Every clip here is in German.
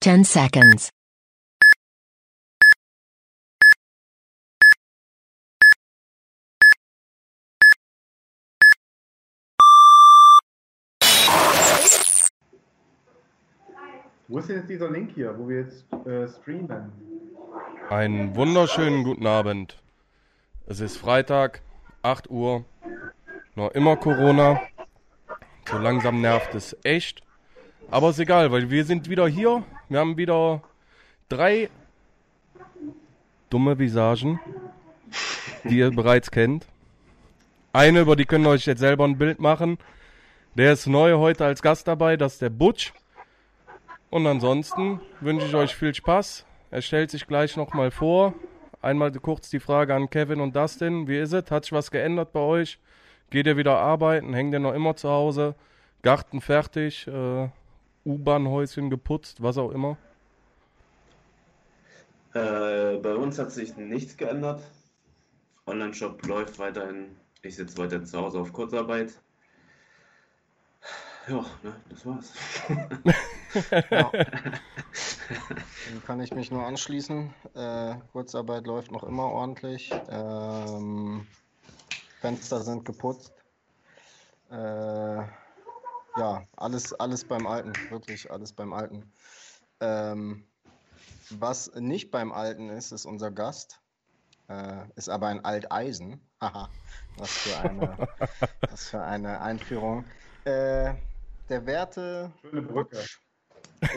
10 seconds. Wo ist denn jetzt dieser Link hier, wo wir jetzt äh, streamen? Einen wunderschönen guten Abend. Es ist Freitag, 8 Uhr. Noch immer Corona. So langsam nervt es echt. Aber ist egal, weil wir sind wieder hier. Wir haben wieder drei dumme Visagen, die ihr bereits kennt. Eine, über die könnt ihr euch jetzt selber ein Bild machen. Der ist neu heute als Gast dabei, das ist der Butch. Und ansonsten wünsche ich euch viel Spaß. Er stellt sich gleich nochmal vor. Einmal kurz die Frage an Kevin und Dustin. Wie ist es? Hat sich was geändert bei euch? Geht ihr wieder arbeiten? Hängt ihr noch immer zu Hause? Garten fertig? Äh, U-Bahn-Häuschen geputzt? Was auch immer? Äh, bei uns hat sich nichts geändert. Online-Shop läuft weiterhin. Ich sitze weiter zu Hause auf Kurzarbeit. Ja, ne, das war's. Ja. Dem kann ich mich nur anschließen. Äh, Kurzarbeit läuft noch immer ordentlich. Ähm, Fenster sind geputzt. Äh, ja, alles, alles beim Alten, wirklich alles beim Alten. Ähm, was nicht beim Alten ist, ist unser Gast. Äh, ist aber ein Alteisen. Haha, was für eine, was für eine Einführung. Äh, der Werte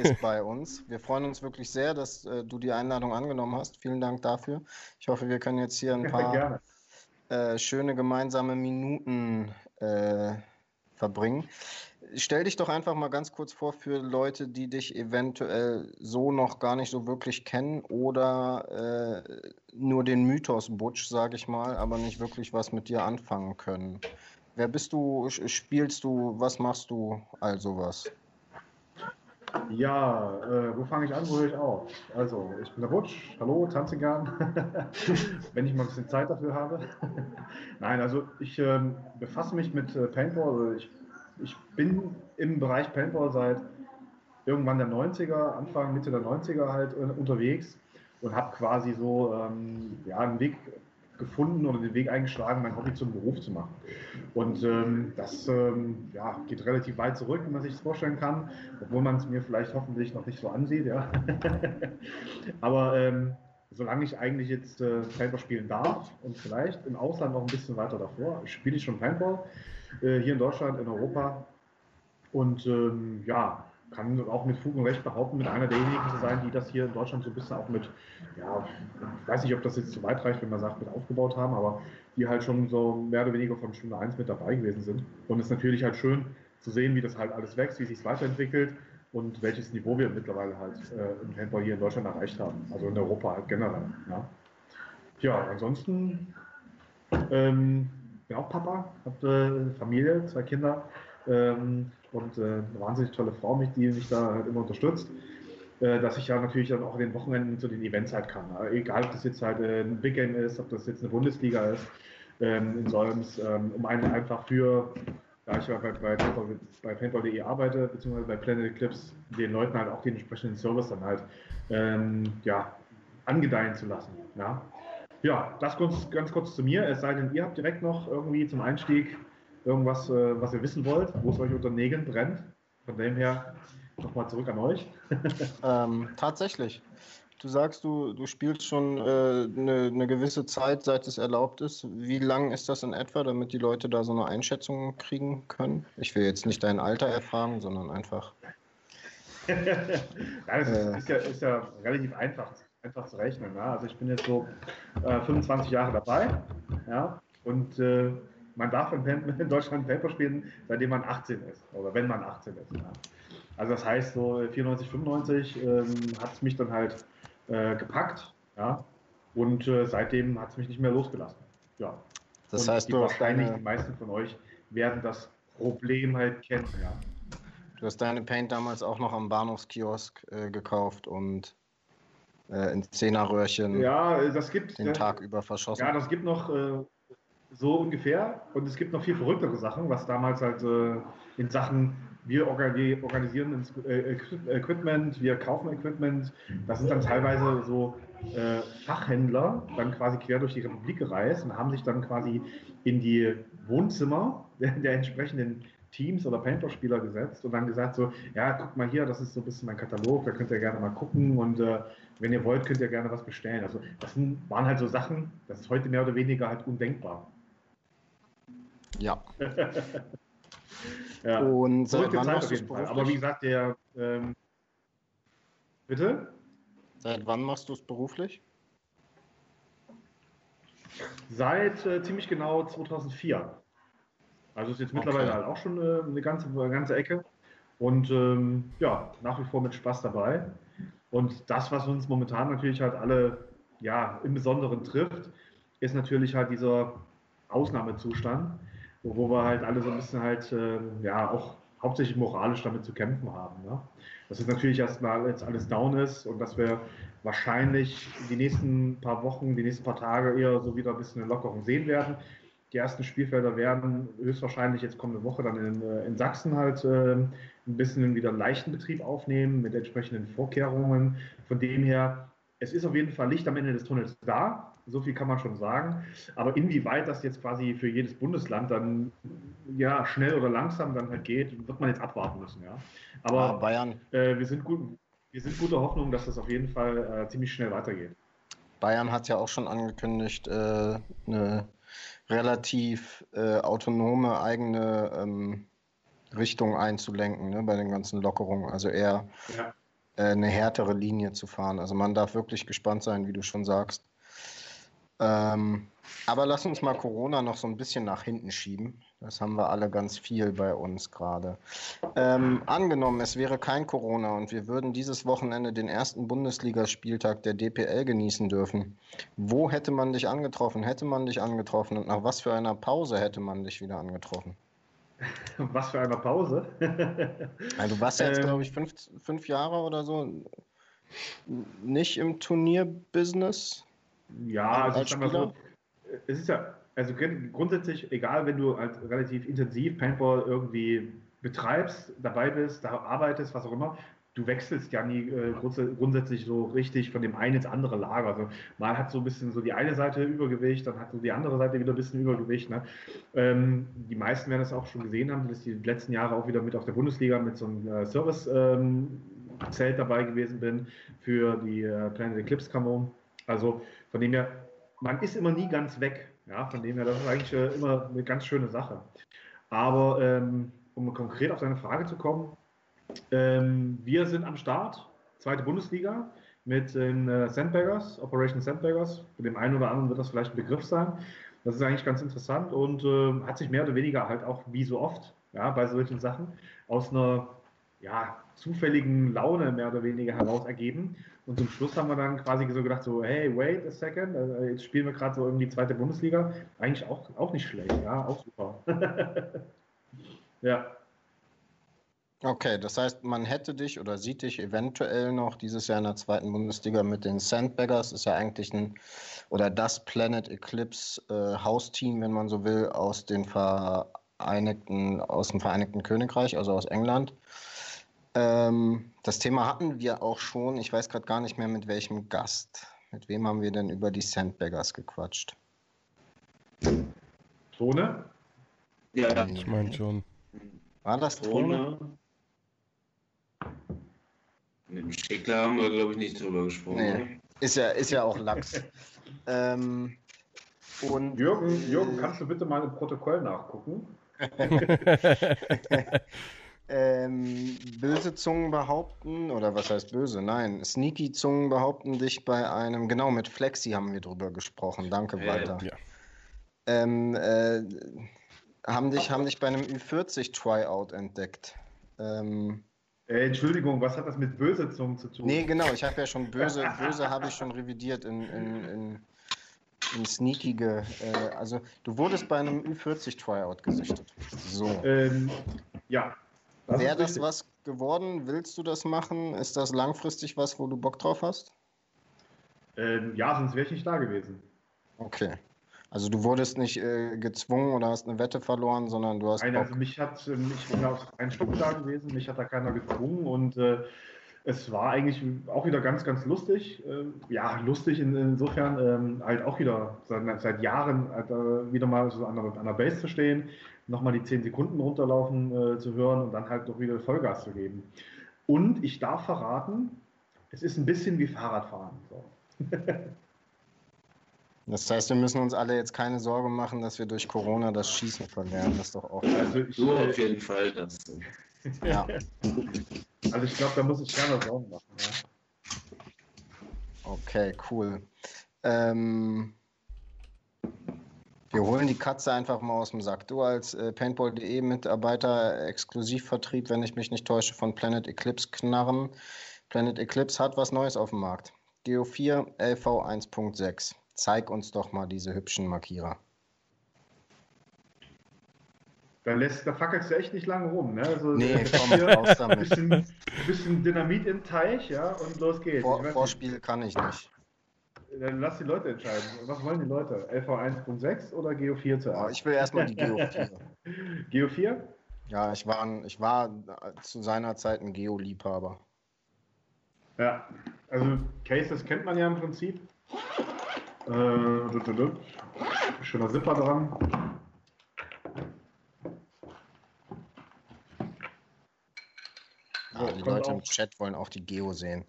ist bei uns. Wir freuen uns wirklich sehr, dass äh, du die Einladung angenommen hast. Vielen Dank dafür. Ich hoffe, wir können jetzt hier ein paar äh, schöne gemeinsame Minuten äh, verbringen. Stell dich doch einfach mal ganz kurz vor für Leute, die dich eventuell so noch gar nicht so wirklich kennen oder äh, nur den Mythos Butch, sage ich mal, aber nicht wirklich was mit dir anfangen können. Wer bist du? Spielst du? Was machst du? All sowas. Ja, äh, wo fange ich an, wo höre ich auf? Also, ich bin der Butch, hallo, tanze gern, wenn ich mal ein bisschen Zeit dafür habe. Nein, also ich ähm, befasse mich mit äh, Paintball, also ich, ich bin im Bereich Paintball seit irgendwann der 90er, Anfang, Mitte der 90er halt äh, unterwegs und habe quasi so ähm, ja, einen Weg gefunden oder den Weg eingeschlagen, mein Hobby zum Beruf zu machen. Und ähm, das ähm, ja, geht relativ weit zurück, wie man sich das vorstellen kann, obwohl man es mir vielleicht hoffentlich noch nicht so ansieht. Ja. Aber ähm, solange ich eigentlich jetzt äh, Paintball spielen darf und vielleicht im Ausland noch ein bisschen weiter davor, spiele ich schon Paintball hier in Deutschland, in Europa. Und ähm, ja, kann auch mit Fug und Recht behaupten, mit einer derjenigen zu sein, die das hier in Deutschland so ein bisschen auch mit, ja, ich weiß nicht, ob das jetzt zu weit reicht, wenn man sagt, mit aufgebaut haben, aber die halt schon so mehr oder weniger von Stunde 1 mit dabei gewesen sind. Und es ist natürlich halt schön zu sehen, wie das halt alles wächst, wie sich weiterentwickelt und welches Niveau wir mittlerweile halt äh, im Handball hier in Deutschland erreicht haben. Also in Europa halt generell. Ja, ja ansonsten ähm, bin auch Papa, habe äh, Familie, zwei Kinder ähm, und äh, eine wahnsinnig tolle Frau, mich, die mich da halt immer unterstützt. Äh, dass ich ja natürlich dann auch in den Wochenenden zu den Events halt kann. Äh, egal, ob das jetzt halt äh, ein Big Game ist, ob das jetzt eine Bundesliga ist ähm, in Solms, ähm, um einen einfach für, da ich ja bei, bei, bei Paintball.de arbeite, beziehungsweise bei Planet Eclipse, den Leuten halt auch den entsprechenden Service dann halt ähm, ja, angedeihen zu lassen. Ja, ja das kurz, ganz kurz zu mir, es sei denn, ihr habt direkt noch irgendwie zum Einstieg irgendwas, äh, was ihr wissen wollt, wo es euch unter Nägeln brennt. Von dem her nochmal zurück an euch. Ähm, tatsächlich. Du sagst, du, du spielst schon eine äh, ne- ne gewisse Zeit, seit es erlaubt ist. Wie lang ist das in etwa, damit die Leute da so eine Einschätzung kriegen können? Ich will jetzt nicht dein Alter erfahren, sondern einfach. ja, das ist, Äh. ist, ja, ist ja relativ einfach, einfach zu rechnen. Ja? Also ich bin jetzt so äh, 25 Jahre dabei ja? und äh, man darf in, in Deutschland Paper spielen, seitdem man 18 ist oder wenn man 18 ist. Ja? Also das heißt, so 94, 95 ähm, hat es mich dann halt äh, gepackt ja? und äh, seitdem hat es mich nicht mehr losgelassen. Ja. Das und heißt, die, du wahrscheinlich deine, die meisten von euch werden das Problem halt kennen. Ja? du hast deine Paint damals auch noch am Bahnhofskiosk äh, gekauft und äh, in Zehnerröhrchen Ja, das gibt den Tag über verschossen. Ja, das gibt noch äh, so ungefähr. Und es gibt noch viel verrücktere Sachen, was damals halt äh, in Sachen wir organisieren äh, Equipment, wir kaufen Equipment. Das sind dann teilweise so äh, Fachhändler, dann quasi quer durch die Republik gereist und haben sich dann quasi in die Wohnzimmer der, der entsprechenden Teams oder Paintball-Spieler gesetzt und dann gesagt so, ja, guck mal hier, das ist so ein bisschen mein Katalog, da könnt ihr gerne mal gucken und äh, wenn ihr wollt, könnt ihr gerne was bestellen. Also das waren halt so Sachen, das ist heute mehr oder weniger halt undenkbar. Ja. ja. Und seit wann machst du es beruflich? Aber wie gesagt, der ähm, bitte? Seit wann machst du es beruflich? Seit äh, ziemlich genau 2004. Also ist jetzt mittlerweile okay. halt auch schon äh, eine, ganze, eine ganze Ecke. Und ähm, ja, nach wie vor mit Spaß dabei. Und das, was uns momentan natürlich halt alle ja, im Besonderen trifft, ist natürlich halt dieser Ausnahmezustand, wo wir halt alle so ein bisschen halt äh, ja auch hauptsächlich moralisch damit zu kämpfen haben. Ne? Dass es natürlich erstmal jetzt alles down ist und dass wir wahrscheinlich die nächsten paar Wochen, die nächsten paar Tage eher so wieder ein bisschen eine Lockerung sehen werden. Die ersten Spielfelder werden höchstwahrscheinlich jetzt kommende Woche dann in, äh, in Sachsen halt äh, ein bisschen wieder einen leichten Betrieb aufnehmen mit entsprechenden Vorkehrungen. Von dem her, es ist auf jeden Fall Licht am Ende des Tunnels da, so viel kann man schon sagen. Aber inwieweit das jetzt quasi für jedes Bundesland dann ja schnell oder langsam dann halt geht, wird man jetzt abwarten müssen. Ja. Aber ja, Bayern. Äh, wir, sind gut, wir sind guter Hoffnung, dass das auf jeden Fall äh, ziemlich schnell weitergeht. Bayern hat ja auch schon angekündigt, äh, eine relativ äh, autonome eigene ähm, Richtung einzulenken ne, bei den ganzen Lockerungen. Also eher ja. äh, eine härtere Linie zu fahren. Also man darf wirklich gespannt sein, wie du schon sagst. Ähm, aber lass uns mal Corona noch so ein bisschen nach hinten schieben. Das haben wir alle ganz viel bei uns gerade. Ähm, angenommen, es wäre kein Corona und wir würden dieses Wochenende den ersten Bundesligaspieltag der DPL genießen dürfen. Wo hätte man dich angetroffen? Hätte man dich angetroffen? Und nach was für einer Pause hätte man dich wieder angetroffen? Was für eine Pause? also du warst ja jetzt, ähm, glaube ich, fünf, fünf Jahre oder so nicht im Turnierbusiness. Ja, also ich sag mal so, es ist ja also grundsätzlich, egal, wenn du halt relativ intensiv Paintball irgendwie betreibst, dabei bist, da arbeitest, was auch immer, du wechselst ja nie äh, grundsätzlich so richtig von dem einen ins andere Lager. Also mal hat so ein bisschen so die eine Seite Übergewicht, dann hat so die andere Seite wieder ein bisschen Übergewicht. Ne? Ähm, die meisten werden das auch schon gesehen haben, dass ich die letzten Jahre auch wieder mit auf der Bundesliga mit so einem äh, Service-Zelt ähm, dabei gewesen bin für die äh, Planet Eclipse Camo. Also von dem her, man ist immer nie ganz weg. Ja, von dem her, das ist eigentlich äh, immer eine ganz schöne Sache. Aber ähm, um konkret auf deine Frage zu kommen, ähm, wir sind am Start, zweite Bundesliga mit den äh, Sandbaggers, Operation Sandbaggers. Für den einen oder anderen wird das vielleicht ein Begriff sein. Das ist eigentlich ganz interessant und äh, hat sich mehr oder weniger halt auch wie so oft ja, bei solchen Sachen aus einer ja, zufälligen Laune mehr oder weniger heraus ergeben. Und zum Schluss haben wir dann quasi so gedacht, so, hey, wait a second, also jetzt spielen wir gerade so irgendwie zweite Bundesliga. Eigentlich auch, auch nicht schlecht, ja, auch super. ja. Okay, das heißt, man hätte dich oder sieht dich eventuell noch dieses Jahr in der zweiten Bundesliga mit den Sandbaggers. Ist ja eigentlich ein oder das Planet Eclipse äh, Hausteam, wenn man so will, aus den Vereinigten, aus dem Vereinigten Königreich, also aus England. Ähm, das Thema hatten wir auch schon. Ich weiß gerade gar nicht mehr mit welchem Gast. Mit wem haben wir denn über die Sandbaggers gequatscht? Tone? Ja, ich meine schon. War das Tone? Mit dem Schickler haben wir, glaube ich, nicht drüber gesprochen. Nee. Ist, ja, ist ja auch Lachs. ähm, und Jürgen, Jürgen, kannst du bitte mal im Protokoll nachgucken? Ähm, böse Zungen behaupten, oder was heißt böse? Nein, sneaky Zungen behaupten dich bei einem, genau, mit Flexi haben wir drüber gesprochen. Danke, äh, Walter. Ja. Ähm, äh, haben, dich, haben dich bei einem Ü40-Tryout entdeckt. Ähm, äh, Entschuldigung, was hat das mit böse Zungen zu tun? Nee, genau, ich habe ja schon böse, böse habe ich schon revidiert in, in, in, in sneakige. Äh, also, du wurdest bei einem Ü40-Tryout gesichtet. So. Ähm, ja, Wäre das was geworden? Willst du das machen? Ist das langfristig was, wo du Bock drauf hast? Ähm, ja, sonst wäre ich nicht da gewesen. Okay. Also du wurdest nicht äh, gezwungen oder hast eine Wette verloren, sondern du hast. Nein, Bock. also mich hat, ähm, ich bin aus ein Stück da gewesen, mich hat da keiner gezwungen und äh, es war eigentlich auch wieder ganz, ganz lustig. Äh, ja, lustig in, insofern ähm, halt auch wieder seit, seit Jahren halt, äh, wieder mal so an der, an der Base zu stehen, nochmal die 10 Sekunden runterlaufen äh, zu hören und dann halt doch wieder Vollgas zu geben. Und ich darf verraten, es ist ein bisschen wie Fahrradfahren. So. Das heißt, wir müssen uns alle jetzt keine Sorge machen, dass wir durch Corona das Schießen verlernen. Das ist doch auch. Also ich, So auf jeden Fall. Das, Ja. also ich glaube, da muss ich gerne Sorgen machen. Ja. Okay, cool. Ähm, wir holen die Katze einfach mal aus dem Sack. Du als äh, Paintball.de Mitarbeiter, Exklusivvertrieb, wenn ich mich nicht täusche, von Planet Eclipse Knarren. Planet Eclipse hat was Neues auf dem Markt. Geo 4 LV 1.6. Zeig uns doch mal diese hübschen Markierer. Da, lässt, da fackelst du echt nicht lange rum. Ne? Also, Nee, äh, komm, raus ein damit. bisschen, bisschen Dynamit im Teich, ja, und los geht's. Vor, Vorspiel kann ich nicht. nicht, dann lass die Leute entscheiden. Was wollen die Leute? LV 1.6 oder Geo 4 Aber zuerst? ich will erstmal die Geo 4. Geo 4? Ja, ich war, ein, ich war zu seiner Zeit ein Geo-Liebhaber. Ja, also Cases kennt man ja im Prinzip. Äh, du, du, du. Schöner Zipper dran. So, Ah, die Leute im auch- Chat wollen auch die Geo sehen.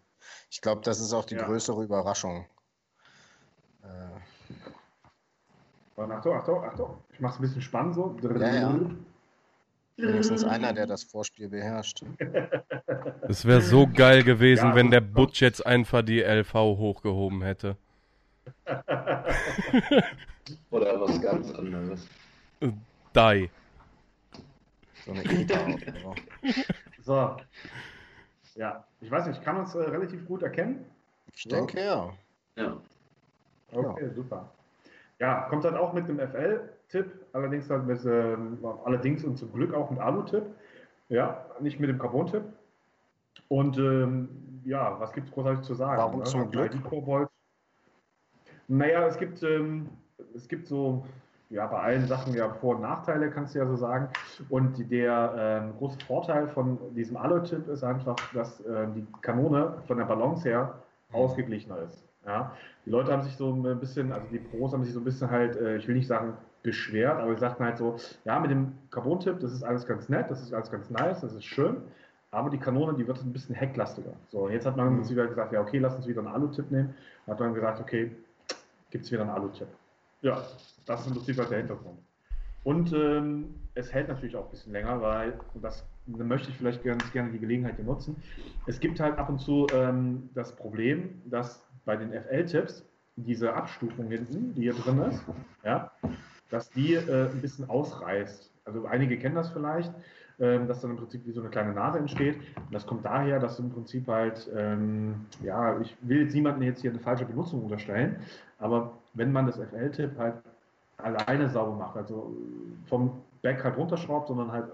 Ich glaube, das ist auch die Ja. größere Überraschung. Äh, Achtung, Achtung, Achtung. Ich mach's ein bisschen spannend so. Ja, ja. wenigstens einer, der das Vorspiel beherrscht. Es wäre so geil gewesen, Ja, wenn der Butch jetzt einfach die LV hochgehoben hätte. oder was ganz anderes. Die. So eine oder so. So. Ja, ich weiß nicht, kann man es äh, relativ gut erkennen? Ich denke ja. Ja. Okay, super. Ja, kommt dann auch mit einem FL-Tipp, allerdings halt mit, ähm, allerdings und zum Glück auch mit Alu-Tipp. Ja, nicht mit dem Carbon-Tipp. Und ähm, ja, was gibt es großartig zu sagen? Warum ne? zum Glück? Cobalt. Naja, es gibt, ähm, es gibt so, ja, bei allen Sachen ja Vor- und Nachteile, kannst du ja so sagen. Und der ähm, große Vorteil von diesem Alu-Tipp ist einfach, dass ähm, die Kanone von der Balance her ausgeglichener ist. Ja? Die Leute haben sich so ein bisschen, also die Pros haben sich so ein bisschen halt, äh, ich will nicht sagen beschwert, aber sie sagten halt so, ja, mit dem Carbon-Tipp, das ist alles ganz nett, das ist alles ganz nice, das ist schön, aber die Kanone, die wird ein bisschen hecklastiger. So, und jetzt hat man Mhm. uns wieder gesagt, ja, okay, lass uns wieder einen Alu-Tipp nehmen. Hat man gesagt, okay, gibt es wieder einen Alu-Tipp. Ja, das ist im Prinzip halt der Hintergrund. Und ähm, es hält natürlich auch ein bisschen länger, weil, und das da möchte ich vielleicht ganz gerne die Gelegenheit hier nutzen, es gibt halt ab und zu ähm, das Problem, dass bei den FL-Tipps diese Abstufung hinten, die hier drin ist, ja, dass die äh, ein bisschen ausreißt. Also einige kennen das vielleicht, ähm, dass dann im Prinzip wie so eine kleine Nase entsteht. Und das kommt daher, dass im Prinzip halt, ähm, ja, ich will jetzt niemandem jetzt hier eine falsche Benutzung unterstellen, aber wenn man das FL-Tipp halt alleine sauber macht, also vom Back halt runterschraubt, sondern halt,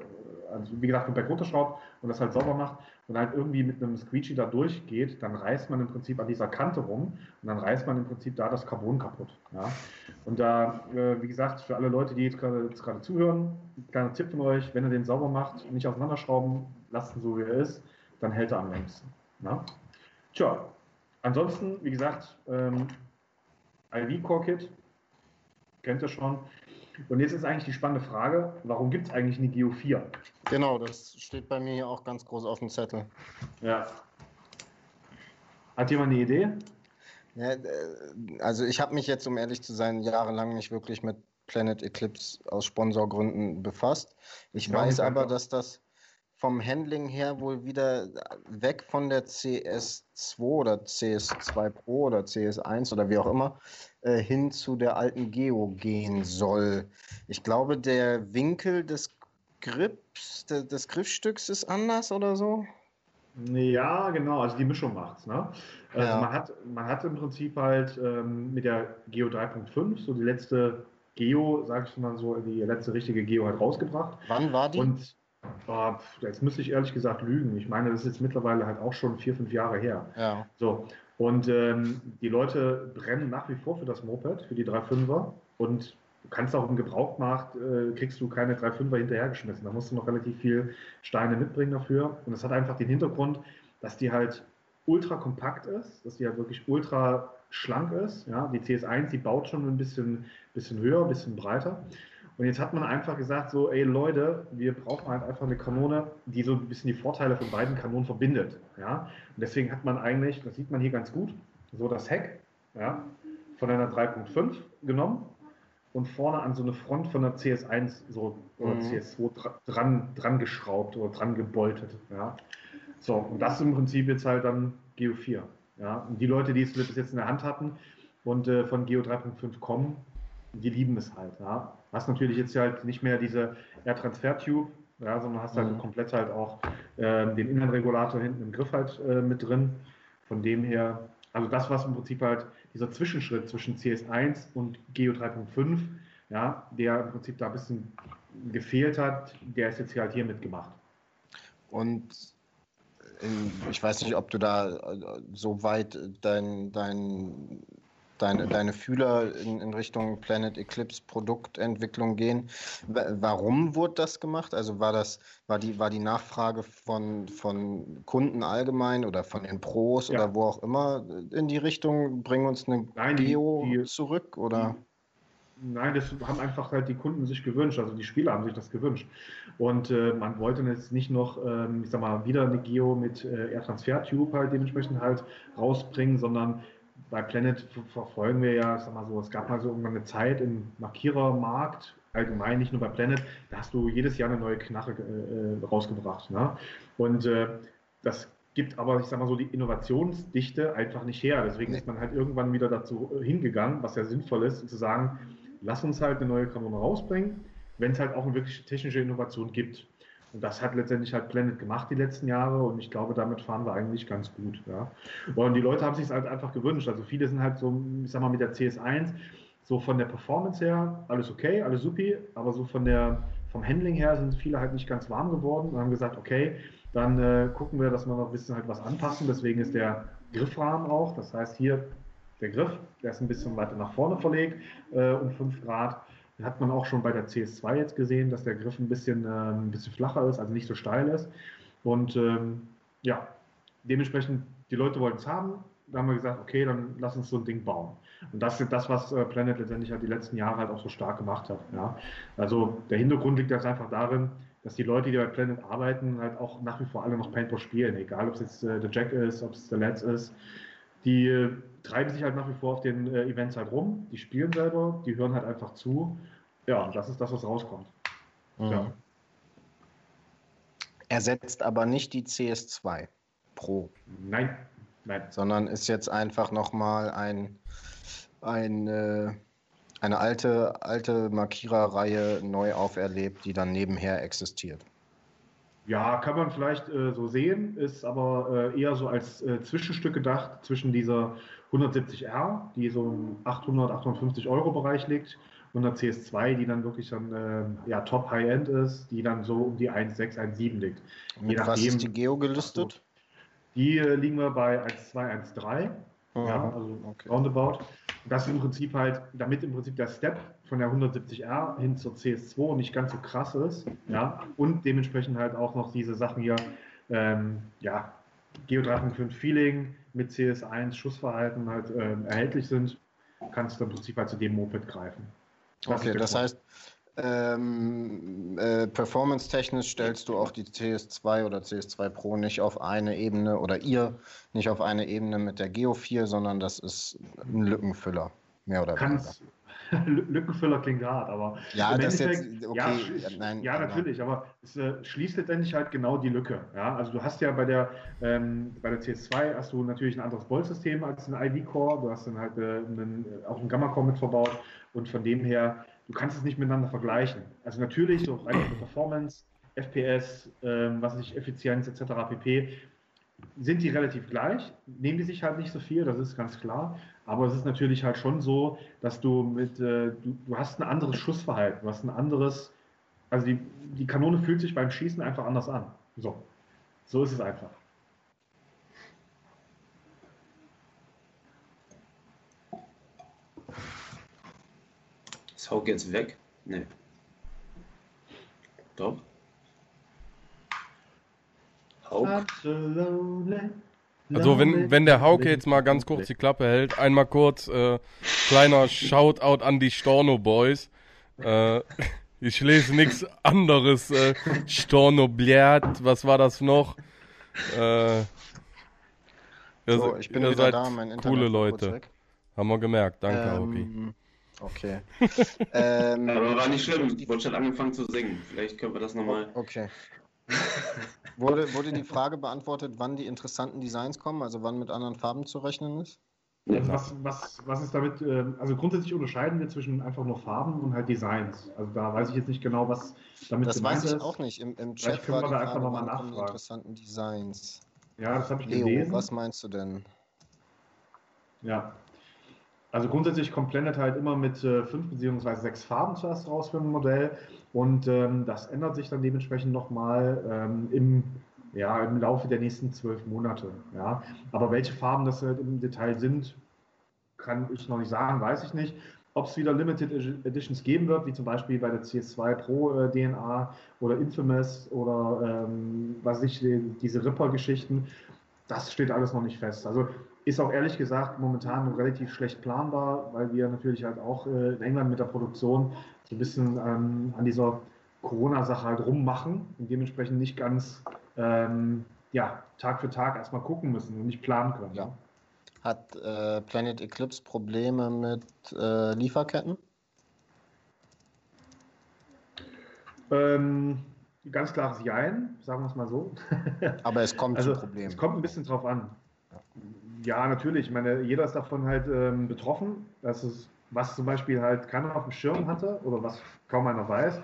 also wie gesagt, vom Back runterschraubt und das halt sauber macht und halt irgendwie mit einem Squeegee da durchgeht, dann reißt man im Prinzip an dieser Kante rum und dann reißt man im Prinzip da das Carbon kaputt. Ja? Und da, äh, wie gesagt, für alle Leute, die jetzt gerade, zuhören, ein kleiner Tipp von euch, wenn ihr den sauber macht, nicht auseinanderschrauben, lasst ihn so wie er ist, dann hält er am längsten. Ja? Tja, ansonsten, wie gesagt, ähm, IV-Core-Kit, kennt ihr schon. Und jetzt ist eigentlich die spannende Frage, warum gibt es eigentlich eine Geo 4? Genau, das steht bei mir hier auch ganz groß auf dem Zettel. Ja. Hat jemand eine Idee? Ja, äh, also ich habe mich jetzt, um ehrlich zu sein, jahrelang nicht wirklich mit Planet Eclipse aus Sponsorgründen befasst. Ich Ja, weiß aber, dass das vom Handling her wohl wieder weg von der CS2 oder CS2 Pro oder CS1 oder wie auch immer äh, hin zu der alten Geo gehen soll. Ich glaube, der Winkel des Grips, de, des Griffstücks ist anders oder so. Ja, genau, also die Mischung macht's. Ne? Also Ja. man, hat, man hat im Prinzip halt ähm, mit der Geo 3.5 so die letzte Geo, sag ich mal so, die letzte richtige Geo halt rausgebracht. Wann war die? Und pf, jetzt müsste ich ehrlich gesagt lügen. Ich meine, das ist jetzt mittlerweile halt auch schon vier, fünf Jahre her. ja. So, und ähm, die Leute brennen nach wie vor für das Moped, für die 3.5er. und du kannst auch im Gebrauchtmarkt, äh, kriegst du keine 3,5er hinterhergeschmissen. Da musst du noch relativ viel Steine mitbringen dafür. Und das hat einfach den Hintergrund, dass die halt ultra kompakt ist, dass die halt wirklich ultra schlank ist. Ja, die CS1, die baut schon ein bisschen, bisschen höher, ein bisschen breiter. Und jetzt hat man einfach gesagt, so, ey Leute, wir brauchen halt einfach eine Kanone, die so ein bisschen die Vorteile von beiden Kanonen verbindet. Ja? Und deswegen hat man eigentlich, das sieht man hier ganz gut, so das Heck ja, von einer 3.5 genommen und vorne an so eine Front von der CS1 so, oder mhm. CS2 dran, dran geschraubt oder dran geboltet. Ja? So, und das ist im Prinzip jetzt halt dann Geo 4. Ja? Und die Leute, die es bis jetzt in der Hand hatten und äh, von Geo 3.5 kommen, die lieben es halt. Ja? Hast natürlich jetzt halt nicht mehr diese Air Transfer Tube, ja, sondern hast halt mhm. komplett halt auch äh, den Innenregulator hinten im Griff halt äh, mit drin. Von dem her, also das, was im Prinzip halt dieser Zwischenschritt zwischen CS1 und Geo 3.5, ja, der im Prinzip da ein bisschen gefehlt hat, der ist jetzt hier halt hier mitgemacht. Und in, ich weiß nicht, ob du da äh, so weit dein, dein deine, deine Fühler in, in Richtung Planet Eclipse Produktentwicklung gehen. Warum wurde das gemacht? Also war das, war die, war die Nachfrage von, von Kunden allgemein oder von den Pros ja. oder wo auch immer in die Richtung, bringen uns eine Nein, Geo die, die, zurück oder? Nein, das haben einfach halt die Kunden sich gewünscht, also die Spieler haben sich das gewünscht. Und äh, man wollte jetzt nicht noch, ähm, ich sag mal, wieder eine Geo mit äh, Air Transfer Tube halt dementsprechend halt rausbringen, sondern bei Planet verfolgen wir ja, sag mal so, es gab mal so irgendwann eine Zeit im Markierermarkt, allgemein, nicht nur bei Planet, da hast du jedes Jahr eine neue Knarre äh, rausgebracht. Ne? Und äh, das gibt aber, ich sag mal so, die Innovationsdichte einfach nicht her. Deswegen ist man halt irgendwann wieder dazu äh, hingegangen, was ja sinnvoll ist, zu sagen, lass uns halt eine neue Kanone rausbringen, wenn es halt auch eine wirklich technische Innovation gibt. Und das hat letztendlich halt Planet gemacht die letzten Jahre und ich glaube, damit fahren wir eigentlich ganz gut. Ja. Und die Leute haben sich halt einfach gewünscht. Also viele sind halt so, ich sag mal, mit der CS1 so von der Performance her alles okay, alles supi, aber so von der, vom Handling her sind viele halt nicht ganz warm geworden und haben gesagt, okay, dann äh, gucken wir, dass wir noch ein bisschen halt was anpassen. Deswegen ist der Griffrahmen auch, das heißt hier der Griff, der ist ein bisschen weiter nach vorne verlegt äh, um 5 Grad hat man auch schon bei der CS2 jetzt gesehen, dass der Griff ein bisschen, äh, ein bisschen flacher ist, also nicht so steil ist. Und ähm, ja, dementsprechend, die Leute wollten es haben. Da haben wir gesagt, okay, dann lass uns so ein Ding bauen. Und das ist das, was äh, Planet letztendlich halt die letzten Jahre halt auch so stark gemacht hat. Ja. Also der Hintergrund liegt jetzt einfach darin, dass die Leute, die bei Planet arbeiten, halt auch nach wie vor alle noch Paintball spielen. Egal, ob es jetzt äh, der Jack ist, ob es der Let's ist. Die äh, treiben sich halt nach wie vor auf den äh, Events halt rum, die spielen selber, die hören halt einfach zu. Ja, und das ist das, was rauskommt. Mhm. Ja. Ersetzt aber nicht die CS2 Pro. Nein, nein. Sondern ist jetzt einfach nochmal ein, ein, äh, eine alte, alte Markiererreihe neu auferlebt, die dann nebenher existiert. Ja, kann man vielleicht äh, so sehen, ist aber äh, eher so als äh, Zwischenstück gedacht zwischen dieser 170R, die so im 800, 850 Euro Bereich liegt, und der CS2, die dann wirklich dann äh, ja, Top High-End ist, die dann so um die 1,6, 1,7 liegt. Mit Je nachdem, was ist die Geo gelistet? Die äh, liegen wir bei 1,2, 1,3. Ja, also okay. roundabout. Das ist im Prinzip halt, damit im Prinzip der Step von der 170R hin zur CS2 nicht ganz so krass ist, ja, und dementsprechend halt auch noch diese Sachen hier, ähm, ja, Geo 3.5 Feeling mit CS1 Schussverhalten halt ähm, erhältlich sind, kannst du im Prinzip halt zu dem Moped greifen. Das okay, das heißt, ähm, äh, performance-technisch stellst du auch die CS2 oder CS2 Pro nicht auf eine Ebene oder ihr nicht auf eine Ebene mit der Geo 4, sondern das ist ein Lückenfüller, mehr oder weniger. Lückenfüller klingt hart, aber ja, das jetzt, okay, ja, nein, ja natürlich, aber es äh, schließt letztendlich halt genau die Lücke. Ja? Also du hast ja bei der ähm, bei der CS2 hast du natürlich ein anderes Bolzsystem als ein ID-Core, du hast dann halt äh, einen, auch einen Gamma-Core mit verbaut und von dem her du kannst es nicht miteinander vergleichen. Also natürlich, so rein Performance, FPS, ähm, was ich, Effizienz etc. pp. Sind die relativ gleich, nehmen die sich halt nicht so viel, das ist ganz klar. Aber es ist natürlich halt schon so, dass du mit, äh, du, du hast ein anderes Schussverhalten, du hast ein anderes, also die, die Kanone fühlt sich beim Schießen einfach anders an. So, so ist es einfach. Ist Hauk jetzt weg? Nee. Doch. Hauk. Also wenn, wenn der Hauke jetzt mal ganz kurz die Klappe hält, einmal kurz äh, kleiner Shoutout an die Storno Boys. Äh, ich lese nichts anderes. Äh, Storno Bliat, was war das noch? Äh, So, ich bin ihr wieder seid da, mein Internet coole Leute. Haben wir gemerkt. Danke. Ähm, okay. ähm, Aber war nicht schlimm. Ich wollte schon angefangen zu singen. Vielleicht können wir das nochmal. Okay. Wurde, wurde die Frage beantwortet, wann die interessanten Designs kommen, also wann mit anderen Farben zu rechnen ist? Also was, was, was ist damit, ähm, also grundsätzlich unterscheiden wir zwischen einfach nur Farben und halt Designs. Also da weiß ich jetzt nicht genau, was damit Das gemeint weiß ich ist. auch nicht. Im, im Chat können wir da einfach Frage, noch mal wann kommen die nachfragen. interessanten Designs. Ja, das habe ich Leo, gelesen. was meinst du denn? Ja. Also grundsätzlich kommt Planet halt immer mit äh, fünf beziehungsweise sechs Farben zuerst raus für ein Modell und ähm, das ändert sich dann dementsprechend nochmal ähm, im, ja, im Laufe der nächsten zwölf Monate. Ja. Aber welche Farben das halt im Detail sind, kann ich noch nicht sagen, weiß ich nicht. Ob es wieder Limited Editions geben wird, wie zum Beispiel bei der CS2 Pro äh, DNA oder Infamous oder ähm, was ich, die, diese Ripper-Geschichten, das steht alles noch nicht fest. Also ist auch ehrlich gesagt momentan relativ schlecht planbar, weil wir natürlich halt auch äh, in England mit der Produktion so ein bisschen ähm, an dieser Corona-Sache halt rummachen und dementsprechend nicht ganz ähm, ja, Tag für Tag erstmal gucken müssen und nicht planen können. Ja. Hat äh, Planet Eclipse Probleme mit äh, Lieferketten? Ähm, ganz klares Jein, sagen wir es mal so. Aber es kommt Also zu Problemen. es kommt ein bisschen drauf an. Ja, natürlich. Ich meine, jeder ist davon halt ähm, betroffen. Das ist, was zum Beispiel halt keiner auf dem Schirm hatte oder was kaum einer weiß.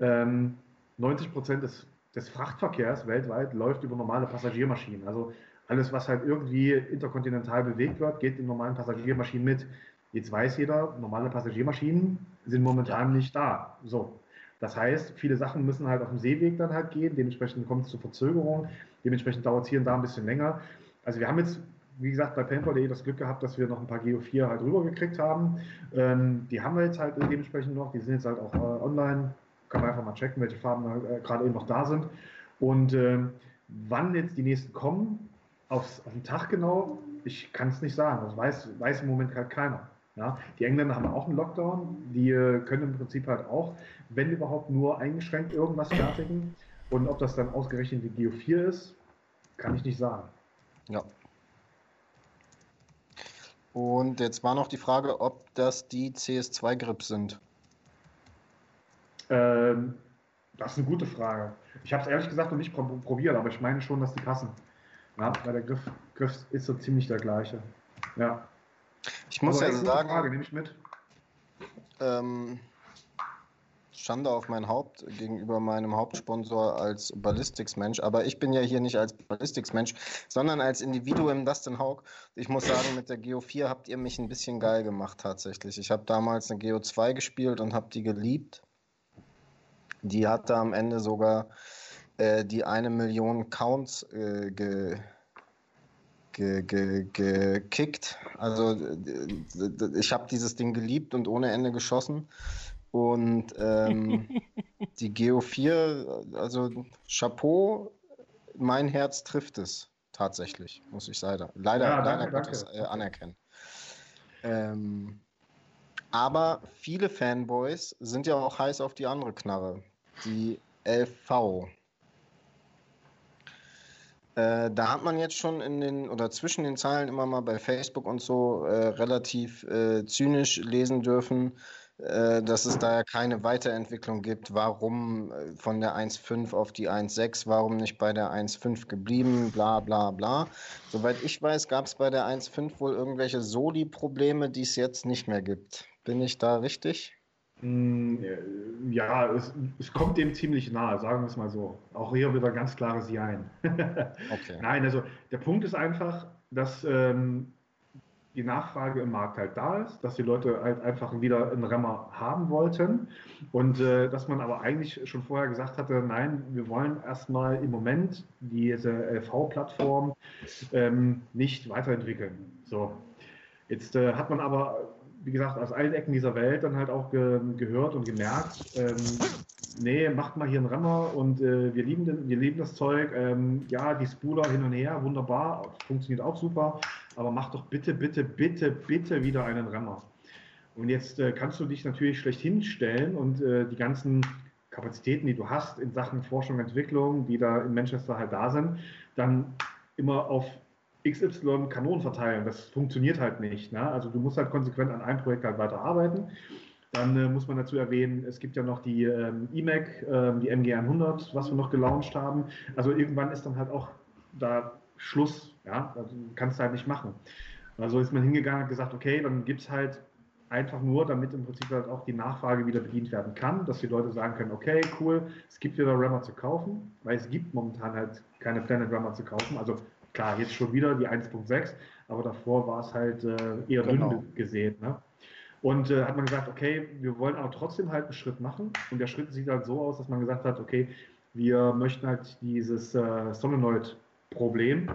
Ähm, 90 Prozent des, des Frachtverkehrs weltweit läuft über normale Passagiermaschinen. Also alles, was halt irgendwie interkontinental bewegt wird, geht in normalen Passagiermaschinen mit. Jetzt weiß jeder, normale Passagiermaschinen sind momentan nicht da. So. Das heißt, viele Sachen müssen halt auf dem Seeweg dann halt gehen. Dementsprechend kommt es zu Verzögerungen. Dementsprechend dauert es hier und da ein bisschen länger. Also wir haben jetzt, wie gesagt, bei paintball.de das Glück gehabt, dass wir noch ein paar Geo 4 halt rübergekriegt haben. Ähm, die haben wir jetzt halt dementsprechend noch. Die sind jetzt halt auch äh, online. Kann man einfach mal checken, welche Farben äh, gerade eben noch da sind. Und ähm, wann jetzt die nächsten kommen, aufs, auf den Tag genau, ich kann es nicht sagen. Das weiß, weiß im Moment halt keiner. Ja, die Engländer haben auch einen Lockdown. Die äh, können im Prinzip halt auch, wenn überhaupt, nur eingeschränkt irgendwas fertigen. Und ob das dann ausgerechnet die Geo 4 ist, kann ich nicht sagen. Ja. Und jetzt war noch die Frage, ob das die CS2-Grips sind. Ähm, das ist eine gute Frage. Ich habe es ehrlich gesagt noch nicht pro probiert, aber ich meine schon, dass die passen. Ja, weil der Griff, Griff ist so ziemlich der gleiche. Ja. Ich muss Aber ja sagen, Frage, nehme ich mit. ähm, Schande auf mein Haupt gegenüber meinem Hauptsponsor als Ballistics-Mensch. Aber ich bin ja hier nicht als Ballistics-Mensch, sondern als Individuum Dustin Haug. Ich muss sagen, mit der Geo 4 habt ihr mich ein bisschen geil gemacht tatsächlich. Ich habe damals eine Geo 2 gespielt und habe die geliebt. Die hatte am Ende sogar äh, die eine Million Counts äh, ge, ge, ge, gekickt. Also ich habe dieses Ding geliebt und ohne Ende geschossen. Und ähm, die Geo 4, also Chapeau, mein Herz trifft es tatsächlich, muss ich leider, leider, Ja, leider danke, Gottes danke. äh, anerkennen. Ähm, aber viele Fanboys sind ja auch heiß auf die andere Knarre, die LV. Äh, da hat man jetzt schon in den oder zwischen den Zeilen immer mal bei Facebook und so äh, relativ äh, zynisch lesen dürfen, äh, dass es da ja keine Weiterentwicklung gibt. Warum äh, von der 1.5 auf die 1.6, warum nicht bei der 1.5 geblieben, bla bla bla. Soweit ich weiß, gab es bei der 1.5 wohl irgendwelche Soli-Probleme, die es jetzt nicht mehr gibt. Bin ich da richtig? Mm, Ja, es, es kommt dem ziemlich nahe, sagen wir es mal so. Auch hier wieder ganz klares Jein. Okay. Nein, also der Punkt ist einfach, dass ähm, die Nachfrage im Markt halt da ist, dass die Leute halt einfach wieder einen Remmer haben wollten und äh, dass man aber eigentlich schon vorher gesagt hatte, nein, wir wollen erstmal im Moment diese LV-Plattform ähm, nicht weiterentwickeln. So, jetzt äh, hat man aber wie gesagt, aus allen Ecken dieser Welt dann halt auch ge gehört und gemerkt, ähm, nee, macht mal hier einen Remmer und äh, wir, lieben den, wir lieben das Zeug. Ähm, ja, die Spooler hin und her, wunderbar, funktioniert auch super, aber mach doch bitte, bitte, bitte, bitte wieder einen Remmer. Und jetzt äh, kannst du dich natürlich schlecht hinstellen und äh, die ganzen Kapazitäten, die du hast in Sachen Forschung und Entwicklung, die da in Manchester halt da sind, dann immer auf XY Kanonen verteilen. Das funktioniert halt nicht. Ne? Also du musst halt konsequent an einem Projekt halt weiter arbeiten. Dann äh, muss man dazu erwähnen, es gibt ja noch die ähm, EMAC, äh, die MG100, was wir noch gelauncht haben. Also irgendwann ist dann halt auch da Schluss. Ja, also kannst du halt nicht machen. Also ist man hingegangen und gesagt, okay, dann gibt es halt einfach nur, damit im Prinzip halt auch die Nachfrage wieder bedient werden kann, dass die Leute sagen können, okay, cool, es gibt wieder Rammer zu kaufen, weil es gibt momentan halt keine Planet Rammer zu kaufen. Also klar, jetzt schon wieder die 1.6, aber davor war es halt äh, eher genau. dünn gesehen. Ne? Und äh, hat man gesagt, okay, wir wollen aber trotzdem halt einen Schritt machen. Und der Schritt sieht halt so aus, dass man gesagt hat, okay, wir möchten halt dieses äh, Solenoid-Problem,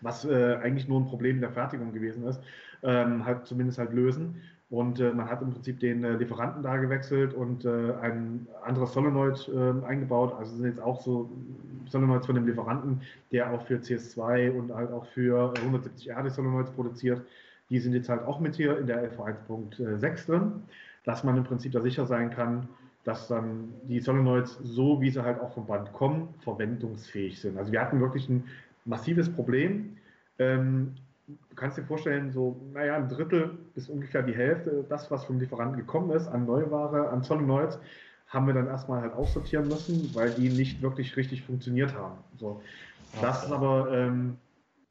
was äh, eigentlich nur ein Problem der Fertigung gewesen ist, ähm, halt zumindest halt lösen. Und äh, man hat im Prinzip den äh, Lieferanten da gewechselt und äh, ein anderes Solenoid äh, eingebaut. Also sind jetzt auch so Solenoids von dem Lieferanten, der auch für CS2 und halt auch für 170R die Solenoids produziert. Die sind jetzt halt auch mit hier in der LV 1.6 drin, dass man im Prinzip da sicher sein kann, dass dann die Solenoids, so wie sie halt auch vom Band kommen, verwendungsfähig sind. Also wir hatten wirklich ein massives Problem. Ähm, du kannst dir vorstellen, so, naja, ein Drittel bis ungefähr die Hälfte, das, was vom Lieferanten gekommen ist, an Neuware, an Solenoids, haben wir dann erstmal halt aussortieren müssen, weil die nicht wirklich richtig funktioniert haben. So. Das ist aber, ähm,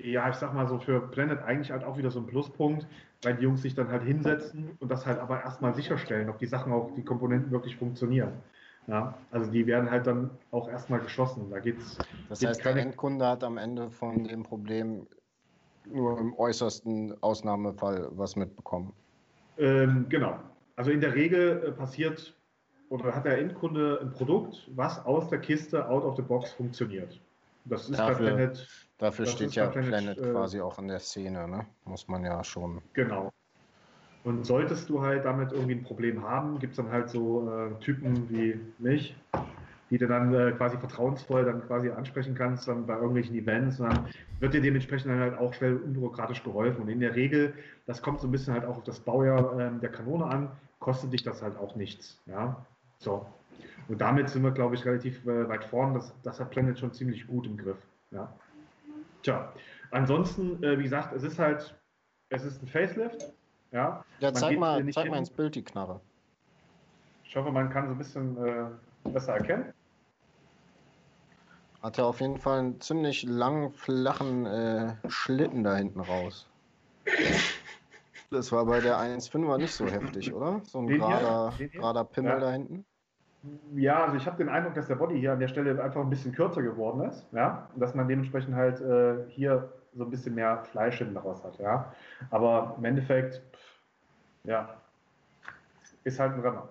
ja, ich sag mal so für Planet eigentlich halt auch wieder so ein Pluspunkt, weil die Jungs sich dann halt hinsetzen und das halt aber erstmal sicherstellen, ob die Sachen auch, die Komponenten wirklich funktionieren. Ja, also die werden halt dann auch erstmal geschlossen. Da geht's. Das heißt, der Endkunde hat am Ende von dem Problem nur im äußersten Ausnahmefall was mitbekommen. Ähm, genau. Also in der Regel äh, passiert oder hat der Endkunde ein Produkt, was aus der Kiste out of the box funktioniert. Das ist dafür, bei Planet. Dafür steht ja Planet, Planet äh, quasi auch in der Szene, ne? Muss man ja schon. Genau. Und solltest du halt damit irgendwie ein Problem haben, gibt es dann halt so äh, Typen wie mich, die du dann äh, quasi vertrauensvoll dann quasi ansprechen kannst, dann bei irgendwelchen Events. Und dann wird dir dementsprechend dann halt auch schnell unbürokratisch geholfen. Und in der Regel, das kommt so ein bisschen halt auch auf das Baujahr äh, der Kanone an, kostet dich das halt auch nichts. Ja, so. Und damit sind wir, glaube ich, relativ äh, weit vorn. Das, das hat Planet schon ziemlich gut im Griff. Ja. Tja, ansonsten, äh, wie gesagt, es ist halt, es ist ein Facelift. Ja, ja zeig, mal, zeig mal ins Bild die Knarre. Ich hoffe, man kann so ein bisschen äh, besser erkennen. Hat er auf jeden Fall einen ziemlich langen, flachen äh, Schlitten da hinten raus. Das war bei der 1.5er nicht so heftig, oder? So ein gerader, gerader Pimmel ja. da hinten. Ja, also ich habe den Eindruck, dass der Body hier an der Stelle einfach ein bisschen kürzer geworden ist, ja, und dass man dementsprechend halt äh, hier so ein bisschen mehr Fleisch hinten raus hat, ja. Aber im Endeffekt, pff, ja, ist halt ein Renner.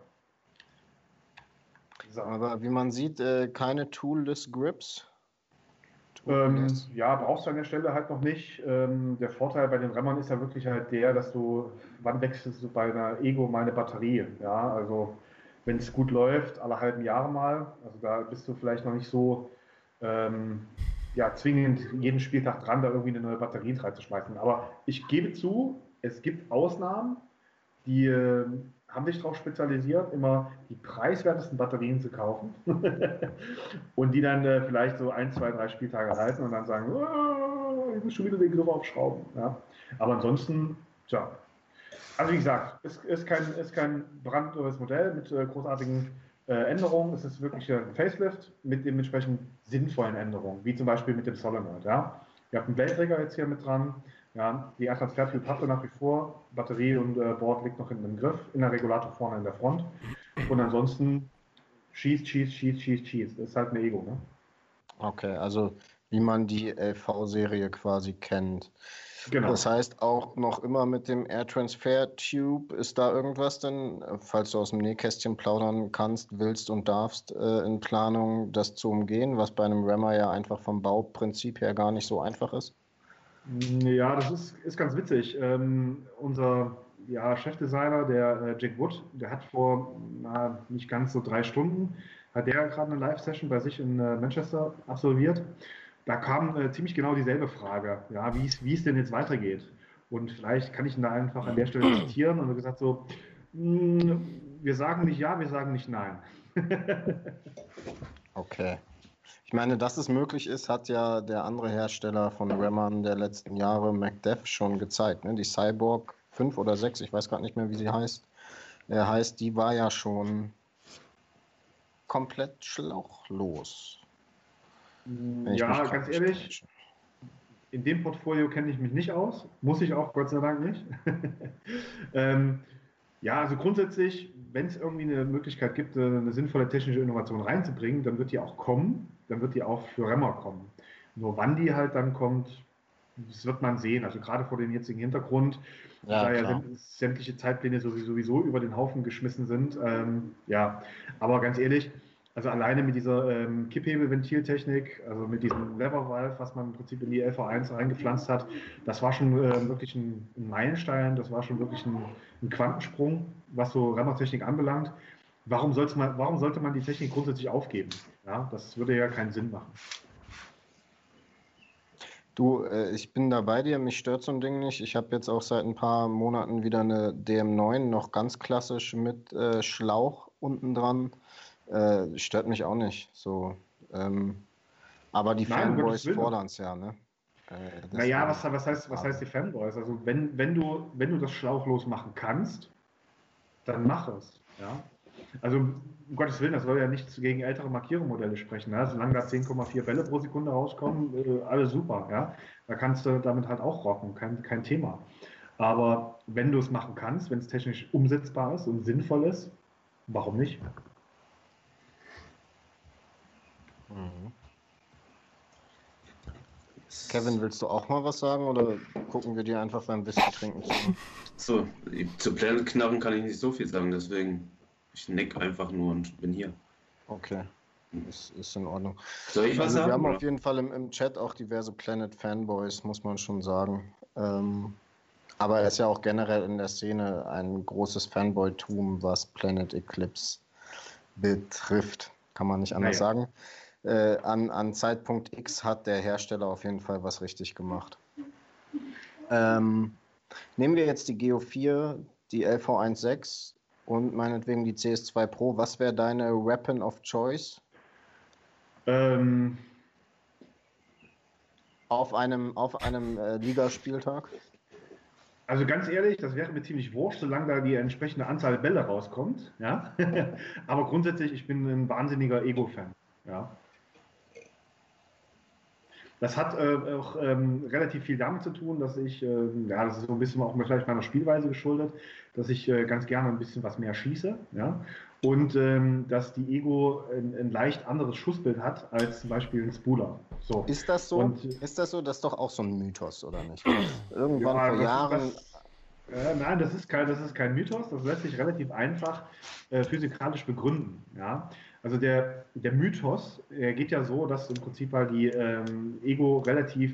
So. Aber wie man sieht, äh, keine Toolless Grips. Ähm, ja, brauchst du an der Stelle halt noch nicht. Ähm, der Vorteil bei den Remmern ist ja wirklich halt der, dass du, wann wechselst du bei einer Ego mal eine Batterie? Ja, also wenn es gut läuft, alle halben Jahre mal. Also da bist du vielleicht noch nicht so ähm, ja, zwingend jeden Spieltag dran, da irgendwie eine neue Batterie reinzuschmeißen. Aber ich gebe zu, es gibt Ausnahmen, die äh, haben sich darauf spezialisiert, immer die preiswertesten Batterien zu kaufen und die dann äh, vielleicht so ein, zwei, drei Spieltage halten und dann sagen, oh, ich muss schon wieder den Griff aufschrauben. Ja. Aber ansonsten, tja. Also wie gesagt, es ist kein, ist kein brandneues Modell mit äh, großartigen äh, Änderungen. Es ist wirklich ein Facelift mit dementsprechend sinnvollen Änderungen, wie zum Beispiel mit dem Solenoid. Ja. Ihr habt einen Weltträger jetzt hier mit dran. Ja, die Transfertür passt nach wie vor. Batterie und äh, Board liegt noch in dem Griff, in der Regulator vorne in der Front. Und ansonsten schießt, schießt, schießt, schießt, schießt. Das ist halt ein Ego, ne? Okay, also wie man die LV-Serie quasi kennt. Genau. Das heißt auch noch immer mit dem Air Transfer Tube. Ist da irgendwas denn, falls du aus dem Nähkästchen plaudern kannst, willst und darfst, äh, in Planung das zu umgehen, was bei einem Rammer ja einfach vom Bauprinzip her gar nicht so einfach ist? Ja, das ist, ist ganz witzig. Ähm, unser ja, Chefdesigner, der äh, Jack Wood, der hat vor na, nicht ganz so drei Stunden, hat der gerade eine Live-Session bei sich in äh, Manchester absolviert. Da kam äh, ziemlich genau dieselbe Frage, ja, wie es denn jetzt weitergeht. Und vielleicht kann ich ihn da einfach an der Stelle zitieren und gesagt so, mh, hm, wir sagen nicht ja, wir sagen nicht nein. okay. Ich meine, dass es möglich ist, hat ja der andere Hersteller von Rammern der letzten Jahre, MacDev, schon gezeigt. Ne? Die Cyborg 5 oder 6, ich weiß gerade nicht mehr, wie sie heißt. Er heißt, die war ja schon komplett schlauchlos. Ja, ganz ehrlich, in dem Portfolio kenne ich mich nicht aus. Muss ich auch, Gott sei Dank nicht. ähm, ja, also grundsätzlich, wenn es irgendwie eine Möglichkeit gibt, äh, eine sinnvolle technische Innovation reinzubringen, dann wird die auch kommen, dann wird die auch für Remmer kommen. Nur wann die halt dann kommt, das wird man sehen. Also gerade vor dem jetzigen Hintergrund, ja, da ja sämtliche Zeitpläne sowieso über den Haufen geschmissen sind. Ähm, ja, aber ganz ehrlich, also alleine mit dieser ähm, Kipphebelventiltechnik, also mit diesem Lever Valve, was man im Prinzip in die LV1 eingepflanzt hat, das war schon äh, wirklich ein, ein, Meilenstein, das war schon wirklich ein, ein Quantensprung, was so Rammertechnik anbelangt. Warum, man, warum sollte man die Technik grundsätzlich aufgeben? Ja, das würde ja keinen Sinn machen. Du, äh, ich bin da bei dir, mich stört so ein Ding nicht. Ich habe jetzt auch seit ein paar Monaten wieder eine DM9, noch ganz klassisch mit äh, Schlauch unten dran. Äh, stört mich auch nicht. So, ähm, aber die Nein, Fanboys fordern es ja, ne? Äh, naja, was, was, heißt, was heißt die Fanboys? Also wenn, wenn, du, wenn du das schlauchlos machen kannst, dann mach es. Ja? Also um Gottes Willen, das soll ja nichts gegen ältere Markierungsmodelle sprechen. Ja? Solange da 10,4 Bälle pro Sekunde rauskommen, äh, alles super. Ja? Da kannst du damit halt auch rocken, kein, kein Thema. Aber wenn du es machen kannst, wenn es technisch umsetzbar ist und sinnvoll ist, warum nicht? Mhm. Kevin, willst du auch mal was sagen oder gucken wir dir einfach beim Whisky trinken zu? So, zu Planet-Knarren kann ich nicht so viel sagen, deswegen ich nick einfach nur und bin hier. Okay. Ist, ist in Ordnung. Soll ich was also, sagen? Wir haben oder? auf jeden Fall im, im Chat auch diverse Planet-Fanboys, muss man schon sagen. Ähm, aber er ist ja auch generell in der Szene ein großes Fanboy-Tum, was Planet Eclipse betrifft. Kann man nicht anders naja. sagen äh, an, an Zeitpunkt X hat der Hersteller auf jeden Fall was richtig gemacht. Ähm, nehmen wir jetzt die Geo 4, die LV16 und meinetwegen die CS2 Pro. Was wäre deine Weapon of Choice? Ähm, auf einem, auf einem äh, Ligaspieltag? Also ganz ehrlich, das wäre mir ziemlich wurscht, solange da die entsprechende Anzahl Bälle rauskommt. Ja? Aber grundsätzlich, ich bin ein wahnsinniger Ego-Fan. Ja? Das hat äh, auch ähm, relativ viel damit zu tun, dass ich, äh, ja, das ist so ein bisschen auch vielleicht meiner Spielweise geschuldet, dass ich äh, ganz gerne ein bisschen was mehr schieße, ja, und ähm, dass die Ego ein, ein, leicht anderes Schussbild hat als zum Beispiel ein Spooler. So. Ist das so? Und, ist das so? Das ist doch auch so ein Mythos, oder nicht? Irgendwann ja, vor Jahren. Das, nein, das ist, kein, das ist kein Mythos, das lässt sich relativ einfach äh, physikalisch begründen. Ja? Also der, der Mythos der geht ja so, dass im Prinzip halt die ähm, Ego relativ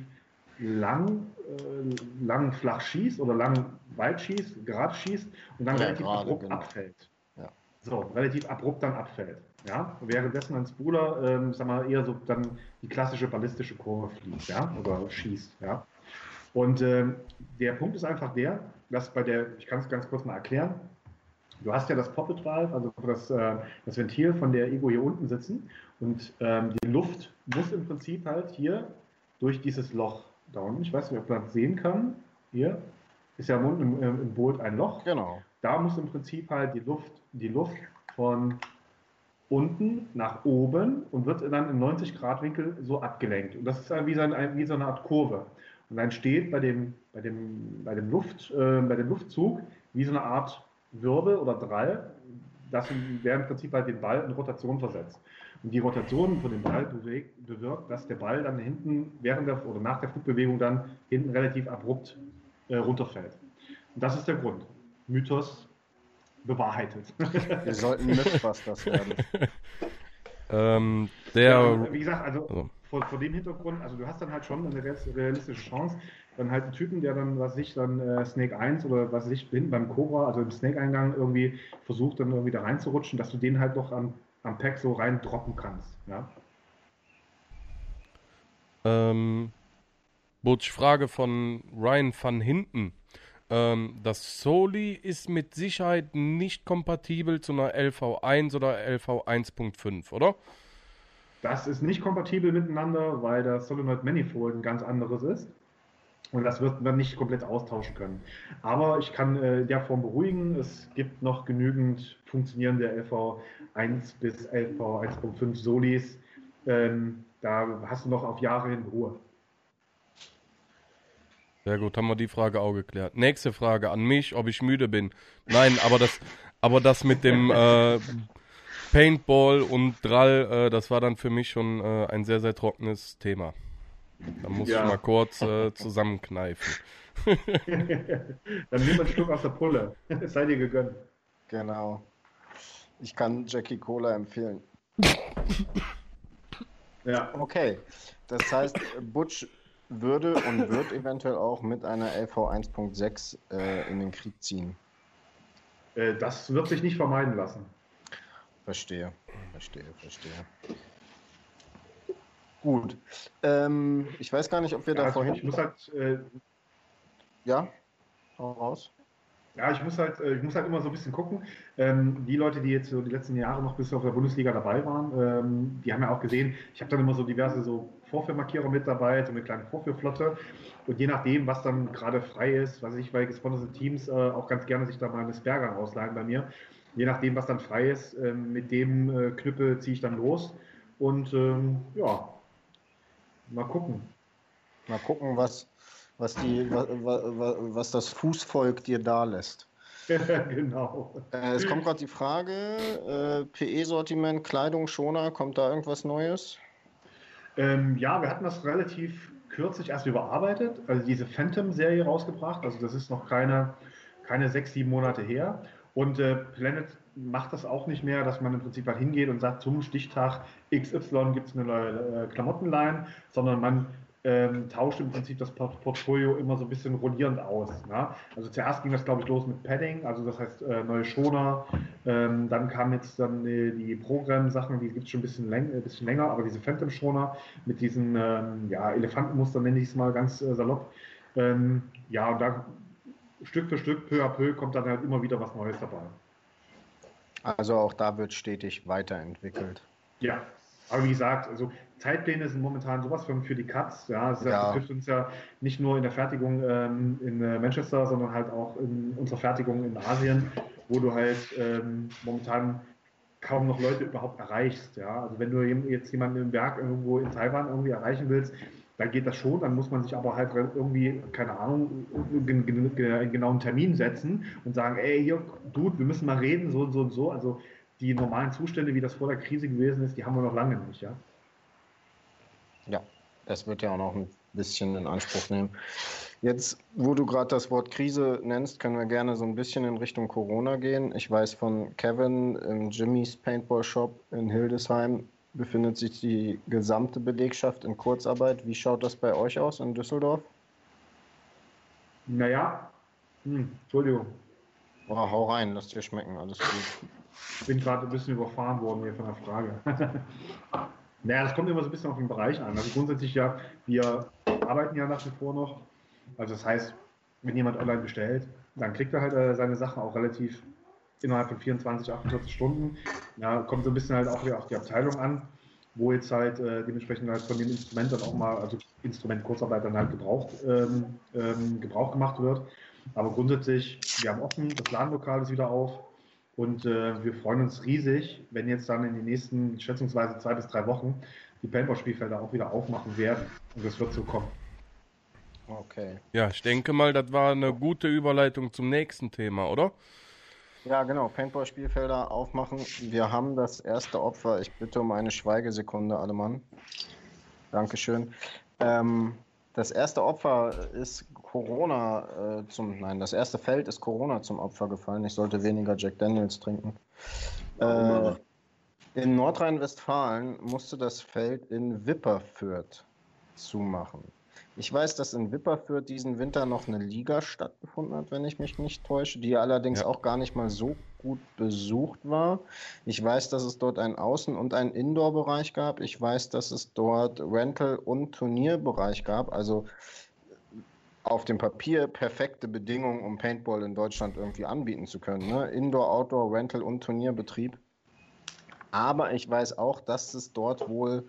lang, äh, lang flach schießt oder lang weit schießt, gerade schießt und dann ja, relativ gerade, abrupt genau. abfällt. Ja. So, relativ abrupt dann abfällt. Ja? Währenddessen ein Spooler, ähm, sag mal, eher so dann die klassische ballistische Kurve fliegt, ja, oder schießt, ja. Und ähm, der Punkt ist einfach der, dass bei der, ich kann es ganz kurz mal erklären, Du hast ja das Poppet Valve, also das, äh, das Ventil von der Ego hier unten sitzen und ähm, die Luft muss im Prinzip halt hier durch dieses Loch da unten, ich weiß nicht, ob man das sehen kann, hier ist ja im, im, im Boot ein Loch. Genau. Da muss im Prinzip halt die Luft, die Luft von unten nach oben und wird dann im 90 Grad Winkel so abgelenkt. Und das ist wie so, eine, wie so eine Art Kurve. Und dann steht bei dem, bei dem, bei dem, Luft, äh, bei dem Luftzug wie so eine Art Wirbel oder Drall, das wäre im Prinzip halt den Ball in Rotation versetzt. Und die Rotation von dem Ball bewegt, bewirkt, dass der Ball dann hinten während der oder nach der Flugbewegung dann hinten relativ abrupt äh, runterfällt. Und das ist der Grund. Mythos bewahrheitet. Wir sollten Mythbusters werden. ähm, der, ja, wie gesagt, also, also vor, vor dem Hintergrund, also du hast dann halt schon eine realistische Chance, dann halt einen Typen, der dann, was ich, dann äh, Snake 1 oder was ich bin beim Cobra, also im Snake-Eingang irgendwie versucht, dann irgendwie da reinzurutschen, dass du den halt noch am, am Pack so rein droppen kannst. Ja? Ähm, Butch, Frage von Ryan van Hinten. Ähm, das Soli ist mit Sicherheit nicht kompatibel zu einer LV1 oder LV 1.5, oder? Das ist nicht kompatibel miteinander, weil das Solenoid Manifold ein ganz anderes ist. Und das wird man nicht komplett austauschen können. Aber ich kann äh, in der Form beruhigen, es gibt noch genügend funktionierende LV1 bis LV 1.5 Solis. Ähm, da hast du noch auf Jahre in Ruhe. Sehr gut, haben wir die Frage auch geklärt. Nächste Frage an mich, ob ich müde bin. Nein, aber das, aber das mit dem äh, Paintball und Drall, äh, das war dann für mich schon äh, ein sehr, sehr trockenes Thema. Da muss ja. ich mal kurz äh, zusammenkneifen. dann nimm ein Stück aus der Pulle. Sei dir gegönnt. Genau. Ich kann Jackie Cola empfehlen. ja. Okay. Das heißt, Butch würde und wird eventuell auch mit einer LV 1.6 äh, in den Krieg ziehen. Äh, das wird sich nicht vermeiden lassen. Verstehe, verstehe, verstehe. Gut. Ähm, ich weiß gar nicht, ob wir ja, da also vorhin. Ich muss halt. Äh, ja, hau raus. Ja, ich muss halt, äh, ich muss halt immer so ein bisschen gucken. Ähm, die Leute, die jetzt so die letzten Jahre noch bis auf der Bundesliga dabei waren, ähm, die haben ja auch gesehen, ich habe dann immer so diverse so Vorführmarkierer mit dabei, so eine kleine Vorführflotte. Und je nachdem, was dann gerade frei ist, was ich bei gesponserte Teams äh, auch ganz gerne sich da mal eine Sperrgang ausleihen bei mir. Je nachdem, was dann frei ist, äh, mit dem äh, Knüppel ziehe ich dann los. Und ähm, ja, mal gucken. Mal gucken, was, was, die, was, was das Fußvolk dir da lässt. genau. Äh, es kommt gerade die Frage: äh, PE-Sortiment, Kleidung, Schoner, kommt da irgendwas Neues? Ähm, ja, wir hatten das relativ kürzlich erst überarbeitet, also diese Phantom-Serie rausgebracht. Also das ist noch keine, keine sechs, sieben Monate her. Und äh, Planet macht das auch nicht mehr, dass man im Prinzip halt hingeht und sagt, zum Stichtag XY gibt es eine neue äh, Klamottenline, sondern man ähm, tauscht im Prinzip das Portfolio immer so ein bisschen rollierend aus. Ne? Also zuerst ging das, glaube ich, los mit Padding, also das heißt äh, neue Schoner. Ähm, dann kamen jetzt dann äh, die Programm-Sachen, die gibt es schon ein bisschen, läng äh, bisschen, länger, aber diese Phantom-Schoner mit diesen ähm, ja, Elefantenmuster, nenne ich es mal ganz äh, salopp. Ähm, ja, und da Stück für Stück, peu à peu, kommt dann halt immer wieder was Neues dabei. Also auch da wird stetig weiterentwickelt. Ja, aber wie gesagt, also Zeitpläne sind momentan sowas von für die Cuts. Ja, das, ja. betrifft uns ja nicht nur in der Fertigung ähm, in äh, Manchester, sondern halt auch in unserer Fertigung in Asien, wo du halt ähm, momentan kaum noch Leute überhaupt erreichst. Ja, also wenn du jetzt jemanden im Werk irgendwo in Taiwan irgendwie erreichen willst, dann geht das schon, dann muss man sich aber halt irgendwie, keine Ahnung, einen genauen Termin setzen und sagen, ey, hier, Dude, wir müssen mal reden, so und so und so. Also die normalen Zustände, wie das vor der Krise gewesen ist, die haben wir noch lange nicht, ja. Ja, das wird ja auch noch ein bisschen in Anspruch nehmen. Jetzt, wo du gerade das Wort Krise nennst, können wir gerne so ein bisschen in Richtung Corona gehen. Ich weiß von Kevin im Jimmy's Paintball Shop in Hildesheim befindet sich die gesamte Belegschaft in Kurzarbeit. Wie schaut das bei euch aus in Düsseldorf? Naja, hm, Entschuldigung. Oh, hau rein, lass dir schmecken, alles gut. Ich bin gerade ein bisschen überfahren worden hier von der Frage. Naja, das kommt immer so ein bisschen auf den Bereich an. Also grundsätzlich ja, wir arbeiten ja nach wie vor noch. Also das heißt, wenn jemand online bestellt, dann kriegt er halt äh, seine Sachen auch relativ innerhalb von 24, 48 Stunden. Ja, kommt so ein bisschen halt auch wieder auf die Abteilung an, wo jetzt halt äh, dementsprechend halt von dem Instrument dann auch mal, also Instrument Kurzarbeit dann halt gebraucht, ähm, ähm, Gebrauch gemacht wird. Aber grundsätzlich, wir haben offen, das Ladenlokal ist wieder auf. Und äh, wir freuen uns riesig, wenn jetzt dann in den nächsten schätzungsweise zwei bis drei Wochen die Paintball-Spielfelder auch wieder aufmachen werden. Und das wird so kommen. Okay. Ja, ich denke mal, das war eine gute Überleitung zum nächsten Thema, oder? Ja, genau. Paintball-Spielfelder aufmachen. Wir haben das erste Opfer. Ich bitte um eine Schweigesekunde, alle Mann. Dankeschön. Ähm, das erste Opfer ist Corona äh, zum, nein, das erste Feld ist Corona zum Opfer gefallen. Ich sollte weniger Jack Daniels trinken. Äh, In Nordrhein-Westfalen musste das Feld in Wipperfürth zumachen. Ich weiß, dass in Wipperfürth diesen Winter noch eine Liga stattgefunden hat, wenn ich mich nicht täusche, die allerdings ja. auch gar nicht mal so gut besucht war. Ich weiß, dass es dort einen Außen- und einen Indoor-Bereich gab. Ich weiß, dass es dort Rental- und Turnierbereich gab. Also auf dem Papier perfekte Bedingungen, um Paintball in Deutschland irgendwie anbieten zu können. Ne? Indoor, Outdoor, Rental und Turnierbetrieb. Aber ich weiß auch, dass es dort wohl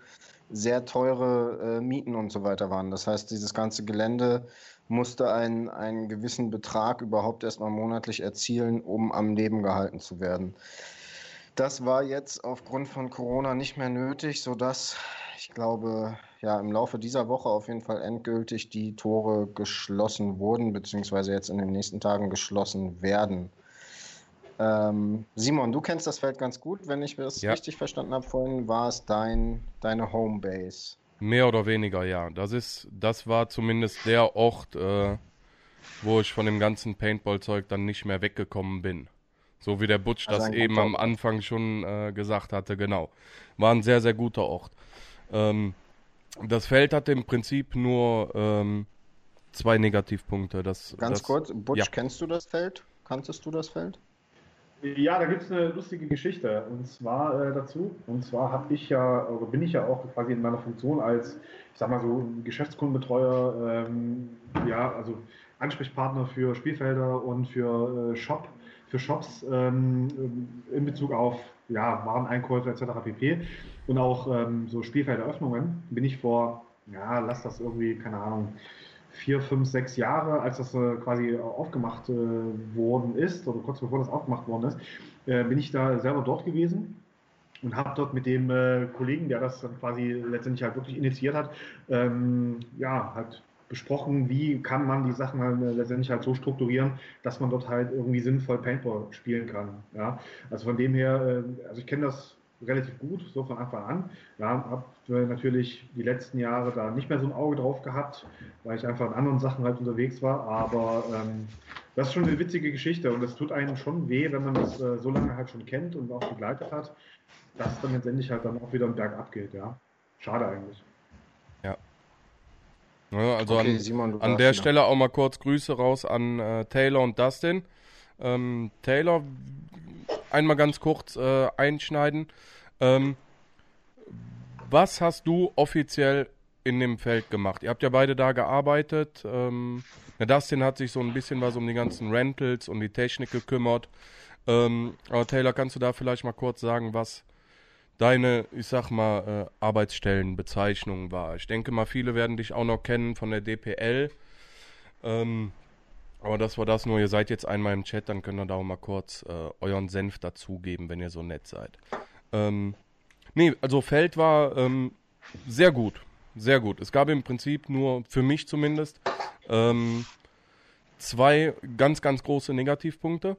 sehr teure äh, Mieten und so weiter waren. Das heißt, dieses ganze Gelände musste einen, einen gewissen Betrag überhaupt erstmal monatlich erzielen, um am Leben gehalten zu werden. Das war jetzt aufgrund von Corona nicht mehr nötig, sodass ich glaube, ja, im Laufe dieser Woche auf jeden Fall endgültig die Tore geschlossen wurden, beziehungsweise jetzt in den nächsten Tagen geschlossen werden. Ähm, Simon, du kennst das Feld ganz gut. Wenn ich es ja. richtig verstanden habe vorhin, war es dein, deine Homebase. Mehr oder weniger, ja. Das ist, das war zumindest der Ort, äh, wo ich von dem ganzen Paintball-Zeug dann nicht mehr weggekommen bin. So wie der Butch also das eben am Anfang schon äh, gesagt hatte, genau. War ein sehr, sehr guter Ort. Ähm, das Feld hatte im Prinzip nur ähm, zwei Negativpunkte. Das, Ganz das, kurz, Butch, ja. kennst du das Feld? Kanntest du das Feld? Ja, da gibt es eine lustige Geschichte und zwar äh, dazu. Und zwar habe ich ja, oder bin ich ja auch quasi in meiner Funktion als, ich sag mal so, Geschäftskundenbetreuer, ähm, ja, also Ansprechpartner für Spielfelder und für äh, Shop, für Shops ähm, in Bezug auf ja, Wareneinkäufe etc. pp. Und auch ähm, so Spielfelderöffnungen bin ich vor, ja, lass das irgendwie, keine Ahnung, vier, fünf, sechs Jahre, als das äh, quasi aufgemacht äh, worden ist, oder kurz bevor das aufgemacht worden ist, äh, bin ich da selber dort gewesen und habe dort mit dem äh, Kollegen, der das dann quasi letztendlich halt wirklich initiiert hat, ähm, ja, halt besprochen, wie kann man die Sachen halt letztendlich halt so strukturieren, dass man dort halt irgendwie sinnvoll Paintball spielen kann. Ja? Also von dem her, äh, also ich kenne das relativ gut, so von Anfang an. Ja, habe natürlich die letzten Jahre da nicht mehr so ein Auge drauf gehabt, weil ich einfach in anderen Sachen halt unterwegs war. Aber ähm, das ist schon eine witzige Geschichte und es tut einem schon weh, wenn man das äh, so lange halt schon kennt und auch begleitet hat, dass es dann letztendlich halt dann auch wieder einen Berg abgeht. Ja, schade eigentlich. Ja. ja also okay, an, Simon, an der Stelle auch mal kurz Grüße raus an äh, Taylor und Dustin. Ähm, Taylor, einmal ganz kurz äh, einschneiden. Ähm, was hast du offiziell in dem Feld gemacht? Ihr habt ja beide da gearbeitet. Ähm, der Dustin hat sich so ein bisschen was um die ganzen Rentals und die Technik gekümmert. Ähm, aber Taylor, kannst du da vielleicht mal kurz sagen, was deine, ich sag mal, äh, Arbeitsstellenbezeichnung war? Ich denke mal, viele werden dich auch noch kennen von der DPL. Ähm, aber das war das nur. Ihr seid jetzt einmal im Chat, dann könnt ihr da auch mal kurz äh, euren Senf dazugeben, wenn ihr so nett seid. Ähm, nee, also Feld war ähm, sehr gut. Sehr gut. Es gab im Prinzip nur, für mich zumindest, ähm, zwei ganz, ganz große Negativpunkte.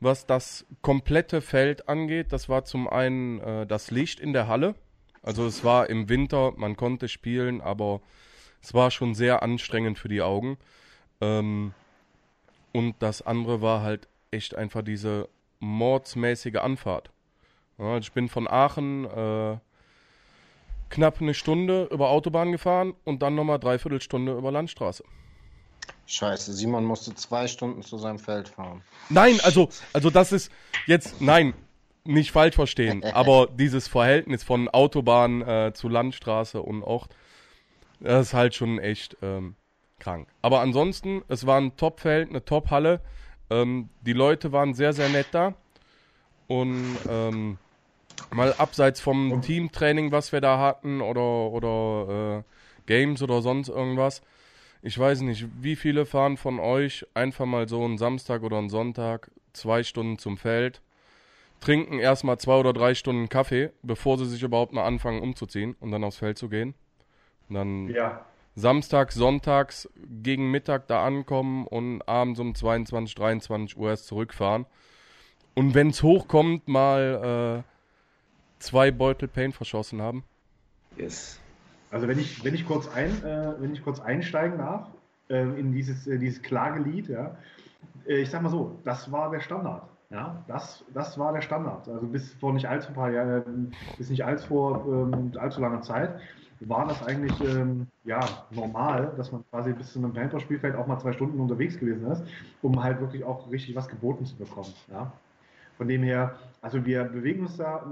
Was das komplette Feld angeht, das war zum einen äh, das Licht in der Halle. Also es war im Winter, man konnte spielen, aber es war schon sehr anstrengend für die Augen. Ähm, und das andere war halt echt einfach diese mordsmäßige Anfahrt. Ja, ich bin von Aachen äh, knapp eine Stunde über Autobahn gefahren und dann nochmal dreiviertel Stunde über Landstraße. Scheiße, Simon musste zwei Stunden zu seinem Feld fahren. Nein, also, also das ist jetzt, nein, nicht falsch verstehen, aber dieses Verhältnis von Autobahn äh, zu Landstraße und Ort, das ist halt schon echt ähm, krank. Aber ansonsten, es war ein Top-Feld, eine Top-Halle. Ähm, die Leute waren sehr, sehr nett da. Und ähm, mal abseits vom Teamtraining, was wir da hatten, oder, oder äh, Games oder sonst irgendwas. Ich weiß nicht, wie viele fahren von euch einfach mal so einen Samstag oder einen Sonntag zwei Stunden zum Feld, trinken erstmal zwei oder drei Stunden Kaffee, bevor sie sich überhaupt mal anfangen umzuziehen und dann aufs Feld zu gehen. Und dann ja. Samstag, Sonntags gegen Mittag da ankommen und abends um 22, 23 Uhr erst zurückfahren. Und wenn es hochkommt, mal äh, zwei Beutel Paint verschossen haben. Yes. Also wenn ich, wenn ich, kurz, ein, äh, wenn ich kurz einsteigen darf äh, in dieses, äh, dieses Klagelied, ja, äh, ich sag mal so, das war der Standard. Ja, das, das war der Standard. Also bis vor nicht allzu paar Jahren, bis nicht allzu vor ähm, allzu langer Zeit war das eigentlich ähm, ja, normal, dass man quasi bis zu einem Paintball-Spielfeld auch mal zwei Stunden unterwegs gewesen ist, um halt wirklich auch richtig was geboten zu bekommen. Ja. Von dem her, also wir bewegen uns da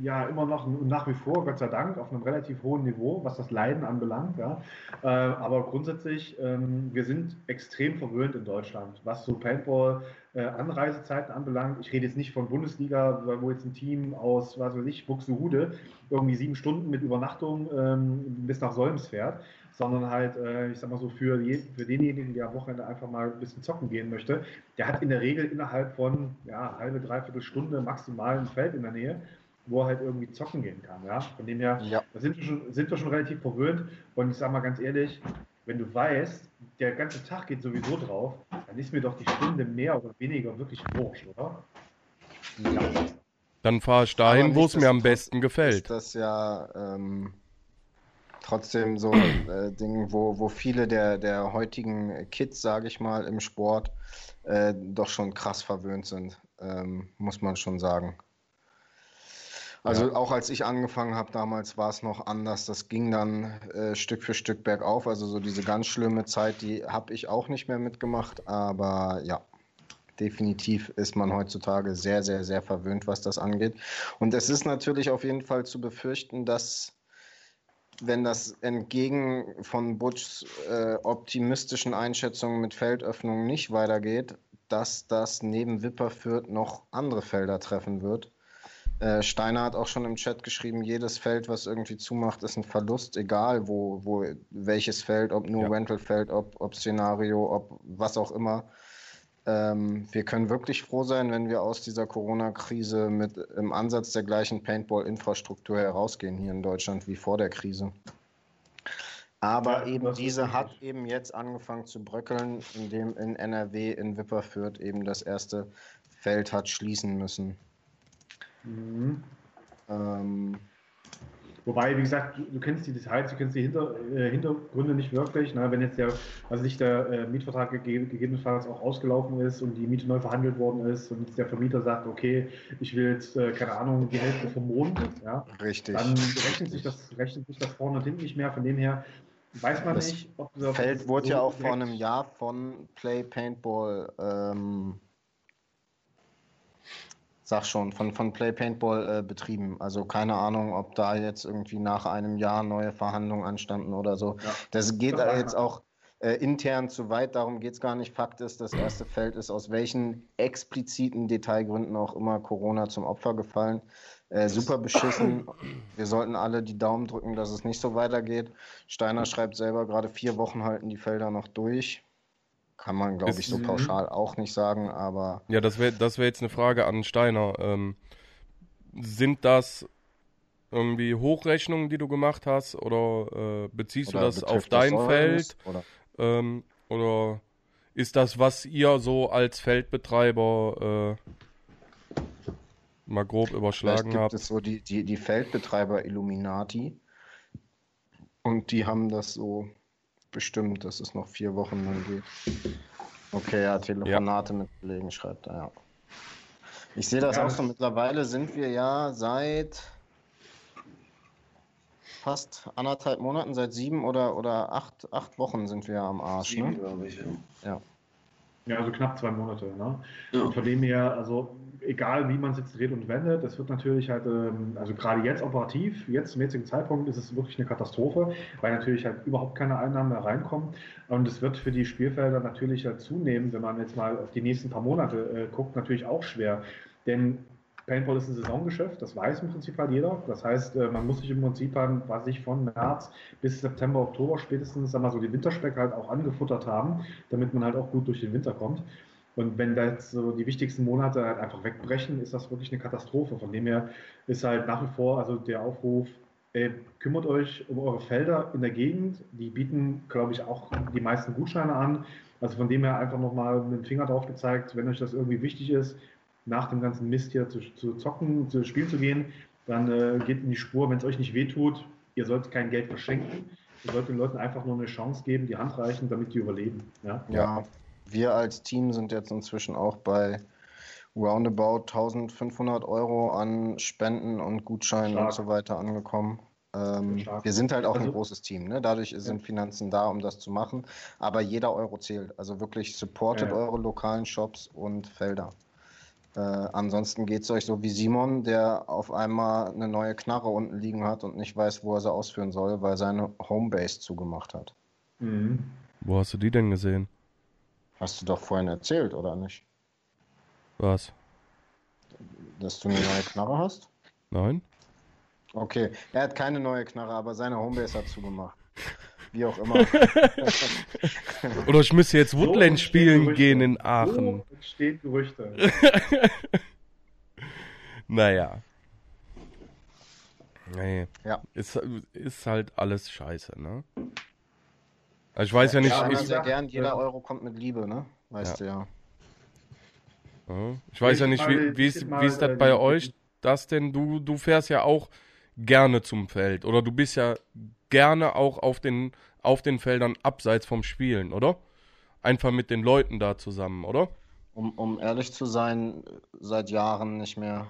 ja immer noch nach wie vor, Gott sei Dank, auf einem relativ hohen Niveau, was das Leiden anbelangt. Ja. Äh, aber grundsätzlich, ähm, wir sind extrem verwöhnt in Deutschland, was so Paintball Anreisezeiten anbelangt. Ich rede jetzt nicht von Bundesliga, wo jetzt ein Team aus, was weiß ich, Buxtehude irgendwie sieben Stunden mit Übernachtung ähm, bis nach Solms fährt, sondern halt, äh, ich sag mal so, für, je, für denjenigen, der am Wochenende einfach mal ein bisschen zocken gehen möchte, der hat in der Regel innerhalb von ja, halbe, dreiviertel Stunde maximal ein Feld in der Nähe wo er halt irgendwie zocken gehen kann. Ja? Von dem her ja. da sind, wir schon, sind wir schon relativ verwöhnt. Und ich sage mal ganz ehrlich, wenn du weißt, der ganze Tag geht sowieso drauf, dann ist mir doch die Stunde mehr oder weniger wirklich wurscht, oder? Ja. Dann fahre ich dahin, wo es mir am besten gefällt. Ist das ja ähm, trotzdem so ein äh, Ding, wo, wo viele der, der heutigen Kids, sage ich mal, im Sport äh, doch schon krass verwöhnt sind, ähm, muss man schon sagen. Also ja. auch als ich angefangen habe damals war es noch anders. Das ging dann äh, Stück für Stück bergauf. Also so diese ganz schlimme Zeit, die habe ich auch nicht mehr mitgemacht. Aber ja, definitiv ist man heutzutage sehr, sehr, sehr verwöhnt, was das angeht. Und es ist natürlich auf jeden Fall zu befürchten, dass wenn das entgegen von Butchs äh, optimistischen Einschätzungen mit Feldöffnungen nicht weitergeht, dass das neben Wipperfürth noch andere Felder treffen wird äh, Steiner hat auch schon im Chat geschrieben, jedes Feld, was irgendwie zumacht, ist ein Verlust, egal wo, wo welches Feld, ob nur ja. Rental-Feld, ob, ob Szenario, ob was auch immer. Ähm, wir können wirklich froh sein, wenn wir aus dieser Corona-Krise mit im Ansatz der gleichen Paintball-Infrastruktur herausgehen hier in Deutschland wie vor der Krise. Aber ja, eben diese hat eben jetzt angefangen zu bröckeln, indem in NRW in Wipperfürth eben das erste Feld hat schließen müssen. Mhm. Ähm, Wobei, wie gesagt, du, du, kennst die Details, du kennst die Hinter, äh, Hintergründe nicht wirklich. Ne? Wenn jetzt der, also nicht der äh, Mietvertrag gegeben, gegebenenfalls auch ausgelaufen ist und die Miete neu verhandelt worden ist und jetzt der Vermieter sagt, okay, ich will jetzt, äh, keine Ahnung, die Hälfte vom Mond, ja, Richtig. dann rechnet sich, das, rechnet sich das vorne und hinten nicht mehr. Von dem her weiß man das nicht, ob das Feld wurde ja auch vor einem Jahr von Play Paintball ähm, sag schon, von, von Play Paintball äh, betrieben. Also keine Ahnung, ob da jetzt irgendwie nach einem Jahr neue Verhandlungen anstanden oder so. Ja. Das geht da jetzt auch äh, intern zu weit, darum geht es gar nicht. Fakt ist, das erste Feld ist aus welchen expliziten Detailgründen auch immer Corona zum Opfer gefallen. Äh, super beschissen. Wir sollten alle die Daumen drücken, dass es nicht so weitergeht. Steiner schreibt selber gerade vier Wochen halten die Felder noch durch. Kann man, glaube ich, so pauschal auch nicht sagen, aber. Ja, das wäre das wär jetzt eine Frage an Steiner. Ähm, sind das irgendwie Hochrechnungen, die du gemacht hast, oder äh, beziehst oder du das auf dein das Feld? Oder? Ähm, oder ist das, was ihr so als Feldbetreiber äh, mal grob überschlagen gibt habt? Es so die, die, die Feldbetreiber Illuminati und die haben das so bestimmt, dass es noch vier Wochen lang geht. Okay, ja, Telefonate ja. mit Kollegen schreibt er, ja. Ich sehe das ja, auch so. Mittlerweile sind wir ja seit fast anderthalb Monaten, seit sieben oder, oder acht, acht Wochen sind wir am Arsch. Sieben, ne? glaube ich, ja. ja. Ja, also knapp zwei Monate. Ne? Ja. Und von dem her, also egal wie man es jetzt dreht und wendet, das wird natürlich halt, ähm, also gerade jetzt operativ, jetzt zum jetzigen Zeitpunkt ist es wirklich eine Katastrophe, weil natürlich halt überhaupt keine Einnahmen mehr reinkommen. Und es wird für die Spielfelder natürlich halt zunehmen, wenn man jetzt mal auf die nächsten paar Monate äh, guckt, natürlich auch schwer. Denn Paintball ist ein Saisongeschäft, das weiß im Prinzip halt jeder. Das heißt, äh, man muss sich im Prinzip dann, was ich von März bis September, Oktober spätestens, sagen wir so, die Winterspeck halt auch angefuttert haben, damit man halt auch gut durch den Winter kommt. Und wenn da jetzt so die wichtigsten Monate halt einfach wegbrechen, ist das wirklich eine Katastrophe. Von dem her ist halt nach wie vor also der Aufruf, ey, kümmert euch um eure Felder in der Gegend. Die bieten, glaube ich, auch die meisten Gutscheine an. Also von dem her einfach nochmal mit dem Finger drauf gezeigt, wenn euch das irgendwie wichtig ist, nach dem ganzen Mist hier zu, zu zocken, zu spielen zu gehen, dann äh, geht in die Spur, wenn es euch nicht wehtut, ihr sollt kein Geld verschenken. Ihr sollt den Leuten einfach nur eine Chance geben, die Hand reichen, damit die überleben. Ja, ja wir als Team sind jetzt inzwischen auch bei roundabout 1500 Euro an Spenden und Gutscheinen Stark. und so weiter angekommen. Ähm, wir sind halt auch ein Also- großes Team, ne? Dadurch sind Finanzen da, um das zu machen. Aber jeder Euro zählt. Also wirklich supportet Ja, ja. eure lokalen Shops und Felder. Äh, ansonsten geht es euch so wie Simon, der auf einmal eine neue Knarre unten liegen hat und nicht weiß, wo er sie ausführen soll, weil seine Homebase zugemacht hat. Mhm. Wo hast du die denn gesehen? Hast du doch vorhin erzählt, oder nicht? Was? Dass du eine neue Knarre hast? Nein? Okay, er hat keine neue Knarre, aber seine Homebase hat zugemacht. Wie auch immer. Oder ich müsste jetzt So Woodland entstehen spielen Gerüchte. gehen in Aachen. So entstehen Gerüchte. Naja. Nee. Ja. Ist, ist halt alles scheiße, ne? Also ich weiß ja nicht, Ja, ich sehr gern, jeder Euro kommt mit Liebe, ne? Weißt du ja. ja, ich weiß ja Ich nicht, mal- wie, wie, ist, mal, wie ist das äh, bei euch, das denn? Du, du fährst ja auch gerne zum Feld oder du bist ja gerne auch auf den, auf den Feldern abseits vom Spielen, oder? Einfach mit den Leuten da zusammen, oder? Um, um ehrlich zu sein, seit Jahren nicht mehr.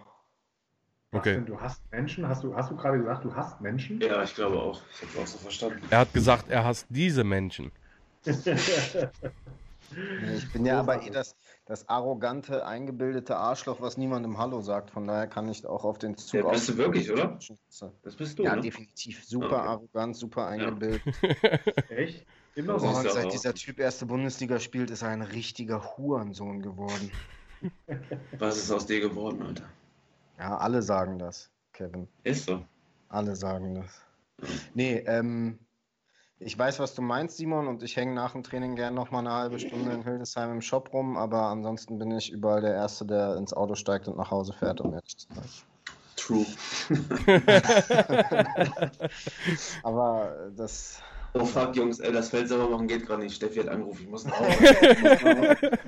Okay. denn, du hast Menschen? Hast du, hast du gerade gesagt, du hast Menschen? Ja, ich glaube auch. Ich habe auch so verstanden. Er hat gesagt, er hasst diese Menschen. Nee, ich bin ja aber eh das, das arrogante, eingebildete Arschloch, was niemandem Hallo sagt. Von daher kann ich auch auf den Zug Ja, bist du wirklich, oder? Ja, Das bist du, ne? definitiv. Super Okay. arrogant, super eingebildet. Echt? Immer so. ist Und ja seit dieser Typ erste Bundesliga spielt, ist er ein richtiger Hurensohn geworden. Was ist aus dir geworden, Alter? Ja, alle sagen das, Kevin. Ist so. Alle sagen das. Nee, ähm, ich weiß, was du meinst, Simon, und ich hänge nach dem Training gern noch mal eine halbe Stunde in Hildesheim im Shop rum, aber ansonsten bin ich überall der Erste, der ins Auto steigt und nach Hause fährt, um ehrlich zu sein. True. Aber äh, das, Oh fuck, Jungs, ey, das Feld sauber machen geht gerade nicht. Steffi hat angerufen, ich muss nach Hause.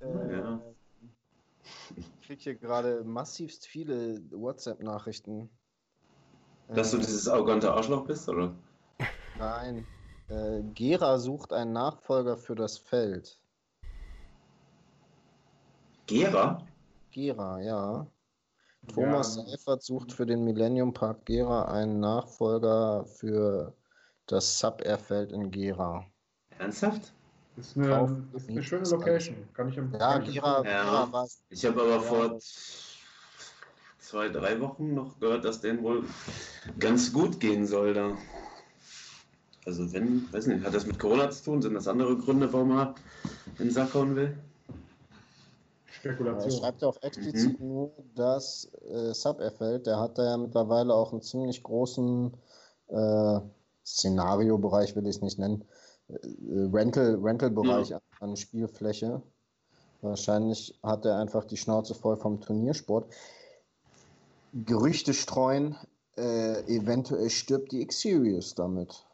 Äh, Ja. ich kriege hier gerade massivst viele WhatsApp-Nachrichten. Dass du Äh, dieses arrogante Arschloch bist, oder? Nein. Äh, Gera sucht einen Nachfolger für das Feld. Gera? Gera, ja. Thomas Ja. Seifert sucht für den Millennium Park Gera einen Nachfolger für das Sub-Air-Feld in Gera. Ernsthaft? Ist eine, Kauf- ist eine schöne Location. Kann ich Ja, kann ich Gera, empfehlen. Ja. Gera war Ich habe aber Ja. vor zwei, drei Wochen noch gehört, dass denen wohl ganz gut gehen soll da. Also wenn, weiß nicht, hat das mit Corona zu tun? Sind das andere Gründe, warum er in den Sack hauen will? Er Spekulation. schreibt ja auch explizit Mhm. nur das äh, Sub-Air-Feld. Der hat da ja mittlerweile auch einen ziemlich großen äh, Szenariobereich, will ich es nicht nennen. Äh, Rental, Rental-Bereich an, an Spielfläche. Wahrscheinlich hat er einfach die Schnauze voll vom Turniersport. Gerüchte streuen, äh, eventuell stirbt die X-Series damit.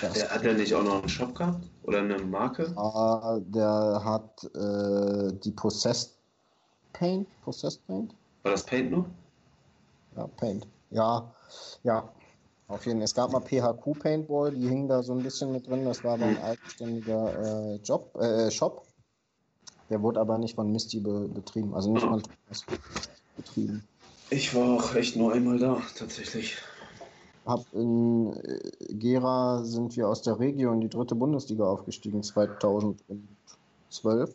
Der, hat er nicht auch noch einen Shop gehabt? Oder eine Marke? Ah, der hat äh, die Possessed Paint. Possessed Paint? War das Paint nur? Ja, Paint. Ja, ja. Auf jeden Fall. Es gab mal PHQ Paintball, die hingen da so ein bisschen mit drin. Das war aber ein eigenständiger äh, Job, äh, Shop. Der wurde aber nicht von Misty be betrieben. Also nicht von Thomas betrieben. Ich war auch echt nur einmal da, tatsächlich. Hab in äh, Gera sind wir aus der Region in die dritte Bundesliga aufgestiegen, 2012.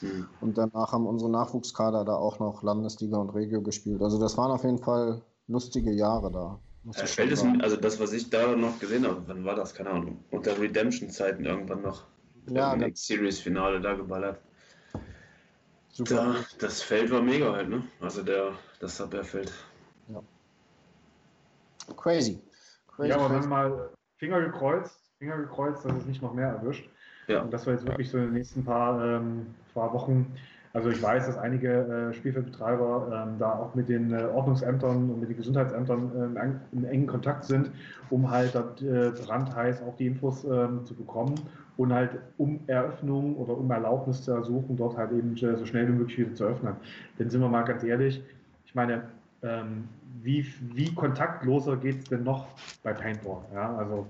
Hm. Und danach haben unsere Nachwuchskader da auch noch Landesliga und Regio gespielt. Also das waren auf jeden Fall lustige Jahre da. Ja, ist, sagen. also das, was ich da noch gesehen habe, wann war das? Keine Ahnung. Unter Redemption-Zeiten irgendwann noch. Ja, Irgendein das- X-Series-Finale da geballert. Super. Da, das Feld war mega halt, ne? Also der, das Sub-Air-Feld. Crazy. Crazy, Ja, aber crazy. dann mal Finger gekreuzt, Finger gekreuzt, dass es nicht noch mehr erwischt. Ja. Und das war jetzt wirklich so in den nächsten paar, ähm, paar Wochen. Also ich weiß, dass einige äh, Spielfeldbetreiber ähm, da auch mit den äh, Ordnungsämtern und mit den Gesundheitsämtern ähm, in engen Kontakt sind, um halt äh, brandheiß auch die Infos ähm, zu bekommen und halt um Eröffnung oder um Erlaubnis zu ersuchen, dort halt eben äh, so schnell wie möglich wieder zu öffnen. Denn sind wir mal ganz ehrlich, ich meine, ähm, wie, wie kontaktloser geht es denn noch bei Paintball? Ja, also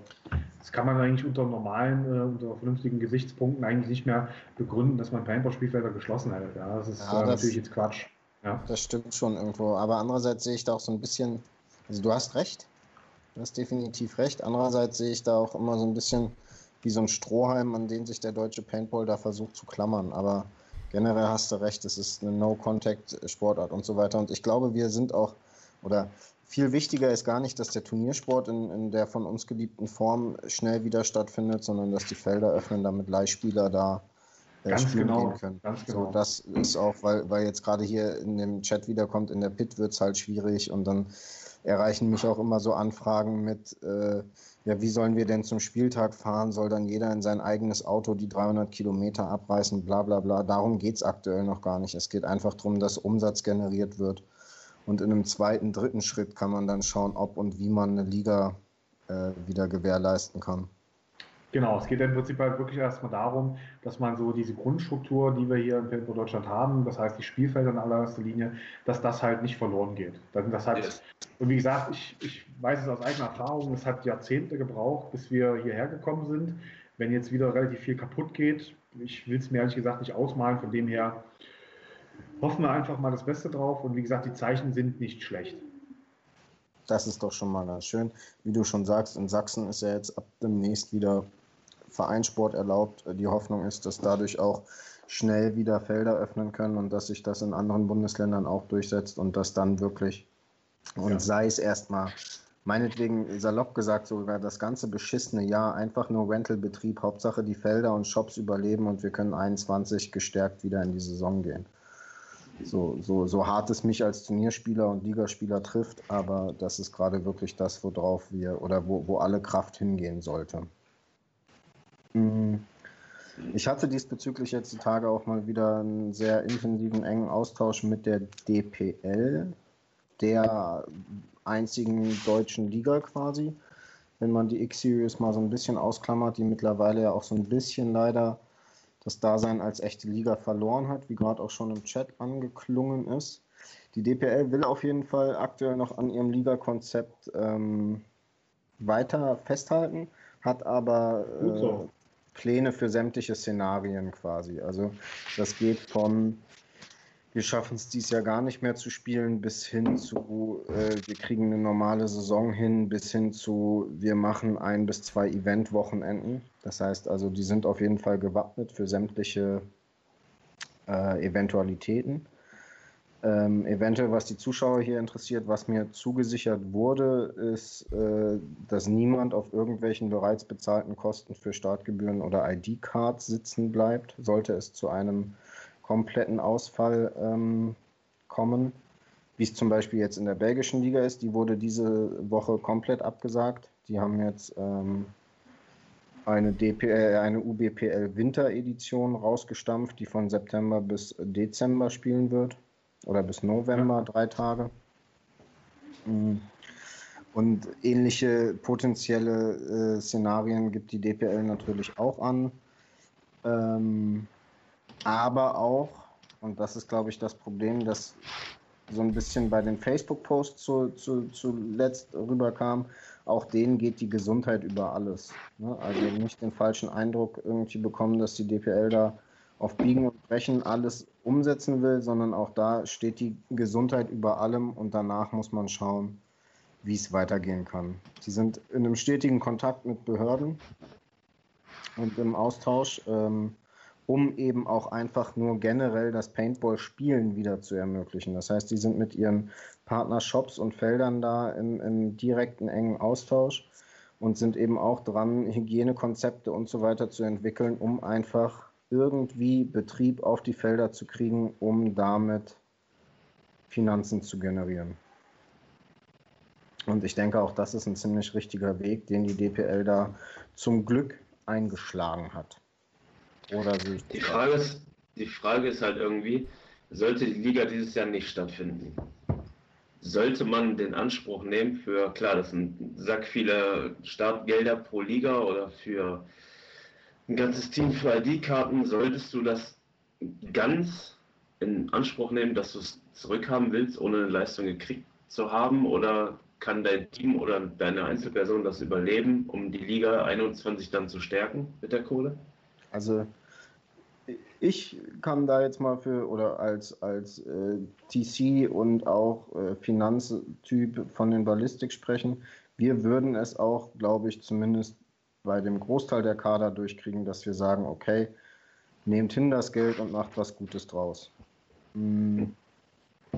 das kann man eigentlich unter normalen, äh, unter vernünftigen Gesichtspunkten eigentlich nicht mehr begründen, dass man Paintball-Spielfelder geschlossen hält. Ja, das ist ja, äh, das, natürlich jetzt Quatsch. Ja. Das stimmt schon irgendwo. Aber andererseits sehe ich da auch so ein bisschen, also du hast recht, du hast definitiv recht. Andererseits sehe ich da auch immer so ein bisschen wie so ein Strohhalm, an den sich der deutsche Paintball da versucht zu klammern. Aber generell hast du recht, es ist eine No-Contact-Sportart und so weiter. Und ich glaube, wir sind auch, oder viel wichtiger ist gar nicht, dass der Turniersport in, in der von uns geliebten Form schnell wieder stattfindet, sondern dass die Felder öffnen, damit Leihspieler da äh, ganz spielen genau, gehen können. Ganz genau. So, das ist auch, weil, weil jetzt gerade hier in dem Chat wiederkommt, in der Pit wird es halt schwierig und dann erreichen mich auch immer so Anfragen mit, äh, ja, wie sollen wir denn zum Spieltag fahren? Soll dann jeder in sein eigenes Auto die 300 Kilometer abreißen? Bla bla bla. Darum geht es aktuell noch gar nicht. Es geht einfach darum, dass Umsatz generiert wird. Und in einem zweiten, dritten Schritt kann man dann schauen, ob und wie man eine Liga äh, wieder gewährleisten kann. Genau, es geht im Prinzip halt wirklich erstmal darum, dass man so diese Grundstruktur, die wir hier in Deutschland haben, das heißt die Spielfelder in allererster Linie, dass das halt nicht verloren geht. Das hat, yes. Und wie gesagt, ich, ich weiß es aus eigener Erfahrung, es hat Jahrzehnte gebraucht, bis wir hierher gekommen sind. Wenn jetzt wieder relativ viel kaputt geht, ich will es mir ehrlich gesagt nicht ausmalen, von dem her hoffen wir einfach mal das Beste drauf. Und wie gesagt, die Zeichen sind nicht schlecht. Das ist doch schon mal ganz schön. Wie du schon sagst, in Sachsen ist ja jetzt ab demnächst wieder Vereinssport erlaubt. Die Hoffnung ist, dass dadurch auch schnell wieder Felder öffnen können und dass sich das in anderen Bundesländern auch durchsetzt und dass dann wirklich, und ja. sei es erstmal, meinetwegen salopp gesagt, sogar das ganze beschissene Jahr einfach nur Rentalbetrieb, Hauptsache die Felder und Shops überleben und wir können 21 gestärkt wieder in die Saison gehen. So, so, so hart es mich als Turnierspieler und Ligaspieler trifft, aber das ist gerade wirklich das, worauf wir oder wo, wo alle Kraft hingehen sollte. Mhm. Ich hatte diesbezüglich jetzt die Tage auch mal wieder einen sehr intensiven, engen Austausch mit der DPL, der einzigen deutschen Liga quasi. Wenn man die X-Series mal so ein bisschen ausklammert, die mittlerweile ja auch so ein bisschen leider das Dasein als echte Liga verloren hat, wie gerade auch schon im Chat angeklungen ist. Die DPL will auf jeden Fall aktuell noch an ihrem Liga-Konzept ähm, weiter festhalten, hat aber äh, Pläne für sämtliche Szenarien quasi. Also das geht von wir schaffen es dies Jahr gar nicht mehr zu spielen, bis hin zu, äh, wir kriegen eine normale Saison hin, bis hin zu, wir machen ein bis zwei Event-Wochenenden. Das heißt also, die sind auf jeden Fall gewappnet für sämtliche äh, Eventualitäten. Ähm, eventuell, was die Zuschauer hier interessiert, was mir zugesichert wurde, ist, äh, dass niemand auf irgendwelchen bereits bezahlten Kosten für Startgebühren oder ID-Cards sitzen bleibt, sollte es zu einem kompletten Ausfall ähm, kommen, wie es zum Beispiel jetzt in der belgischen Liga ist. Die wurde diese Woche komplett abgesagt. Die haben jetzt ähm, eine, DPL, eine UBPL Winteredition rausgestampft, die von September bis Dezember spielen wird. Oder bis November, drei Tage. Mm. Und ähnliche potenzielle äh, Szenarien gibt die DPL natürlich auch an. Ähm, aber auch, und das ist, glaube ich, das Problem, dass so ein bisschen bei den Facebook-Posts zu, zu, zuletzt rüberkam, auch denen geht die Gesundheit über alles. Ne? Also nicht den falschen Eindruck irgendwie bekommen, dass die DPL da auf Biegen und Brechen alles umsetzen will, sondern auch da steht die Gesundheit über allem und danach muss man schauen, wie es weitergehen kann. Sie sind in einem stetigen Kontakt mit Behörden und im Austausch. Ähm, um eben auch einfach nur generell das Paintball-Spielen wieder zu ermöglichen. Das heißt, die sind mit ihren Partnershops und Feldern da im, im direkten engen Austausch und sind eben auch dran, Hygienekonzepte und so weiter zu entwickeln, um einfach irgendwie Betrieb auf die Felder zu kriegen, um damit Finanzen zu generieren. Und ich denke, auch das ist ein ziemlich richtiger Weg, den die DPL da zum Glück eingeschlagen hat. Oder die Frage, ist, die Frage ist halt irgendwie, sollte die Liga dieses Jahr nicht stattfinden? Sollte man den Anspruch nehmen für, klar, das sind Sack viele Startgelder pro Liga oder für ein ganzes Team für ID-Karten, solltest du das ganz in Anspruch nehmen, dass du es zurückhaben willst, ohne eine Leistung gekriegt zu haben oder kann dein Team oder deine Einzelperson das überleben, um die Liga 21 dann zu stärken mit der Kohle? Also ich kann da jetzt mal für oder als, als äh, TC und auch äh, Finanztyp von den Ballistik sprechen. Wir würden es auch, glaube ich, zumindest bei dem Großteil der Kader durchkriegen, dass wir sagen, okay, nehmt hin das Geld und macht was Gutes draus. Hm.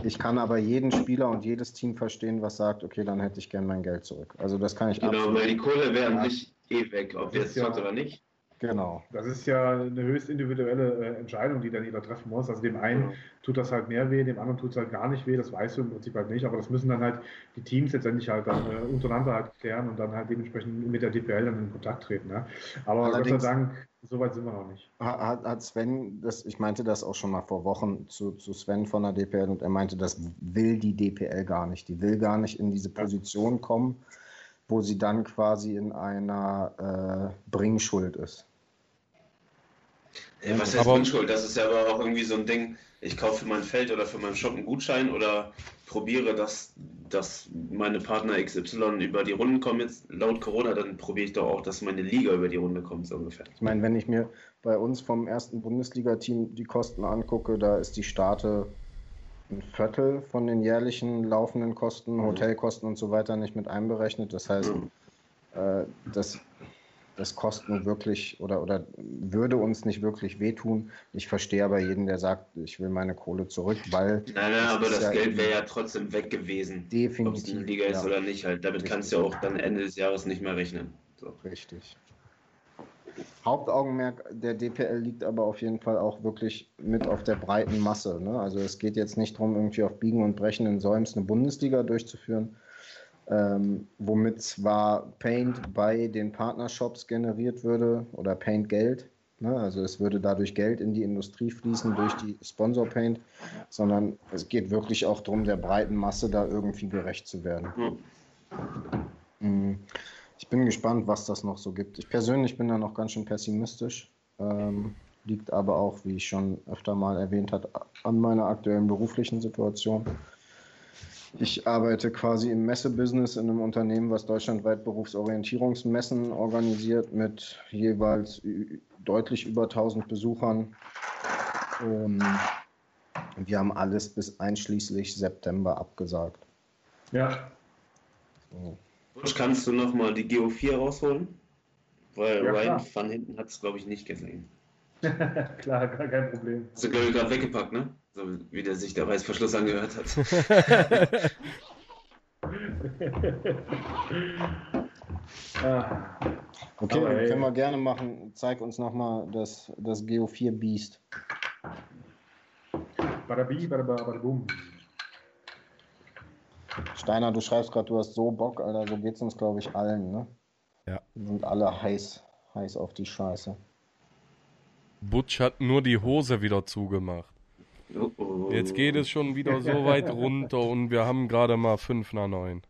Ich kann aber jeden Spieler und jedes Team verstehen, was sagt, okay, dann hätte ich gern mein Geld zurück. Also das kann ich Genau, weil die Kohle wäre ja. nicht eh weg, ob jetzt ja, oder nicht. Genau. Das ist ja eine höchst individuelle äh, Entscheidung, die dann jeder treffen muss. Also dem einen ja. tut das halt mehr weh, dem anderen tut es halt gar nicht weh, das weißt du im Prinzip halt nicht, aber das müssen dann halt die Teams letztendlich halt dann äh, untereinander halt klären und dann halt dementsprechend mit der DPL dann in Kontakt treten. Ne? Aber Allerdings, Gott sei Dank, so weit sind wir noch nicht. Hat, hat Sven, das, ich meinte das auch schon mal vor Wochen zu, zu Sven von der DPL und er meinte, das will die DPL gar nicht. Die will gar nicht in diese Position kommen wo sie dann quasi in einer äh, Bringschuld ist. Ja, was heißt aber, Bringschuld? Das ist ja aber auch irgendwie so ein Ding, ich kaufe für mein Feld oder für meinen Shop einen Gutschein oder probiere, dass, dass meine Partner XY über die Runden kommen jetzt laut Corona, dann probiere ich doch auch, dass meine Liga über die Runde kommt, so ungefähr. Ich meine, wenn ich mir bei uns vom ersten Bundesliga-Team die Kosten angucke, da ist die Starte ein Viertel von den jährlichen laufenden Kosten, mhm. Hotelkosten und so weiter nicht mit einberechnet. Das heißt, mhm. äh, das, das kostet nur wirklich oder, oder würde uns nicht wirklich wehtun. Ich verstehe aber jeden, der sagt, ich will meine Kohle zurück, weil. Nein, nein, aber das ja Geld wäre ja trotzdem weg gewesen. Definitiv. Ob es eine Liga ist ja. oder nicht, halt. Damit Richtig. kannst du ja auch dann Ende des Jahres nicht mehr rechnen. So. Richtig. Hauptaugenmerk der DPL liegt aber auf jeden Fall auch wirklich mit auf der breiten Masse. Ne? Also es geht jetzt nicht darum, irgendwie auf Biegen und Brechen in Solms eine Bundesliga durchzuführen, ähm, womit zwar Paint bei den Partnershops generiert würde oder Paint Geld. Ne? Also es würde dadurch Geld in die Industrie fließen durch die Sponsor Paint, sondern es geht wirklich auch darum, der breiten Masse da irgendwie gerecht zu werden. Mhm. Ich bin gespannt, was das noch so gibt. Ich persönlich bin da noch ganz schön pessimistisch. Ähm, liegt aber auch, wie ich schon öfter mal erwähnt habe, an meiner aktuellen beruflichen Situation. Ich arbeite quasi im Messebusiness in einem Unternehmen, was deutschlandweit Berufsorientierungsmessen organisiert mit jeweils deutlich über 1000 Besuchern. Und wir haben alles bis einschließlich September abgesagt. Ja. So. Kannst du nochmal die GO4 rausholen? Weil ja, Ryan klar. van hinten hat es, glaube ich, nicht gesehen. klar, gar kein Problem. Hast du, glaube ich, gerade weggepackt, ne? So wie der sich der Reißverschluss angehört hat. ah. Okay, Aber, können wir gerne machen. Zeig uns nochmal das, das GO4 Beast. Badabi, badabum. Steiner, du schreibst gerade, du hast so Bock, Alter, so geht's uns, glaube ich, allen, ne? Ja. Wir sind alle heiß, heiß auf die Scheiße. Butch hat nur die Hose wieder zugemacht. Oh, oh. Jetzt geht es schon wieder so weit runter und wir haben gerade mal 5 nach 9.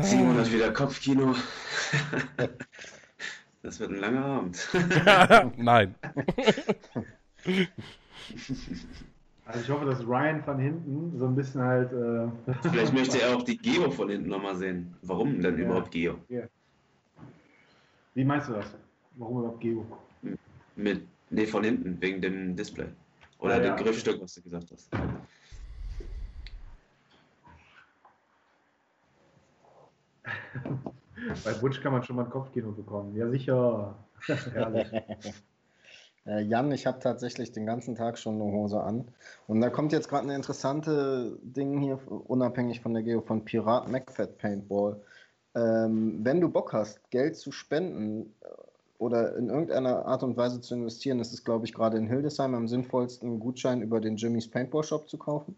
Simon hat wieder Kopfkino. Das wird ein langer Abend. Nein. Also ich hoffe, dass Ryan von hinten so ein bisschen halt. Äh Vielleicht möchte er auch die Geo von hinten nochmal sehen. Warum denn ja. überhaupt Geo? Ja. Wie meinst du das? Warum überhaupt Geo? Mit, nee, von hinten, wegen dem Display. Oder ah, dem ja, Griffstück, was du gesagt hast. Bei Butch kann man schon mal ein Kopfkino bekommen. Ja, sicher. Herrlich. Äh, Jan, ich habe tatsächlich den ganzen Tag schon eine Hose an. Und da kommt jetzt gerade eine interessante Ding hier, unabhängig von der Geo, von Pirat MacFat Paintball. Ähm, wenn du Bock hast, Geld zu spenden äh, oder in irgendeiner Art und Weise zu investieren, ist es, glaube ich, gerade in Hildesheim am sinnvollsten, einen Gutschein über den Jimmy's Paintball Shop zu kaufen.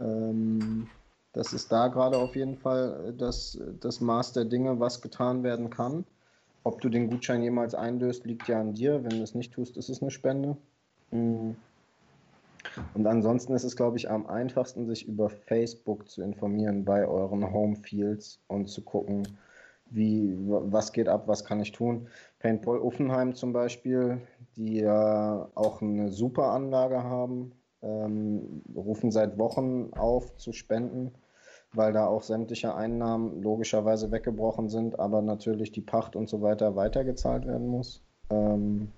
Ähm, das ist da gerade auf jeden Fall das, das Maß der Dinge, was getan werden kann. Ob du den Gutschein jemals einlöst, liegt ja an dir. Wenn du es nicht tust, ist es eine Spende. Mm. Und ansonsten ist es, glaube ich, am einfachsten, sich über Facebook zu informieren bei euren Homefields und zu gucken, wie, was geht ab, was kann ich tun. Paintball Uffenheim zum Beispiel, die ja auch eine super Anlage haben, ähm, rufen seit Wochen auf zu spenden, weil da auch sämtliche Einnahmen logischerweise weggebrochen sind, aber natürlich die Pacht und so weiter weitergezahlt werden muss. Ähm,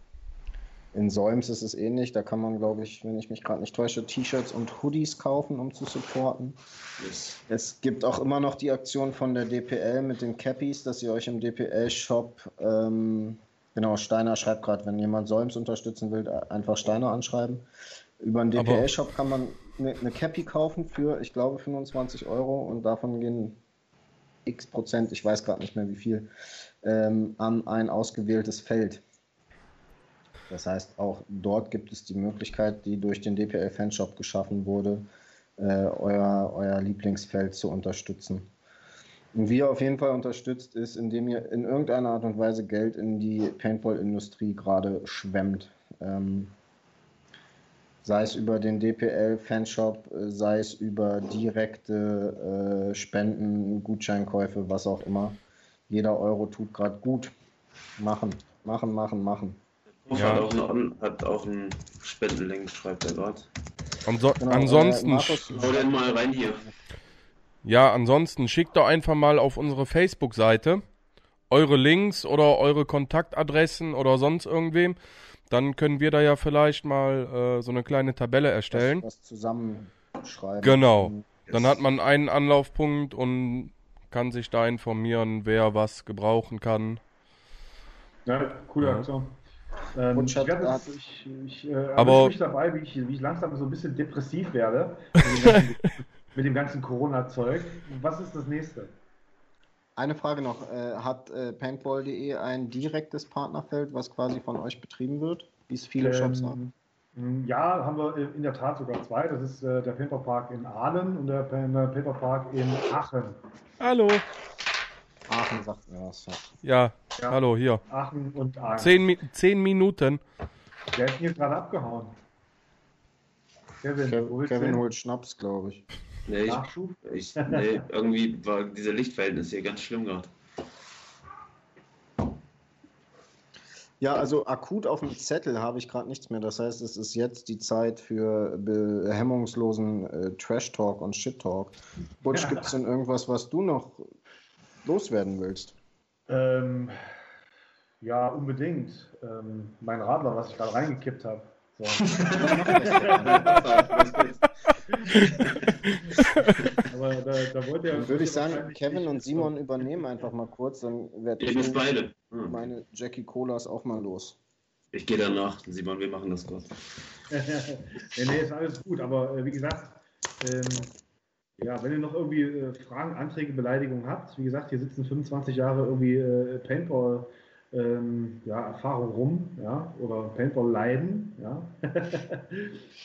in Solms ist es ähnlich. Da kann man, glaube ich, wenn ich mich gerade nicht täusche, T-Shirts und Hoodies kaufen, um zu supporten. Yes. Es gibt auch immer noch die Aktion von der DPL mit den Cappies, dass ihr euch im DPL-Shop, ähm, genau, Steiner schreibt gerade, wenn jemand Solms unterstützen will, einfach Steiner anschreiben. Über den DPL-Shop kann man eine, eine Cappy kaufen für, ich glaube, 25 Euro und davon gehen x Prozent, ich weiß gerade nicht mehr wie viel, ähm, an ein ausgewähltes Feld. Das heißt, auch dort gibt es die Möglichkeit, die durch den DPL-Fanshop geschaffen wurde, äh, euer, euer Lieblingsfeld zu unterstützen. Und wie ihr auf jeden Fall unterstützt, ist, indem ihr in irgendeiner Art und Weise Geld in die Paintball-Industrie gerade schwemmt. Ähm, sei es über den DPL-Fanshop, äh, sei es über direkte äh, Spenden, Gutscheinkäufe, was auch immer. Jeder Euro tut gerade gut. Machen, machen, machen, machen. Ja. hat, auch einen, hat auch einen Spendenlink, schreibt er gerade. Anso Genau, ansonsten, äh, Markus, Hau den mal rein hier. ja, ansonsten schickt doch einfach mal auf unsere Facebook-Seite eure Links oder eure Kontaktadressen oder sonst irgendwem. Dann können wir da ja vielleicht mal äh, so eine kleine Tabelle erstellen. was zusammenschreiben. Genau. Dann hat man einen Anlaufpunkt und kann sich da informieren, wer was gebrauchen kann. Ja, coole. Aktion. Ähm, Und ich jetzt- ich, ich äh, Aber- mich dabei, wie ich, wie ich langsam so ein bisschen depressiv werde mit dem ganzen, mit dem ganzen Corona-Zeug. Was ist das nächste? Eine Frage noch. Äh, hat äh, Paintball.de ein direktes Partnerfeld, was quasi von euch betrieben wird, wie es viele Shops haben? Ähm, ja, haben wir in der Tat sogar zwei. Das ist äh, der Paperpark in Aalen und der, Pa- der Paperpark in Aachen. Hallo. Aachen sagt mir was. Ja. Ja, Ja. hallo, hier. Aachen und Aachen. Zehn, zehn Minuten. Der ist mir gerade abgehauen. Kevin, Kev Kevin holt Schnaps, glaube ich. Nee, ich, Nachschub? ich, nee, irgendwie war diese Lichtverhältnis hier ganz schlimm gerade. Ja, also akut auf dem Zettel habe ich gerade nichts mehr. Das heißt, es ist jetzt die Zeit für be- hemmungslosen äh, Trash-Talk und Shit-Talk. Butch, Ja. gibt es denn irgendwas, was du noch loswerden willst? Ähm, ja, unbedingt. Ähm, mein Radler, was ich gerade reingekippt habe. So. Aber da, da wollte er. Dann würde ich sagen, Kevin und Simon übernehmen einfach mal kurz, dann werde Ihr ich müsst beide. Hm. meine Jackie Colas auch mal los. Ich gehe danach. Simon, wir machen das kurz. nee, nee, ist alles gut, aber äh, wie gesagt, ähm, ja, wenn ihr noch irgendwie äh, Fragen, Anträge, Beleidigungen habt, wie gesagt, hier sitzen 25 Jahre irgendwie äh, Paintball. Ähm, ja, Erfahrung rum, ja, oder Paintball leiden, ja.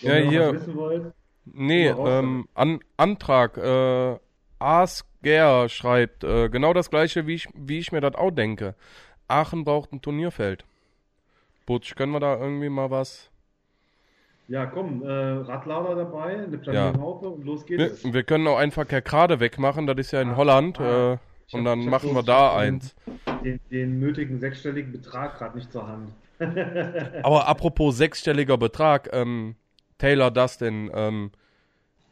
Ja, Wenn ihr noch hier. was wissen wollt, Nee, ähm, An Antrag. Äh, Asker schreibt äh, genau das gleiche, wie ich, wie ich mir das auch denke. Aachen braucht ein Turnierfeld. Butch, können wir da irgendwie mal was? ja, komm, äh, Radlader dabei, eine Planierraupe und los geht Wir, wir können auch einfach Kerkrade wegmachen, das ist ja in Ah, Holland. ah. Äh, und hab- dann machen wir da den- eins. Den, den nötigen sechsstelligen Betrag gerade nicht zur Hand. Aber apropos sechsstelliger Betrag, ähm, Taylor Dustin, ähm,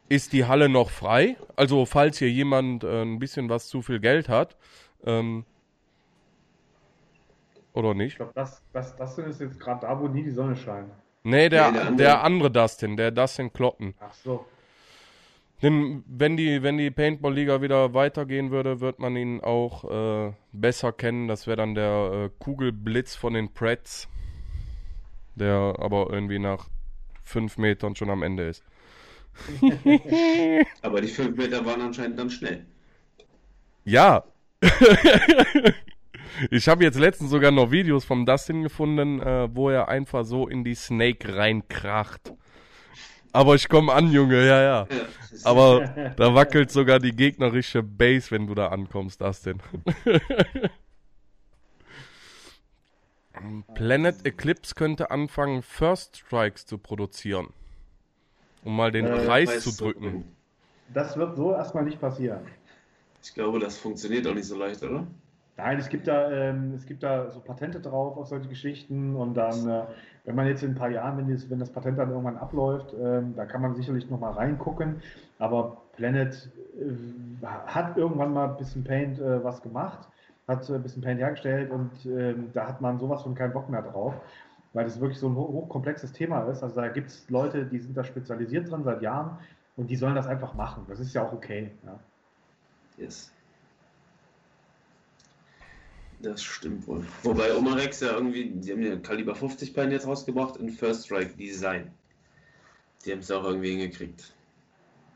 ist die Halle noch frei? Also falls hier jemand äh, ein bisschen was zu viel Geld hat, ähm, oder Ich nicht? glaube, das, das, das ist jetzt gerade da, wo nie die Sonne scheint. Nee, der, Nee, der der, andere. andere Dustin, der Dustin Klotten. Ach so. Denn wenn die, wenn die Paintball-Liga wieder weitergehen würde, wird man ihn auch äh, besser kennen. Das wäre dann der äh, Kugelblitz von den Preds, der aber irgendwie nach fünf Metern schon am Ende ist. Aber die 5 Meter waren anscheinend dann schnell. Ja. ich habe jetzt letztens sogar noch Videos vom Dustin gefunden, äh, wo er einfach so in die Snake reinkracht. Aber ich komme an, Junge, ja, ja. Aber da wackelt sogar die gegnerische Base, wenn du da ankommst, Dustin. Planet Eclipse könnte anfangen, First Strikes zu produzieren. Um mal den Äh, Preis zu drücken. Das wird so erstmal nicht passieren. Ich glaube, das funktioniert auch nicht so leicht, oder? Nein, es gibt da, ähm, es gibt da so Patente drauf auf solche Geschichten und dann, äh, wenn man jetzt in ein paar Jahren, wenn, das, wenn das Patent dann irgendwann abläuft, ähm, da kann man sicherlich nochmal reingucken. Aber Planet äh, hat irgendwann mal ein bisschen Paint äh, was gemacht, hat ein bisschen Paint hergestellt und ähm, da hat man sowas von keinen Bock mehr drauf, weil das wirklich so ein hochkomplexes Thema ist. Also da gibt es Leute, die sind da spezialisiert drin seit Jahren und die sollen das einfach machen. Das ist ja auch okay. Ja. Yes. Das stimmt wohl. Wobei Omarex ja irgendwie, die haben ja Kaliber 50 Pen jetzt rausgebracht in First Strike Design. Die haben es auch irgendwie hingekriegt.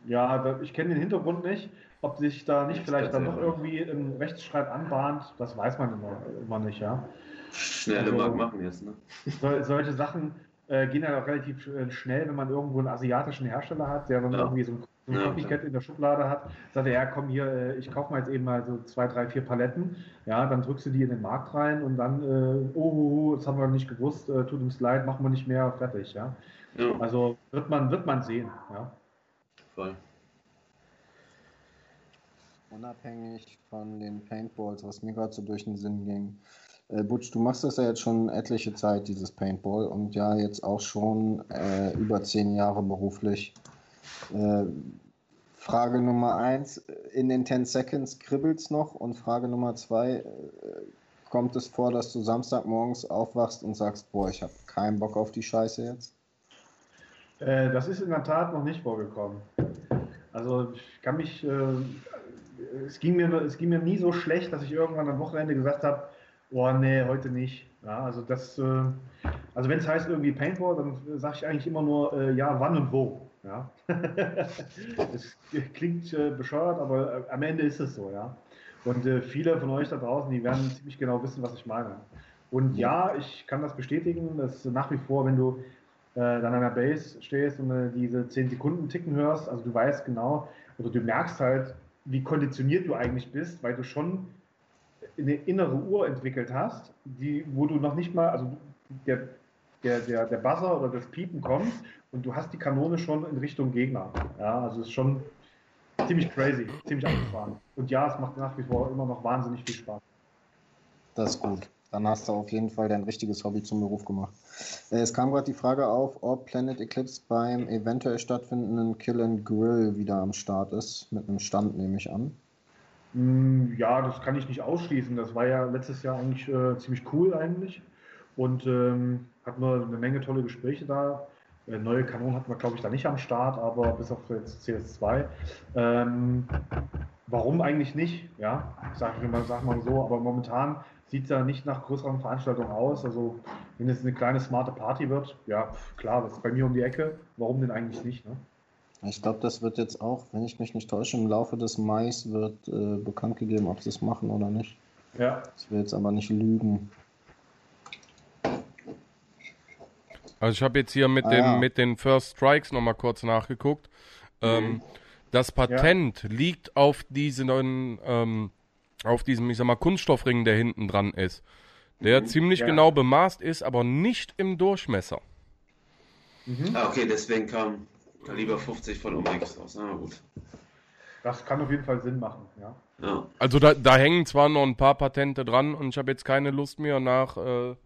Ja, ich kenne den Hintergrund nicht. Ob sich da nicht vielleicht dann noch irgendwie ein Rechtsstreit anbahnt, das weiß man immer, immer nicht, ja. Schnelle also, Mark machen jetzt, ne? So, solche Sachen äh, gehen ja auch relativ äh, schnell, wenn man irgendwo einen asiatischen Hersteller hat, der dann ja. irgendwie so ein so ein ja, Copycat in der Schublade hat, sagt er, ja komm hier, äh, ich kaufe mal jetzt eben mal so zwei, drei, vier Paletten, ja, dann drückst du die in den Markt rein und dann, äh, oh, oh, oh, das haben wir nicht gewusst, äh, tut uns leid, machen wir nicht mehr, fertig, ja. ja. Also wird man, wird man sehen, ja. Voll. Unabhängig von den Paintballs, was mir gerade so durch den Sinn ging. Äh, Butch, du machst das ja jetzt schon etliche Zeit, dieses Paintball, und ja, jetzt auch schon äh, über zehn Jahre beruflich. Äh, Frage Nummer eins, in den 10 Seconds kribbelt's noch und Frage Nummer zwei, äh, kommt es vor, dass du Samstagmorgens aufwachst und sagst, boah, ich habe keinen Bock auf die Scheiße jetzt? Äh, das ist in der Tat noch nicht vorgekommen. Also ich kann mich, äh, es, ging mir, es ging mir nie so schlecht, dass ich irgendwann am Wochenende gesagt habe, oh nee, heute nicht. Ja, also das, äh, also wenn es heißt irgendwie Paintball, dann sage ich eigentlich immer nur, äh, ja, wann und wo. Ja. es klingt äh, bescheuert, aber am Ende ist es so, ja. Und viele von euch da draußen, die werden ziemlich genau wissen, was ich meine. Und ja, ich kann das bestätigen, dass nach wie vor, wenn du dann an der Base stehst und äh, diese 10 Sekunden ticken hörst, also du weißt genau, oder du merkst halt, wie konditioniert du eigentlich bist, weil du schon eine innere Uhr entwickelt hast, die, wo du noch nicht mal, also der, der, der, der Buzzer oder das Piepen kommt und du hast die Kanone schon in Richtung Gegner. Ja, also es ist schon ziemlich crazy, ziemlich abgefahren. Und ja, es macht nach wie vor immer noch wahnsinnig viel Spaß. Das ist gut. Dann hast du auf jeden Fall dein richtiges Hobby zum Beruf gemacht. Äh, es kam gerade die Frage auf, ob Planet Eclipse beim eventuell stattfindenden Kill and Grill wieder am Start ist. Mit einem Stand nehme ich an. Mm, ja, das kann ich nicht ausschließen. Das war ja letztes Jahr eigentlich äh, ziemlich cool eigentlich. Und ähm, hatten wir eine Menge tolle Gespräche da. Äh, neue Kanonen hatten wir, glaube ich, da nicht am Start, aber bis auf jetzt CS2. Ähm, warum eigentlich nicht? Ja, sag ich mal, sag mal so, aber momentan sieht es ja nicht nach größeren Veranstaltungen aus. Also, wenn es eine kleine smarte Party wird, ja, klar, das ist bei mir um die Ecke. Warum denn eigentlich nicht? Ne? Ich glaube, das wird jetzt auch, wenn ich mich nicht täusche, im Laufe des Mai wird äh, bekannt gegeben, ob sie es machen oder nicht. Ja. Ich will jetzt aber nicht lügen. Also ich habe jetzt hier mit, ah, dem, ja. mit den First Strikes nochmal kurz nachgeguckt. Ähm, mhm. das Patent ja. liegt auf diesen, ähm, auf diesem, ich sag mal, Kunststoffring, der hinten dran ist. Der mhm. ziemlich ja. genau bemaßt ist, aber nicht im Durchmesser. Mhm. Ah, okay, deswegen kam Kaliber 50 von Omega raus. Ah, gut. Das kann auf jeden Fall Sinn machen, ja. ja. Also da, da, hängen zwar noch ein paar Patente dran und ich habe jetzt keine Lust mehr nach äh,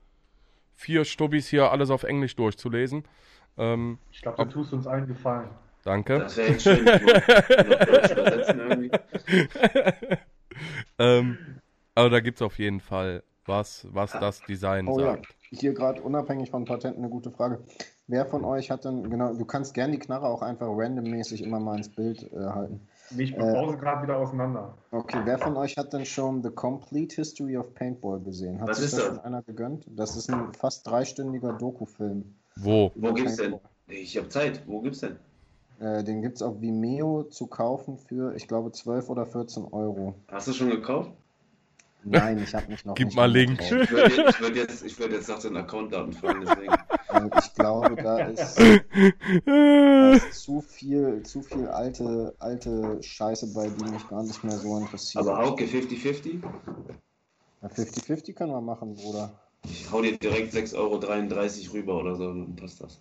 vier Stubbis hier alles auf Englisch durchzulesen. Ähm, ich glaube, du tust uns allen Gefallen. Danke. Das wäre schön. ähm, aber da gibt es auf jeden Fall was, was das Design oh, sagt. Ja. Hier gerade unabhängig von Patenten eine gute Frage. Wer von euch hat denn, genau, du kannst gerne die Knarre auch einfach randommäßig immer mal ins Bild äh, halten. Ich baue äh, gerade wieder auseinander. Okay, wer von euch hat denn schon The Complete History of Paintball gesehen? Hat Was sich das schon einer gegönnt? Das ist ein fast dreistündiger Doku-Film. Wo? Wo gibt's Paintball. denn? Ich habe Zeit. Wo gibt's denn? Äh, den gibt's auf Vimeo zu kaufen für, ich glaube, 12 oder 14 Euro. Hast du schon gekauft? Nein, ich habe mich noch Gib nicht mal Link. Ich würde jetzt, jetzt, würd jetzt nach den Accountdaten fragen, deswegen. ich glaube, da ist, da ist, zu viel, zu viel alte, alte Scheiße bei, die mich gar nicht mehr so interessiert. Aber Hauke 50-50? Ja, 50-50 können wir machen, Bruder. Ich hau dir direkt 6,33 Euro rüber oder so, dann passt das.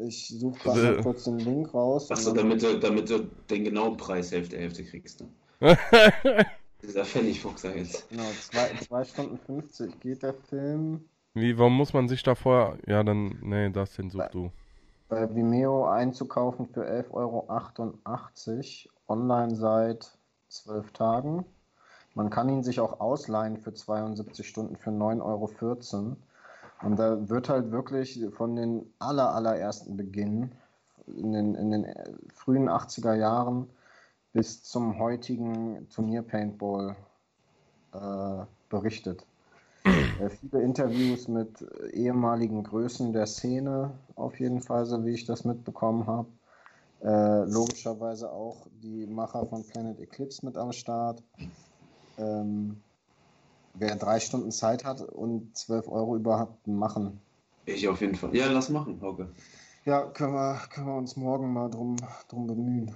Ich suche gerade kurz den Link raus. Achso, damit du, damit du den genauen Preis Hälfte Hälfte kriegst. Ne? Dieser Pfennigfuchser jetzt. Genau, 2 Stunden 50 geht der Film. Wie, warum muss man sich da vorher. Ja, dann. Nee, das den such du. Bei Vimeo einzukaufen für 11,88 Euro. Online seit 12 Tagen. Man kann ihn sich auch ausleihen für 72 Stunden für 9,14 Euro. Und da wird halt wirklich von den aller, allerersten Beginn, in den, in den frühen 80er Jahren bis zum heutigen Turnier Paintball äh, berichtet. Äh, viele Interviews mit ehemaligen Größen der Szene, auf jeden Fall, so wie ich das mitbekommen habe. Äh, logischerweise auch die Macher von Planet Eclipse mit am Start. Ähm, wer drei Stunden Zeit hat und 12 Euro überhaupt machen. Ich auf jeden Fall. Ja, lass machen, Hauke. Ja, können wir, können wir uns morgen mal drum, drum bemühen.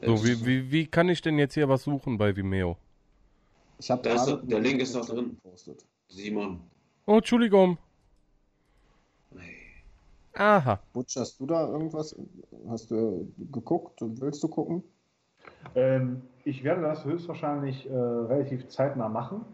So, wie, wie, wie kann ich denn jetzt hier was suchen bei Vimeo? Ich habe der Link ist noch drin. Gepostet. Simon. Oh, Entschuldigung. Nee. Aha. Butch, hast du da irgendwas? Hast du geguckt? Willst du gucken? Ähm, ich werde das höchstwahrscheinlich äh, relativ zeitnah machen.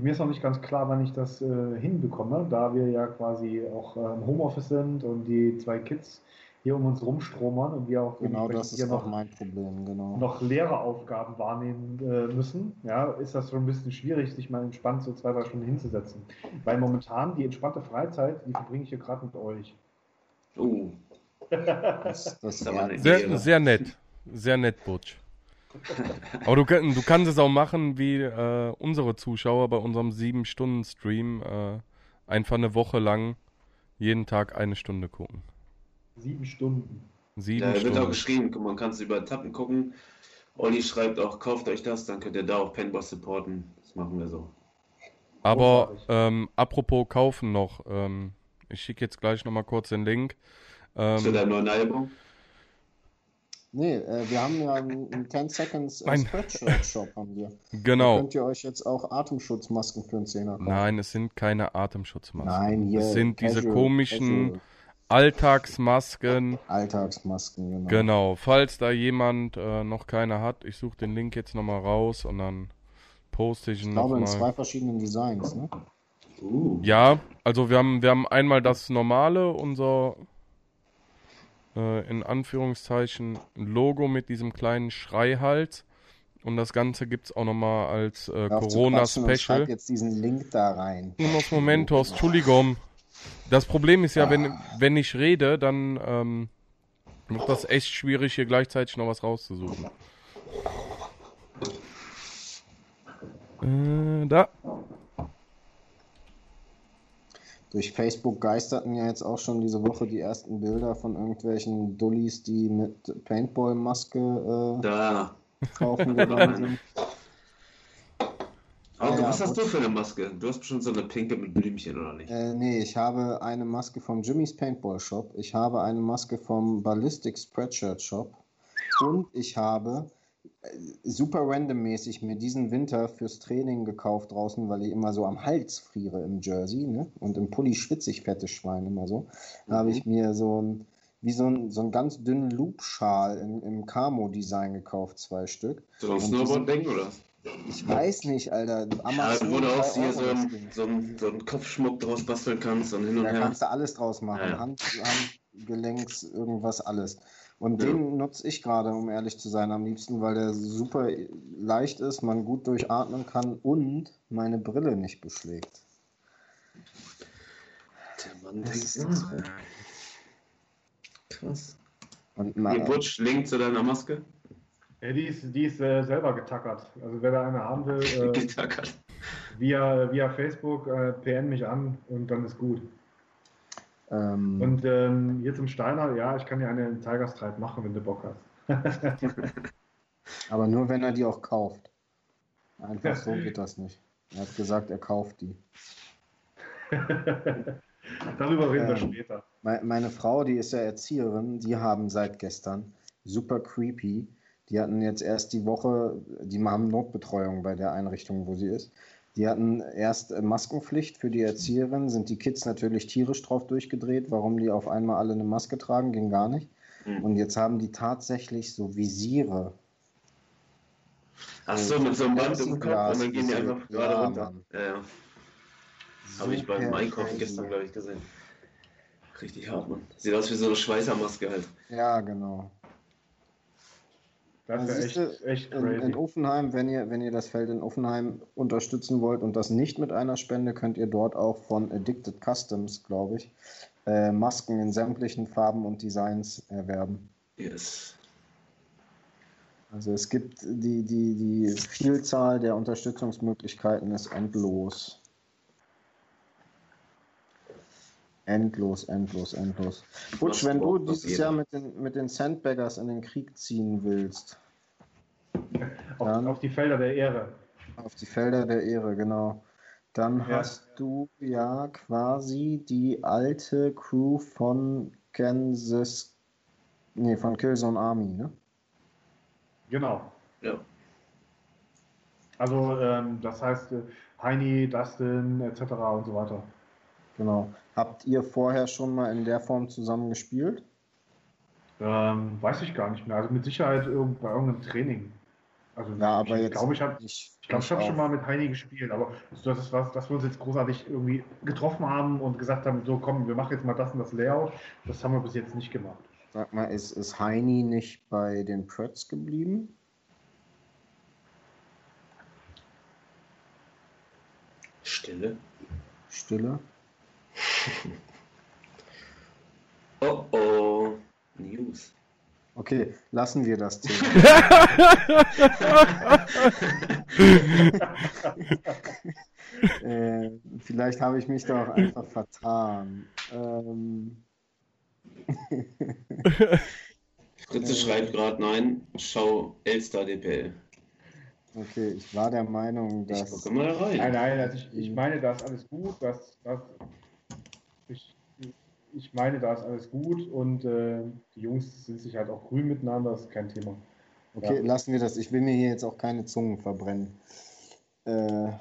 Mir ist noch nicht ganz klar, wann ich das äh, hinbekomme, da wir ja quasi auch äh, im Homeoffice sind und die zwei Kids hier um uns rumstromern und wir auch genau das ist noch mein Problem, genau. noch Lehreraufgaben wahrnehmen äh, müssen, ja, ist das schon ein bisschen schwierig, sich mal entspannt so zwei, drei Stunden hinzusetzen. Weil momentan die entspannte Freizeit, die verbringe ich hier gerade mit euch. Uh. das, das sehr, sehr nett. Sehr nett, Butch. Aber du, du kannst es auch machen wie äh, unsere Zuschauer bei unserem 7-Stunden-Stream. Äh, einfach eine Woche lang jeden Tag eine Stunde gucken. Sieben Stunden. Sieben ja, Stunden. wird auch geschrieben, man kann es über Tappen gucken. Olli schreibt auch, kauft euch das, dann könnt ihr da auch Paintball supporten. Das machen wir so. Aber ähm, apropos kaufen noch, ähm, ich schicke jetzt gleich nochmal kurz den Link. Ähm, Zu deinem neuen Album? Nee, äh, wir haben ja einen 10 Seconds äh, Spreadshirt-Shop haben wir. Genau. Da könnt ihr euch jetzt auch Atemschutzmasken für einen Zehner kaufen. Nein, es sind keine Atemschutzmasken. Nein, hier. Es sind diese casual, komischen casual. Alltagsmasken. Alltagsmasken, genau. Genau. Falls da jemand äh, noch keine hat, ich suche den Link jetzt nochmal raus und dann poste ich ihn Ich glaube in nochmal. zwei verschiedenen Designs, ne? Uh. Ja, also wir haben, wir haben einmal das normale, unser äh, in Anführungszeichen Logo mit diesem kleinen Schreihals. Und das Ganze gibt es auch nochmal als äh, Corona-Special. jetzt diesen Link da rein. Unos Momentos, Entschuldigung. Das Problem ist ja, wenn, wenn ich rede, dann ähm, wird das echt schwierig, hier gleichzeitig noch was rauszusuchen. Äh, da. Durch Facebook geisterten ja jetzt auch schon diese Woche die ersten Bilder von irgendwelchen Dullis, die mit Paintball-Maske Da. äh, kaufen gegangen sind. Hauke, Ja, was hast du für eine Maske? Du hast bestimmt so eine pinke mit Blümchen, oder nicht? Äh, nee, ich habe eine Maske vom Jimmy's Paintball Shop. Ich habe eine Maske vom Ballistic Spreadshirt Shop. Und ich habe super randommäßig mir diesen Winter fürs Training gekauft draußen, weil ich immer so am Hals friere im Jersey, ne? Und im Pulli schwitze ich fette Schwein immer so. Da habe ich mir so ein, wie so ein, so einen ganz dünnen Loop-Schal im, im Camo-Design gekauft, zwei Stück. So ein Snowboard-Ding, oder? Ich weiß nicht, Alter. Ja, Amazon, wo du auch hier so Ding. so, einen, so einen Kopfschmuck draus basteln kannst und hin und Da her. kannst du alles draus machen. Ja, ja. Hand, Handgelenks, irgendwas, alles. Und Ja. den nutze ich gerade, um ehrlich zu sein, am liebsten, weil der super leicht ist, man gut durchatmen kann und meine Brille nicht beschlägt. Der Mann Das denkt ist das. Krass. Und Hey, ma- Butch, Link zu deiner Maske? Ja, die ist, die ist äh, selber getackert. Also wer da eine haben will, äh, Getackert. via, via Facebook äh, PN mich an und dann ist gut. Ähm, Und ähm, hier zum Steiner, ja, ich kann dir eine Tiger Stripe machen, wenn du Bock hast. aber nur, wenn er die auch kauft. Einfach so geht das nicht. Er hat gesagt, er kauft die. Darüber reden wir Ähm, später. Me- Meine Frau, die ist ja Erzieherin, die haben seit gestern super creepy. Die hatten jetzt erst die Woche, die haben Notbetreuung bei der Einrichtung, wo sie ist. Die hatten erst äh, Maskenpflicht für die Erzieherin, sind die Kids natürlich tierisch drauf durchgedreht, warum die auf einmal alle eine Maske tragen, ging gar nicht. Hm. Und jetzt haben die tatsächlich so Visiere. Ach so, mit so einem Band im Kopf und dann gehen die einfach gerade ja, runter. Ja, ja. Habe ich beim Einkaufen gestern, glaube ich, gesehen. Richtig hart, Mann. Sieht aus wie so eine Schweißermaske halt. Ja, genau. Das wäre siehste, echt, echt In, crazy. in Offenheim, wenn ihr, wenn ihr das Feld in Offenheim unterstützen wollt und das nicht mit einer Spende, könnt ihr dort auch von Addicted Customs, glaube ich, äh, Masken in sämtlichen Farben und Designs erwerben. Yes. Also es gibt die, die, die Vielzahl der Unterstützungsmöglichkeiten ist endlos. Endlos, endlos, endlos. Butch, wenn du dieses jeder. Jahr mit den, mit den Sandbaggers in den Krieg ziehen willst, auf, dann- auf die Felder der Ehre. auf die Felder der Ehre, genau, dann Ja. hast du ja quasi die alte Crew von Kansas, nee, von Killzone Army, ne? Genau. Ja. Also ähm, das heißt äh, Heini, Dustin etc. und so weiter. Genau. Habt ihr vorher schon mal in der Form zusammen gespielt? Ähm, weiß ich gar nicht mehr. Also mit Sicherheit irgend, bei irgendeinem Training. Also Ja, aber ich glaube, ich habe Ich, ich, glaub, ich hab schon mal mit Heini gespielt, aber das ist was, dass wir uns jetzt großartig irgendwie getroffen haben und gesagt haben, so komm, wir machen jetzt mal das und das Layout. Das haben wir bis jetzt nicht gemacht. Sag mal, ist, ist Heini nicht bei den Preds geblieben? Stille. Stille? Oh oh. News. Okay, lassen wir das Thema. äh, vielleicht habe ich mich da auch einfach vertan. Ähm, Fritze schreibt gerade, nein, schau Elster DPL. okay, ich war der Meinung, Ich dass. gucke mal rein. Nein, nein, also ich, ich meine, da ist alles gut. Das, das, ich, ich meine, da ist alles gut und äh, die Jungs sind sich halt auch grün miteinander, das ist kein Thema. Okay, Ja. lassen wir das. Ich will mir hier jetzt auch keine Zungen verbrennen. Äh,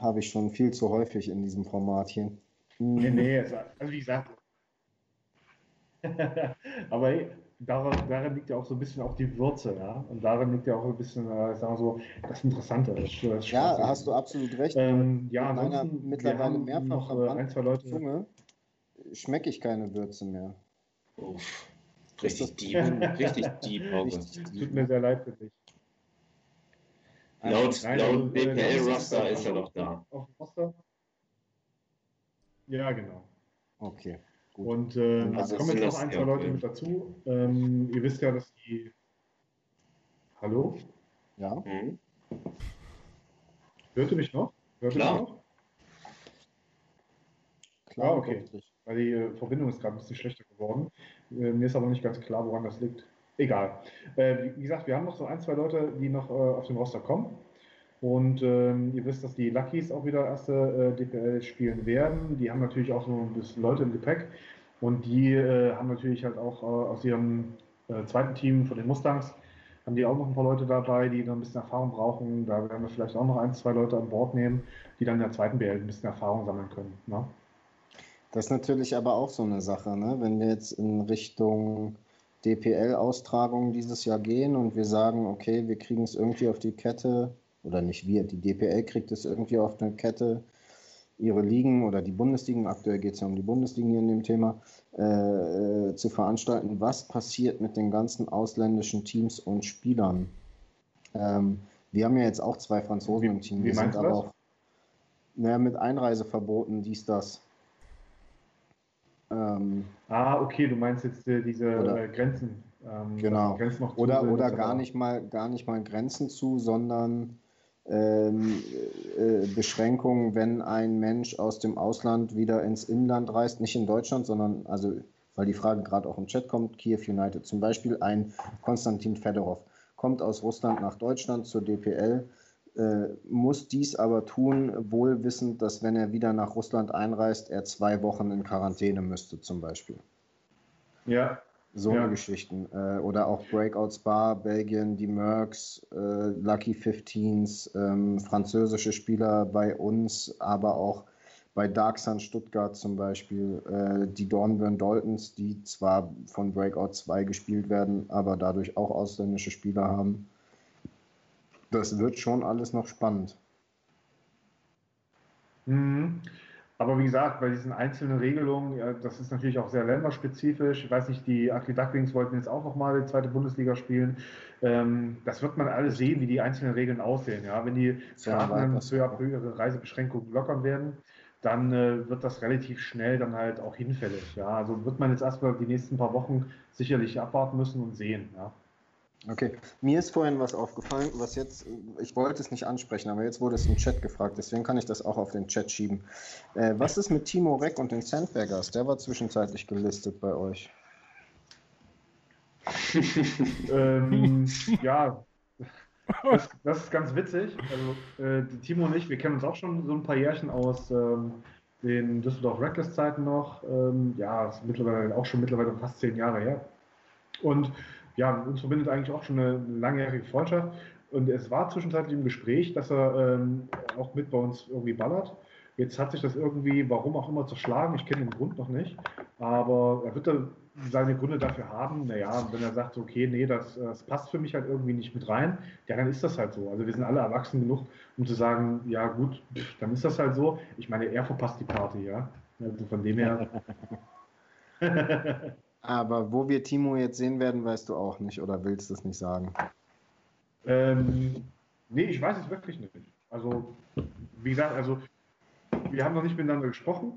habe ich schon viel zu häufig in diesem Format hier. Hm, Nee, nee, also wie gesagt. Aber hey, daran, darin liegt ja auch so ein bisschen auch die Würze, ja. Und darin liegt ja auch ein bisschen, äh, sagen wir so, das Interessante. Das, das Ja, hast du absolut recht. Ähm, ja, ansonsten, mittlerweile mehrfach noch äh, ein, zwei Leute. Zunge schmecke ich keine Würze mehr. Uff. Richtig deep. Richtig deep, Hauke. Richtig Tut mir sehr leid für dich. Laut, Nein, laut also, BPL-Roster das ist er doch da. Auf dem Roster? Ja, genau. Okay, gut. Und äh, es ist kommen jetzt noch ein, zwei Leute mit dazu. Ähm, ihr wisst ja, dass die. Hallo? Ja, Hm? Hört ihr mich noch? Hört ihr Klar. mich noch? klar. Ah, okay. deutlich. Weil die äh, Verbindung ist gerade ein bisschen schlechter geworden. Äh, mir ist aber nicht ganz klar, woran das liegt. Egal. Äh, wie, gesagt, wir haben noch so ein, zwei Leute, die noch auf den Roster kommen. Und ähm, ihr wisst, dass die Luckies auch wieder erste DPL spielen werden. Die haben natürlich auch so ein bisschen Leute im Gepäck. Und die haben natürlich halt auch aus ihrem zweiten Team von den Mustangs, haben die auch noch ein paar Leute dabei, die noch ein bisschen Erfahrung brauchen. Da werden wir vielleicht auch noch ein, zwei Leute an Bord nehmen, die dann in der zweiten BL ein bisschen Erfahrung sammeln können. Ne? Das ist natürlich aber auch so eine Sache, ne? Wenn wir jetzt in Richtung DPL-Austragung dieses Jahr gehen und wir sagen, okay, wir kriegen es irgendwie auf die Kette, oder nicht wir, die DPL kriegt es irgendwie auf eine Kette, ihre Ligen oder die Bundesligen, aktuell geht es ja um die Bundesligen hier in dem Thema, äh, äh, zu veranstalten. Was passiert mit den ganzen ausländischen Teams und Spielern? Ähm, wir haben ja jetzt auch zwei Franzosen im Team, wie wir sind aber auch naja, mit Einreiseverboten, dies, das. Ähm, Ah, okay, du meinst jetzt äh, diese Oder- äh, Grenzen. Ähm, Genau. Grenzen noch zu Oder, sind, oder gar nicht mal gar nicht mal Grenzen zu, sondern ähm, äh, Beschränkungen, wenn ein Mensch aus dem Ausland wieder ins Inland reist, nicht in Deutschland, sondern also weil die Frage gerade auch im Chat kommt, Kiew United zum Beispiel, ein Konstantin Fedorov kommt aus Russland nach Deutschland zur DPL, muss dies aber tun, wohl wissend, dass wenn er wieder nach Russland einreist, er zwei Wochen in Quarantäne müsste zum Beispiel. Ja, So Ja. eine Geschichten. Äh, oder auch Breakout Spa, Belgien, die Mercs, äh, Lucky 15s, ähm, französische Spieler bei uns, aber auch bei Dark Sun Stuttgart zum Beispiel, äh, die Dornbirn Daltons, die zwar von Breakout 2 gespielt werden, aber dadurch auch ausländische Spieler haben. Das wird schon alles noch spannend. Mhm. Aber wie gesagt, bei diesen einzelnen Regelungen, ja, das ist natürlich auch sehr länderspezifisch. Ich weiß nicht, die Ugly Ducklings wollten jetzt auch nochmal die zweite Bundesliga spielen. Ähm, das wird man alles sehen, wie die einzelnen Regeln aussehen. Ja, wenn die Staaten ihre Reisebeschränkungen lockern werden, dann äh, wird das relativ schnell dann halt auch hinfällig. Ja, also wird man jetzt erstmal die nächsten paar Wochen sicherlich abwarten müssen und sehen. Ja. Okay, mir ist vorhin was aufgefallen, was jetzt, ich wollte es nicht ansprechen, aber jetzt wurde es im Chat gefragt, deswegen kann ich das auch auf den Chat schieben. Äh, was ist mit Timo Reck und den Sandbaggers? Der war zwischenzeitlich gelistet bei euch. ähm, ja, das, das, ist ganz witzig. Also, äh, Timo und ich, wir kennen uns auch schon so ein paar Jährchen aus ähm, den Düsseldorf Reckless Zeiten noch. Ähm, ja, ist mittlerweile auch schon mittlerweile fast zehn Jahre her. Und ja, uns verbindet eigentlich auch schon eine, langjährige Freundschaft. Und es war zwischenzeitlich im Gespräch, dass er ähm, auch mit bei uns irgendwie ballert. Jetzt hat sich das irgendwie, warum auch immer, zerschlagen. Ich kenne den Grund noch nicht. Aber er wird da seine Gründe dafür haben. Naja, wenn er sagt, okay, nee, das, das passt für mich halt irgendwie nicht mit rein, ja, dann ist das halt so. Also wir sind alle erwachsen genug, um zu sagen, ja gut, dann ist das halt so. Ich meine, er verpasst die Party, ja. Also von dem her. Aber wo wir Timo jetzt sehen werden, weißt du auch nicht oder willst du es nicht sagen? Ähm, nee, ich weiß es wirklich nicht. Also, wie gesagt, also wir haben noch nicht miteinander gesprochen.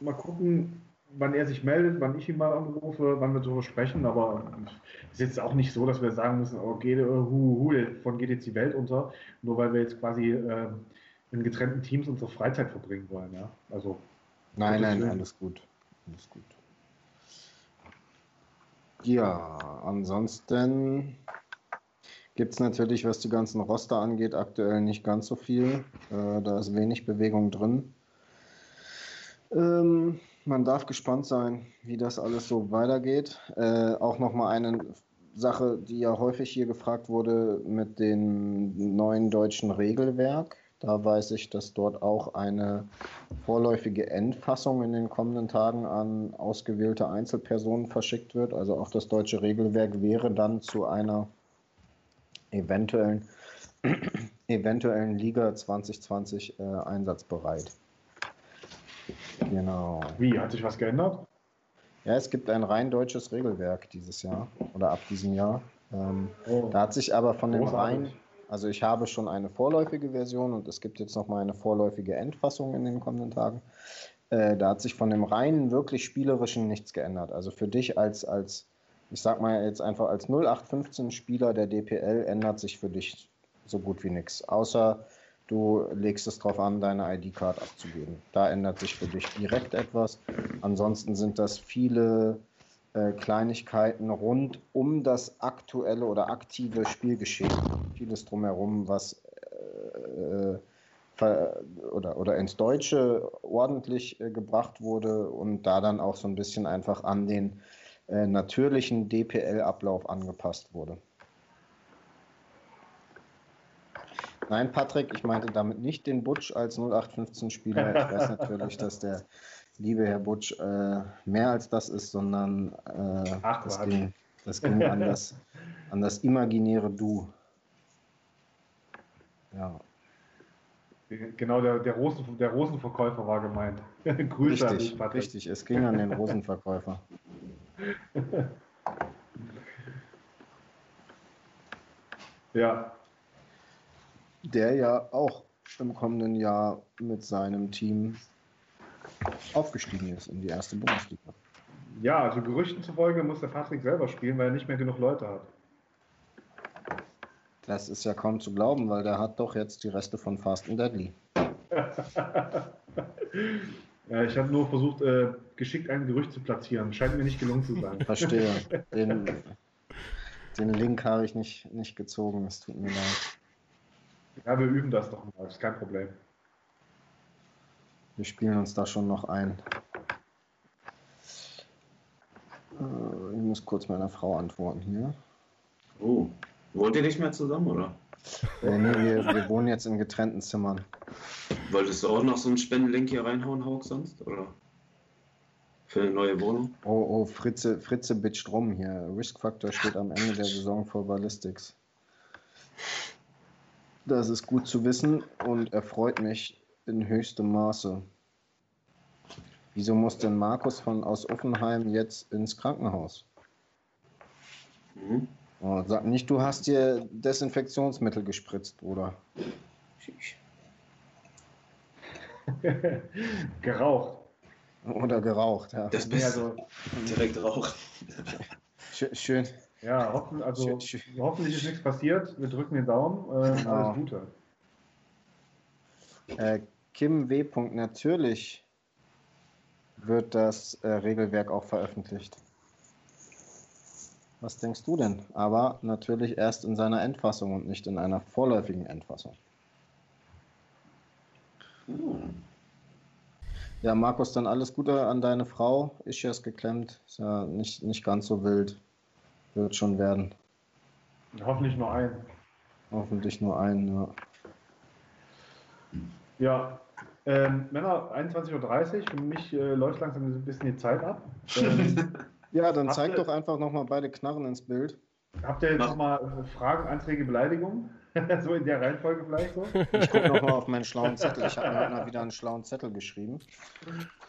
Mal gucken, wann er sich meldet, wann ich ihn mal anrufe, wann wir darüber sprechen. Aber es ist jetzt auch nicht so, dass wir sagen müssen, oh, geht, hu, hu, von geht jetzt die Welt unter, nur weil wir jetzt quasi äh, in getrennten Teams unsere Freizeit verbringen wollen. Ja? Also, nein, nein, alles gut. Alles gut. Ja, ansonsten gibt es natürlich, was die ganzen Roster angeht, aktuell nicht ganz so viel. Äh, da ist wenig Bewegung drin. Ähm, man darf gespannt sein, wie das alles so weitergeht. Äh, auch nochmal eine Sache, die ja häufig hier gefragt wurde mit dem neuen deutschen Regelwerk. Da weiß ich, dass dort auch eine vorläufige Endfassung in den kommenden Tagen an ausgewählte Einzelpersonen verschickt wird. Also auch das deutsche Regelwerk wäre dann zu einer eventuellen, eventuellen Liga 2020 äh, einsatzbereit. Genau. Wie, hat sich was geändert? Ja, es gibt ein rein deutsches Regelwerk dieses Jahr oder ab diesem Jahr. Ähm, oh. Da hat sich aber von dem rein also ich habe schon eine vorläufige Version und es gibt jetzt noch mal eine vorläufige Endfassung in den kommenden Tagen. Äh, da hat sich von dem reinen, wirklich spielerischen nichts geändert. Also für dich als, als ich sag mal jetzt einfach als 0815 Spieler der DPL ändert sich für dich so gut wie nichts. Außer du legst es darauf an, deine ID-Card abzugeben. Da ändert sich für dich direkt etwas. Ansonsten sind das viele äh, Kleinigkeiten rund um das aktuelle oder aktive Spielgeschehen. Vieles drumherum, was äh, oder, oder ins Deutsche ordentlich äh, gebracht wurde und da dann auch so ein bisschen einfach an den äh, natürlichen DPL-Ablauf angepasst wurde. Nein, Patrick, ich meinte damit nicht den Butch als 0815-Spieler. Ich weiß natürlich, dass der liebe Herr Butsch, äh, mehr als das ist, sondern äh, Ach, das, ging, das, ging, an das, an das imaginäre Du. Ja. Genau, der, der, Rosen, der Rosenverkäufer war gemeint. Grüße richtig, an richtig, es ging an den Rosenverkäufer. ja. Der ja auch im kommenden Jahr mit seinem Team aufgestiegen ist in die erste Bundesliga. Ja, also Gerüchten zufolge muss der Patrick selber spielen, weil er nicht mehr genug Leute hat. Das ist ja kaum zu glauben, weil der hat doch jetzt die Reste von Fast and Deadly. ja, ich habe nur versucht, äh, geschickt ein Gerücht zu platzieren. Scheint mir nicht gelungen zu sein. Verstehe. Den, den Link habe ich nicht, nicht gezogen. Es tut mir leid. Ja, wir üben das doch mal. Das ist kein Problem. Wir spielen uns da schon noch ein. Äh, ich muss kurz meiner Frau antworten hier. Oh, wollt ihr nicht mehr zusammen, oder? Äh, nee, wir, wir wohnen jetzt in getrennten Zimmern. Wolltest du auch noch so einen Spendenlink hier reinhauen, Hauk, sonst? Oder? Für eine neue Wohnung? Oh, oh, Fritze, Fritze bitcht rum hier. Risk Factor steht am Ende der Saison vor Ballistics. Das ist gut zu wissen und erfreut mich in höchstem Maße. Wieso muss denn Markus von aus Offenheim jetzt ins Krankenhaus? Mhm. Oh, sag nicht, du hast dir Desinfektionsmittel gespritzt, Bruder. Geraucht. Oder geraucht, ja. Das Nee, Beste. also, Direkt rauchen. Schön. schön. ja, hoffen, also, Schön, schön. hoffentlich ist nichts passiert. Wir drücken den Daumen. Äh, Genau. Alles Gute. Äh, Kim W. Natürlich wird das äh, Regelwerk auch veröffentlicht. Was denkst du denn? Aber natürlich erst in seiner Endfassung und nicht in einer vorläufigen Endfassung. Hm. Ja, Markus, dann alles Gute an deine Frau. Ischias geklemmt. Ist ja nicht, nicht ganz so wild. Wird schon werden. Hoffentlich nur ein. Hoffentlich nur ein. Ja. Ja, ähm, Männer, 21.30 Uhr. Für mich äh, läuft langsam ein bisschen die Zeit ab. Ähm, Ja, dann Habt zeig ihr- doch einfach nochmal beide Knarren ins Bild. habt ihr jetzt Mach. nochmal Fragen, Anträge, Beleidigungen? so in der Reihenfolge vielleicht so? Ich gucke nochmal auf meinen schlauen Zettel. Ich habe mir wieder einen schlauen Zettel geschrieben.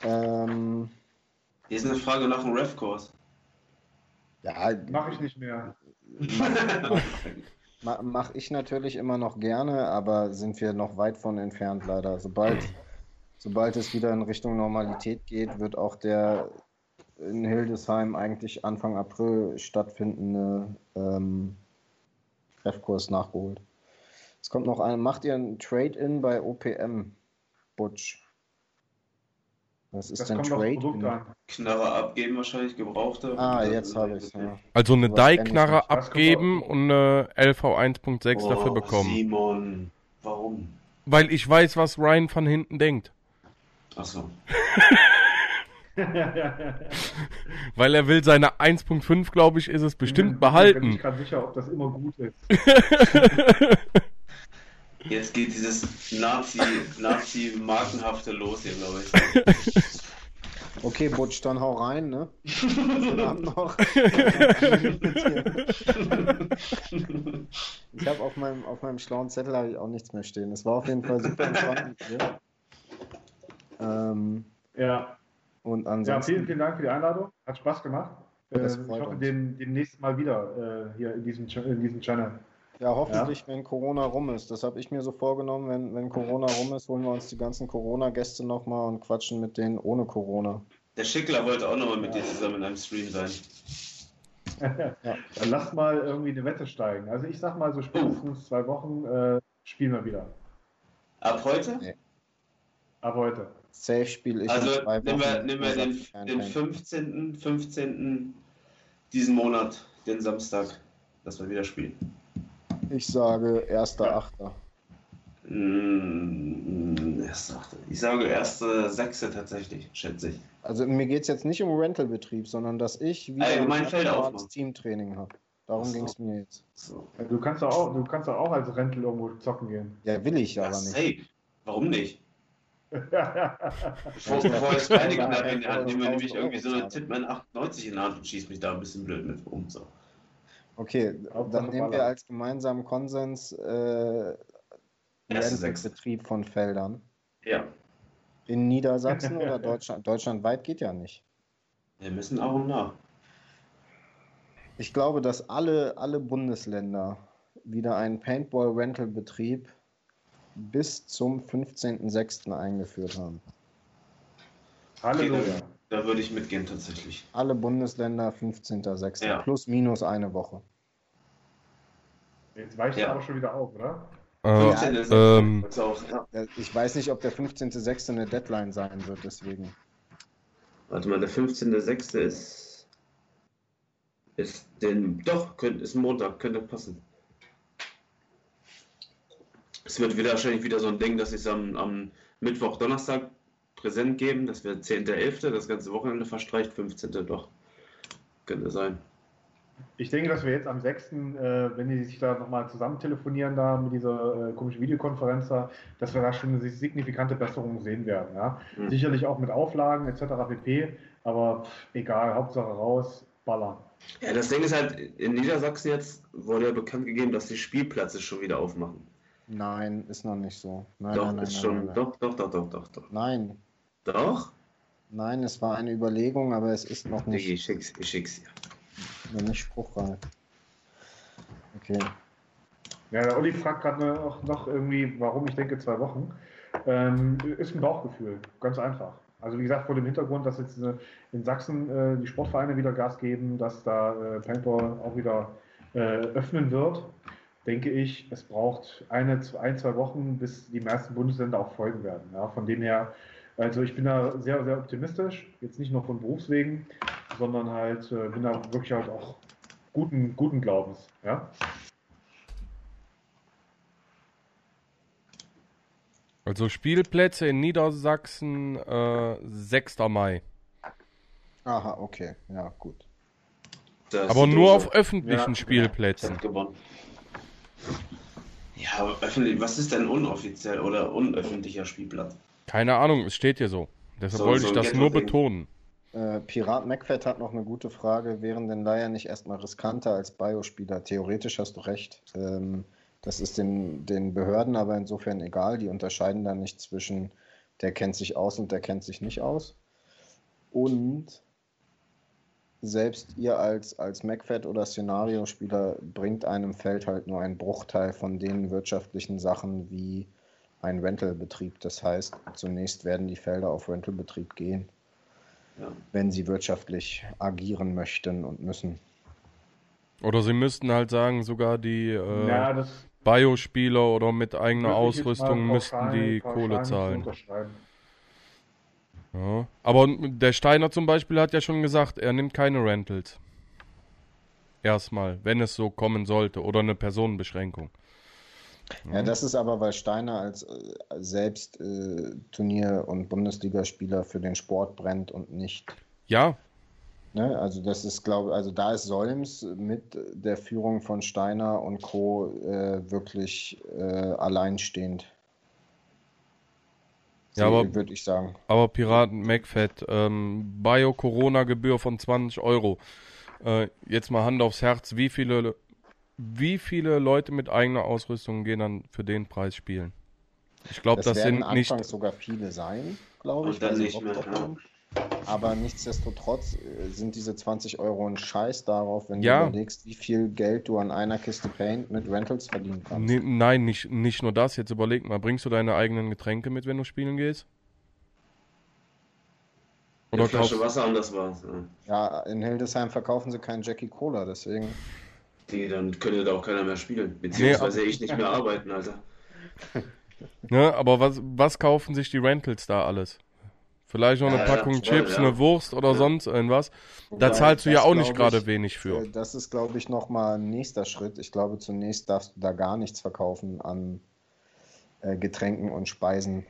Ähm, Hier ist eine Frage nach dem Ref-Kurs. ja, Mache ich nicht mehr. ma mache ich natürlich immer noch gerne, aber sind wir noch weit von entfernt leider. Sobald, sobald es wieder in Richtung Normalität geht, wird auch der in Hildesheim eigentlich Anfang April stattfindende ähm, Treffkurs nachgeholt. Es kommt noch ein, macht ihr ein Trade-In bei OPM, Butch? Was ist Das denn Trade-In? Knarre abgeben wahrscheinlich, gebrauchte. Ah, jetzt habe ich es. Ja. Also eine kommt abgeben und eine LV 1.6 Oh, dafür bekommen. Simon, warum? Weil ich weiß, was Ryan von hinten denkt. Achso. Weil er will seine 1.5, glaube ich, ist es bestimmt Ich bin behalten. nicht gerade sicher, ob das immer gut ist. Jetzt geht dieses Nazi, Nazi-Markenhafte los hier, glaube ich. Okay, Butch, dann hau rein, ne? Noch. ich habe auf meinem, auf meinem schlauen Zettel habe ich auch nichts mehr stehen. Es war auf jeden Fall super entspannt mit dir. Ähm, Ja, und ja ansonsten, vielen, vielen Dank für die Einladung. Hat Spaß gemacht. Äh, ich hoffe, uns. dem, demnächst mal wieder äh, hier in diesem, in diesem Channel. ja, hoffentlich, wenn Corona rum ist. Das habe ich mir so vorgenommen, wenn, wenn Corona rum ist, holen wir uns die ganzen Corona-Gäste nochmal und quatschen mit denen ohne Corona. Der Schickler wollte auch nochmal mit dir zusammen in einem Stream sein. Dann lasst mal irgendwie eine Wette steigen. Also ich sag mal so spätestens zwei Wochen äh, spielen wir wieder. Ab heute? Nee. Ab heute. Safe spiele ich Also nehmen wir, nehmen wir den, den Fan. 15. 15. diesen Monat, den Samstag, dass wir wieder spielen. Ich sage 1.8. Mm, erste Achte. Ich sage erste Sechste tatsächlich, schätze ich. Also mir geht es jetzt nicht um Rentalbetrieb, sondern dass ich wieder Allgemein ein Feld aufmachen. Teamtraining habe. Darum so. ging es mir jetzt. So. Ja, Du kannst doch auch, du kannst doch auch als Rentel irgendwo zocken gehen. Ja, will ich Ja, aber nicht. safe. Warum nicht? Bevor, bevor ich keine ja, Knarre in die Hand nehme, nehme ich irgendwie so eine. Titman 98 in die Hand und schieße mich da ein bisschen blöd mit rum. So. Okay, Hauptsache dann nehmen wir als gemeinsamen Konsens äh. Rentalbetrieb von Feldern. Ja, In Niedersachsen oder Deutschland? Deutschlandweit geht ja nicht. wir müssen auch nach. Ich glaube, dass alle, alle Bundesländer wieder einen Paintball-Rental-Betrieb bis zum 15.06. eingeführt haben. Halleluja. Okay, Da würde ich mitgehen tatsächlich. Alle Bundesländer 15.06. Ja. Plus minus eine Woche. Jetzt weicht Ja. er aber schon wieder auf, oder? Äh, 15. ist ähm, auch, ja. Ich weiß nicht, ob der 15.06. eine Deadline sein wird, deswegen. Warte mal, der 15.06. ist. Ist den. Doch, könnte, ist Montag, könnte passen. Es wird wieder wahrscheinlich wieder so ein Ding, dass sie es am, am Mittwoch, Donnerstag präsent geben. Das wird 10.11., das ganze Wochenende verstreicht, 15. doch. Könnte sein. Ich denke, dass wir jetzt am 6., äh, wenn die sich da nochmal zusammen telefonieren, da mit dieser äh, komischen Videokonferenz da, dass wir da schon eine signifikante Besserung sehen werden. Ja? Mhm. Sicherlich auch mit Auflagen etc. pp. Aber pff, egal, Hauptsache raus, ballern. Ja, das Ding ist halt, in Niedersachsen jetzt wurde ja bekannt gegeben, dass die Spielplätze schon wieder aufmachen. Nein, ist noch nicht so. Nein, doch, nein, ist nein, schon. Doch, doch, doch, doch, doch, doch. Nein, Doch? nein, es war eine Überlegung, aber es ist noch Digi, ich nicht, schick's, ich schick's dir. noch nicht spruchreif. Okay. Ja, der Olli fragt gerade noch, noch irgendwie, warum ich denke zwei Wochen. Ähm, ist ein Bauchgefühl, ganz einfach. Also wie gesagt, vor dem Hintergrund, dass jetzt äh, in Sachsen äh, die Sportvereine wieder Gas geben, dass da äh, Paintball auch wieder äh, öffnen wird, denke ich, es braucht eine, zwei- ein, zwei Wochen, bis die meisten Bundesländer auch folgen werden. Ja, von dem her, also ich bin da sehr, sehr optimistisch, jetzt nicht nur von Berufswegen, sondern halt äh, bin da wirklich halt auch guten, guten Glaubens. Ja? Also Spielplätze in Niedersachsen, äh, 6. Mai. Aha, okay. Ja, gut. Da ist Aber nur auf öffentlichen Ja, Spielplätzen. Hat gewonnen. Ja, aber öffentlich, was ist denn unoffiziell oder unöffentlicher Spielplatz? Keine Ahnung, es steht hier so. Deshalb So- wollte so ich das nur betonen. Äh, Pirat McFett hat noch eine gute Frage. Wären denn Leier nicht erstmal riskanter als Biospieler? Theoretisch hast du recht. Ähm, das ist den, den Behörden aber insofern egal. Die unterscheiden dann nicht zwischen der kennt sich aus und der kennt sich nicht aus. Und selbst ihr als, als MacFed oder Szenariospieler bringt einem Feld halt nur einen Bruchteil von den wirtschaftlichen Sachen wie ein Rentalbetrieb. Das heißt, zunächst werden die Felder auf Rentalbetrieb gehen Ja. wenn sie wirtschaftlich agieren möchten und müssen. Oder sie müssten halt sagen, sogar die äh, ja, Biospieler oder mit eigener Ausrüstung müssten die Kohle zahlen. Ja. Aber der Steiner zum Beispiel hat ja schon gesagt, er nimmt keine Rentals. Erstmal, wenn es so kommen sollte. Oder eine Personenbeschränkung. Ja, das ist aber, weil Steiner als äh, selbst äh, Turnier- und Bundesligaspieler für den Sport brennt und nicht. Ja, Ne? Also das ist, glaube also da ist Solms mit der Führung von Steiner und Co. Äh, wirklich äh, alleinstehend. Ja, aber- würde ich sagen. aber Piraten MacFed, ähm, Bio-Corona-Gebühr von 20 Euro. Äh, jetzt mal Hand aufs Herz, wie viele, wie viele Leute mit eigener Ausrüstung gehen dann für den Preis spielen? Ich glaube, das, das werden sind nicht. anfangs sogar viele sein, glaube ich. Und dann nicht mehr, ja. Aber nichtsdestotrotz äh, sind diese 20 Euro ein Scheiß darauf, wenn Ja. du überlegst, wie viel Geld du an einer Kiste Paint mit Rentals verdienen kannst. Nee, nein, nicht, nicht nur das. Jetzt überleg mal, bringst du deine eigenen Getränke mit, wenn du spielen gehst? Eine Oder Flasche kaufst, Wasser und das war's. Ja. Ja, in Hildesheim verkaufen sie keinen Jackie Cola, deswegen. Die, dann könnte da auch keiner mehr spielen. Beziehungsweise ich nicht mehr arbeiten, Alter. ne, aber was, was kaufen sich die Rentals da alles? Vielleicht noch eine Ja, Packung ja, Chips, ja. eine Wurst oder Ja. sonst irgendwas. Da zahlst du ja auch nicht gerade wenig für. Äh, Das ist, glaube ich, nochmal ein nächster Schritt. Ich glaube, zunächst darfst du da gar nichts verkaufen an äh, Getränken und Speisen.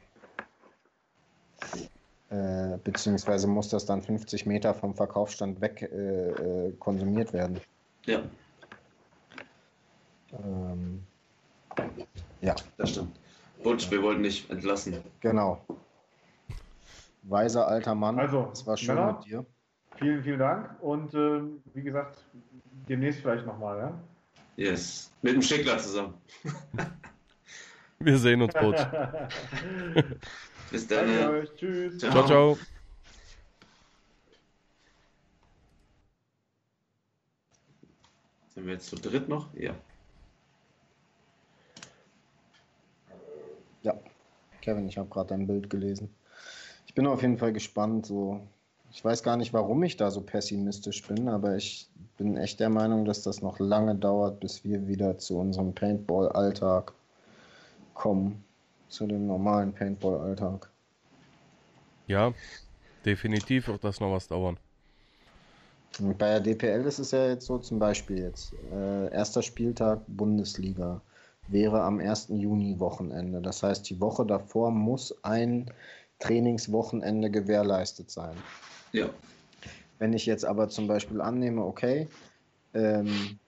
Äh, beziehungsweise muss das dann 50 Meter vom Verkaufsstand weg äh, äh, konsumiert werden. Ja, Ähm, ja, das stimmt. Butch, wir wollten dich entlassen. genau. Weiser alter Mann, Also, es war schön Männer? mit dir. Vielen, vielen Dank und ähm, wie gesagt, demnächst vielleicht nochmal. Ja? Yes. Mit dem Schickler zusammen. Wir sehen uns, Butch. Bis dann. Ja. Tschüss. Ciao. Ciao, ciao. Sind wir jetzt zu dritt noch? Ja. Ja, Kevin, ich habe gerade dein Bild gelesen. Ich bin auf jeden Fall gespannt. So, ich weiß gar nicht, warum ich da so pessimistisch bin, aber ich bin echt der Meinung, dass das noch lange dauert, bis wir wieder zu unserem Paintball-Alltag kommen. Zu dem normalen Paintball-Alltag. Ja, definitiv wird das noch was dauern. Und bei der DPL ist es ja jetzt so, zum Beispiel jetzt, äh, erster Spieltag Bundesliga wäre am 1. Juni-Wochenende. Das heißt, die Woche davor muss ein Trainingswochenende gewährleistet sein. Ja. Wenn ich jetzt aber zum Beispiel annehme, okay, ähm,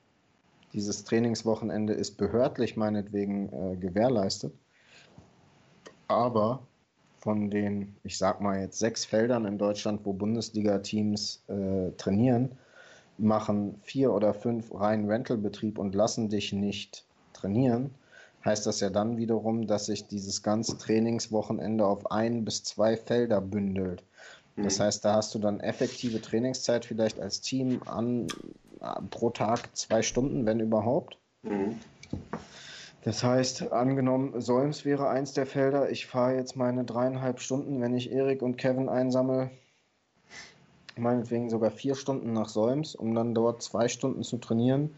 dieses Trainingswochenende ist behördlich meinetwegen äh, gewährleistet, aber von den, ich sag mal jetzt sechs Feldern in Deutschland, wo Bundesliga-Teams äh, trainieren, machen vier oder fünf rein Rentalbetrieb und lassen dich nicht trainieren, heißt das ja dann wiederum, dass sich dieses ganze Trainingswochenende auf ein bis zwei Felder bündelt. Das Mhm. heißt, da hast du dann effektive Trainingszeit vielleicht als Team an äh, pro Tag zwei Stunden, wenn überhaupt. Mhm. Das heißt, angenommen, Solms wäre eins der Felder. Ich fahre jetzt meine dreieinhalb Stunden, wenn ich Erik und Kevin einsammle, meinetwegen sogar vier Stunden nach Solms, um dann dort zwei Stunden zu trainieren.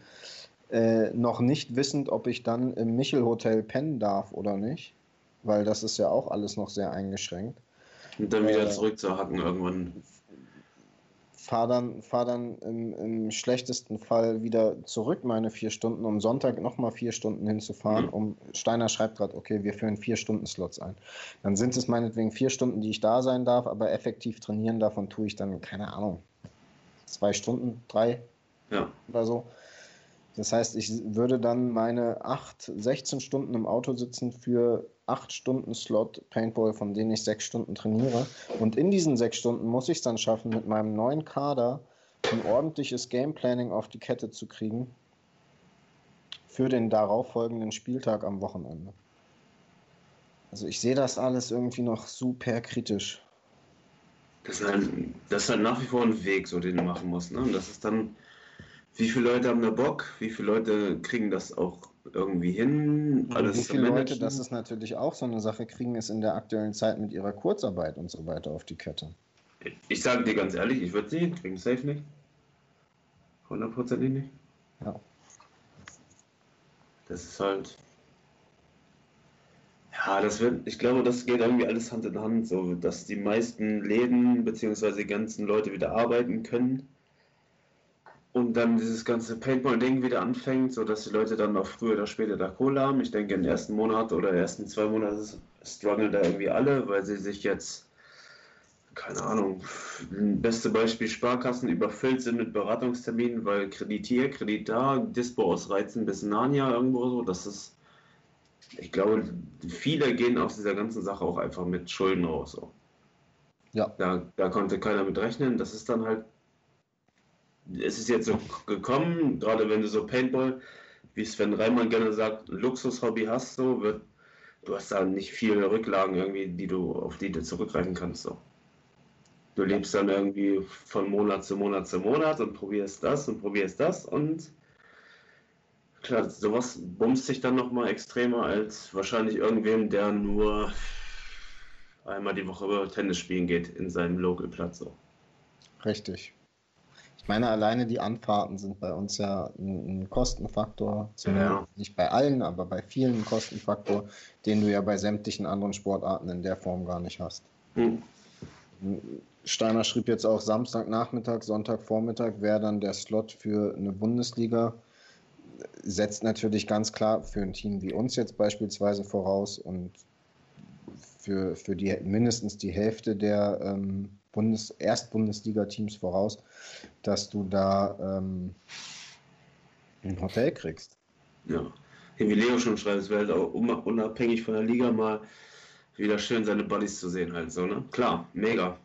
Äh, noch nicht wissend, ob ich dann im Michel-Hotel pennen darf oder nicht, weil das ist ja auch alles noch sehr eingeschränkt. Und dann wieder Äh, zurück zu Hacken irgendwann. Fahr dann, fahr dann im, im schlechtesten Fall wieder zurück, meine vier Stunden, um Sonntag nochmal vier Stunden hinzufahren. Mhm. Um, Steiner schreibt gerade, okay, wir führen vier Stunden Slots ein. Dann sind es meinetwegen vier Stunden, die ich da sein darf, aber effektiv trainieren davon tue ich dann, keine Ahnung, zwei Stunden, drei Ja. oder so. Das heißt, ich würde dann meine 8, 16 Stunden im Auto sitzen für 8 Stunden Slot Paintball, von denen ich 6 Stunden trainiere. Und in diesen 6 Stunden muss ich es dann schaffen, mit meinem neuen Kader ein ordentliches Gameplanning auf die Kette zu kriegen für den darauffolgenden Spieltag am Wochenende. Also ich sehe das alles irgendwie noch super kritisch. Das ist, halt, das ist halt nach wie vor ein Weg, so den du machen musst. Ne? Und das ist dann, wie viele Leute haben da Bock, wie viele Leute kriegen das auch irgendwie hin, alles wie viele Leute, das ist natürlich auch so eine Sache, kriegen es in der aktuellen Zeit mit ihrer Kurzarbeit und so weiter auf die Kette. Ich sage dir ganz ehrlich, ich würde sie kriegen safe nicht. Hundertprozentig nicht. Ja. Das ist halt. Ja, das wird, ich glaube, das geht irgendwie alles Hand in Hand, so dass die meisten Läden bzw. die ganzen Leute wieder arbeiten können und dann dieses ganze Paintball-Ding wieder anfängt, sodass die Leute dann auch früher oder später da Kohle haben. Ich denke, im ersten Monat oder ersten zwei Monaten strugglen da irgendwie alle, weil sie sich jetzt, keine Ahnung, beste Beispiel Sparkassen überfüllt sind mit Beratungsterminen, weil Kredit hier, Kredit da, Dispo ausreizen bis Narnia irgendwo so. Das ist, ich glaube, viele gehen aus dieser ganzen Sache auch einfach mit Schulden raus. So. Ja. Da, da konnte keiner mit rechnen. Das ist dann halt es ist jetzt so gekommen, gerade wenn du so Paintball, wie Sven Reimann gerne sagt, Luxushobby hast, so wird, du hast da nicht viele Rücklagen irgendwie, die du, auf die du zurückgreifen kannst. So. Du lebst dann irgendwie von Monat zu Monat zu Monat und probierst das und probierst das und klar, sowas bumst sich dann nochmal extremer als wahrscheinlich irgendwem, der nur einmal die Woche Tennis spielen geht in seinem Local-Platz. So. Richtig. Ich meine, alleine die Anfahrten sind bei uns ja ein, ein Kostenfaktor. Ja. Nicht bei allen, aber bei vielen ein Kostenfaktor, den du ja bei sämtlichen anderen Sportarten in der Form gar nicht hast. Hm. Steiner schrieb jetzt auch Samstagnachmittag, Sonntagvormittag wäre dann der Slot für eine Bundesliga. Setzt natürlich ganz klar für ein Team wie uns jetzt beispielsweise voraus und für, für die mindestens die Hälfte der ähm, Bundes Erstbundesliga-Teams voraus, dass du da ähm, ein Hotel kriegst. Ja, wie Leo schon schreibt, es wäre halt auch un- unabhängig von der Liga mal wieder schön, seine Buddies zu sehen halt so, ne? Klar, mega.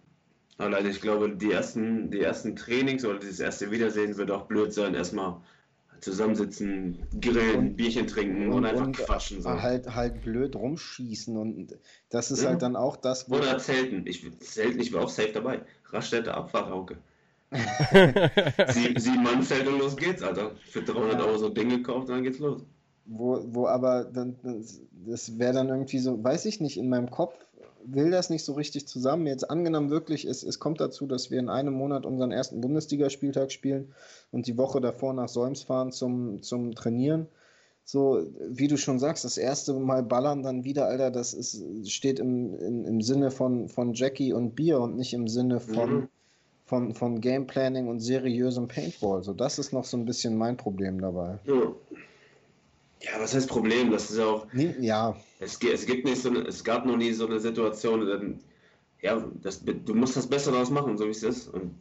Allein ich glaube, die ersten, die ersten Trainings oder dieses erste Wiedersehen wird auch blöd sein, erstmal zusammensitzen, grillen, Und- Bierchen trinken und, und- einfach und quatschen so. Halt, halt blöd rumschießen und das ist Ja. halt dann auch das, wo Oder Zelten. Ich, Zelten, ich war auch safe dabei. Raststätte, Abfahrthauke. Sie, sieben Mann Zelt und los geht's, Alter. Für 300 Ja. Euro so Ding gekauft, dann geht's los. Wo, wo aber dann, das, das wäre dann irgendwie so, weiß ich nicht, in meinem Kopf will das nicht so richtig zusammen. Jetzt angenommen wirklich, es, es kommt dazu, dass wir in einem Monat unseren ersten Bundesligaspieltag spielen und die Woche davor nach Solms fahren zum, zum Trainieren. So, wie du schon sagst, das erste Mal ballern dann wieder, Alter, das ist, steht im, im, im Sinne von, von Jackie und Bier und nicht im Sinne von, Mhm. von, von Gameplanning und seriösem Paintball. So, das ist noch so ein bisschen mein Problem dabei. Ja. Ja, was heißt Problem? Das ist ja auch, Ja, es, es gibt nicht so eine, es gab noch nie so eine Situation, dann, ja, das, du musst das Beste daraus machen, so wie es ist. Und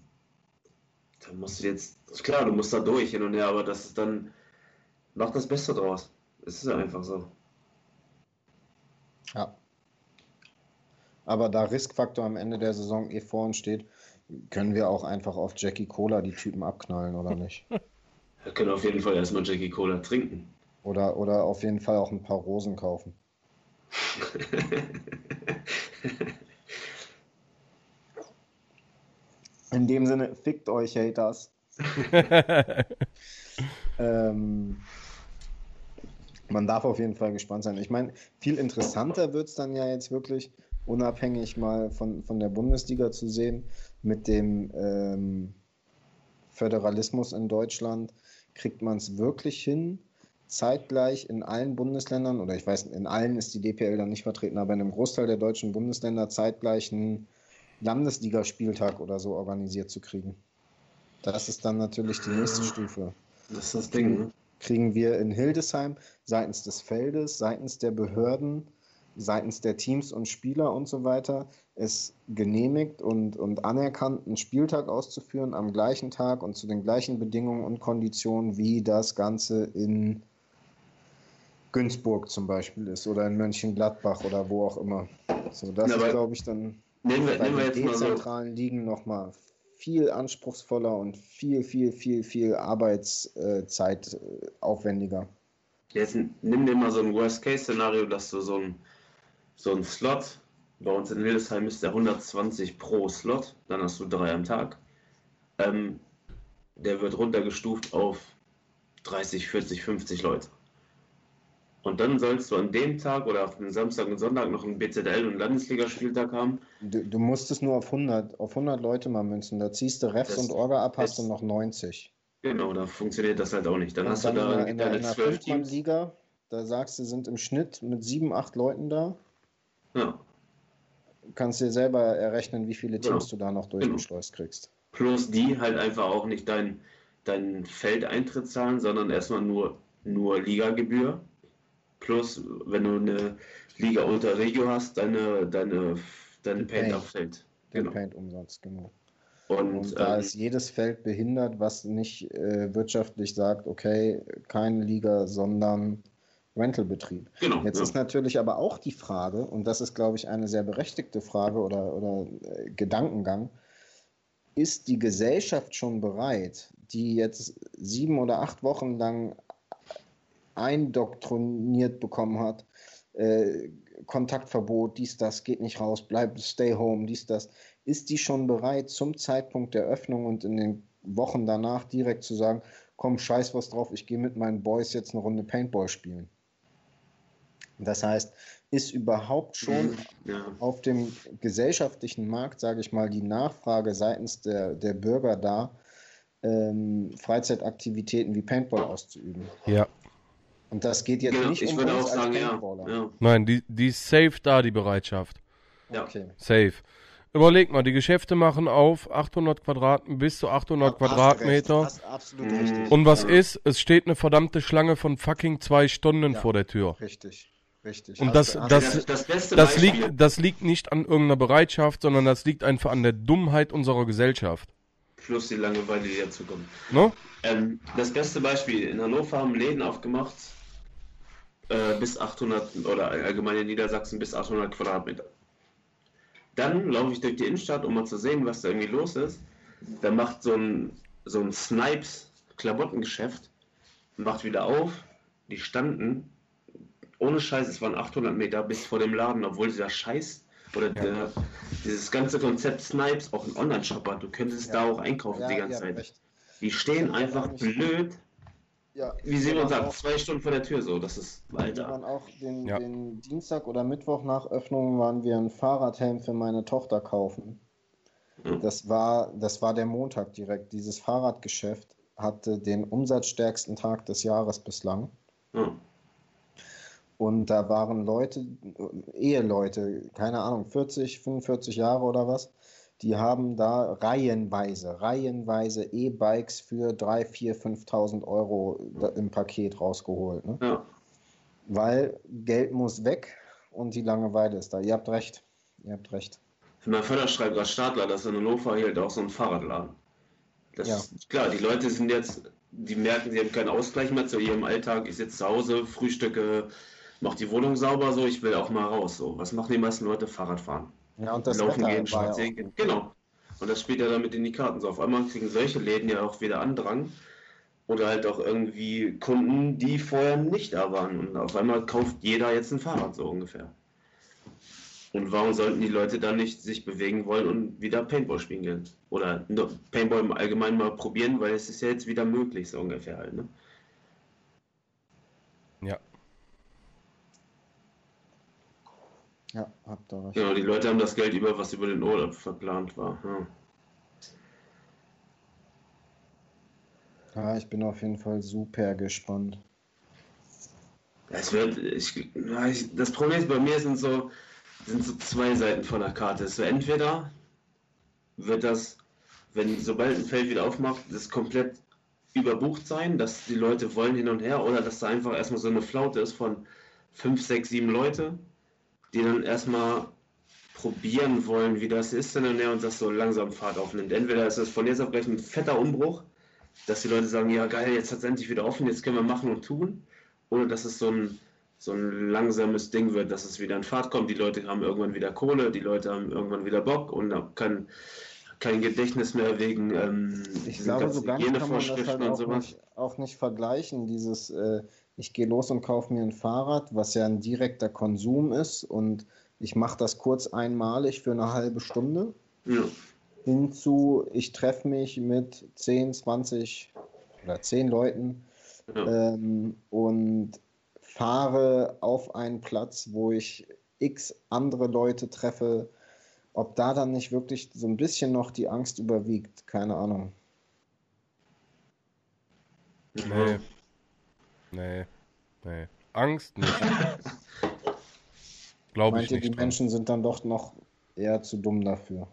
dann musst du jetzt, klar, du musst da durch hin und her, aber das ist dann, mach das Beste draus. Es ist einfach so. Ja. Aber da Riskfaktor am Ende der Saison eh vor uns steht, können wir auch einfach auf Jackie Cola die Typen abknallen, oder nicht? Wir können auf jeden Fall erstmal Jackie Cola trinken. Oder, oder auf jeden Fall auch ein paar Rosen kaufen. In dem Sinne, fickt euch, Haters. ähm, man darf auf jeden Fall gespannt sein. Ich meine, viel interessanter wird es dann ja jetzt wirklich, unabhängig mal von, von der Bundesliga zu sehen, mit dem ähm, Föderalismus in Deutschland. Kriegt man es wirklich hin, zeitgleich in allen Bundesländern, oder ich weiß, in allen ist die DPL dann nicht vertreten, aber in einem Großteil der deutschen Bundesländer zeitgleich einen Landesligaspieltag oder so organisiert zu kriegen? Das ist dann natürlich die nächste Stufe. Das ist das Ding, ne? Kriegen wir in Hildesheim seitens des Feldes, seitens der Behörden, seitens der Teams und Spieler und so weiter es genehmigt und, und anerkannt, einen Spieltag auszuführen am gleichen Tag und zu den gleichen Bedingungen und Konditionen, wie das Ganze in Günzburg zum Beispiel ist oder in Mönchengladbach oder wo auch immer. So, das Ja, ist, glaube ich, dann Nehmen wir, bei nehmen wir den jetzt mal so. dezentralen Ligen nochmal viel anspruchsvoller und viel, viel, viel, viel Arbeitszeit äh, aufwendiger. Jetzt nimm dir mal so ein Worst-Case-Szenario, dass du so ein, so ein Slot, bei uns in Hildesheim ist der 120 pro Slot, dann hast du drei am Tag. Ähm, der wird runtergestuft auf 30, 40, 50 Leute. Und dann sollst du an dem Tag oder auf den Samstag und Sonntag noch einen BZL- und Landesligaspieltag haben. Du, du musst es nur auf 100, auf 100 Leute mal münzen. Da ziehst du Refs Das- und Orga ab, hast du noch 90. Genau, da funktioniert das halt auch nicht. Dann Und hast du dann in da der, in der, in der zwölf Teams. Fünfmann-Liga, da sagst du, sind im Schnitt mit sieben, acht Leuten da. Ja. Kannst dir selber errechnen, wie viele Genau. Teams du da noch durchgeschleust kriegst. Plus die halt einfach auch nicht dein, dein Feldeintritt zahlen, sondern erstmal nur, nur Ligagebühr. Plus, wenn du eine Liga unter Regio hast, deine, deine, deine Paint Paint. auf Feld. Den Genau. Paint-Umsatz, genau. Und, Und da ähm, ist jedes Feld behindert, was nicht äh, wirtschaftlich sagt, okay, keine Liga, sondern Rentalbetrieb. genau. Jetzt ja. ist natürlich aber auch die Frage, und das ist, glaube ich, eine sehr berechtigte Frage oder, oder äh, Gedankengang, ist die Gesellschaft schon bereit, die jetzt sieben oder acht Wochen lang eindoktriniert bekommen hat, äh, Kontaktverbot, dies, das, geht nicht raus, bleib, stay home, dies, das, ist die schon bereit, zum Zeitpunkt der Öffnung und in den Wochen danach direkt zu sagen, komm, scheiß was drauf, ich gehe mit meinen Boys jetzt eine Runde Paintball spielen. Das heißt, ist überhaupt schon ja. auf dem gesellschaftlichen Markt, sage ich mal, die Nachfrage seitens der, der Bürger da, ähm, Freizeitaktivitäten wie Paintball auszuüben. Ja. Und das geht jetzt Genau, nicht ich um würde uns auch als sagen, ja. Ja. Nein, die, die ist safe da, die Bereitschaft. Ja. Okay. Safe. Überleg mal, die Geschäfte machen auf 800 Quadratmeter bis zu 800 Hast recht, Quadratmeter. Hast absolut Mhm. richtig. Und was Ja. ist? Es steht eine verdammte Schlange von fucking zwei Stunden Ja. vor der Tür. Richtig, richtig. Und das- das- du- Das, das beste Das liegt, das liegt nicht an irgendeiner Bereitschaft, sondern das liegt einfach an der Dummheit unserer Gesellschaft. Plus die Langeweile, die dazu kommt. Ne? Ähm, das beste Beispiel, in Hannover haben Läden aufgemacht, äh, bis 800, oder allgemein in Niedersachsen bis 800 Quadratmeter. Dann laufe ich durch die Innenstadt, um mal zu sehen, was da irgendwie los ist. Da macht so ein, so ein Snipes Klamottengeschäft, macht wieder auf. Die standen, ohne Scheiß, es waren 800 Meter bis vor dem Laden, obwohl dieser Scheiß oder der, dieses ganze Konzept Snipes auch einen Online-Shop hat. Du könntest Ja. da auch einkaufen ja, die ganze Zeit. recht. Die stehen Ja, einfach blöd, Ja, wie Simon wir sagt, auch- zwei Stunden vor der Tür so. Das ist, Wir Alter. waren auch den, Ja. den Dienstag oder Mittwoch nach Öffnung waren wir ein Fahrradhelm für meine Tochter kaufen. Ja. Das war, das war der Montag direkt. Dieses Fahrradgeschäft hatte den umsatzstärksten Tag des Jahres bislang. Ja. Und da waren Leute, Eheleute, keine Ahnung, 40, 45 Jahre oder was, die haben da reihenweise, reihenweise E-Bikes für 3, 4, 5.000 Euro im Paket rausgeholt. Ne? Ja. Weil Geld muss weg und die Langeweile ist da. Ihr habt recht. Ihr habt recht. Mein Vater schreibt gerade Stadler, dass in Hannover hier halt auch so ein Fahrradladen. Das Ja. ist klar, die Leute sind jetzt, die merken, sie haben keinen Ausgleich mehr zu ihrem Alltag. Ich sitze zu Hause, frühstücke, mach die Wohnung sauber, so, ich will auch mal raus. So. Was machen die meisten Leute? Fahrrad fahren. Ja, und das Laufen Wetter gehen, spazieren auch gehen. Genau. Und das spielt ja damit in die Karten. So, auf einmal kriegen solche Läden ja auch wieder Andrang. Oder halt auch irgendwie Kunden, die vorher nicht da waren. Und auf einmal kauft jeder jetzt ein Fahrrad, so ungefähr. Und warum sollten die Leute dann nicht sich bewegen wollen und wieder Paintball spielen gehen? Oder Paintball im Allgemeinen mal probieren, weil es ist ja jetzt wieder möglich, so ungefähr halt, ne? Ja. Ja, habt ihr recht. Genau, die Leute haben das Geld über, was über den Urlaub verplant war. Ja. Ja, ich bin auf jeden Fall super gespannt. Es wird, ich, das Problem ist bei mir sind so, sind so zwei Seiten von der Karte. Wird entweder wird das, wenn sobald ein Feld wieder aufmacht, das komplett überbucht sein, dass die Leute wollen hin und her oder dass da einfach erstmal so eine Flaute ist von fünf, sechs, sieben Leute, die dann erstmal probieren wollen, wie das ist hin und her und das so langsam Fahrt aufnimmt. Entweder ist es von jetzt auf gleich ein fetter Umbruch, dass die Leute sagen, ja geil, jetzt hat es endlich wieder offen, jetzt können wir machen und tun. Oder dass es so ein, so ein langsames Ding wird, dass es wieder in Fahrt kommt. Die Leute haben irgendwann wieder Kohle, die Leute haben irgendwann wieder Bock und kein, kein Gedächtnis mehr wegen ähm, Ich glaube, so ganz kann man das halt auch nicht, auch nicht vergleichen. Dieses, äh, ich gehe los und kaufe mir ein Fahrrad, was ja ein direkter Konsum ist und ich mache das kurz einmalig für eine halbe Stunde. Ja. Hinzu, ich treffe mich mit 10, 20 oder 10 Leuten Ja. ähm, und fahre auf einen Platz, wo ich x andere Leute treffe. Ob da dann nicht wirklich so ein bisschen noch die Angst überwiegt, keine Ahnung. Nee. Nee. Nee. Angst nicht. Glaube ich Meint ihr, nicht. die dran. Menschen sind dann doch noch eher zu dumm dafür?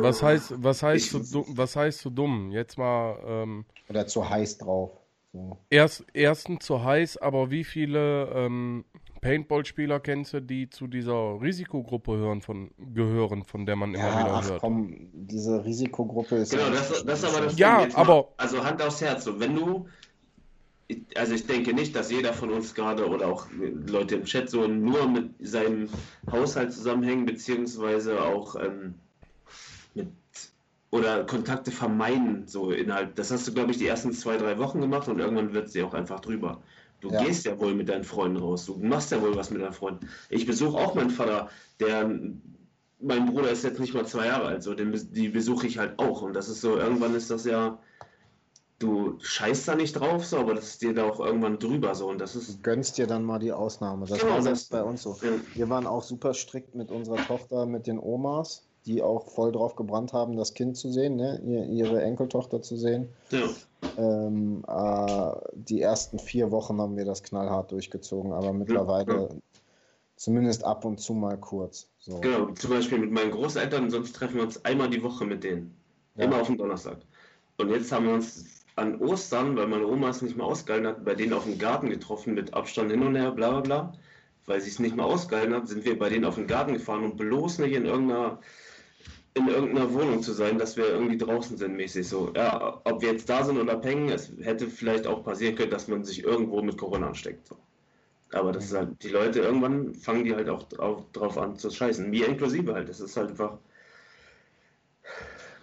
Was heißt, was heißt, Ich- so, was heißt so dumm? Jetzt mal ähm, Oder zu heiß drauf? So. erst, erstens zu heiß, aber wie viele ähm, Paintball-Spieler kennst du, die zu dieser Risikogruppe hören von, gehören, von der man immer Ja, wieder ach hört? komm, diese Risikogruppe ist Genau, ja das, das ist aber das Ja, Ding. Jetzt mal- aber- Also Hand aufs Herz, so wenn du. Also ich denke nicht, dass jeder von uns gerade oder auch Leute im Chat so nur mit seinem Haushalt zusammenhängen, beziehungsweise auch ähm, mit oder Kontakte vermeiden, so innerhalb. Das hast du, glaube ich, die ersten zwei, drei Wochen gemacht und irgendwann wird sie auch einfach drüber. Du Ja. gehst ja wohl mit deinen Freunden raus, du machst ja wohl was mit deinen Freunden. Ich besuche auch meinen Vater, der mein Bruder ist jetzt nicht mal zwei Jahre alt, so den, die besuche ich halt auch. Und das ist so, irgendwann ist das ja, du scheißt da nicht drauf, so, aber das ist dir da auch irgendwann drüber so. Und das Du ist, gönnst dir dann mal die Ausnahme. Das Genau, war das- bei uns so. ja, Wir waren auch super strikt mit unserer Tochter, mit den Omas, die auch voll drauf gebrannt haben, das Kind zu sehen, ne? Ihr, ihre Enkeltochter zu sehen. ja, Ähm, äh, die ersten vier Wochen haben wir das knallhart durchgezogen, aber mittlerweile zumindest ab und zu mal kurz. So. genau. Zum Beispiel mit meinen Großeltern, sonst treffen wir uns einmal die Woche mit denen. Ja. Immer auf den Donnerstag. Und jetzt haben wir uns an Ostern, weil meine Oma es nicht mehr ausgehalten hat, bei denen auf dem Garten getroffen mit Abstand hin und her, bla bla bla. Weil sie es nicht mehr ausgehalten hat, sind wir bei denen auf den Garten gefahren und bloß nicht in irgendeiner in irgendeiner Wohnung zu sein, dass wir irgendwie draußen sind, mäßig so. Ja, ob wir jetzt da sind oder pengen, es hätte vielleicht auch passieren können, dass man sich irgendwo mit Corona ansteckt. So. Aber das ist halt, die Leute irgendwann fangen die halt auch drauf, drauf an zu scheißen. Mir inklusive halt. Das ist halt einfach.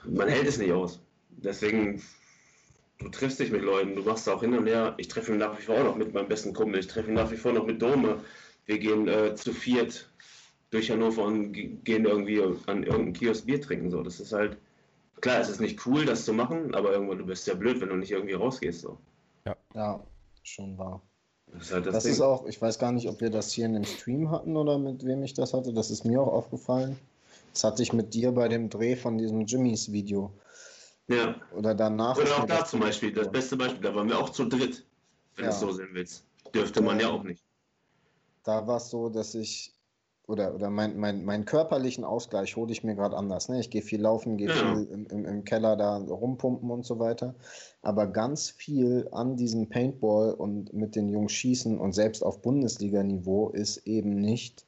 Man hält es nicht aus. Deswegen, du triffst dich mit Leuten, du machst auch hin und her. Ich treffe mich nach wie vor auch noch mit meinem besten Kumpel. Ich treffe mich nach wie vor noch mit Dome. Wir gehen äh, zu viert durch Hannover und ge- gehen irgendwie an irgendeinem Kiosk Bier trinken. So. Das ist halt, klar, es ist nicht cool, das zu machen, aber irgendwann, du bist ja blöd, wenn du nicht irgendwie rausgehst. So. Ja, schon wahr. Das ist halt das, Das Ding. ist auch, ich weiß gar nicht, ob wir das hier in dem Stream hatten oder mit wem ich das hatte. Das ist mir auch aufgefallen. Das hatte ich mit dir bei dem Dreh von diesem Jimmys Video. ja. Oder danach. Oder auch da zum Beispiel, das beste Beispiel, da waren wir auch zu dritt, wenn du es Ja. so sehen willst. Dürfte man ja auch nicht. Da war es so, dass ich, oder, oder mein, mein, meinen körperlichen Ausgleich hole ich mir gerade anders. Ne? Ich gehe viel laufen, gehe viel im, im, im Keller da rumpumpen und so weiter. Aber ganz viel an diesem Paintball und mit den Jungs schießen und selbst auf Bundesliga-Niveau ist eben nicht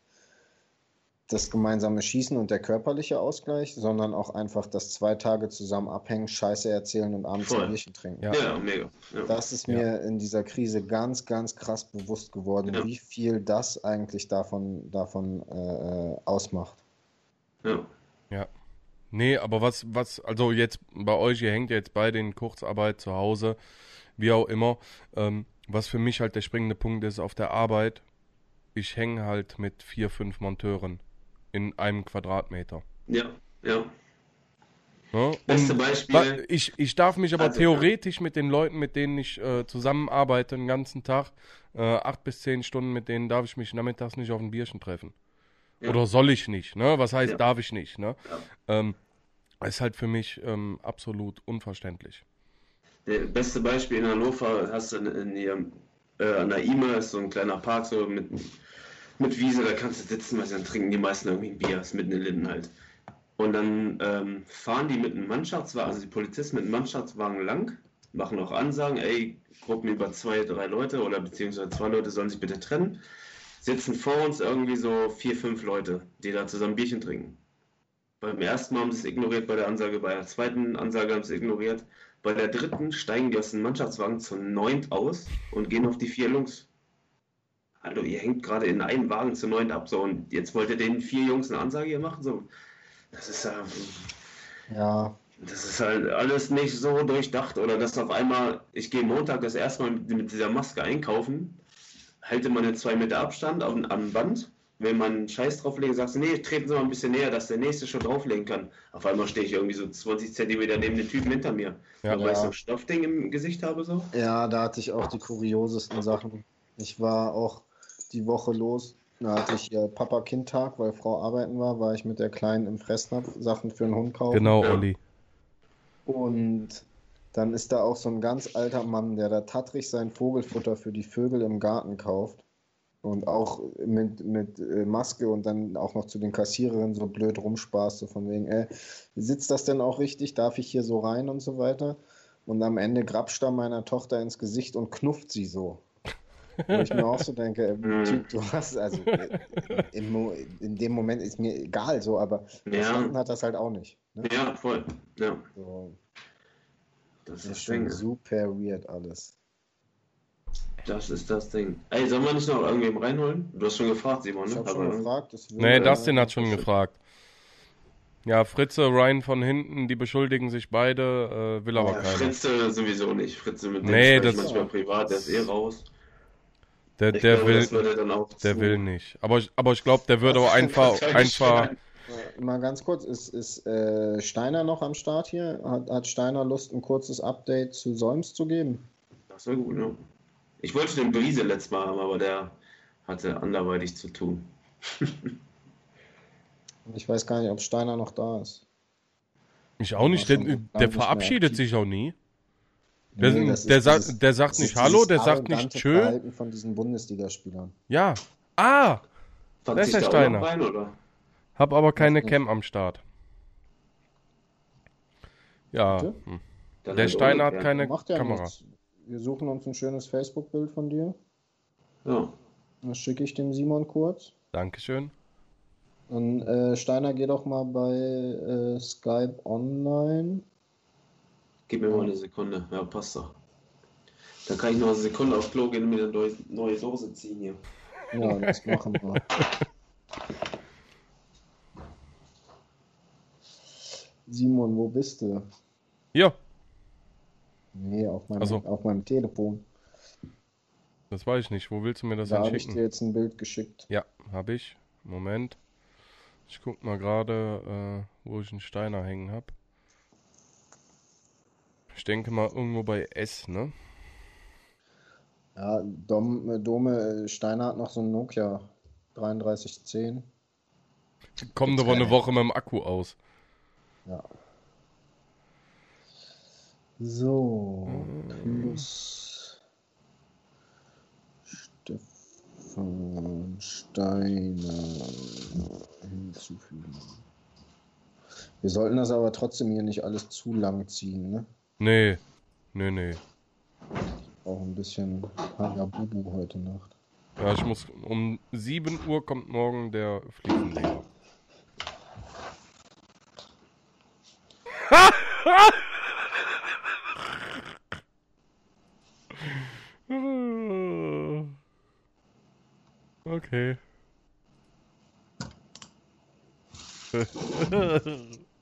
das gemeinsame Schießen und der körperliche Ausgleich, sondern auch einfach das zwei Tage zusammen abhängen, Scheiße erzählen und abends ein Bierchen trinken. Ja. Ja, mega. Ja. Das ist Ja. mir in dieser Krise ganz, ganz krass bewusst geworden, Ja. wie viel das eigentlich davon, davon äh, ausmacht. Ja. Nee, aber was, was, also jetzt bei euch, ihr hängt ja jetzt beide in Kurzarbeit zu Hause, wie auch immer. Ähm, was für mich halt der springende Punkt ist auf der Arbeit, ich hänge halt mit vier, fünf Monteuren in einem Quadratmeter. Ja, ja. Ne? Beste Beispiel. Ich, ich darf mich aber Also, theoretisch mit den Leuten, mit denen ich äh, zusammenarbeite, den ganzen Tag, äh, acht bis zehn Stunden, mit denen darf ich mich nachmittags nicht auf ein Bierchen treffen. Ja. Oder soll ich nicht, ne? Was heißt, Ja. darf ich nicht, ne? Ja. Ähm, ist halt für mich ähm, absolut unverständlich. Der beste Beispiel in Hannover hast du in, in ihrem, äh, an der IMA ist so ein kleiner Park so mit, mit Wiese, da kannst du sitzen, weil dann trinken die meisten irgendwie ein Bier, ist mitten in Linden halt. Und dann ähm, fahren die mit einem Mannschaftswagen, also die Polizisten mit einem Mannschaftswagen lang, machen auch Ansagen, ey, Gruppen über zwei, drei Leute oder beziehungsweise zwei Leute sollen sich bitte trennen. Sitzen vor uns irgendwie so vier, fünf Leute, die da zusammen Bierchen trinken. Beim ersten Mal haben sie es ignoriert bei der Ansage, bei der zweiten Ansage haben sie es ignoriert. Bei der dritten steigen die aus dem Mannschaftswagen zu neunt aus und gehen auf die vier Jungs. Hallo, ihr hängt gerade in einen Wagen zu neunt ab, so und jetzt wollt ihr den vier Jungs eine Ansage hier machen? So, das ist ja, Ja, das ist halt alles nicht so durchdacht. Oder dass auf einmal, ich gehe Montag das erste Mal mit, mit dieser Maske einkaufen, halte meine zwei Meter Abstand auf, am Band. Wenn man einen Scheiß drauflegt, sagst du, nee, treten Sie mal ein bisschen näher, dass der nächste schon drauflegen kann. Auf einmal stehe ich irgendwie so 20 Zentimeter neben dem Typen hinter mir. Ja. weil ich so ein Stoffding im Gesicht habe so. ja, da hatte ich auch die kuriosesten Sachen. Ich war auch die Woche los, da hatte ich äh, Papa-Kind-Tag, weil Frau arbeiten war, war ich mit der Kleinen im Fressnapf Sachen für den Hund kaufen. Genau. Olli. Und dann ist da auch so ein ganz alter Mann, der da tatrig sein Vogelfutter für die Vögel im Garten kauft. Und auch mit, mit äh, Maske und dann auch noch zu den Kassiererinnen so blöd rumspaßt, so von wegen, ey, sitzt das denn auch richtig? Darf ich hier so rein und so weiter? Und am Ende grapscht er meiner Tochter ins Gesicht und knufft sie so. Wo ich mir auch so denke, Typ, du hast, also äh, Mo- in dem Moment ist mir egal so, aber Ja. verstanden hat das halt auch nicht. Ne? Ja, voll. Ja, So, das das ist ist schon super weird alles. Das ist das Ding. Ey, sollen wir nicht noch irgendwem reinholen? Du hast schon gefragt, Simon, Ich ne? habe schon Aber- gefragt. Das Nee, äh, Dustin hat schon gefragt. Ja, Fritze, Ryan von hinten, die beschuldigen sich beide, äh, will aber Ja, keiner. Fritze sowieso nicht. Fritze mit dem Nee, ich das- manchmal privat, der ist eh raus. Der, der glaube, will, würde dann auch der zu- will nicht. Aber, ich- aber ich glaube, der würde auch einfach, einfach. Äh, Mal ganz kurz, ist, ist äh, Steiner noch am Start hier? Hat, hat Steiner Lust, ein kurzes Update zu Solms zu geben? Das wäre gut, ne? Ich wollte den Brise letztes Mal haben, aber der hatte anderweitig zu tun. Ich weiß gar nicht, ob Steiner noch da ist. ich auch nicht, lange der verabschiedet sich auch nie. Der, Nee, der, sagt, dieses- der sagt nicht Hallo, der sagt nicht Tschö. Verhalten von diesen Bundesligaspielern. Ja. Ah, Da ist der Steiner. noch rein, oder? hab aber keine. Cam am Start. Ja, Bitte? hm. Der halt Steiner hat keine Macht ja Kamera. nichts. Wir suchen uns ein schönes Facebook-Bild von dir. Ja. Das schicke ich dem Simon kurz. Dankeschön. Und äh, Steiner, geh doch mal bei äh, Skype online. Gib mir mal eine Sekunde. Ja, passt doch. Dann kann ich noch eine Sekunde aufs Klo gehen und mir eine neue, neue Dose ziehen hier. Ja, das machen wir. Simon, wo bist du? Hier, Nee, auf meinem, so. auf meinem Telefon. das weiß ich nicht. Wo willst du mir das Da denn habe ich dir jetzt ein Bild geschickt. Ja, habe ich. Moment. Ich guck mal gerade, äh, wo ich einen Steiner hängen habe. Ich denke mal irgendwo bei S, ne? Ja, Dom, Dome Steiner hat noch so ein Nokia 3310. Kommt aber eine Woche mit dem Akku aus. Ja. So, plus Stefan Steiner hinzufügen. Wir sollten das aber trotzdem hier nicht alles zu lang ziehen, ne? Nee, nee, nee. Auch ein bisschen Hagabubu heute Nacht. Ja, ich muss um 7 Uhr kommt morgen der Fliesenleger. Okay.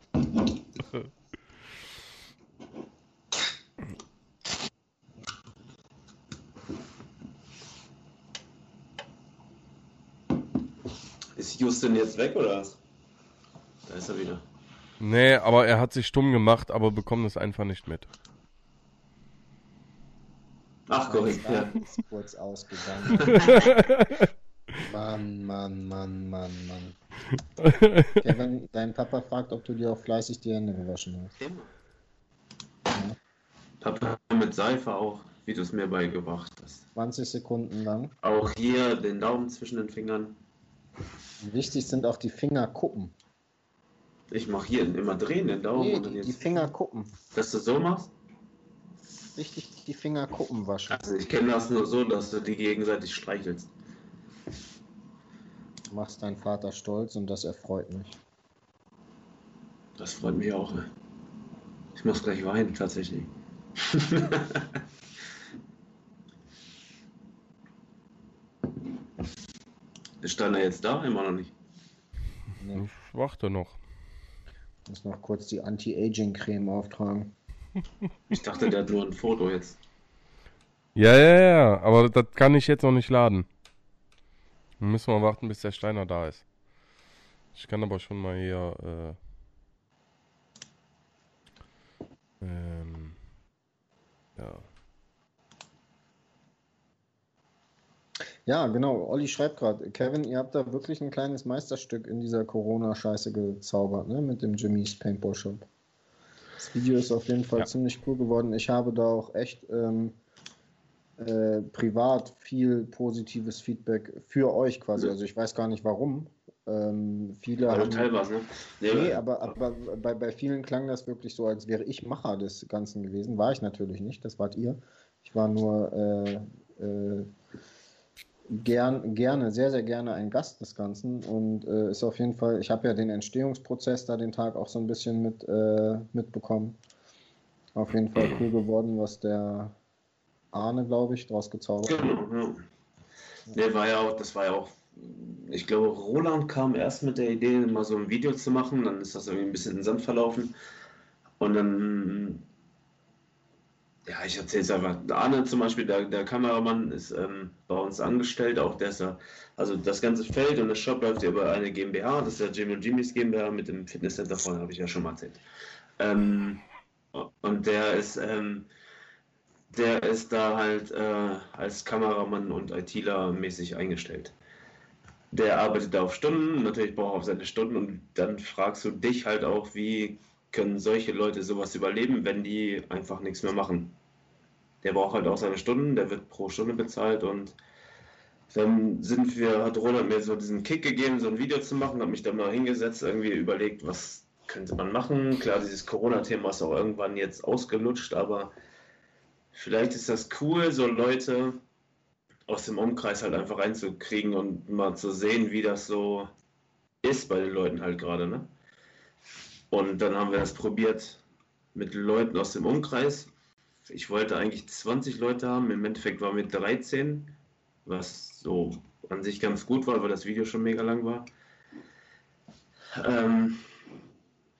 Ist Houston jetzt weg oder? Da ist er wieder. Nee, aber er hat sich stumm gemacht, aber bekommt es einfach nicht mit. Ach, korrekt, ja. ist kurz ausgegangen. Mann, Mann, Mann, Mann, Mann. Kevin, dein Papa fragt, ob du dir auch fleißig die Hände gewaschen hast. Immer. Papa mit Seife auch, wie du es mir beigebracht hast. 20 Sekunden lang. Auch hier den Daumen zwischen den Fingern. Wichtig sind auch die Fingerkuppen. Ich mache hier immer drehen den Daumen Nee, und dann die, die jetzt. Fingerkuppen. Dass du so machst? Richtig die Fingerkuppen waschen. Also ich kenne das nur so, dass du die gegenseitig streichelst. Du machst deinen Vater stolz und das erfreut mich. Das freut mich auch. ey. Ich muss gleich weinen, tatsächlich. Ist Steiner jetzt da? Immer noch nicht. Nee, Ich warte noch. muss noch kurz die Anti-Aging-Creme auftragen. Ich dachte, der hat nur ein Foto jetzt. Ja, ja, ja, aber das kann ich jetzt noch nicht laden. Dann müssen wir warten, bis der Steiner da ist. Ich kann aber schon mal hier. Äh, ähm, ja. Ja, genau. Olli schreibt gerade, Kevin, ihr habt da wirklich ein kleines Meisterstück in dieser Corona-Scheiße gezaubert, ne? Mit dem Jimmy's Paintball Shop. Das Video ist auf jeden Fall Ja. ziemlich cool geworden. Ich habe da auch echt ähm, äh, privat viel positives Feedback für euch quasi. Also ich weiß gar nicht warum. Ähm, viele Weil haben. Teil warst, ne? Nee, aber, aber bei, bei vielen klang das wirklich so, als wäre ich Macher des Ganzen gewesen. War ich natürlich nicht, das wart ihr. Ich war nur äh, äh, gern, gerne, sehr, sehr gerne ein Gast des Ganzen und äh, ist auf jeden Fall, ich habe ja den Entstehungsprozess da den Tag auch so ein bisschen mit, äh, mitbekommen. Auf jeden Fall cool geworden, was der Arne, glaube ich, draus gezaubert hat. Genau, ja. Der war ja auch, das war ja auch, ich glaube, Roland kam erst mit der Idee, mal so ein Video zu machen, dann ist das irgendwie ein bisschen in den Sand verlaufen. Und dann, ja, ich erzähle es einfach. Arne zum Beispiel, der, der Kameramann, ist ähm, bei uns angestellt, auch der ist ja, also das ganze Feld und der Shop läuft ja über eine GmbH, das ist der Jimmy und Jimmy's GmbH mit dem Fitnesscenter vorhin, habe ich ja schon mal erzählt. Ähm, und der ist, ähm, der ist da halt äh, als Kameramann und ITler mäßig eingestellt. Der arbeitet da auf Stunden, natürlich braucht er auf seine Stunden und dann fragst du dich halt auch, wie können solche Leute sowas überleben, wenn die einfach nichts mehr machen. Der braucht halt auch seine Stunden, der wird pro Stunde bezahlt und dann sind wir, hat Roland mir so diesen Kick gegeben, so ein Video zu machen, habe mich da mal hingesetzt, irgendwie überlegt, was könnte man machen. Klar, dieses Corona-Thema ist auch irgendwann jetzt ausgelutscht, aber vielleicht ist das cool, so Leute aus dem Umkreis halt einfach reinzukriegen und mal zu sehen, wie das so ist bei den Leuten halt gerade, ne? Und dann haben wir das probiert mit Leuten aus dem Umkreis. Ich wollte eigentlich 20 Leute haben, im Endeffekt waren wir 13, was so an sich ganz gut war, weil das Video schon mega lang war. Ähm,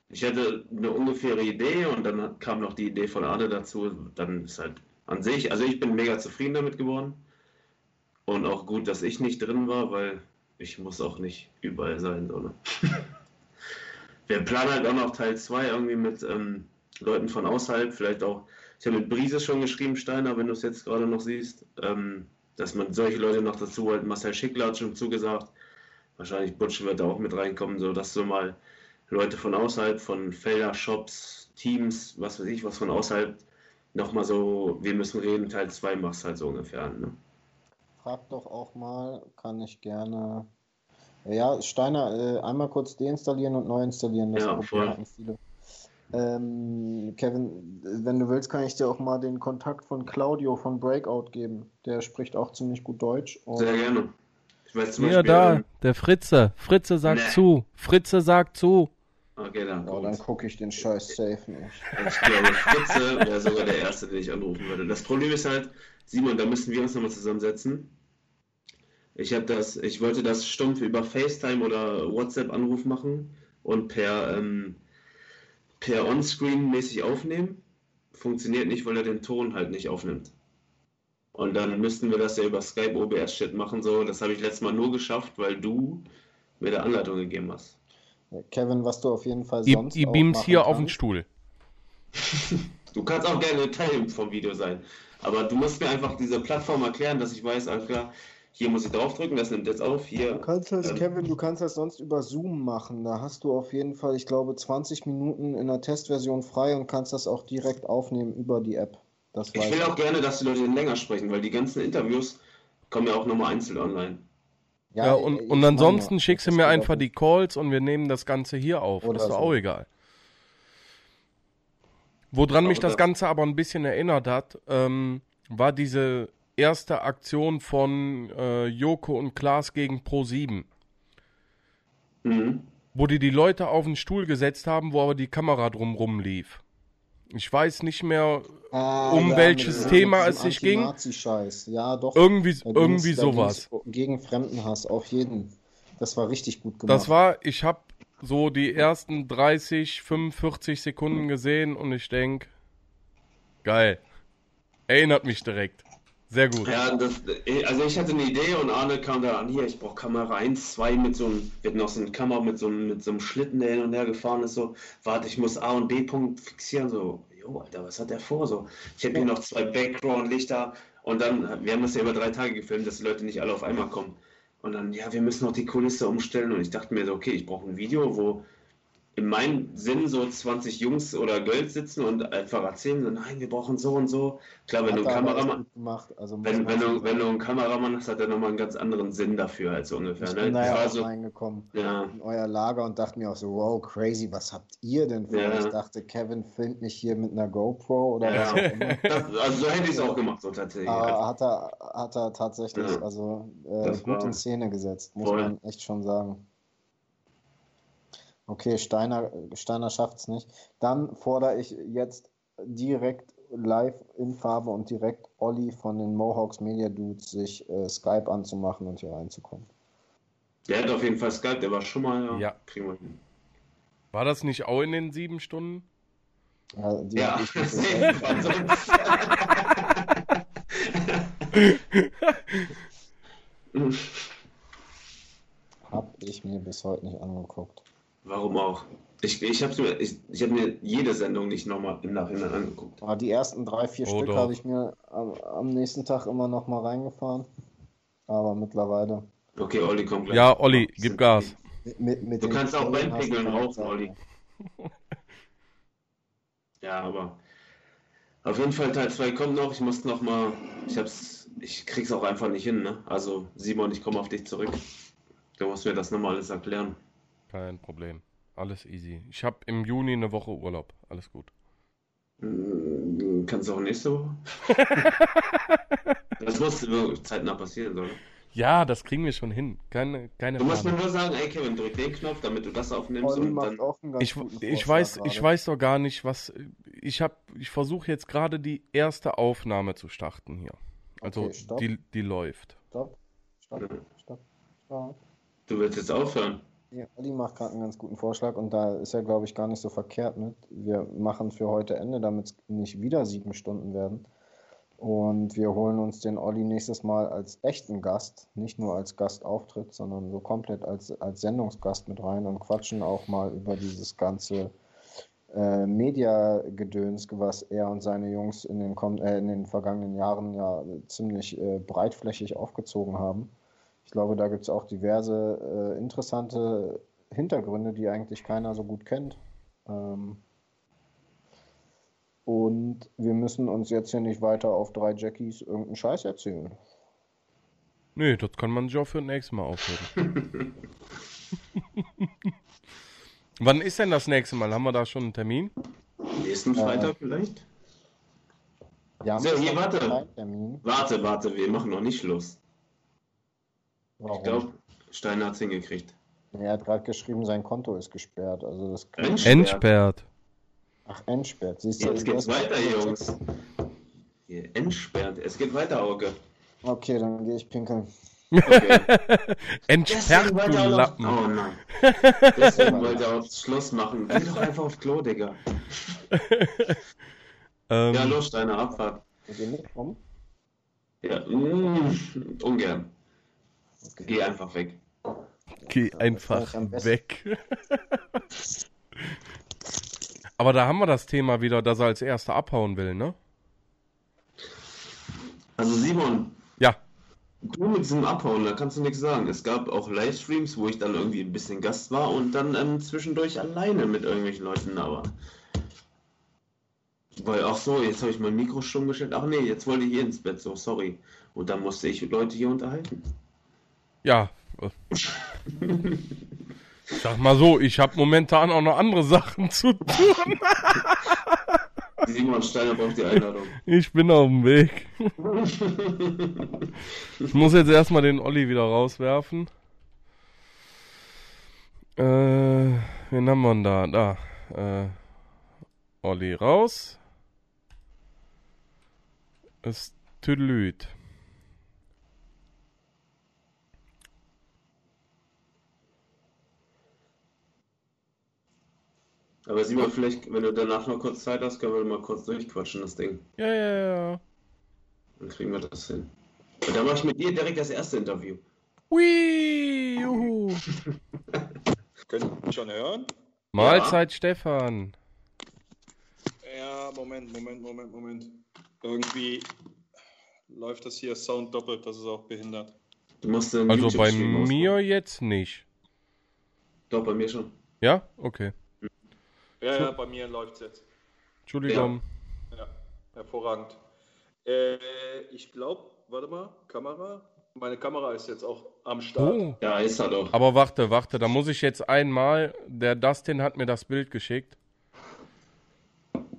ich hatte eine ungefähre Idee und dann kam noch die Idee von Arne dazu. Dann ist halt an sich, also ich bin mega zufrieden damit geworden. Und auch gut, dass ich nicht drin war, weil ich muss auch nicht überall sein. So, ne? Wir planen halt auch noch Teil 2 irgendwie mit ähm, Leuten von außerhalb, vielleicht auch, ich habe mit Brise schon geschrieben, Steiner, wenn du es jetzt gerade noch siehst, ähm, dass man solche Leute noch dazu holt. Marcel Schickler hat schon zugesagt, wahrscheinlich Butch wird da auch mit reinkommen, so dass du mal Leute von außerhalb, von Felder, Shops, Teams, was weiß ich, was von außerhalb, nochmal so, wir müssen reden, Teil 2 machst halt so ungefähr. Ne? Frag doch auch mal, kann ich gerne. Ja, Steiner, äh, einmal kurz deinstallieren und neu installieren. Das Ja, voll. viele. Ähm, Kevin, wenn du willst, kann ich dir auch mal den Kontakt von Claudio von Breakout geben. Der spricht auch ziemlich gut Deutsch. Und Sehr gerne. Ich weiß zum Hier, Beispiel, da, ähm, der Fritze. Fritze sagt Nee. zu. Fritze sagt zu. Okay, dann ja, dann gucke ich den Scheiß safe nicht. Ich glaube, Fritze wäre sogar der Erste, den ich anrufen würde. Das Problem ist halt, Simon, da müssen wir uns nochmal zusammensetzen. Ich habe das, ich wollte das stumpf über FaceTime oder WhatsApp-Anruf machen und per, ähm, per Onscreen mäßig aufnehmen. Funktioniert nicht, weil er den Ton halt nicht aufnimmt. Und dann müssten wir das ja über Skype OBS-Shit machen. So, das habe ich letztes Mal nur geschafft, weil du mir der Anleitung gegeben hast. Kevin, was du auf jeden Fall Ihr, sonst beamst machen hier auf den kannst- Stuhl. Du kannst auch gerne Teil vom Video sein. Aber du musst mir einfach diese Plattform erklären, dass ich weiß, alles klar, hier muss ich draufdrücken, das nimmt jetzt auf, hier. Du kannst das, Ähm, Kevin, du kannst das sonst über Zoom machen. Da hast du auf jeden Fall, ich glaube, 20 Minuten in der Testversion frei und kannst das auch direkt aufnehmen über die App. Das Ich will auch gerne, dass die Leute länger sprechen, weil die ganzen Interviews kommen ja auch nochmal einzeln online. Ja, und, ich und meine, ansonsten schickst du mir einfach die Calls und wir nehmen das Ganze hier auf. Oder das ist doch so. auch egal. Woran mich das Ganze aber ein bisschen erinnert hat, ähm, war diese erste Aktion von äh, Joko und Klaas gegen Pro7, Mhm. wo die die Leute auf den Stuhl gesetzt haben, wo aber die Kamera drumrum lief. Ich weiß nicht mehr, Ah, um ja, welches mit- Thema mit es sich ging. Anti-Nazi-Scheiß. Ja, doch. irgendwie, Da irgendwie sowas. Gegen Fremdenhass, auf jeden. Das war richtig gut gemacht. Das war, ich habe so die ersten 30, 45 Sekunden gesehen und ich denk, geil. Erinnert mich direkt. Sehr gut. Ja, das, also ich hatte eine Idee und Arne kam da an, hier, ich brauche Kamera 1, 2 mit so einem, wir hatten noch so eine Kamera mit so, einem, mit so einem Schlitten, der hin und her gefahren ist, so, warte, ich muss A und B Punkt fixieren, so, jo, Alter, was hat der vor, so. Ich habe hier noch zwei Background-Lichter und dann, wir haben das ja über drei Tage gefilmt, dass die Leute nicht alle auf einmal kommen. Und dann, ja, wir müssen noch die Kulisse umstellen und ich dachte mir so, okay, ich brauche ein Video, wo in meinem Sinn so 20 Jungs oder Girls sitzen und einfach erzählen, so, nein, wir brauchen so und so. Klar, wenn du er Kameramann. Also wenn, wenn, du, wenn du einen Kameramann hast, hat er nochmal einen ganz anderen Sinn dafür, als ungefähr. Ich Ne? bin da ja auch so, reingekommen ja, in euer Lager und dachte mir auch so, wow, crazy, was habt ihr denn vor? Ja. Ich dachte, Kevin filmt mich hier mit einer GoPro oder was Ja. auch immer. das, also so hätte ich es auch gemacht, so tatsächlich. Aber hat er, hat er tatsächlich Ja. also äh, gut war- in Szene gesetzt, muss voll. man echt schon sagen. Okay, Steiner, Steiner schafft es nicht. Dann fordere ich jetzt direkt live in Farbe und direkt Olli von den Mohawks Media Dudes, sich äh, Skype anzumachen und hier reinzukommen. Der hat auf jeden Fall Skype, der war schon mal, ja, Ja. kriegen wir hin. War das nicht auch in den sieben Stunden? Ja, die Ja, hab ich mir bis heute nicht angeguckt. Warum auch? Ich, ich habe mir, ich, ich hab mir jede Sendung nicht nochmal im Nachhinein angeguckt. Aber die ersten drei, vier Oh, Stück habe ich mir am, am nächsten Tag immer noch mal reingefahren. Aber mittlerweile. Okay, Olli, komm gleich. Ja, Olli, gib Gas. Mit, mit, mit Du kannst auch beim keine rauchen, Olli. Ja, aber auf jeden Fall Teil 2 kommt noch. Ich muss noch mal, ich hab's, ich krieg's auch einfach nicht hin, ne? Also Simon, ich komme auf dich zurück. Du musst mir das nochmal alles erklären. Kein Problem. Alles easy. Ich habe im Juni eine Woche Urlaub. Alles gut. Mm, Kannst du auch nächste Woche? das muss wirklich zeitnah passieren, oder? Ja, das kriegen wir schon hin. Keine, keine Du musst mir Frage. nur sagen, ey Kevin, drück den Knopf, damit du das aufnimmst Olli und dann. auch einen ganz Ich, ich weiß, ich weiß doch gar nicht, was. Ich habe, ich versuche jetzt gerade die erste Aufnahme zu starten hier. Also Okay, stopp. die, die läuft. Stopp, stopp, stopp, stopp. Du willst jetzt aufhören. Ja, Olli macht gerade einen ganz guten Vorschlag und da ist er, glaube ich, gar nicht so verkehrt mit. Wir machen für heute Ende, damit es nicht wieder sieben Stunden werden. Und wir holen uns den Olli nächstes Mal als echten Gast, nicht nur als Gastauftritt, sondern so komplett als, als Sendungsgast mit rein und quatschen auch mal über dieses ganze äh, Media-Gedöns, was er und seine Jungs in den, äh, in den vergangenen Jahren ja ziemlich äh, breitflächig aufgezogen haben. Ich glaube, da gibt es auch diverse äh, interessante Hintergründe, die eigentlich keiner so gut kennt. Ähm, und wir müssen uns jetzt hier nicht weiter auf drei Jackies irgendeinen Scheiß erzählen. Nö, das kann man sich auch für das nächste Mal aufhören. Wann ist denn das nächste Mal? Haben wir da schon einen Termin? Nächsten Ja. Freitag vielleicht? Wir haben So, hier, warte. Termin. Warte, warte, wir machen noch nicht Schluss. Warum? Ich glaube, Steiner hat's hingekriegt. er hat gerade geschrieben, sein Konto ist gesperrt. Also das. Entsperrt. Ach, entsperrt. Siehst du, Jetzt geht's weiter, Jungs. Hier, entsperrt. Es geht weiter, Auge. Okay, dann gehe ich pinkeln. Okay. Entsperrt, du Lappen. Oh nein. Deswegen wollte er auch Schluss machen. Geh doch einfach aufs Klo, Digga. Ähm, Ja, los, Steiner, Abfahrt. Mit dem mitkommen? Ja, mm, ungern. Okay. Geh einfach weg. Geh einfach weg. Aber da haben wir das Thema wieder, dass er als Erster abhauen will, ne? Also Simon, Ja. du mit diesem Abhauen, da kannst du nichts sagen. Es gab auch Livestreams, wo ich dann irgendwie ein bisschen Gast war und dann ähm, zwischendurch alleine mit irgendwelchen Leuten, aber. Weil, ach so, jetzt habe ich mein Mikro stumm gestellt. Ach nee, jetzt wollte ich hier ins Bett, so, sorry. Und dann musste ich Leute hier unterhalten. Ja. Sag mal so, ich habe momentan auch noch andere Sachen zu tun. Simon Steiner braucht die Einladung. Ich bin auf dem Weg. Ich muss jetzt erstmal den Olli wieder rauswerfen. Äh, wen haben wir denn da? Da. Äh, Olli raus. Ist Tüdelüt. Aber Simon, vielleicht, wenn du danach noch kurz Zeit hast, können wir mal kurz durchquatschen, das Ding. Ja, ja, ja. Dann kriegen wir das hin. Und dann mache ich mit dir direkt das erste Interview. Hui, juhu. Könnt ihr mich schon hören? Mahlzeit, Stefan. Ja, Moment, Moment, Moment, Moment. Irgendwie läuft das hier Sound doppelt, das ist auch behindert. Du musst den Also bei mir jetzt nicht. Doch, bei mir schon. Ja? Okay. Ja, ja, bei mir läuft es jetzt. Entschuldigung. Ja, hervorragend. Äh, ich glaube, warte mal, Kamera. Meine Kamera ist jetzt auch am Start. Oh. Ja, ist er doch. Aber warte, warte, da muss ich jetzt einmal. Der Dustin hat mir das Bild geschickt.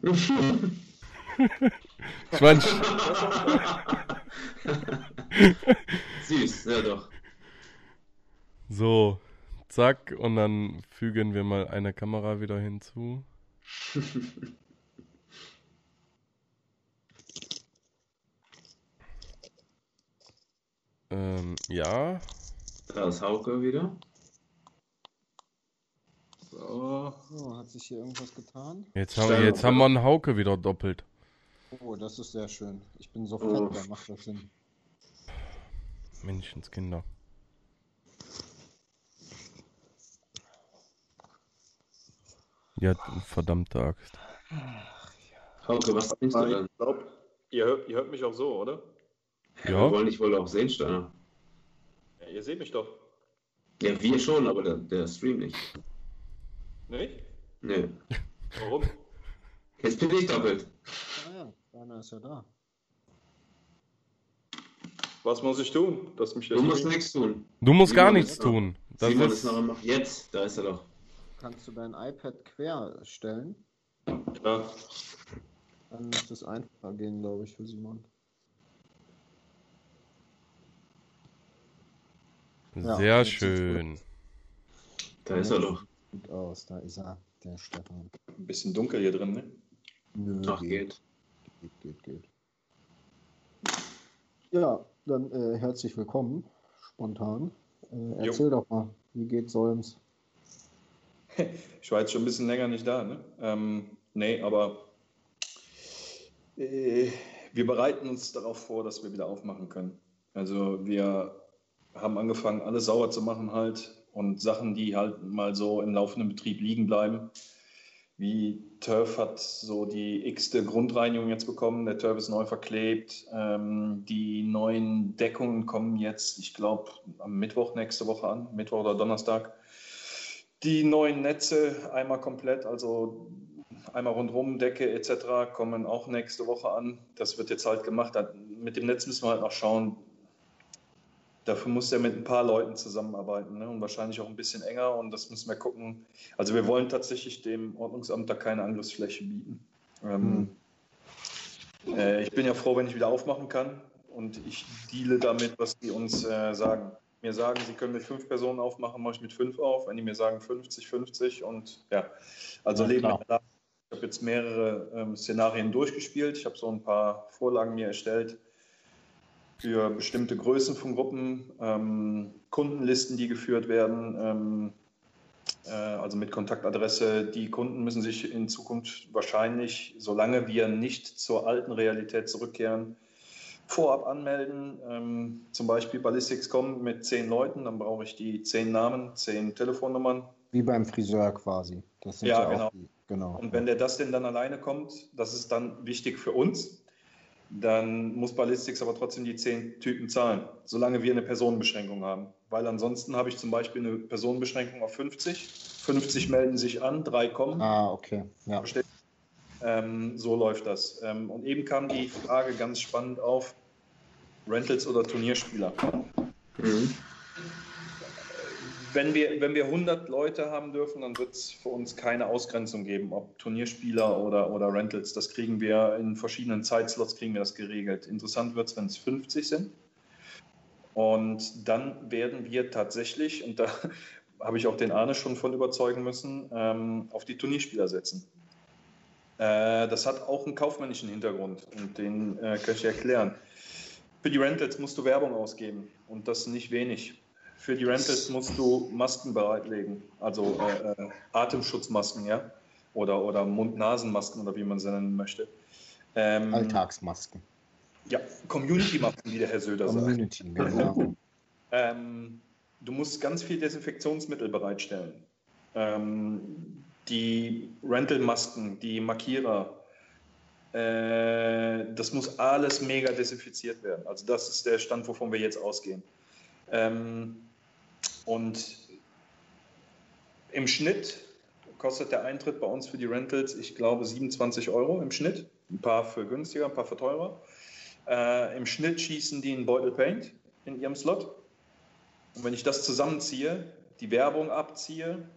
ich mein, Süß, ja doch. so, zack, und dann fügen wir mal eine Kamera wieder hinzu. ähm, ja. Da ist Hauke wieder. So. Oh, hat sich hier irgendwas getan? Jetzt haben, wir, jetzt haben wir einen Hauke wieder doppelt. Oh, das ist sehr schön. Ich bin so Oh. da macht das Sinn. Menschenskinder. Ja, verdammte Axt. Hauke, was denkst du denn? Ich glaube, ihr, hört- ihr hört mich auch so, oder? Wir Ja, wollen dich wohl auch sehen, Steiner. Ja, ihr seht mich doch. Ja, wir schon, aber der, der Stream nicht. Nicht? Nee. Warum? Jetzt bin ich doppelt. Ah ja, einer ist ja da. Was muss ich tun? Dass mich Du musst nichts tun. du musst gar Simon nichts ist noch- tun. Das Simon ist ist, noch immer. Jetzt, da ist er doch. Kannst du dein iPad quer stellen? Ja. Dann müsste es einfacher gehen, glaube ich, für Simon. Ja, sehr sieht's schön. Da ist er doch. Gut aus, da ist er, der Stefan. Ein bisschen dunkel hier drin, ne? Nö, Ach, geht. Geht, geht, geht. Ja, dann äh, herzlich willkommen, spontan. Äh, erzähl doch mal, wie geht Solms? Ich war jetzt schon ein bisschen länger nicht da, ne? Ähm, nee, aber äh, wir bereiten uns darauf vor, dass wir wieder aufmachen können. Also wir haben angefangen, alles sauber zu machen halt und Sachen, die halt mal so im laufenden Betrieb liegen bleiben. Wie Turf hat so die x-te Grundreinigung jetzt bekommen. Der Turf ist neu verklebt. Ähm, die neuen Deckungen kommen jetzt, ich glaube, am Mittwoch nächste Woche an, Mittwoch oder Donnerstag. Die neuen Netze einmal komplett, also einmal rundherum, Decke etc., kommen auch nächste Woche an. Das wird jetzt halt gemacht. Mit dem Netz müssen wir halt noch schauen. Dafür muss er mit ein paar Leuten zusammenarbeiten ne? und wahrscheinlich auch ein bisschen enger. Und das müssen wir gucken. Also wir wollen tatsächlich dem Ordnungsamt da keine Angriffsfläche bieten. Ähm, äh, ich bin ja froh, wenn ich wieder aufmachen kann und ich deale damit, was die uns äh, sagen. Mir sagen, sie können mit fünf Personen aufmachen, mache ich mit fünf auf. Wenn die mir sagen 50, 50 und ja, also Ja, Leben. Ich habe jetzt mehrere ähm, Szenarien durchgespielt. Ich habe so ein paar Vorlagen mir erstellt. für bestimmte Größen von Gruppen, ähm, Kundenlisten, die geführt werden, ähm, äh, also mit Kontaktadresse. Die Kunden müssen sich in Zukunft wahrscheinlich, solange wir nicht zur alten Realität zurückkehren, vorab anmelden. Ähm, zum Beispiel Ballistics.com mit zehn Leuten, dann brauche ich die zehn Namen, zehn Telefonnummern. Wie beim Friseur quasi. Das sind ja, ja genau. Die, genau. Und wenn der das denn dann alleine kommt, das ist dann wichtig für uns, dann muss Ballistics aber trotzdem die zehn Typen zahlen, solange wir eine Personenbeschränkung haben. Weil ansonsten habe ich zum Beispiel eine Personenbeschränkung auf 50. 50 melden sich an, drei kommen. Ah, okay. Ja. Ähm, so läuft das. Ähm, und eben kam die Frage ganz spannend auf: Rentals oder Turnierspieler? Mhm wenn wir, wenn wir 100 Leute haben dürfen, dann wird es für uns keine Ausgrenzung geben, ob Turnierspieler oder, oder Rentals. Das kriegen wir in verschiedenen Zeitslots, kriegen wir das geregelt. Interessant wird es, wenn es 50 sind. Und dann werden wir tatsächlich, und da habe ich auch den Arne schon von überzeugen müssen, ähm, auf die Turnierspieler setzen. Äh, das hat auch einen kaufmännischen Hintergrund und den äh, kann ich erklären. Für die Rentals musst du Werbung ausgeben und das nicht wenig. Für die Rentals musst du Masken bereitlegen, also äh, äh, Atemschutzmasken, ja, oder, oder Mund-Nasen-Masken oder wie man sie nennen möchte. Ähm, Alltagsmasken. Ja, Community-Masken, wie der Herr Söder Community, sagt. Genau. ähm, du musst ganz viel Desinfektionsmittel bereitstellen. Ähm, die Rental-Masken, die Markierer, äh, das muss alles mega desinfiziert werden. Also das ist der Stand, wovon wir jetzt ausgehen. Ähm, und im Schnitt kostet der Eintritt bei uns für die Rentals, ich glaube, 27 Euro im Schnitt. Ein paar für günstiger, ein paar für teurer. Äh, Im Schnitt schießen die einen Beutel Paint in ihrem Slot. Und wenn ich das zusammenziehe, die Werbung abziehe,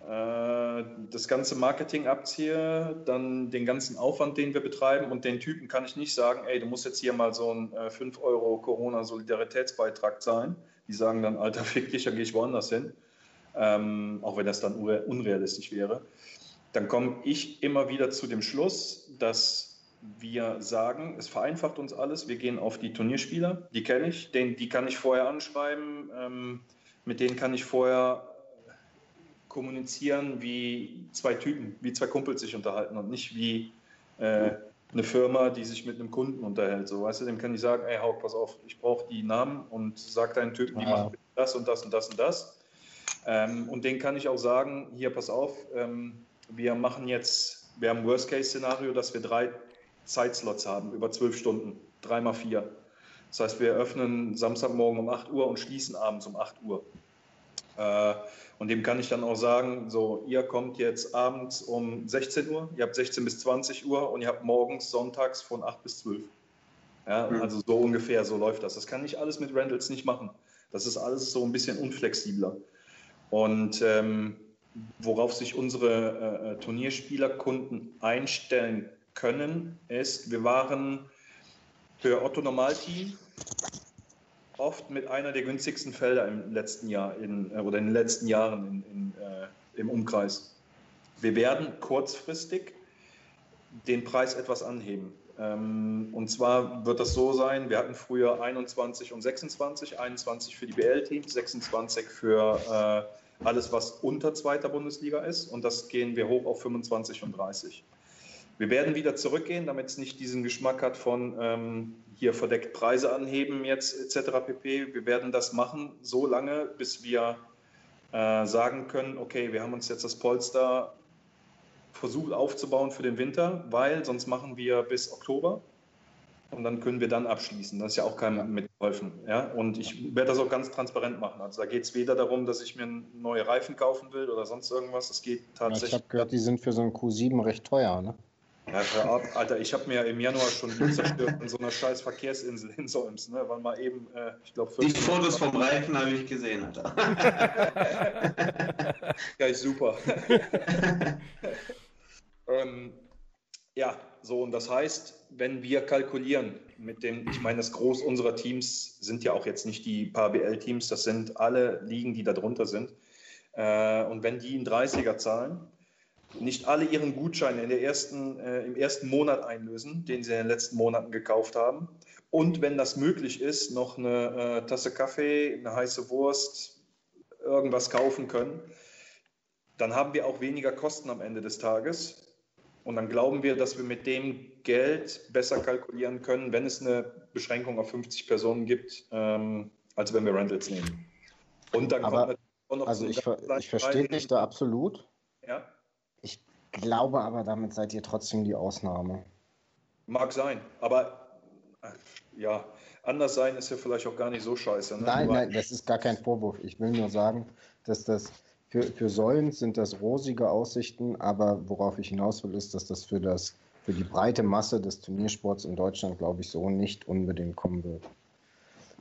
das ganze Marketing abziehe, dann den ganzen Aufwand, den wir betreiben und den Typen kann ich nicht sagen, ey, du musst jetzt hier mal so einen äh, 5 Euro Corona-Solidaritätsbeitrag zahlen. Die sagen dann, Alter, fick dich, dann gehe ich woanders hin. Ähm, auch wenn das dann unrealistisch wäre. Dann komme ich immer wieder zu dem Schluss, dass wir sagen, es vereinfacht uns alles. Wir gehen auf die Turnierspieler, die kenne ich, den, die kann ich vorher anschreiben, ähm, mit denen kann ich vorher kommunizieren wie zwei Typen, wie zwei Kumpels sich unterhalten und nicht wie äh, eine Firma, die sich mit einem Kunden unterhält. So, weißt du, dem kann ich sagen, ey, Hauk, pass auf, ich brauche die Namen und sag deinen Typen, die ja. machen das und das und das und das. Ähm, und den kann ich auch sagen, hier, pass auf, ähm, wir machen jetzt, wir haben Worst-Case-Szenario, dass wir drei Zeitslots haben, über zwölf Stunden, dreimal vier. Das heißt, wir öffnen Samstagmorgen um 8 Uhr und schließen abends um 8 Uhr. Äh, und dem kann ich dann auch sagen, so, ihr kommt jetzt abends um 16 Uhr, ihr habt 16 bis 20 Uhr und ihr habt morgens sonntags von 8 bis 12. Ja, mhm. Also so ungefähr, so läuft das. Das kann ich alles mit Rentals nicht machen. Das ist alles so ein bisschen unflexibler. Und ähm, worauf sich unsere äh, Turnierspielerkunden einstellen können, ist, wir waren für Otto Normalteam oft mit einer der günstigsten Felder im letzten Jahr in, äh, oder in den letzten Jahren in, in, äh, im Umkreis. Wir werden kurzfristig den Preis etwas anheben. Ähm, und zwar wird das so sein, wir hatten früher 21 und 26, 21 für die BL-Teams, 26 für äh, alles, was unter zweiter Bundesliga ist und das gehen wir hoch auf 25 und 30. Wir werden wieder zurückgehen, damit es nicht diesen Geschmack hat von ähm, hier verdeckt Preise anheben jetzt etc. pp. Wir werden das machen, so lange, bis wir äh, sagen können, okay, wir haben uns jetzt das Polster versucht aufzubauen für den Winter, weil sonst machen wir bis Oktober und dann können wir dann abschließen. Das ist ja auch keinem mitgeholfen. Ja? Und ich werde das auch ganz transparent machen. Also da geht es weder darum, dass ich mir neue Reifen kaufen will oder sonst irgendwas. Es geht tatsächlich. Ja, ich habe gehört, die sind für so einen Q7 recht teuer, ne? Hör ab, Alter, ich habe mir im Januar schon zerstört in so einer scheiß Verkehrsinsel in Solms, ne? Weil mal eben, äh, ich glaube, Die Fotos vom Reifen habe ich gesehen, Alter. ja, ist super. ähm, ja, so und das heißt, wenn wir kalkulieren mit dem, ich meine, das Groß unserer Teams sind ja auch jetzt nicht die paar BL-Teams, das sind alle Ligen, die da drunter sind. Äh, und wenn die einen 30er zahlen, nicht alle ihren Gutschein in der ersten, äh, im ersten Monat einlösen, den sie in den letzten Monaten gekauft haben, und wenn das möglich ist, noch eine äh, Tasse Kaffee, eine heiße Wurst, irgendwas kaufen können, dann haben wir auch weniger Kosten am Ende des Tages. Und dann glauben wir, dass wir mit dem Geld besser kalkulieren können, wenn es eine Beschränkung auf 50 Personen gibt, ähm, als wenn wir Rentals nehmen. Und dann Aber, kommt auch noch also ich, ver ich verstehe dich da absolut. Ja. Ich glaube aber, damit seid ihr trotzdem die Ausnahme. Mag sein, aber ja, anders sein ist ja vielleicht auch gar nicht so scheiße. Ne? Nein, nein, das ist gar kein Vorwurf. Ich will nur sagen, dass das für, für Säulen sind das rosige Aussichten, aber worauf ich hinaus will, ist, dass das für, das für die breite Masse des Turniersports in Deutschland, glaube ich, so nicht unbedingt kommen wird.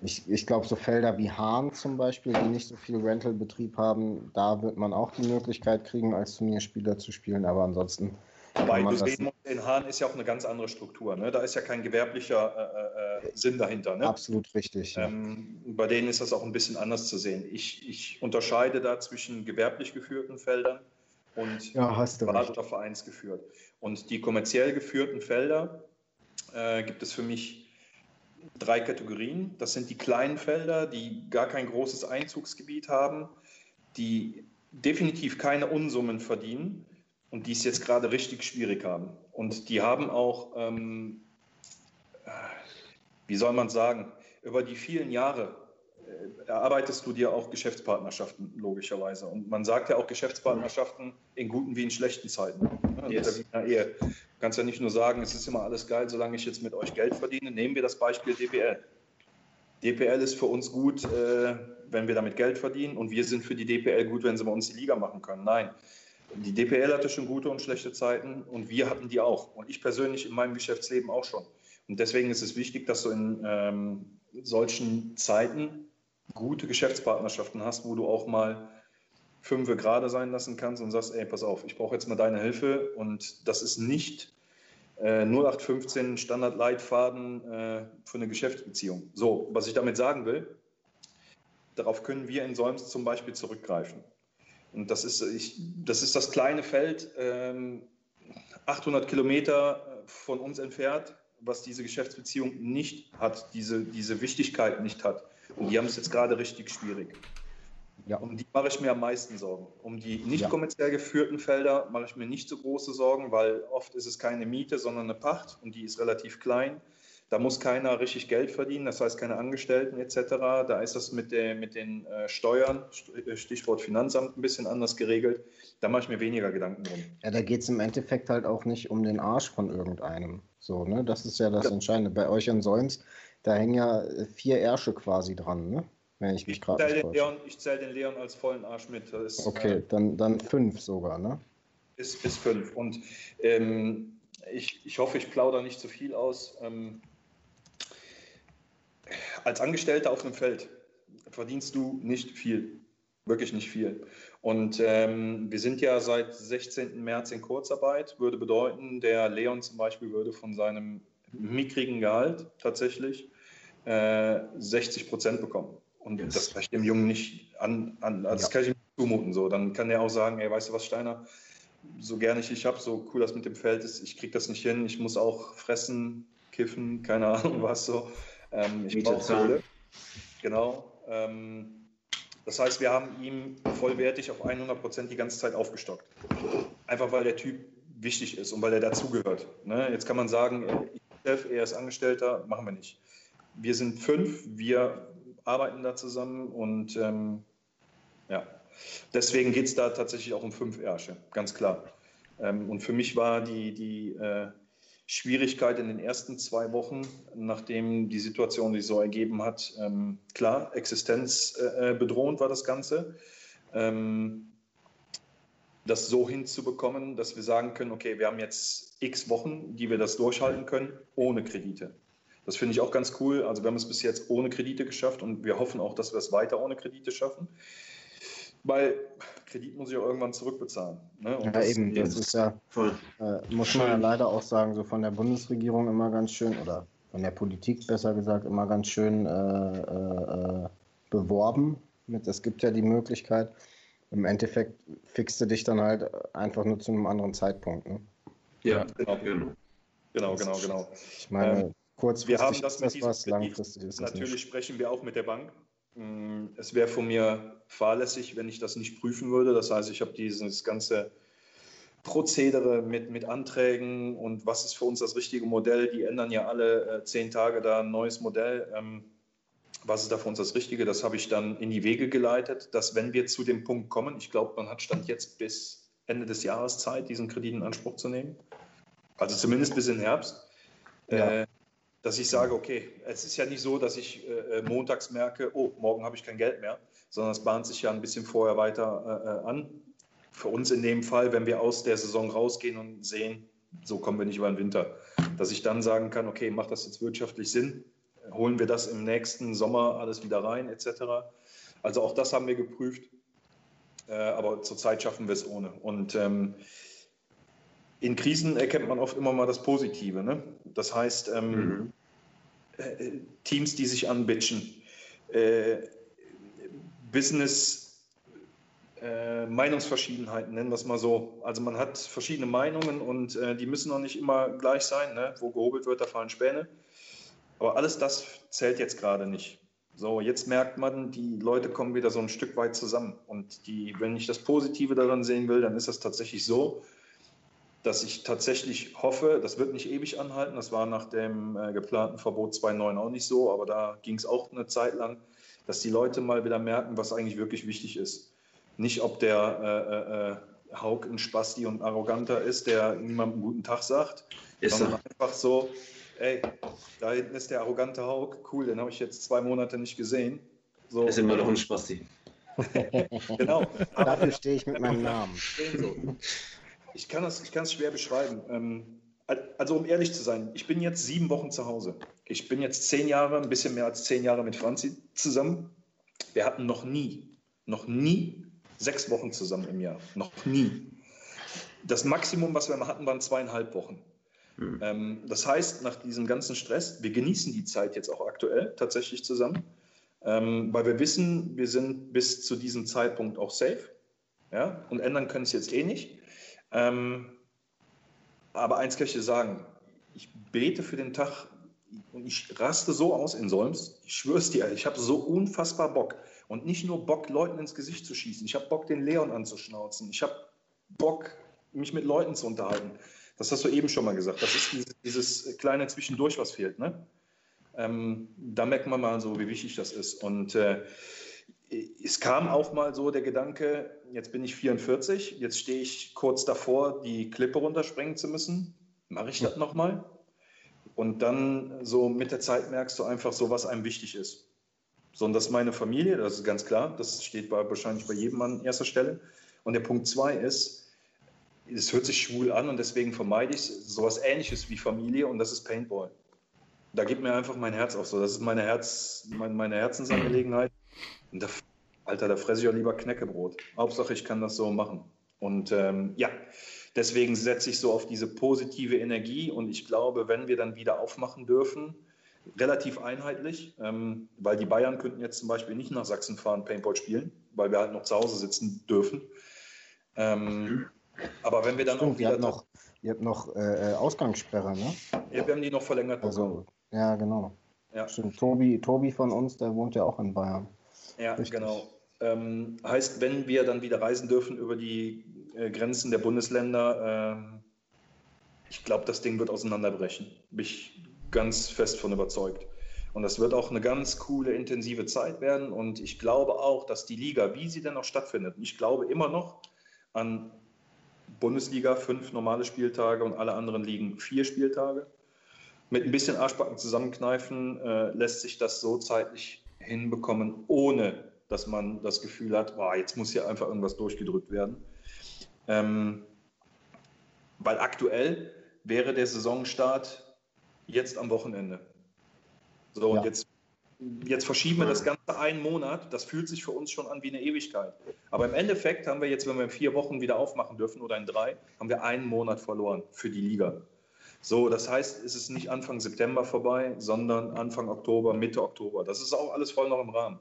Ich, ich glaube, so Felder wie Hahn zum Beispiel, die nicht so viel Rental-Betrieb haben, da wird man auch die Möglichkeit kriegen, als Turnierspieler zu spielen, aber ansonsten Wobei du sehen in Hahn ist ja auch eine ganz andere Struktur. Ne? Da ist ja kein gewerblicher äh, äh, Sinn dahinter. Ne? Absolut richtig. Ja. Ähm, bei denen ist das auch ein bisschen anders zu sehen. Ich, ich unterscheide da zwischen gewerblich geführten Feldern und ja, privat oder vereinsgeführt. Und die kommerziell geführten Felder äh, gibt es für mich drei Kategorien. Das sind die kleinen Felder, die gar kein großes Einzugsgebiet haben, die definitiv keine Unsummen verdienen und die es jetzt gerade richtig schwierig haben. Und die haben auch, ähm, wie soll man sagen, über die vielen Jahre äh, erarbeitest du dir auch Geschäftspartnerschaften, logischerweise. Und man sagt ja auch Geschäftspartnerschaften in guten wie in schlechten Zeiten. Ne? Yes. Ehe. Du kannst ja nicht nur sagen, es ist immer alles geil, solange ich jetzt mit euch Geld verdiene. Nehmen wir das Beispiel DPL. DPL ist für uns gut, äh, wenn wir damit Geld verdienen und wir sind für die DPL gut, wenn sie bei uns die Liga machen können. Nein, die DPL hatte schon gute und schlechte Zeiten und wir hatten die auch. Und ich persönlich in meinem Geschäftsleben auch schon. Und deswegen ist es wichtig, dass du in ähm, solchen Zeiten gute Geschäftspartnerschaften hast, wo du auch mal fünf gerade sein lassen kannst und sagst, ey, pass auf, ich brauche jetzt mal deine Hilfe. Und das ist nicht äh, 0815 Standardleitfaden äh, für eine Geschäftsbeziehung. So, was ich damit sagen will, darauf können wir in Solms zum Beispiel zurückgreifen. Und das ist, ich, das, ist das kleine Feld, ähm, 800 Kilometer von uns entfernt, was diese Geschäftsbeziehung nicht hat, diese, diese Wichtigkeit nicht hat. Und die haben es jetzt gerade richtig schwierig. Ja. Um die mache ich mir am meisten Sorgen. Um die nicht kommerziell geführten Felder mache ich mir nicht so große Sorgen, weil oft ist es keine Miete, sondern eine Pacht und die ist relativ klein. Da muss keiner richtig Geld verdienen, das heißt keine Angestellten etc. Da ist das mit, der, mit den äh, Steuern, äh, Stichwort Finanzamt, ein bisschen anders geregelt. Da mache ich mir weniger Gedanken drum. Ja, da geht es im Endeffekt halt auch nicht um den Arsch von irgendeinem. So, ne? Das ist ja das ja. Entscheidende. Bei euch in Solms, da hängen ja äh, vier Ärsche quasi dran, ne? Wenn ich mich gerade Ich zähle den Leon als vollen Arsch mit. Ist, okay, äh, dann, dann fünf sogar, ne? Bis, bis fünf. Und ähm, ich, ich hoffe, ich plaudere nicht zu viel aus. Ähm, als Angestellter auf einem Feld verdienst du nicht viel, wirklich nicht viel. Und ähm, wir sind ja seit 16. März in Kurzarbeit, würde bedeuten, der Leon zum Beispiel würde von seinem mickrigen Gehalt tatsächlich äh, 60 Prozent bekommen. Und yes. das kann ich dem Jungen nicht an, an das ja. kann ich ihm nicht zumuten. So. Dann kann er auch sagen, ey, weißt du was, Steiner, so gerne ich dich habe, so cool das mit dem Feld ist, ich kriege das nicht hin, ich muss auch fressen, kiffen, keine Ahnung was so. Ähm, ich brauche Kohle. Genau. Ähm, das heißt, wir haben ihm vollwertig auf 100 Prozent die ganze Zeit aufgestockt. Einfach weil der Typ wichtig ist und weil er dazugehört. Ne? Jetzt kann man sagen, ich Chef, er ist Angestellter, machen wir nicht. Wir sind fünf, wir arbeiten da zusammen und ähm, ja, deswegen geht es da tatsächlich auch um fünf Ärsche, ganz klar. Ähm, und für mich war die, die äh, Schwierigkeit in den ersten zwei Wochen, nachdem die Situation sich so ergeben hat. Ähm, klar, existenzbedrohend äh, war das Ganze. Ähm, das so hinzubekommen, dass wir sagen können, okay, wir haben jetzt x Wochen, die wir das durchhalten können, ohne Kredite. Das finde ich auch ganz cool. Also wir haben es bis jetzt ohne Kredite geschafft und wir hoffen auch, dass wir es weiter ohne Kredite schaffen. Weil Kredit muss ich auch irgendwann zurückbezahlen. Ne? ja, das eben, das ist ja, voll. Äh, muss man ja leider auch sagen, so von der Bundesregierung immer ganz schön, oder von der Politik besser gesagt, immer ganz schön äh, äh, äh beworben. Mit, es gibt ja die Möglichkeit, im Endeffekt fixst du dich dann halt einfach nur zu einem anderen Zeitpunkt. Ne? Ja, genau. Genau, genau, genau. Ich meine, ähm, kurzfristig Wir haben das mit das diesem was, langfristig ist Natürlich nicht. sprechen wir auch mit der Bank. Mm, Es wäre von mir fahrlässig, wenn ich das nicht prüfen würde. Das heißt, ich habe dieses ganze Prozedere mit, mit Anträgen und was ist für uns das richtige Modell. Die ändern ja alle äh, zehn Tage da ein neues Modell. Ähm, was ist da für uns das Richtige? Das habe ich dann in die Wege geleitet, dass wenn wir zu dem Punkt kommen, ich glaube, man hat Stand jetzt bis Ende des Jahres Zeit, diesen Kredit in Anspruch zu nehmen. Also zumindest bis in Herbst. Ja. Äh, dass ich sage, okay, es ist ja nicht so, dass ich äh, montags merke, oh, morgen habe ich kein Geld mehr, sondern es bahnt sich ja ein bisschen vorher weiter äh, an. Für uns in dem Fall, wenn wir aus der Saison rausgehen und sehen, so kommen wir nicht über den Winter, dass ich dann sagen kann, okay, macht das jetzt wirtschaftlich Sinn? Holen wir das im nächsten Sommer alles wieder rein, etc. Also auch das haben wir geprüft, äh, aber zurzeit schaffen wir es ohne. Und ähm, in Krisen erkennt man oft immer mal das Positive. Ne? Das heißt, ähm, Mhm. Äh, Teams, die sich anbitchen, äh, Business, äh, Meinungsverschiedenheiten, nennen wir es mal so. Also man hat verschiedene Meinungen und äh, die müssen auch nicht immer gleich sein. Ne? Wo gehobelt wird, da fallen Späne. Aber alles das zählt jetzt gerade nicht. So, jetzt merkt man, die Leute kommen wieder so ein Stück weit zusammen. Und die, wenn ich das Positive daran sehen will, dann ist das tatsächlich so, dass ich tatsächlich hoffe, das wird nicht ewig anhalten. Das war nach dem äh, geplanten Verbot 2.9 auch nicht so, aber da ging es auch eine Zeit lang, dass die Leute mal wieder merken, was eigentlich wirklich wichtig ist. Nicht, ob der äh, äh, Haug ein Spasti und Arroganter ist, der niemandem guten Tag sagt, Ist sondern er. einfach so, ey, da hinten ist der arrogante Haug, cool, den habe ich jetzt zwei Monate nicht gesehen. So, Ist immer noch ein Spasti. genau. Aber Dafür stehe ich mit meinem Namen. so. Ich kann es ich kann es schwer beschreiben. Ähm, also um ehrlich zu sein, ich bin jetzt sieben Wochen zu Hause. Ich bin jetzt zehn Jahre, ein bisschen mehr als zehn Jahre mit Franzi zusammen. Wir hatten noch nie, noch nie sechs Wochen zusammen im Jahr. Noch nie. Das Maximum, was wir mal hatten, waren zweieinhalb Wochen. Hm. Ähm, das heißt, nach diesem ganzen Stress, wir genießen die Zeit jetzt auch aktuell tatsächlich zusammen, ähm, weil wir wissen, wir sind bis zu diesem Zeitpunkt auch safe. Ja? Und ändern können es jetzt eh nicht. Ähm, aber eins kann ich dir sagen, ich bete für den Tag und ich raste so aus in Solms. Ich schwör's dir, ich habe so unfassbar Bock. Und nicht nur Bock, Leuten ins Gesicht zu schießen. Ich habe Bock, den Leon anzuschnauzen. Ich habe Bock, mich mit Leuten zu unterhalten. Das hast du eben schon mal gesagt. Das ist dieses, dieses kleine Zwischendurch, was fehlt. Ne? Ähm, da merkt man mal so, wie wichtig das ist. Und äh, es kam auch mal so der Gedanke, jetzt bin ich 44, jetzt stehe ich kurz davor, die Klippe runterspringen zu müssen. Mache ich das nochmal? Und dann so mit der Zeit merkst du einfach so, was einem wichtig ist. So, und das meine Familie, das ist ganz klar. Das steht bei, wahrscheinlich bei jedem an erster Stelle. Und der Punkt zwei ist, es hört sich schwul an und deswegen vermeide ich sowas ähnliches wie Familie und das ist Paintball. Da gibt mir einfach mein Herz auf so. Das ist meine, Herz, meine, meine Herzensangelegenheit. Und da, Alter, da fresse ich auch lieber Knäckebrot. Hauptsache, ich kann das so machen. Und ähm, ja, deswegen setze ich so auf diese positive Energie. Und ich glaube, wenn wir dann wieder aufmachen dürfen, relativ einheitlich, ähm, weil die Bayern könnten jetzt zum Beispiel nicht nach Sachsen fahren, Paintball spielen, weil wir halt noch zu Hause sitzen dürfen. Ähm, aber wenn wir dann Stimmt, auch ihr wieder. habt noch, ihr habt noch äh, äh, Ausgangssperre, ne? Ja, wir haben die noch verlängert. Also, ja, genau. ja. Stimmt. Tobi, Tobi von uns, der wohnt ja auch in Bayern. Ja, Richtig. genau. Ähm, heißt, wenn wir dann wieder reisen dürfen über die äh, Grenzen der Bundesländer, ähm, ich glaube, das Ding wird auseinanderbrechen. Bin ich ganz fest von überzeugt. Und das wird auch eine ganz coole, intensive Zeit werden. Und ich glaube auch, dass die Liga, wie sie denn auch stattfindet, ich glaube immer noch an Bundesliga fünf normale Spieltage und alle anderen Ligen vier Spieltage. Mit ein bisschen Arschbacken zusammenkneifen äh, lässt sich das so zeitlich hinbekommen, ohne dass man das Gefühl hat, boah, jetzt muss hier einfach irgendwas durchgedrückt werden. Ähm, weil aktuell wäre der Saisonstart jetzt am Wochenende. So, Ja. und jetzt, jetzt verschieben wir das Ganze einen Monat. Das fühlt sich für uns schon an wie eine Ewigkeit. Aber im Endeffekt haben wir jetzt, wenn wir in vier Wochen wieder aufmachen dürfen oder in drei, haben wir einen Monat verloren für die Liga. So, das heißt, es ist nicht Anfang September vorbei, sondern Anfang Oktober, Mitte Oktober. Das ist auch alles voll noch im Rahmen.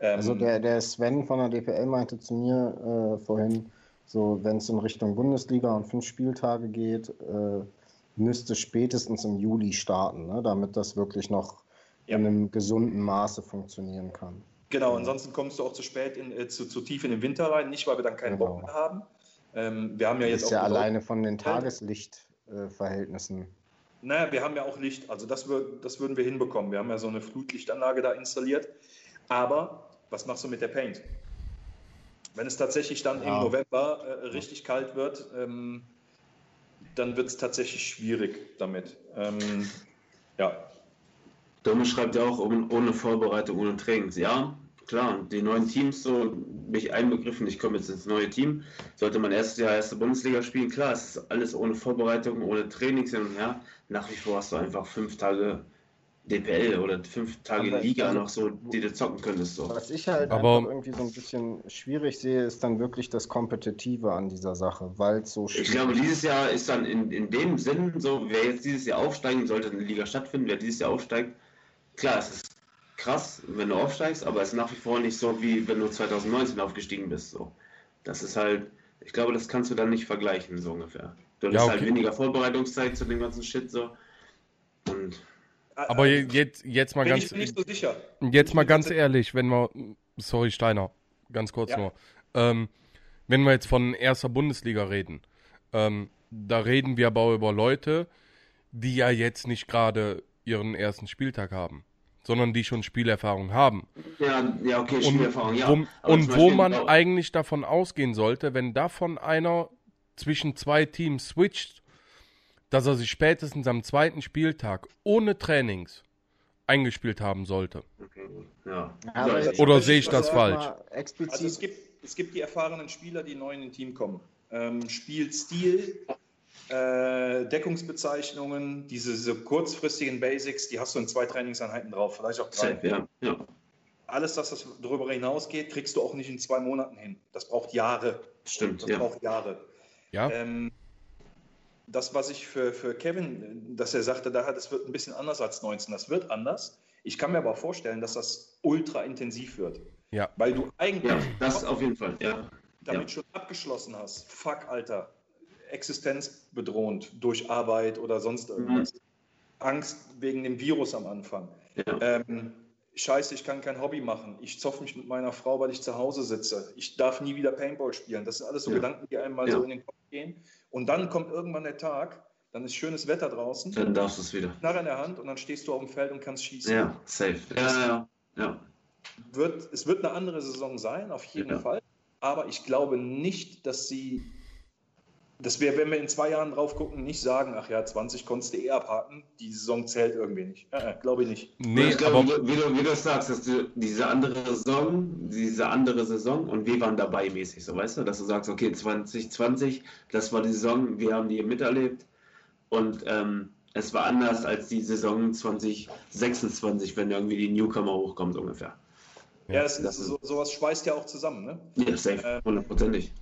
Ähm, Also der, der Sven von der DPL meinte zu mir äh, vorhin, so wenn es in Richtung Bundesliga und fünf Spieltage geht, äh, müsste spätestens im Juli starten, ne? damit das wirklich noch Ja. in einem gesunden Maße funktionieren kann. Genau, ansonsten kommst du auch zu spät, in, äh, zu, zu tief in den Winter rein. Nicht, weil wir dann keinen Genau. Bock mehr haben. Ähm, wir haben ja Das jetzt ist auch ja alleine von den Tageslichtverhältnissen. Naja, wir haben ja auch Licht, also das, wür- das würden wir hinbekommen. Wir haben ja so eine Flutlichtanlage da installiert. Aber was machst du mit der Paint? Wenn es tatsächlich dann Ja. im November äh, richtig kalt wird, ähm, dann wird es tatsächlich schwierig damit. Ähm, ja, Domme schreibt ja auch ohne, ohne Vorbereitung, ohne Trainings. Ja, klar, die neuen Teams, so bin ich einbegriffen, ich komme jetzt ins neue Team. Sollte man erstes Jahr erste Bundesliga spielen, klar, es ist alles ohne Vorbereitung, ohne Trainings hin und her. Nach wie vor hast du einfach fünf Tage DPL oder fünf Tage Aber- Liga also- noch so, die du zocken könntest. So. Was ich halt Aber- irgendwie so ein bisschen schwierig sehe, ist dann wirklich das Kompetitive an dieser Sache, weil es so Ich schwierig glaube, dieses Jahr ist dann in, in dem Sinn so, wer jetzt dieses Jahr aufsteigen sollte, eine Liga stattfinden, wer dieses Jahr aufsteigt, klar, es ist krass, wenn du aufsteigst, aber es ist nach wie vor nicht so, wie wenn du 2019 aufgestiegen bist. So. Das ist halt, ich glaube, das kannst du dann nicht vergleichen, so ungefähr. Du hast Ja, halt okay. weniger Vorbereitungszeit zu dem ganzen Shit so. Und Aber äh, jetzt, jetzt mal bin ganz, ich mir nicht so sicher. jetzt mal ganz ehrlich, wenn wir, sorry Steiner, ganz kurz Ja. nur, ähm, wenn wir jetzt von erster Bundesliga reden, ähm, da reden wir aber über Leute, die ja jetzt nicht gerade ihren ersten Spieltag haben, sondern die schon Spielerfahrung haben. ja, ja okay, Und, Spielerfahrung, ja. wo, und wo man auch- eigentlich davon ausgehen sollte, wenn davon einer zwischen zwei Teams switcht, dass er sich spätestens am zweiten Spieltag ohne Trainings eingespielt haben sollte. Okay, ja. Jetzt- Oder sehe ich das falsch? Also es gibt, es gibt die erfahrenen Spieler, die neu in ein Team kommen. Ähm, Spielstil, äh, Deckungsbezeichnungen, diese, diese kurzfristigen Basics, die hast du in zwei Trainingseinheiten drauf, vielleicht auch drei. ja. ja. Alles, das, das darüber hinausgeht, kriegst du auch nicht in zwei Monaten hin. Das braucht Jahre. Stimmt, Das ja. braucht Jahre. Ja, Ähm, das, was ich für, für Kevin, dass er sagte, da, das wird ein bisschen anders als 19, das wird anders. Ich kann mir aber vorstellen, dass das ultra intensiv wird. ja. Weil du eigentlich Ja, das auf jeden Fall, ja. damit Ja. schon abgeschlossen hast. Fuck, Alter. Existenzbedrohend durch Arbeit oder sonst irgendwas. Angst wegen dem Virus am Anfang. ja. Ähm, Scheiße, ich kann kein Hobby machen. Ich zoff mich mit meiner Frau, weil ich zu Hause sitze. Ich darf nie wieder Paintball spielen. Das sind alles so Ja. Gedanken, die einem mal Ja. so in den Kopf gehen. Und dann kommt irgendwann der Tag, dann ist schönes Wetter draußen, Dann darfst du es wieder. Knarre in der Hand und dann stehst du auf dem Feld und kannst schießen. Ja, safe. Ja, ja, ja. Wird, es wird eine andere Saison sein, auf jeden. Fall. Aber ich glaube nicht, dass sie, dass wir, wenn wir in zwei Jahren drauf gucken, nicht sagen, ach ja, 20 konntest du eh abhaken, die Saison zählt irgendwie nicht. Äh, äh, glaube ich nicht. Nee, ich glaube, aber wie, du, wie du sagst, dass du diese andere Saison, diese andere Saison und wir waren dabei mäßig, so weißt du, dass du sagst, okay, 2020, das war die Saison, wir haben die miterlebt und ähm, es war anders als die Saison 2026, wenn irgendwie die Newcomer hochkommt ungefähr. Ja, es das ist, so, sowas schweißt ja auch zusammen. Ne? Ja, safe, Ähm, hundertprozentig.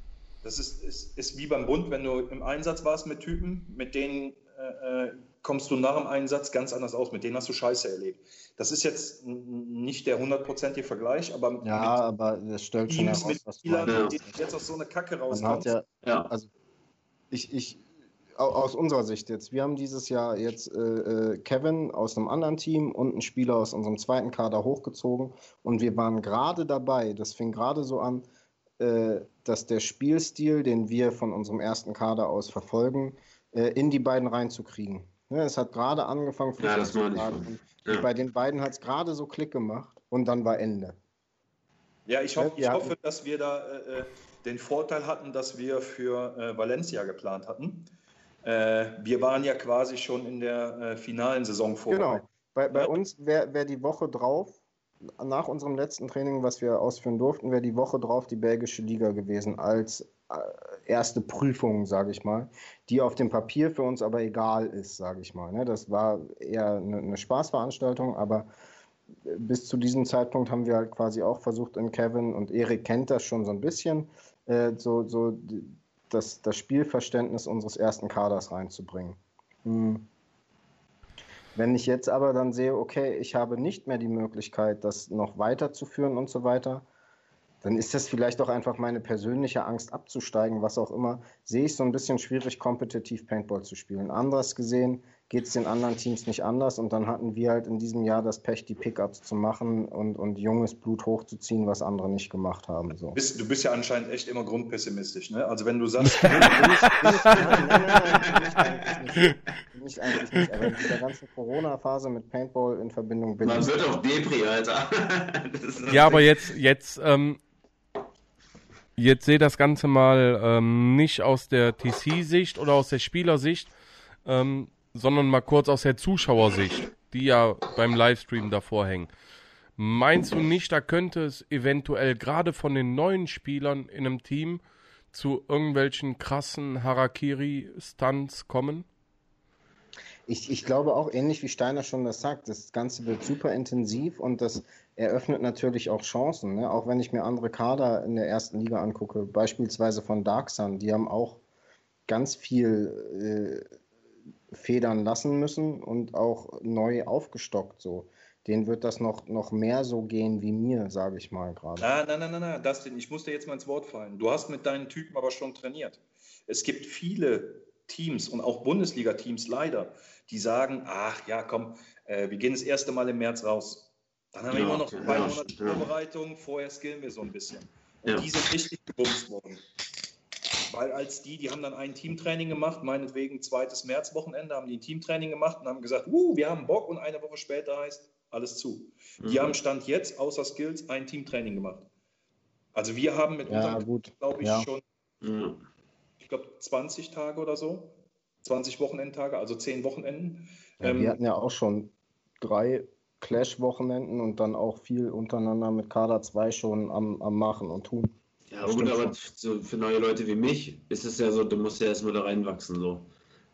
Das ist, ist, ist wie beim Bund, wenn du im Einsatz warst mit Typen, mit denen äh, äh, kommst du nach dem Einsatz ganz anders aus. Mit denen hast du Scheiße erlebt. Das ist jetzt nicht der hundertprozentige Vergleich, aber ja, aber das stellt mit schon Teams, heraus, mit was Spielern, meinst. mit denen jetzt aus so eine Kacke rauskommst. ja, Ja, also ich, ich au- aus unserer Sicht jetzt, wir haben dieses Jahr jetzt äh, äh, Kevin aus einem anderen Team und einen Spieler aus unserem zweiten Kader hochgezogen und wir waren gerade dabei, das fing gerade so an, äh, dass der Spielstil, den wir von unserem ersten Kader aus verfolgen, äh, in die beiden reinzukriegen. Ne, es hat gerade angefangen, Ja, das meine ich Ja. bei den beiden hat es gerade so Klick gemacht und dann war Ende. Ja, ich, hoff, ich Ja. hoffe, dass wir da äh, äh, den Vorteil hatten, dass wir für äh, Valencia geplant hatten. Äh, wir waren ja quasi schon in der äh, finalen Saison Genau. vorbereitet. Bei, bei Ja. uns wäre wär die Woche drauf, nach unserem letzten Training, was wir ausführen durften, wäre die Woche drauf die belgische Liga gewesen als äh, erste Prüfung, sage ich mal, die auf dem Papier für uns aber egal ist, sage ich mal. Ne? Das war eher eine, eine Spaßveranstaltung, aber bis zu diesem Zeitpunkt haben wir halt quasi auch versucht, in Kevin und Erik kennt das schon so ein bisschen, äh, so, so das, das Spielverständnis unseres ersten Kaders reinzubringen. Hm. Wenn ich jetzt aber dann sehe, okay, ich habe nicht mehr die Möglichkeit, das noch weiterzuführen und so weiter, dann ist das vielleicht auch einfach meine persönliche Angst abzusteigen, was auch immer. Sehe ich so ein bisschen schwierig, kompetitiv Paintball zu spielen. Anderes gesehen geht es den anderen Teams nicht anders und dann hatten wir halt in diesem Jahr das Pech, die Pickups zu machen und, und junges Blut hochzuziehen, was andere nicht gemacht haben. So. Du, bist, du bist ja anscheinend echt immer grundpessimistisch, ne? Also wenn du sagst. nicht eigentlich nicht, aber in dieser ganzen Corona-Phase mit Paintball in Verbindung bin Man ich. wird auch Depri, Alter. Ja, aber jetzt, jetzt, ähm, jetzt sehe das Ganze mal ähm, nicht aus der TC-Sicht oder aus der Spielersicht, ähm, sondern mal kurz aus der Zuschauersicht, die ja beim Livestream davor hängen. Meinst du nicht, da könnte es eventuell gerade von den neuen Spielern in einem Team zu irgendwelchen krassen Harakiri-Stunts kommen? Ich, ich glaube auch, ähnlich wie Steiner schon das sagt, das Ganze wird super intensiv und das eröffnet natürlich auch Chancen. Ne? Auch wenn ich mir andere Kader in der ersten Liga angucke, beispielsweise von Dark Sun, die haben auch ganz viel äh, federn lassen müssen und auch neu aufgestockt. So. Denen wird das noch, noch mehr so gehen wie mir, sage ich mal gerade. Na, na, na, na, na, Dustin, ich muss dir jetzt mal ins Wort fallen. Du hast mit deinen Typen aber schon trainiert. Es gibt viele Teams und auch Bundesliga-Teams leider, die sagen, ach ja, komm, äh, wir gehen das erste Mal im März raus. Dann haben wir Ja, immer noch ja, zwei Monate ja. Vorbereitung, vorher skillen wir so ein bisschen. Und Ja. die sind richtig gebumst worden. Weil als die, die haben dann ein Teamtraining gemacht, meinetwegen zweites Märzwochenende, haben die ein Teamtraining gemacht und haben gesagt, uh, wir haben Bock und eine Woche später heißt alles zu. Die Mhm. haben Stand jetzt außer Skills ein Teamtraining gemacht. Also wir haben mit Ja, unserem, gut. glaube ich, Ja. schon, Ja. ich glaube, 20 Tage oder so. 20 Wochenendtage, also 10 Wochenenden. Ja, Ähm, wir hatten ja auch schon drei Clash-Wochenenden und dann auch viel untereinander mit Kader 2 schon am, am Machen und Tun. Ja, gut, aber so für neue Leute wie mich ist es ja so, du musst ja erstmal da reinwachsen. So.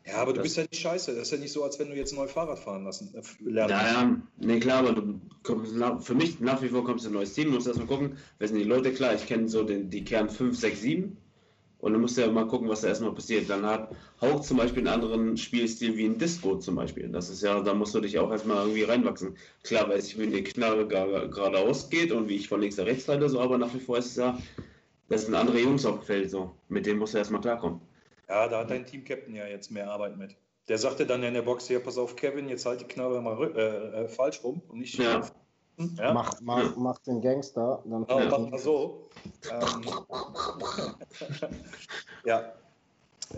ja, aber du das- bist ja nicht scheiße. Das ist ja nicht so, als wenn du jetzt neu Fahrrad fahren lassen, äh, lernen Ja, musst. ja, nee, klar, aber du kommst nach, für mich nach wie vor kommst du in ein neues Team, musst erstmal gucken, wer sind die Leute, klar, ich kenne so den, die Kern 5, 6, 7 und dann musst du ja mal gucken, was da erstmal passiert. Dann hat Hauch zum Beispiel einen anderen Spielstil wie ein Disco zum Beispiel. Das ist ja, da musst du dich auch erstmal irgendwie reinwachsen. Klar weiß ich, wie die Knarre geradeaus geht und wie ich von links nach rechts leite, so, aber nach wie vor ist es ja, das sind andere Jungs auf dem Feld, so. Mit denen musst du erstmal klarkommen. Ja, da hat dein Team-Captain ja jetzt mehr Arbeit mit. Der sagte dann in der Box hier, pass auf, Kevin, jetzt halt die Knarre mal äh, äh, falsch rum und nicht Ja. ja? Mach, mach, mach den Gangster, dann Ja. mach mal so. Ähm, ja.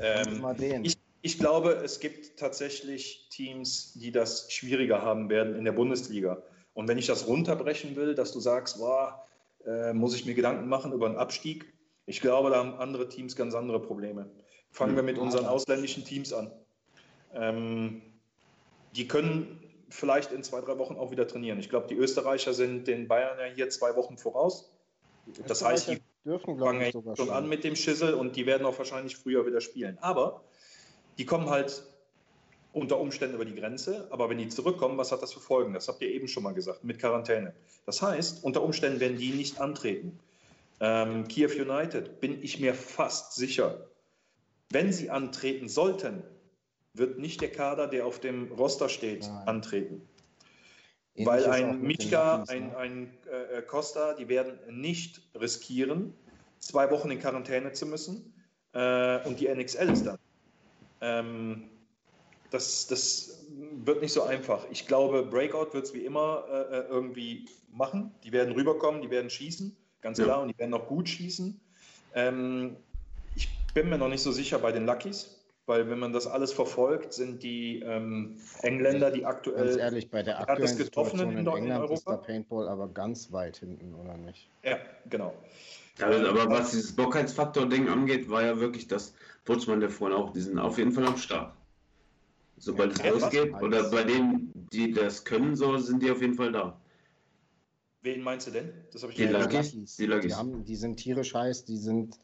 Ähm, mal den. ich, ich glaube, es gibt tatsächlich Teams, die das schwieriger haben werden in der Bundesliga. Und wenn ich das runterbrechen will, dass du sagst, boah, äh, muss ich mir Gedanken machen über einen Abstieg, ich glaube, da haben andere Teams ganz andere Probleme. Fangen wir mit unseren ausländischen Teams an. Ähm, die können vielleicht in zwei, drei Wochen auch wieder trainieren. Ich glaube, die Österreicher sind den Bayern ja hier zwei Wochen voraus. Das heißt, die dürfen, fangen ich, schon an mit dem Schissel und die werden auch wahrscheinlich früher wieder spielen. Aber die kommen halt unter Umständen über die Grenze. Aber wenn die zurückkommen, was hat das für Folgen? Das habt ihr eben schon mal gesagt, mit Quarantäne. Das heißt, unter Umständen werden die nicht antreten. Ähm, Kiew United, bin ich mir fast sicher, wenn sie antreten sollten, wird nicht der Kader, der auf dem Roster steht, Nein. antreten. Ähnlich Weil ein Mitka, ein, ne? ein äh, Costa, die werden nicht riskieren, zwei Wochen in Quarantäne zu müssen. Äh, und die NXL ist dann. Ähm, das, das wird nicht so einfach. Ich glaube, Breakout wird es wie immer äh, äh, irgendwie machen. Die werden rüberkommen, die werden schießen, ganz Ja. klar, und die werden auch gut schießen. Ähm, ich bin mir noch nicht so sicher bei den Luckies, weil wenn man das alles verfolgt, sind die ähm, Engländer, die aktuell Ganz ehrlich, bei der aktuellen Situation in in Deu- in England ist da Europa? Paintball aber ganz weit hinten, oder nicht? Ja, genau. Ja, aber was dieses Bockheitsfaktor-Ding angeht, war ja wirklich das, Putzmann der vorhin auch, die sind auf jeden Fall am Start. Sobald es Ja, was? losgeht, oder bei denen, die das können, so sind die auf jeden Fall da. Wen meinst du denn? Das habe ich Die gesagt. die Luckys. Die, haben, die sind tierisch heiß, die sind,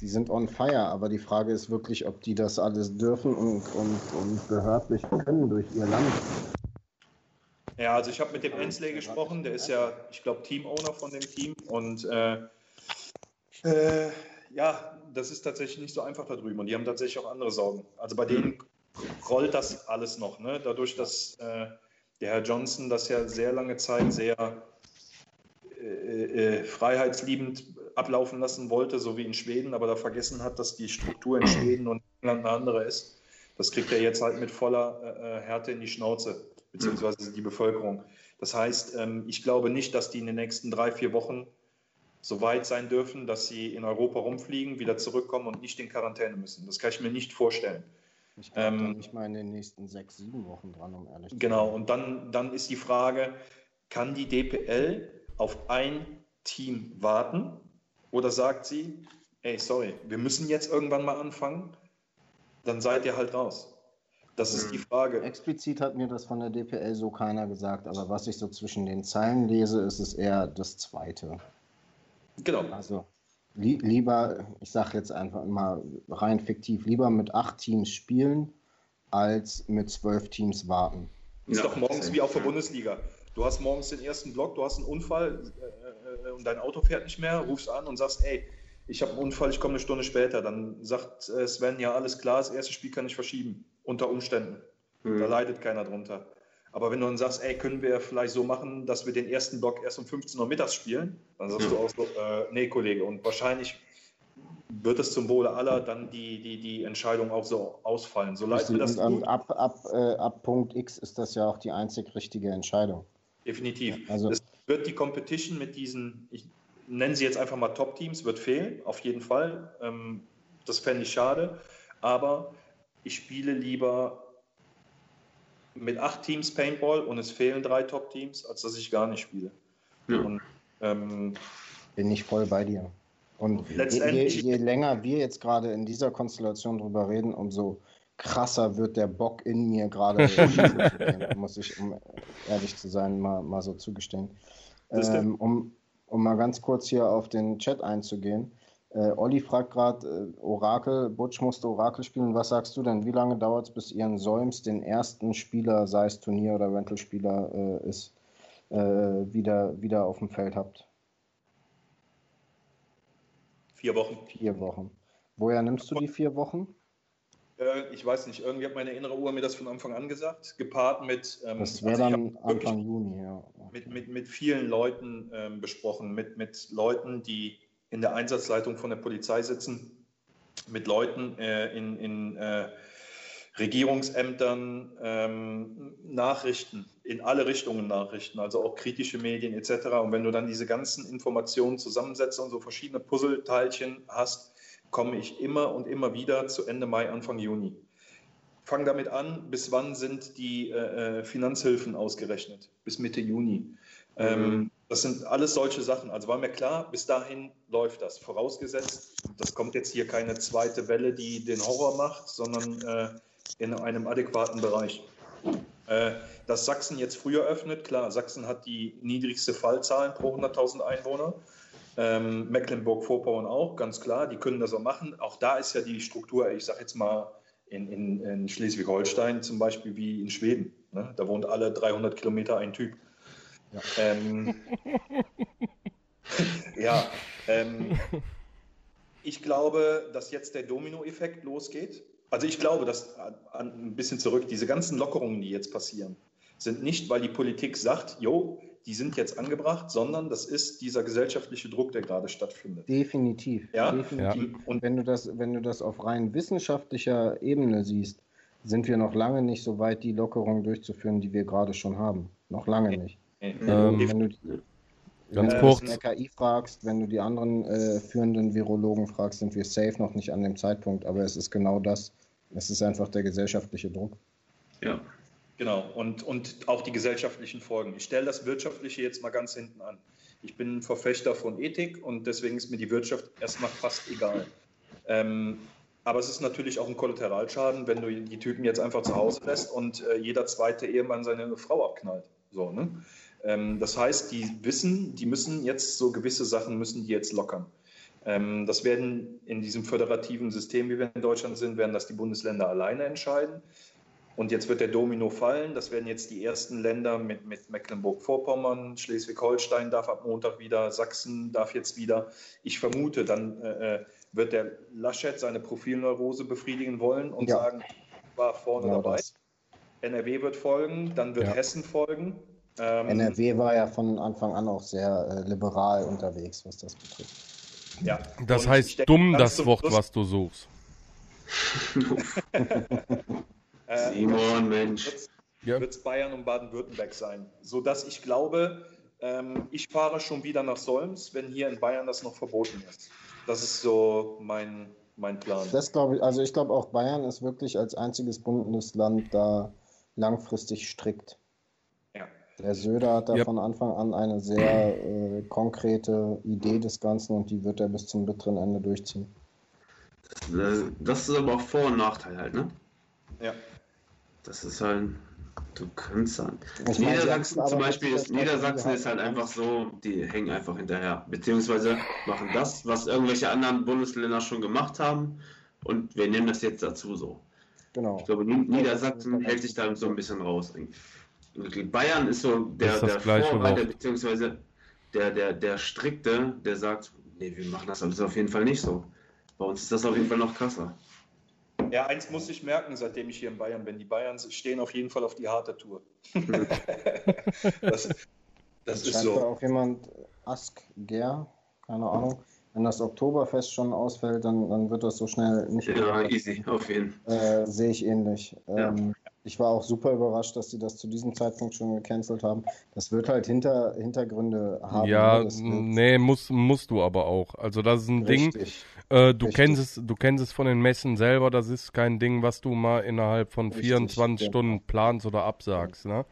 die sind on fire, aber die Frage ist wirklich, ob die das alles dürfen und, und, und behördlich können durch ihr Land. Ja, also ich habe mit dem Ensley gesprochen, der ist ja, ich glaube, Team-Owner von dem Team. Und äh, äh, ja, das ist tatsächlich nicht so einfach da drüben. Und die haben tatsächlich auch andere Sorgen. Also bei denen rollt das alles noch. Ne? Dadurch, dass äh, der Herr Johnson das ja sehr lange Zeit sehr äh, äh, freiheitsliebend ablaufen lassen wollte, so wie in Schweden, aber da vergessen hat, dass die Struktur in Schweden und England eine andere ist. Das kriegt er jetzt halt mit voller äh, Härte in die Schnauze, beziehungsweise die Bevölkerung. Das heißt, ähm, ich glaube nicht, dass die in den nächsten drei, vier Wochen so weit sein dürfen, dass sie in Europa rumfliegen, wieder zurückkommen und nicht in Quarantäne müssen. Das kann ich mir nicht vorstellen. Ich glaube ähm, nicht mal in den nächsten sechs, sieben Wochen dran, um ehrlich zu sein. Genau, und dann, dann ist die Frage, kann die DPL auf ein Team warten oder sagt sie, ey, sorry, wir müssen jetzt irgendwann mal anfangen, dann seid ihr halt raus. Das ist die Frage. Explizit hat mir das von der DPL so keiner gesagt, aber was ich so zwischen den Zeilen lese, ist es eher das Zweite. Genau. Also li lieber, ich sage jetzt einfach mal rein fiktiv, lieber mit acht Teams spielen, als mit zwölf Teams warten. Ist ja, doch morgens wie auf der Bundesliga. Du hast morgens den ersten Block, du hast einen Unfall äh, äh, und dein Auto fährt nicht mehr, rufst an und sagst, ey, ich habe einen Unfall, ich komme eine Stunde später. Dann sagt äh, Sven, ja, alles klar, das erste Spiel kann ich verschieben, unter Umständen. Mhm. Da leidet keiner drunter. Aber wenn du dann sagst, ey, können wir vielleicht so machen, dass wir den ersten Block erst um 15 Uhr mittags spielen, dann sagst ja. du auch so, äh, nee, Kollege. Und wahrscheinlich wird es zum Wohle aller dann die, die, die Entscheidung auch so ausfallen. So leid mir das und ab, ab, äh, ab Punkt X ist das ja auch die einzig richtige Entscheidung. Definitiv. Also, es wird die Competition mit diesen, ich nenne sie jetzt einfach mal Top-Teams, wird fehlen, auf jeden Fall. Ähm, das fände ich schade. Aber ich spiele lieber mit acht Teams Paintball und es fehlen drei Top-Teams, als dass ich gar nicht spiele. Ja. Und, ähm, Bin ich voll bei dir. Und je, je, länger wir jetzt gerade in dieser Konstellation drüber reden, umso krasser wird der Bock in mir gerade, muss ich, um ehrlich zu sein, mal, mal so zugestehen. Ähm, um, um mal ganz kurz hier auf den Chat einzugehen. Äh, Olli fragt gerade, äh, Orakel, Butch musste Orakel spielen. Was sagst du denn? Wie lange dauert es, bis in Solms den ersten Spieler, sei es Turnier- oder Rental-Spieler äh, ist, äh, wieder, wieder auf dem Feld habt? Vier Wochen. Vier Wochen. Woher nimmst du die vier Wochen? Äh, ich weiß nicht, irgendwie hat meine innere Uhr mir das von Anfang an gesagt, gepaart mit. Ähm, das wäre also dann Anfang Juni, ja. Mit, mit, mit vielen Leuten ähm, besprochen, mit, mit Leuten, die in der Einsatzleitung von der Polizei sitzen, mit Leuten äh, in, in äh, Regierungsämtern, ähm, Nachrichten, in alle Richtungen Nachrichten, also auch kritische Medien etc. Und wenn du dann diese ganzen Informationen zusammensetzt und so verschiedene Puzzleteilchen hast, komme ich immer und immer wieder zu Ende Mai, Anfang Juni. Fang damit an, bis wann sind die äh, äh Finanzhilfen ausgerechnet? Bis Mitte Juni. Ähm, mhm. Ähm, das sind alles solche Sachen. Also war mir klar, bis dahin läuft das. Vorausgesetzt, das kommt jetzt hier keine zweite Welle, die den Horror macht, sondern äh, in einem adäquaten Bereich. Äh, dass Sachsen jetzt früher öffnet, klar, Sachsen hat die niedrigste Fallzahlen pro 100.000 Einwohner. Ähm, Mecklenburg-Vorpommern auch, ganz klar, die können das auch machen. Auch da ist ja die Struktur, ich sage jetzt mal, in, in, in Schleswig-Holstein zum Beispiel wie in Schweden. Ne? Da wohnt alle 300 Kilometer ein Typ. Ja, ähm, ja ähm, ich glaube, dass jetzt der Dominoeffekt losgeht. Also ich glaube, dass ein bisschen zurück, diese ganzen Lockerungen, die jetzt passieren, sind nicht, weil die Politik sagt, jo, die sind jetzt angebracht, sondern das ist dieser gesellschaftliche Druck, der gerade stattfindet. Definitiv. Ja? Definitiv. Ja. Und wenn du, das, wenn du das auf rein wissenschaftlicher Ebene siehst, sind wir noch lange nicht so weit, die Lockerungen durchzuführen, die wir gerade schon haben. Noch lange nicht. Ähm, wenn du ganz äh, kurz RKI fragst, wenn du die anderen äh, führenden Virologen fragst, sind wir safe noch nicht an dem Zeitpunkt, aber es ist genau das. Es ist einfach der gesellschaftliche Druck. Ja, genau. Und, und auch die gesellschaftlichen Folgen. Ich stelle das Wirtschaftliche jetzt mal ganz hinten an. Ich bin ein Verfechter von Ethik und deswegen ist mir die Wirtschaft erstmal fast egal. Ähm, aber es ist natürlich auch ein Kollateralschaden, wenn du die Typen jetzt einfach zu Hause lässt und äh, jeder zweite Ehemann seine Frau abknallt. So, ne? Ähm, das heißt, die wissen, die müssen jetzt so gewisse Sachen müssen die jetzt lockern. Ähm, das werden in diesem föderativen System, wie wir in Deutschland sind, werden das die Bundesländer alleine entscheiden. Und jetzt wird der Domino fallen. Das werden jetzt die ersten Länder mit, mit Mecklenburg-Vorpommern, Schleswig-Holstein darf ab Montag wieder, Sachsen darf jetzt wieder. Ich vermute, dann äh, äh wird der Laschet seine Profilneurose befriedigen wollen und ja. sagen, war vorne genau dabei. Das. NRW wird folgen, dann wird ja. Hessen folgen. Ähm, NRW war ja von Anfang an auch sehr äh, liberal unterwegs, was das betrifft. Ja. Das Und heißt denke, dumm, das Wort, Schluss, was du suchst. äh, Simon, Mensch. wird es Bayern und Baden-Württemberg sein. Sodass ich glaube, ähm, ich fahre schon wieder nach Solms, wenn hier in Bayern das noch verboten ist. Das ist so mein, mein Plan. Das glaube ich, also ich glaube auch Bayern ist wirklich als einziges Bundesland da langfristig strikt. Der Söder hat da Ja. von Anfang an eine sehr äh, konkrete Idee des Ganzen und die wird er bis zum bitteren Ende durchziehen. Das ist aber auch Vor- und Nachteil halt, ne? Ja. Das ist halt, du kannst sagen. Ich meine, Niedersachsen hatten zum Beispiel ist, Niedersachsen ist halt einfach so, die hängen einfach hinterher. Beziehungsweise machen das, was irgendwelche anderen Bundesländer schon gemacht haben und wir nehmen das jetzt dazu so. Genau. Ich glaube, Ni- Niedersachsen hält sich da so ein bisschen raus. eigentlich. Bayern ist so der, ist der Vorreiter, beziehungsweise der, der, der Strikte, der sagt, nee, wir machen das alles auf jeden Fall nicht so. Bei uns ist das auf jeden Fall noch krasser. Ja, eins muss ich merken, seitdem ich hier in Bayern bin. Die Bayern stehen auf jeden Fall auf die harte Tour. das, das ist Scheint da so. auch jemand, Ask Ger, keine Ahnung. Wenn das Oktoberfest schon ausfällt, dann, dann wird das so schnell nicht Ja, easy, auf jeden Äh, sehe ich ähnlich. Ja. Ähm, ich war auch super überrascht, dass sie das zu diesem Zeitpunkt schon gecancelt haben. Das wird halt hinter, Hintergründe haben. Ja, ne? Nee, musst, musst du aber auch. Also das ist ein Ding, richtig. äh, du richtig. kennst es, du kennst es von den Messen selber, das ist kein Ding, was du mal innerhalb von Richtig, 24 genau. Stunden planst oder absagst, ne?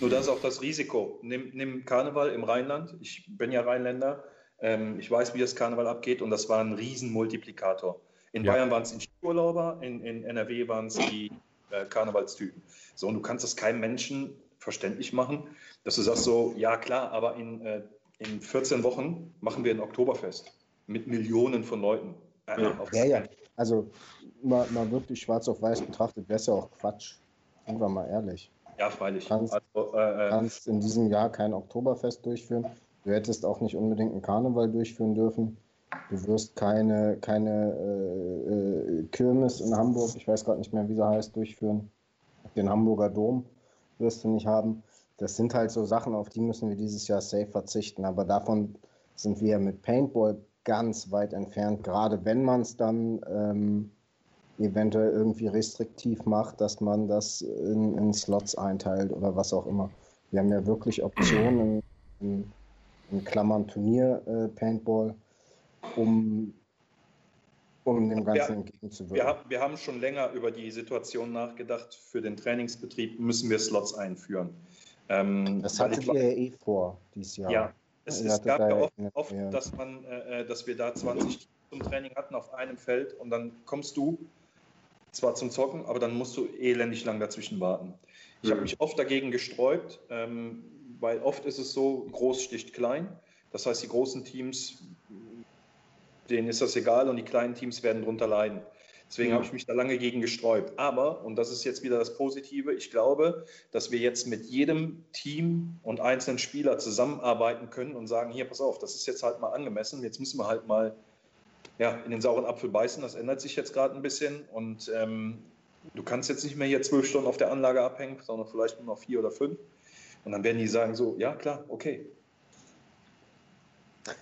Nur das ist auch das Risiko. Nimm, nimm Karneval im Rheinland. Ich bin ja Rheinländer. Ähm, ich weiß, wie das Karneval abgeht und das war ein Riesenmultiplikator. In Ja. Bayern waren es die Skiurlauber, in, in NRW waren es die äh, Karnevalstypen. So, und du kannst das keinem Menschen verständlich machen, dass du sagst so, ja klar, aber in, äh, in 14 Wochen machen wir ein Oktoberfest mit Millionen von Leuten. Äh, Ja. Ja, ja. Also mal, mal wirklich schwarz auf weiß betrachtet, wäre es ja auch Quatsch. Sind wir mal ehrlich. Ja, freilich. Kannst- Also, äh, Du äh, kannst in diesem Jahr kein Oktoberfest durchführen. Du hättest auch nicht unbedingt einen Karneval durchführen dürfen. Du wirst keine, keine äh, äh, Kirmes in Hamburg, ich weiß gerade nicht mehr, wie sie heißt, durchführen. Den Hamburger Dom wirst du nicht haben. Das sind halt so Sachen, auf die müssen wir dieses Jahr safe verzichten. Aber davon sind wir mit Paintball ganz weit entfernt, gerade wenn man es dann ähm, eventuell irgendwie restriktiv macht, dass man das in, in Slots einteilt oder was auch immer. Wir haben ja wirklich Optionen in, in, Klammern Turnier äh, Paintball, um, um dem Ganzen Ja, entgegenzuwirken. Wir, haben, wir haben schon länger über die Situation nachgedacht. Für den Trainingsbetrieb müssen wir Slots einführen. Ähm, das hattet ich- ihr ja eh vor dieses Jahr. Ja, es, es gab ja oft, eine- oft ja. dass, man, äh, äh, dass wir da 20 Teams zum Training hatten auf einem Feld und dann kommst du zwar zum Zocken, aber dann musst du elendig lang dazwischen warten. Ich habe Mhm. mich oft dagegen gesträubt, ähm, weil oft ist es so, groß sticht klein. Das heißt, die großen Teams, denen ist das egal und die kleinen Teams werden darunter leiden. Deswegen Mhm. habe ich mich da lange gegen gesträubt. Aber, und das ist jetzt wieder das Positive, ich glaube, dass wir jetzt mit jedem Team und einzelnen Spieler zusammenarbeiten können und sagen, hier, pass auf, das ist jetzt halt mal angemessen, jetzt müssen wir halt mal ja, in den sauren Apfel beißen, das ändert sich jetzt gerade ein bisschen und ähm, du kannst jetzt nicht mehr hier zwölf Stunden auf der Anlage abhängen, sondern vielleicht nur noch vier oder fünf. Und dann werden die sagen so, ja klar, okay.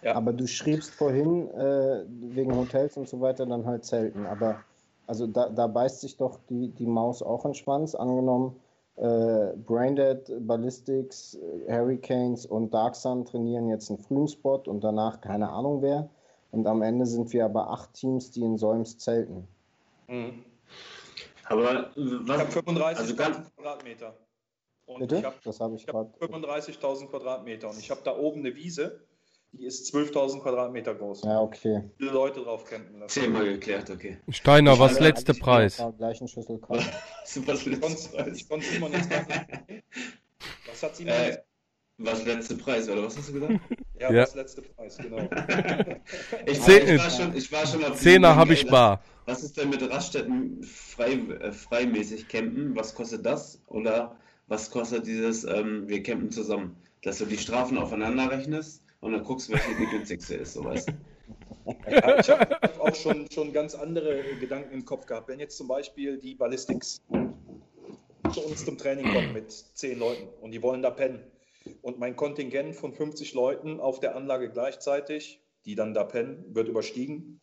Ja. Aber du schriebst vorhin äh, wegen Hotels und so weiter dann halt Zelten. Aber also da, da beißt sich doch die, die Maus auch in den Schwanz. Angenommen, äh, Braindead, Ballistics, äh, Hurricanes und Dark Sun trainieren jetzt einen frühen Spot und danach keine Ahnung wer. Und am Ende sind wir aber acht Teams, die in Solms zelten. Mhm. Aber Ich was, habe 35.000 also ganz- Quadratmeter. Und Bitte? ich habe Das habe ich ich hab gerade. 35.000 Quadratmeter und ich habe da oben eine Wiese, die ist 12.000 Quadratmeter groß. Ja, okay. Viele Leute drauf campen lassen. zehnmal geklärt, okay. Steiner, was Also, letzte Preis? gleichen Schüssel kaufen. Was Ich letzte konnte Preis? ich konnte Simon jetzt gar nicht. Was hat Simon Äh, jetzt? was letzte Preis, oder was hast du gesagt? Ja, ja. was letzte Preis, genau. Ich, Zehn- ich, war schon, ich war schon auf Zehner habe ich bar. Was ist denn mit Raststätten frei, äh, freimäßig campen? Was kostet das? Oder was kostet dieses, ähm, wir campen zusammen? Dass du die Strafen aufeinander rechnest und dann guckst, welche die günstigste ist, so weißt du. Ja, ich habe hab auch schon, schon ganz andere Gedanken im Kopf gehabt. Wenn jetzt zum Beispiel die Ballistics zu uns zum Training kommen mit zehn Leuten und die wollen da pennen und mein Kontingent von 50 Leuten auf der Anlage gleichzeitig die dann da pennen, wird überstiegen.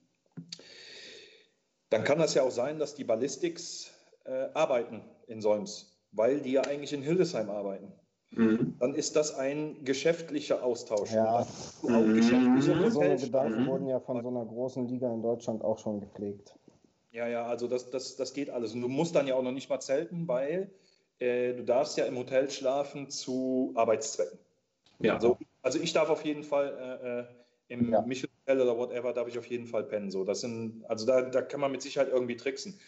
Dann kann das ja auch sein, dass die Ballistics äh, arbeiten in Solms, weil die ja eigentlich in Hildesheim arbeiten. Mhm. Dann ist das ein geschäftlicher Austausch. Ja, auch mhm. geschäftliche so eine Gedanken mhm. wurden ja von so einer großen Liga in Deutschland auch schon gepflegt. Ja, ja, also das, das, das geht alles. Und du musst dann ja auch noch nicht mal zelten, weil äh, du darfst ja im Hotel schlafen zu Arbeitszwecken. Ja. Also, also ich darf auf jeden Fall äh, äh im ja. Michel Hotel oder whatever, darf ich auf jeden Fall pennen. So, das sind, also da, da kann man mit Sicherheit irgendwie tricksen.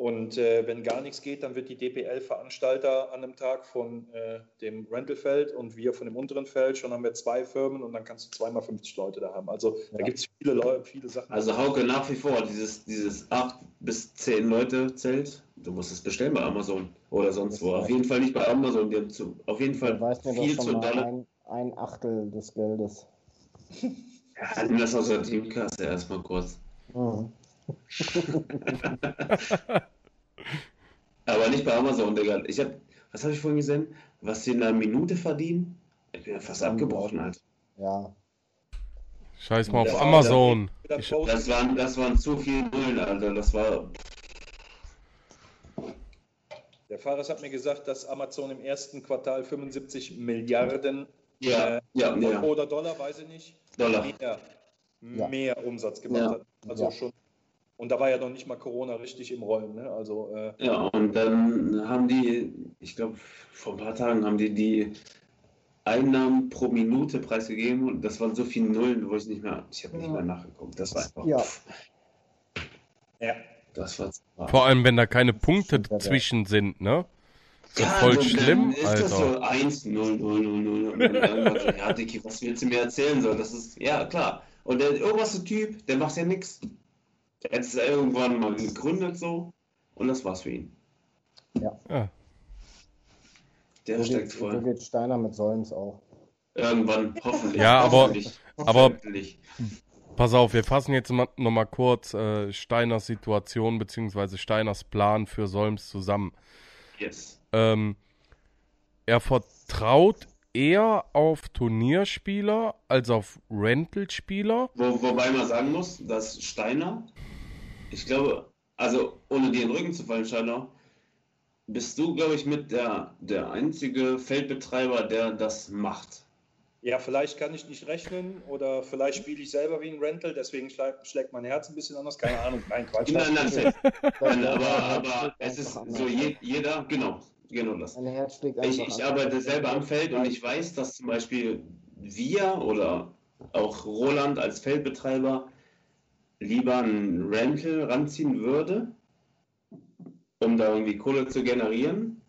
Und äh, wenn gar nichts geht, dann wird die DPL Veranstalter an einem Tag von äh, dem Rentalfeld und wir von dem unteren Feld. Schon haben wir zwei Firmen und dann kannst du zweimal 50 Leute da haben. Also ja. da gibt es viele Leute, viele Sachen. Also Hauke nach wie vor, dieses, dieses 8 bis 10 Leute Zelt, du musst es bestellen bei Amazon oder sonst wo. Auf jeden Fall nicht bei Amazon. Die haben zu, auf jeden Fall viel zu dolle. Ein, ein Achtel des Geldes. ja, nimm das aus der Teamkasse erstmal kurz. Mhm. Aber nicht bei Amazon, Digga. Ich hab, was habe ich vorhin gesehen? Was sie in einer Minute verdienen? Ich bin ja fast abgebrochen, Alter. Ja. Scheiß mal auf das Amazon. Das, das, waren, das waren zu viele Nullen, Alter. Das war. Der Fahrer hat mir gesagt, dass Amazon im ersten Quartal 75 Milliarden ja, äh, ja, ja. oder Dollar, weiß ich nicht, Dollar. Mehr, mehr Umsatz gemacht hat. Also schon und da war ja noch nicht mal Corona richtig im Rollen. Ne? Also, äh, ja, und dann haben die, ich glaube, vor ein paar Tagen haben die die Einnahmen pro Minute preisgegeben und das waren so viele Nullen, wo ich nicht mehr, ich habe nicht mehr nachgeguckt. Das war einfach. Ja. ja. Das war Vor allem, wenn da keine Punkte zwischen sind, ne? Ja, voll also, schlimm, ist Alter. Das so 1, 0, 0, 0, 0. ja, Dicky, was willst du mir erzählen soll? Das ist, ja, klar. Und der oberste Typ, der macht ja nichts. Der hat es irgendwann mal gegründet so und das war's für ihn. Ja. ja. Der so steckt geht, voll. So geht Steiner mit Sollens auch. Irgendwann, hoffentlich. Ja, aber, hoffentlich. aber pass auf, wir fassen jetzt mal, noch mal kurz äh, Steiners Situation bzw. Steiners Plan für Solms zusammen. Yes. Ähm, er vertraut eher auf Turnierspieler als auf Rental-Spieler. Wo, wobei man sagen muss, dass Steiner ich glaube, also ohne dir in den Rücken zu fallen, Steiner, bist du, glaube ich, mit der, der einzige Feldbetreiber, der das macht. Ja, vielleicht kann ich nicht rechnen oder vielleicht spiele ich selber wie ein Rental, deswegen schlägt, schlägt mein Herz ein bisschen anders. Keine Ahnung, nein, Quatsch. Nein, nein, nein, aber, aber es ist so, je, jeder, genau, genau das. Ich, ich arbeite selber am Feld und ich weiß, dass zum Beispiel wir oder auch Roland als Feldbetreiber lieber ein Rental ranziehen würde, um da irgendwie Kohle zu generieren,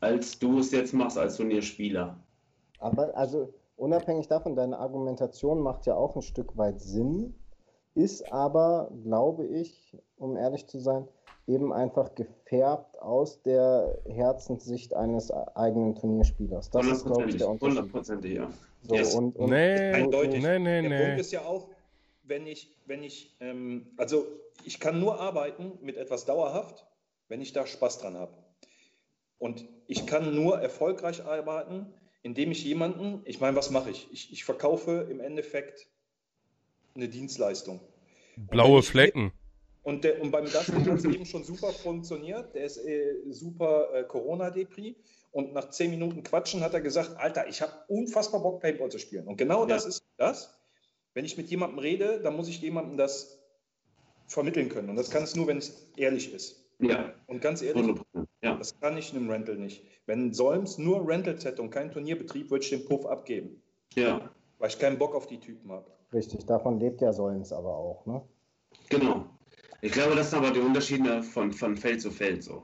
als du es jetzt machst als Turnierspieler. Aber also unabhängig davon, deine Argumentation macht ja auch ein Stück weit Sinn, ist aber, glaube ich, um ehrlich zu sein, eben einfach gefärbt aus der Herzenssicht eines eigenen Turnierspielers. Das ist, glaube ich, der Unterschied. Hundertprozentig, ja. So, yes. und, und, nee, eindeutig. Nee, nee, der nee. Punkt ist ja auch, wenn ich, wenn ich, ähm, also ich kann nur arbeiten mit etwas dauerhaft, wenn ich da Spaß dran habe. Und ich kann nur erfolgreich arbeiten, indem ich jemanden, ich meine, was mache ich? ich? Ich verkaufe im Endeffekt eine Dienstleistung. Blaue Flecken. Und, der, und beim Dustin hat es eben schon super funktioniert. Der ist äh, super äh, Corona-Depri. Und nach zehn Minuten Quatschen hat er gesagt: Alter, ich habe unfassbar Bock, Paintball zu spielen. Und genau ja. das ist das. Wenn ich mit jemandem rede, dann muss ich jemandem das vermitteln können. Und das kann es nur, wenn es ehrlich ist. Ja. Und ganz ehrlich, ja. das kann ich in einem Rental nicht. Wenn Solms nur Rental hätte und kein Turnierbetrieb, würde ich den Puff abgeben. Ja. Weil ich keinen Bock auf die Typen habe. Richtig, davon lebt ja Solms aber auch, ne? Genau. Ich glaube, das sind aber die Unterschiede von, von Feld zu Feld so.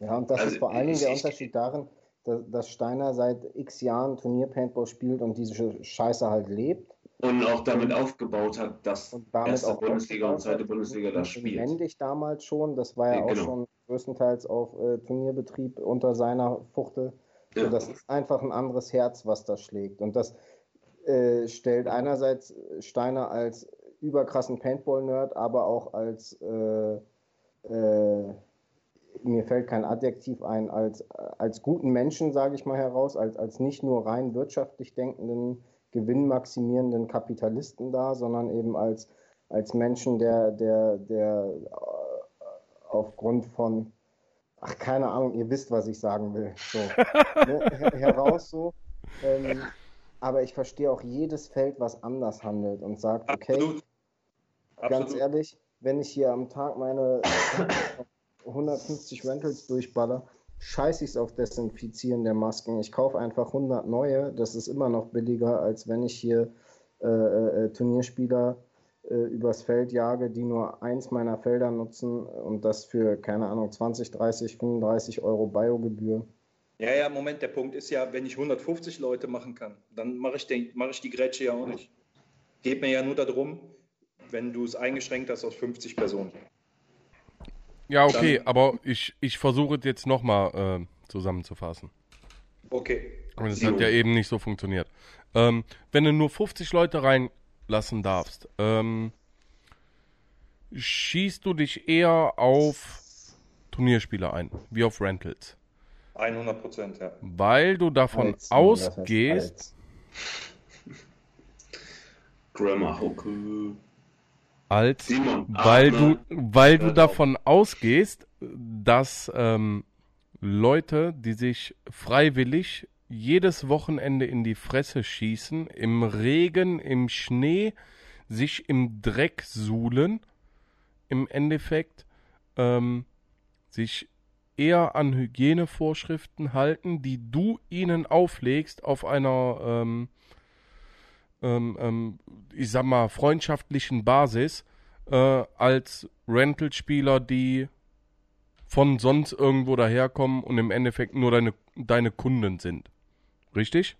Ja, und das also, ist vor allen Dingen der Unterschied darin, dass Steiner seit x Jahren Turnier-Paintball spielt und diese Scheiße halt lebt und auch damit aufgebaut hat, dass erste Bundesliga und zweite Bundesliga das spielt. Männlich damals schon, das war ja, ja auch genau. schon größtenteils auf äh, Turnierbetrieb unter seiner Fuchtel. Ja. das ist einfach ein anderes Herz, was da schlägt. Und das äh, stellt einerseits Steiner als überkrassen Paintball-Nerd, aber auch als, äh, äh mir fällt kein Adjektiv ein, als, als guten Menschen, sage ich mal heraus, als, als nicht nur rein wirtschaftlich denkenden gewinnmaximierenden Kapitalisten da, sondern eben als, als Menschen, der, der, der äh, aufgrund von, ach keine Ahnung, ihr wisst, was ich sagen will, so, ne, heraus so. Ähm, aber ich verstehe auch jedes Feld, was anders handelt und sagt, okay, Absolut. ganz Absolut. ehrlich, wenn ich hier am Tag meine 150 Rentals durchballer, scheiße ich es auf Desinfizieren der Masken. Ich kaufe einfach 100 neue. Das ist immer noch billiger, als wenn ich hier äh, äh, Turnierspieler äh, übers Feld jage, die nur eins meiner Felder nutzen und das für, keine Ahnung, 20, 30, 35 Euro Biogebühr. Ja, ja, Moment, der Punkt ist ja, wenn ich 150 Leute machen kann, dann mache ich, mache ich die Grätsche ja auch nicht. Geht mir ja nur darum, wenn du es eingeschränkt hast auf 50 Personen. Ja, okay, Dann- aber ich, ich versuche es jetzt nochmal äh, zusammenzufassen. Okay. Und es hat ja eben nicht so funktioniert. Ähm, wenn du nur 50 Leute reinlassen darfst, ähm, schießt du dich eher auf Turnierspieler ein, wie auf Rentals. 100 Prozent, ja. Weil du davon heißt ausgehst? Grammar Hocke. Als Simon, weil du, weil du davon ausgehst, dass ähm, Leute, die sich freiwillig jedes Wochenende in die Fresse schießen, im Regen, im Schnee, sich im Dreck suhlen, im Endeffekt ähm, sich eher an Hygienevorschriften halten, die du ihnen auflegst auf einer, ähm, ähm, ähm, ich sag mal, freundschaftlichen Basis, äh, als Rental-Spieler, die von sonst irgendwo daherkommen und im Endeffekt nur deine, deine Kunden sind. Richtig?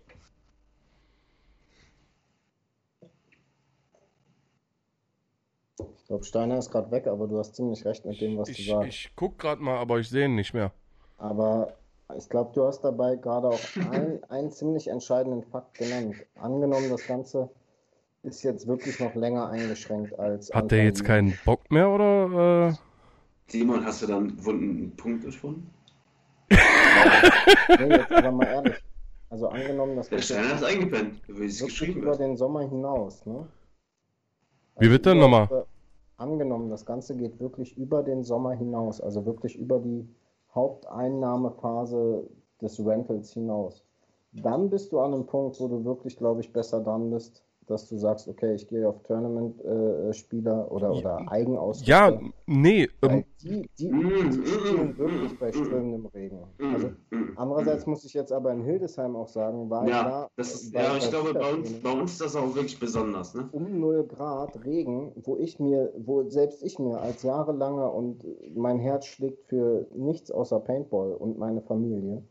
Ich glaube, Steiner ist gerade weg, aber du hast ziemlich recht mit dem, was du Ich, sagst. ich guck gerade mal, aber ich sehe ihn nicht mehr. Aber ich glaube, du hast dabei gerade auch ein, einen ziemlich entscheidenden Fakt genannt. Angenommen, das Ganze ist jetzt wirklich noch länger eingeschränkt als. Hat der jetzt keinen Bock mehr oder? Äh? Simon, hast du dann einen wunden Punkt gefunden? Nee, jetzt aber mal ehrlich. Also angenommen, das Der geht Steiner ist eingepennt, wie es wirklich geschrieben über wird. den Sommer hinaus, ne? Wie bitte? über- Nochmal. Angenommen, das Ganze geht wirklich über den Sommer hinaus, also wirklich über die Haupteinnahmephase des Rentals hinaus. Dann bist du an einem Punkt, wo du wirklich, glaube ich, besser dran bist, dass du sagst, okay, ich gehe auf Tournament-Spieler oder, oder Eigenausrüster. Ja, nee. Ähm, die, die, Mm, die mm, spielen mm, wirklich mm, bei mm, strömendem Regen. Also Mm, mm, andererseits muss ich jetzt aber in Hildesheim auch sagen, war Ja, da das ist, bei- ja, ich glaube, bei uns, bei uns ist das auch wirklich besonders, ne? um 0 Grad Regen, wo ich mir, wo selbst ich mir als jahrelanger und mein Herz schlägt für nichts außer Paintball und meine Familie.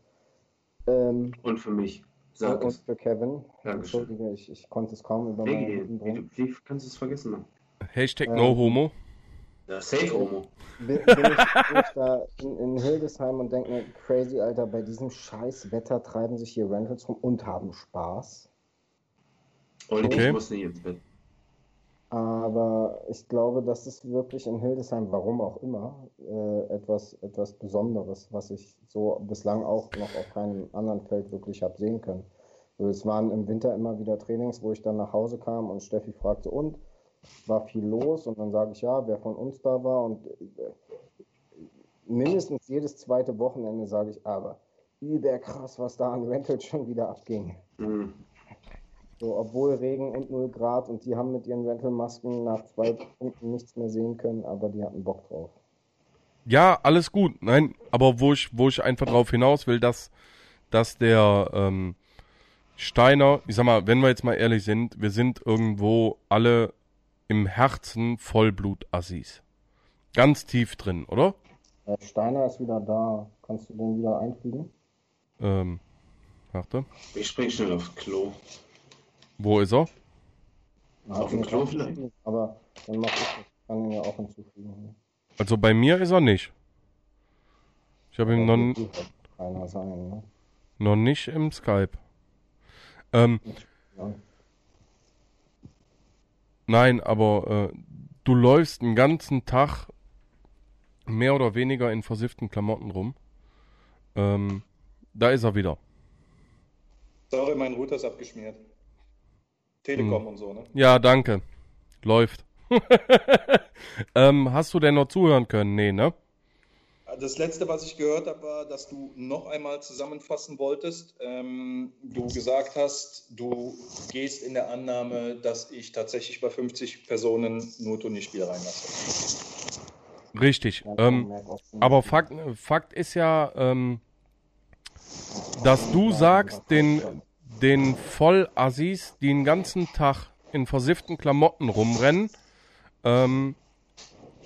Ähm, Und für mich. Sag und für Kevin. Dankeschön. Entschuldige, ich, ich konnte es kaum über meinen Wie, Lippen wie, bringen. wie kannst du es vergessen? Mann? Hashtag Ähm, no homo. Ja, safe Homo. Bin, bin, ich, bin ich da in, in Hildesheim und denke mir, crazy, Alter, bei diesem scheiß Wetter treiben sich hier Rentals rum und haben Spaß. Und Okay. ich muss nicht ins Bett. Aber ich glaube, das ist wirklich in Hildesheim, warum auch immer, äh, etwas, etwas Besonderes, was ich so bislang auch noch auf keinem anderen Feld wirklich habe sehen können. Also es waren im Winter immer wieder Trainings, wo ich dann nach Hause kam und Steffi fragte, und war viel los? Und dann sage ich, ja, wer von uns da war. Und äh, mindestens jedes zweite Wochenende sage ich, aber überkrass, was da an Rentals schon wieder abging. Mhm. So, obwohl Regen und 0 Grad und die haben mit ihren Rentalmasken nach zwei Punkten nichts mehr sehen können, aber die hatten Bock drauf. Ja, alles gut. Nein, aber wo ich, wo ich einfach drauf hinaus will, dass, dass der ähm, Steiner, ich sag mal, wenn wir jetzt mal ehrlich sind, wir sind irgendwo alle im Herzen Vollblut-Assis. Ganz tief drin, oder? Äh, Steiner ist wieder da. Kannst du den wieder einfügen? Ähm, warte. Ich spring schnell aufs Klo. Wo ist er? Na, Auf dem Klo vielleicht? Aber dann mach ich das. Kann ihn ja auch hinzufügen. Also bei mir ist er nicht. Ich habe ihn noch, sein, ne? noch nicht im Skype. Ähm, Ja. Nein, aber äh, du läufst den ganzen Tag mehr oder weniger in versifften Klamotten rum. Ähm, da ist er wieder. Sorry, mein Router ist abgeschmiert. Telekom Hm. und so, ne? Ja, danke. Läuft. ähm, hast du denn noch zuhören können? Nee, ne? Das letzte, was ich gehört habe, war, dass du noch einmal zusammenfassen wolltest. Ähm, du gesagt hast, du gehst in der Annahme, dass ich tatsächlich bei 50 Personen nur Turnierspiele reinlasse. Richtig. Ähm, aber Fakt, Fakt ist ja, ähm, dass du sagst, den, den Vollassis, die den ganzen Tag in versifften Klamotten rumrennen, ähm,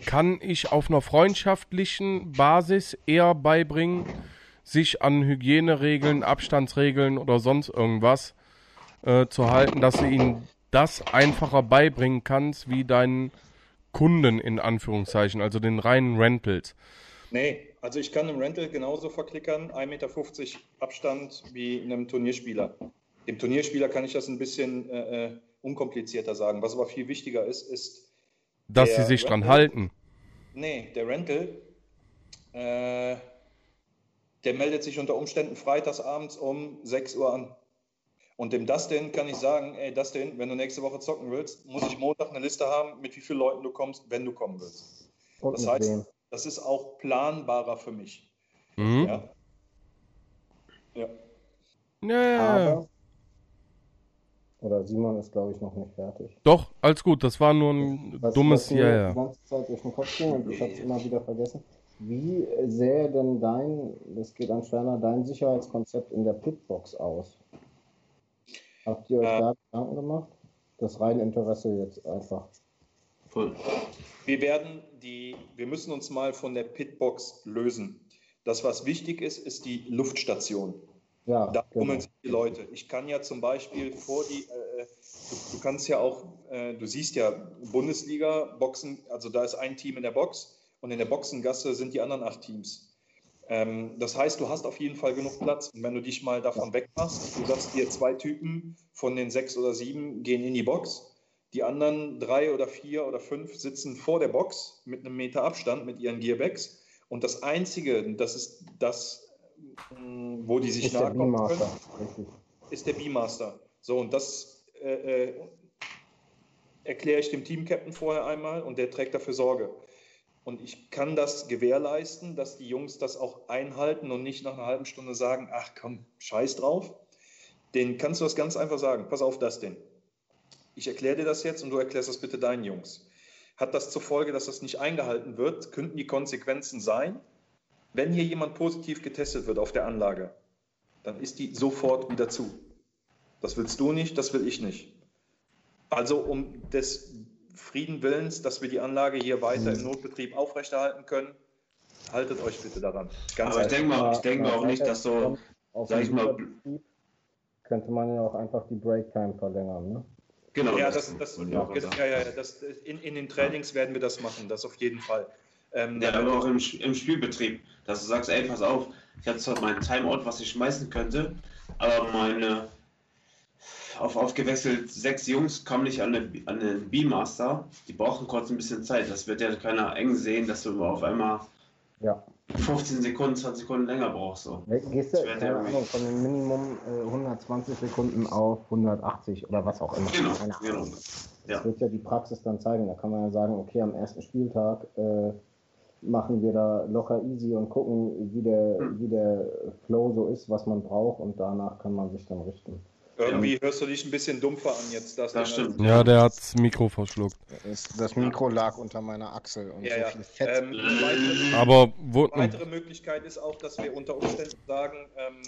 kann ich auf einer freundschaftlichen Basis eher beibringen, sich an Hygieneregeln, Abstandsregeln oder sonst irgendwas äh, zu halten, dass du ihnen das einfacher beibringen kannst, wie deinen Kunden in Anführungszeichen, also den reinen Rentals. Nee, also ich kann im Rental genauso verklickern, 1,50 Meter Abstand wie einem Turnierspieler. Dem Turnierspieler kann ich das ein bisschen äh, äh, unkomplizierter sagen. Was aber viel wichtiger ist, ist, Dass sie sich dran Rental- halten. nee, der Rental, äh, der meldet sich unter Umständen freitags abends um 6 Uhr an. Und dem Dustin kann ich sagen, ey Dustin, wenn du nächste Woche zocken willst, muss ich Montag eine Liste haben, mit wie vielen Leuten du kommst, wenn du kommen willst. Und Das heißt, wem? das ist auch planbarer für mich. Mhm. Ja. Ja. Ja, ja, ja. Aber, oder Simon ist, glaube ich, noch nicht fertig. Doch, alles gut, das war nur ein Was- dummes was mir Ja, Die ja. ganze Zeit durch den Kopf ging und ich habe es immer wieder vergessen. Wie sähe denn dein, das geht an Schwerner, dein Sicherheitskonzept in der Pitbox aus? Habt ihr euch Äh. da Gedanken gemacht? Das reine Interesse jetzt einfach. Voll. Wir werden die, wir müssen uns mal von der Pitbox lösen. Das, was wichtig ist, ist die Luftstation. Ja, Da genau. tummeln sich die Leute. Ich kann ja zum Beispiel vor die, äh, du, du kannst ja auch, äh, du siehst ja Bundesliga, Boxen, also da ist ein Team in der Box und in der Boxengasse sind die anderen acht Teams. Ähm, das heißt, du hast auf jeden Fall genug Platz. Und wenn du dich mal davon wegmachst, du sagst dir, zwei Typen von den sechs oder sieben gehen in die Box, die anderen drei oder vier oder fünf sitzen vor der Box mit einem Meter Abstand mit ihren Gearbacks. Und das Einzige, das ist das, wo die sich Ist nahe kommen können, ist der B-Master. So, und das äh, äh, erkläre ich dem Team-Captain vorher einmal und der trägt dafür Sorge. Und ich kann das gewährleisten, dass die Jungs das auch einhalten und nicht nach einer halben Stunde sagen, ach komm, scheiß drauf. Den kannst du das ganz einfach sagen. Pass auf das denn. Ich erkläre dir das jetzt und du erklärst das bitte deinen Jungs. Hat das zur Folge, dass das nicht eingehalten wird, könnten die Konsequenzen sein, wenn hier jemand positiv getestet wird auf der Anlage, dann ist die sofort wieder zu. Das willst du nicht, das will ich nicht. Also um des Frieden Willens, dass wir die Anlage hier weiter im Notbetrieb aufrechterhalten können, haltet euch bitte daran. Ganz Aber ich einfach. denke mal, ich denke mal auch nicht, dass so, Auf sag ich mal, könnte man ja auch einfach die Breaktime verlängern, ne? genau. Ja, das, das, das, ja, ja, das, in, in den Trainings werden wir das machen, das auf jeden Fall. Ähm, Ja, aber auch im, im Spielbetrieb, dass du sagst, ey, pass auf, ich habe zwar meinen Timeout, was ich schmeißen könnte, aber meine auf aufgewechselt sechs Jungs kommen nicht an, eine, an den B-Master, die brauchen kurz ein bisschen Zeit. Das wird ja keiner eng sehen, dass du auf einmal Ja. 15 Sekunden, 20 Sekunden länger brauchst. So. Gehst du, Das keine Ahnung, von dem Minimum äh, 120 Sekunden auf 180 oder was auch immer. Genau, genau. Ahnung. Ja. Das wird ja die Praxis dann zeigen. Da kann man ja sagen, okay, am ersten Spieltag äh, machen wir da locker easy und gucken, wie der, Hm. wie der Flow so ist, was man braucht und danach kann man sich dann richten. irgendwie hörst du dich ein bisschen dumpfer an jetzt. Das, Das stimmt. Ja, der hat's Mikro verschluckt. Das Mikro lag unter meiner Achsel und Ja, so viel Fett. Ähm, eine weitere, Aber Eine weitere Möglichkeit ist auch, dass wir unter Umständen sagen, ähm,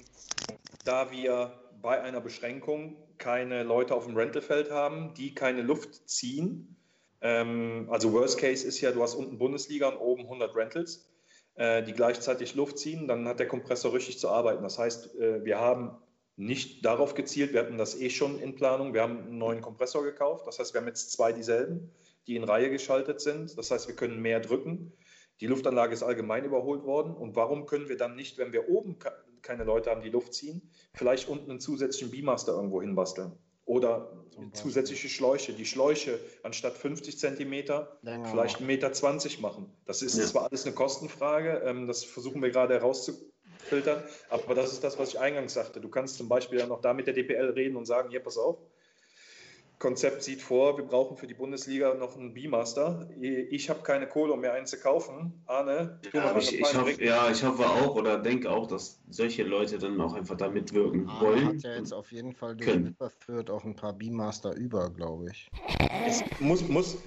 da wir bei einer Beschränkung keine Leute auf dem Rentalfeld haben, die keine Luft ziehen. Ähm, also Worst Case ist ja, du hast unten Bundesliga und oben 100 Rentals, äh, die gleichzeitig Luft ziehen, dann hat der Kompressor richtig zu arbeiten. Das heißt, äh, wir haben nicht darauf gezielt, wir hatten das eh schon in Planung, wir haben einen neuen Kompressor gekauft, das heißt, wir haben jetzt zwei dieselben, die in Reihe geschaltet sind, das heißt, wir können mehr drücken. Die Luftanlage ist allgemein überholt worden. Und warum können wir dann nicht, wenn wir oben ke- keine Leute haben, die Luft ziehen, vielleicht unten einen zusätzlichen Beamaster irgendwo hinbasteln? Oder zusätzliche Schläuche. Die Schläuche anstatt 50 Zentimeter Länger vielleicht 1,20 Meter 20 machen. Das ist Ja. zwar alles eine Kostenfrage, ähm, das versuchen wir gerade herauszufiltern, aber das ist das, was ich eingangs sagte. Du kannst zum Beispiel dann noch da mit der DPL reden und sagen, hier, pass auf, Konzept sieht vor, wir brauchen für die Bundesliga noch einen B-Master. Ich habe keine Kohle, um mir einen zu kaufen. Arne, Ja, ich, ich, bring- ja, ich hoffe auch oder denke auch, dass solche Leute dann auch einfach da mitwirken Arne wollen. hat ja jetzt auf jeden Fall durch. Überführt auch ein paar B-Master über, glaube ich. es muss, muss,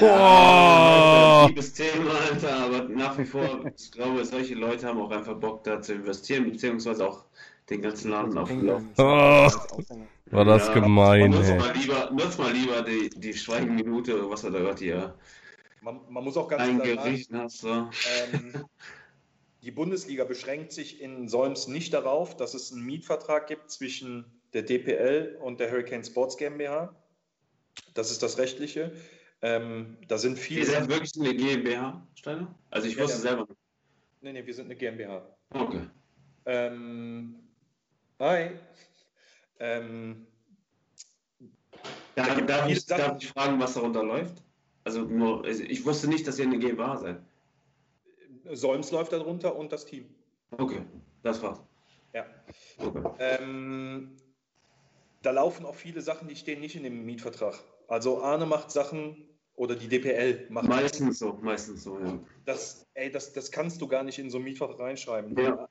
Ja, liebes Thema, Alter, aber nach wie vor, ich glaube, solche Leute haben auch einfach Bock da zu investieren, beziehungsweise auch den ganzen Laden aufgelaufen. Oh. War das Ja, gemein, nutz ey. mal lieber, nutz mal lieber die, die Schweigeminute, oder was du da gerade hier man, man muss auch ganz klar sagen, ähm, die Bundesliga beschränkt sich in Solms nicht darauf, dass es einen Mietvertrag gibt zwischen der DPL und der Hurricane Sports GmbH. Das ist das Rechtliche. Ähm, da sind viele seid Sachen. wirklich eine GmbH, Steiner? Also ich Ja, wusste ja. selber. Nee, nee, wir sind eine GmbH. Okay. Ähm, hi. Ähm, Darf, gibt darf, ich, Sachen- darf ich fragen, was darunter läuft? Also nur, also ich wusste nicht, dass ihr eine GmbH seid. Solms läuft darunter und das Team. Okay, das war's. Ja. Okay. Ähm, da laufen auch viele Sachen, die stehen nicht in dem Mietvertrag. Also Arne macht Sachen oder die DPL macht Meistens so, meistens so, ja. das, ey, das, das kannst du gar nicht in so einen Mietvertrag reinschreiben. Ja.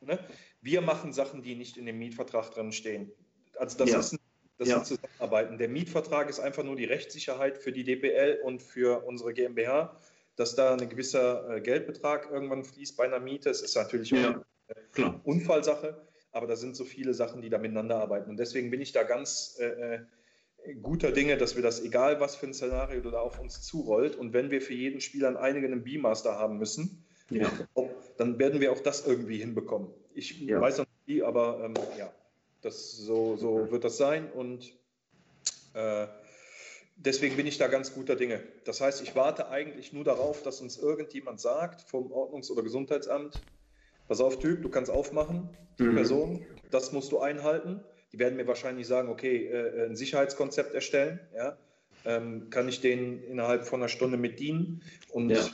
Ne? Wir machen Sachen, die nicht in dem Mietvertrag drin stehen. Also das, Ja. ist, ein- das Ja. sind Zusammenarbeiten. Der Mietvertrag ist einfach nur die Rechtssicherheit für die DPL und für unsere GmbH, dass da ein gewisser äh, Geldbetrag irgendwann fließt bei einer Miete. Es ist natürlich Ja, klar. Unfallsache, aber da sind so viele Sachen, die da miteinander arbeiten. Und deswegen bin ich da ganz äh, äh, guter Dinge, dass wir das, egal was für ein Szenario da auf uns zurollt, und wenn wir für jeden Spieler einen eigenen B-Master haben müssen, Ja. Dann werden wir auch das irgendwie hinbekommen. Ich Ja. weiß noch nicht wie, aber ähm, ja, das, so, so wird das sein und äh, deswegen bin ich da ganz guter Dinge. Das heißt, ich warte eigentlich nur darauf, dass uns irgendjemand sagt vom Ordnungs- oder Gesundheitsamt, pass auf, Typ, du kannst aufmachen, die Mhm. Person, das musst du einhalten. Die werden mir wahrscheinlich sagen, okay, äh, ein Sicherheitskonzept erstellen, ja. Ähm, kann ich den innerhalb von einer Stunde mit dienen und Ja.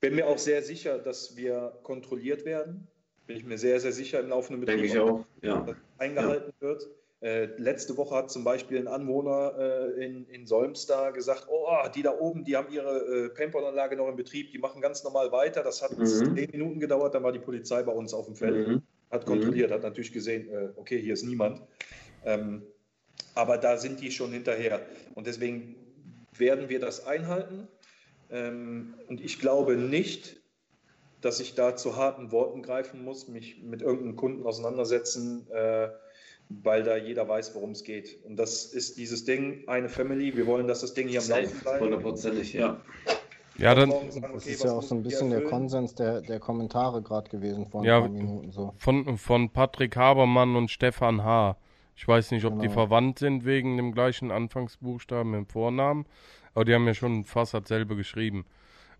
Bin mir auch sehr sicher, dass wir kontrolliert werden. Bin ich mir sehr, sehr sicher im laufenden Denke ich auch. Ja. dass eingehalten wird. Äh, letzte Woche hat zum Beispiel ein Anwohner äh, in, in Solms da gesagt, oh, die da oben, die haben ihre äh, Paintball-Anlage noch in Betrieb, die machen ganz normal weiter. Das hat Mhm. zehn Minuten gedauert, dann war die Polizei bei uns auf dem Feld, Mhm. hat kontrolliert, hat natürlich gesehen, äh, okay, hier ist niemand. Ähm, aber da sind die schon hinterher. Und deswegen werden wir das einhalten. Ähm, und ich glaube nicht, dass ich da zu harten Worten greifen muss, mich mit irgendeinem Kunden auseinandersetzen, äh, weil da jeder weiß, worum es geht. Und das ist dieses Ding, eine Family. Wir wollen, dass das Ding hier am Laufen bleibt. Hundertprozentig, ja. Ja, dann sagen, Das okay, ist ja auch so ein bisschen der? Konsens der, der Kommentare gerade gewesen vor ein Ja, paar Minuten so. von, von Patrick Habermann und Stefan H. Ich weiß nicht, ob die Genau. verwandt sind wegen dem gleichen Anfangsbuchstaben im Vornamen, aber die haben ja schon fast dasselbe geschrieben.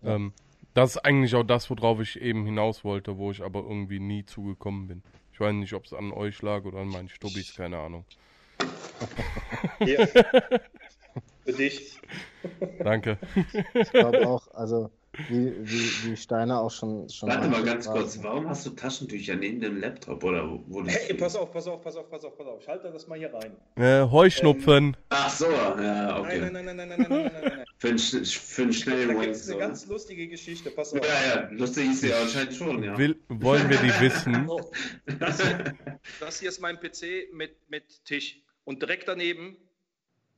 Ähm, das ist eigentlich auch das, worauf ich eben hinaus wollte, wo ich aber irgendwie nie zugekommen bin. Ich weiß nicht, ob es an euch lag oder an meinen Stubbis, keine Ahnung. Hier. Für dich. Danke. Ich glaube auch, also wie, wie, wie Steiner auch schon, schon Warte mal ganz war- kurz, warum hast du Taschentücher neben dem Laptop oder wo, wo du Hey, pass auf, pass auf, pass auf, pass auf, pass auf. Ich halte das mal hier rein. Äh, Heuschnupfen. Ach so, ja, okay. Nein, nein, nein, nein, nein, nein, nein, nein, nein. Für einen, für einen Da schnellen gibt Wink es eine ganz lustige Geschichte. Pass auf. Ja, ja, lustig ist sie anscheinend schon, ja. Will, wollen wir die wissen? So, das, hier, das hier ist mein PC mit, mit Tisch. Und direkt daneben,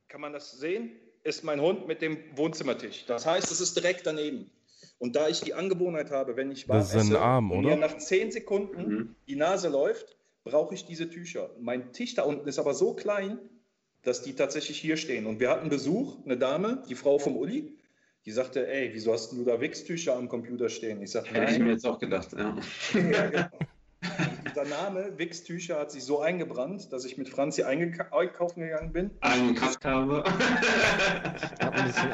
kann man das sehen, ist mein Hund mit dem Wohnzimmertisch. Das heißt, es ist direkt daneben. Und da ich die Angewohnheit habe, wenn ich warm esse Arm, und mir nach 10 Sekunden Mhm. die Nase läuft, brauche ich diese Tücher. Mein Tisch da unten ist aber so klein, dass die tatsächlich hier stehen. Und wir hatten Besuch, eine Dame, die Frau vom Uli, die sagte, ey, wieso hast du da Wichstücher am Computer stehen? Ich sage, Hätte ich mir jetzt auch gedacht, ja. Ja, genau. Dieser Name Wichstücher hat sich so eingebrannt, dass ich mit Franzi einkaufen gegangen bin. Eingekackt habe. Ich habe ein bisschen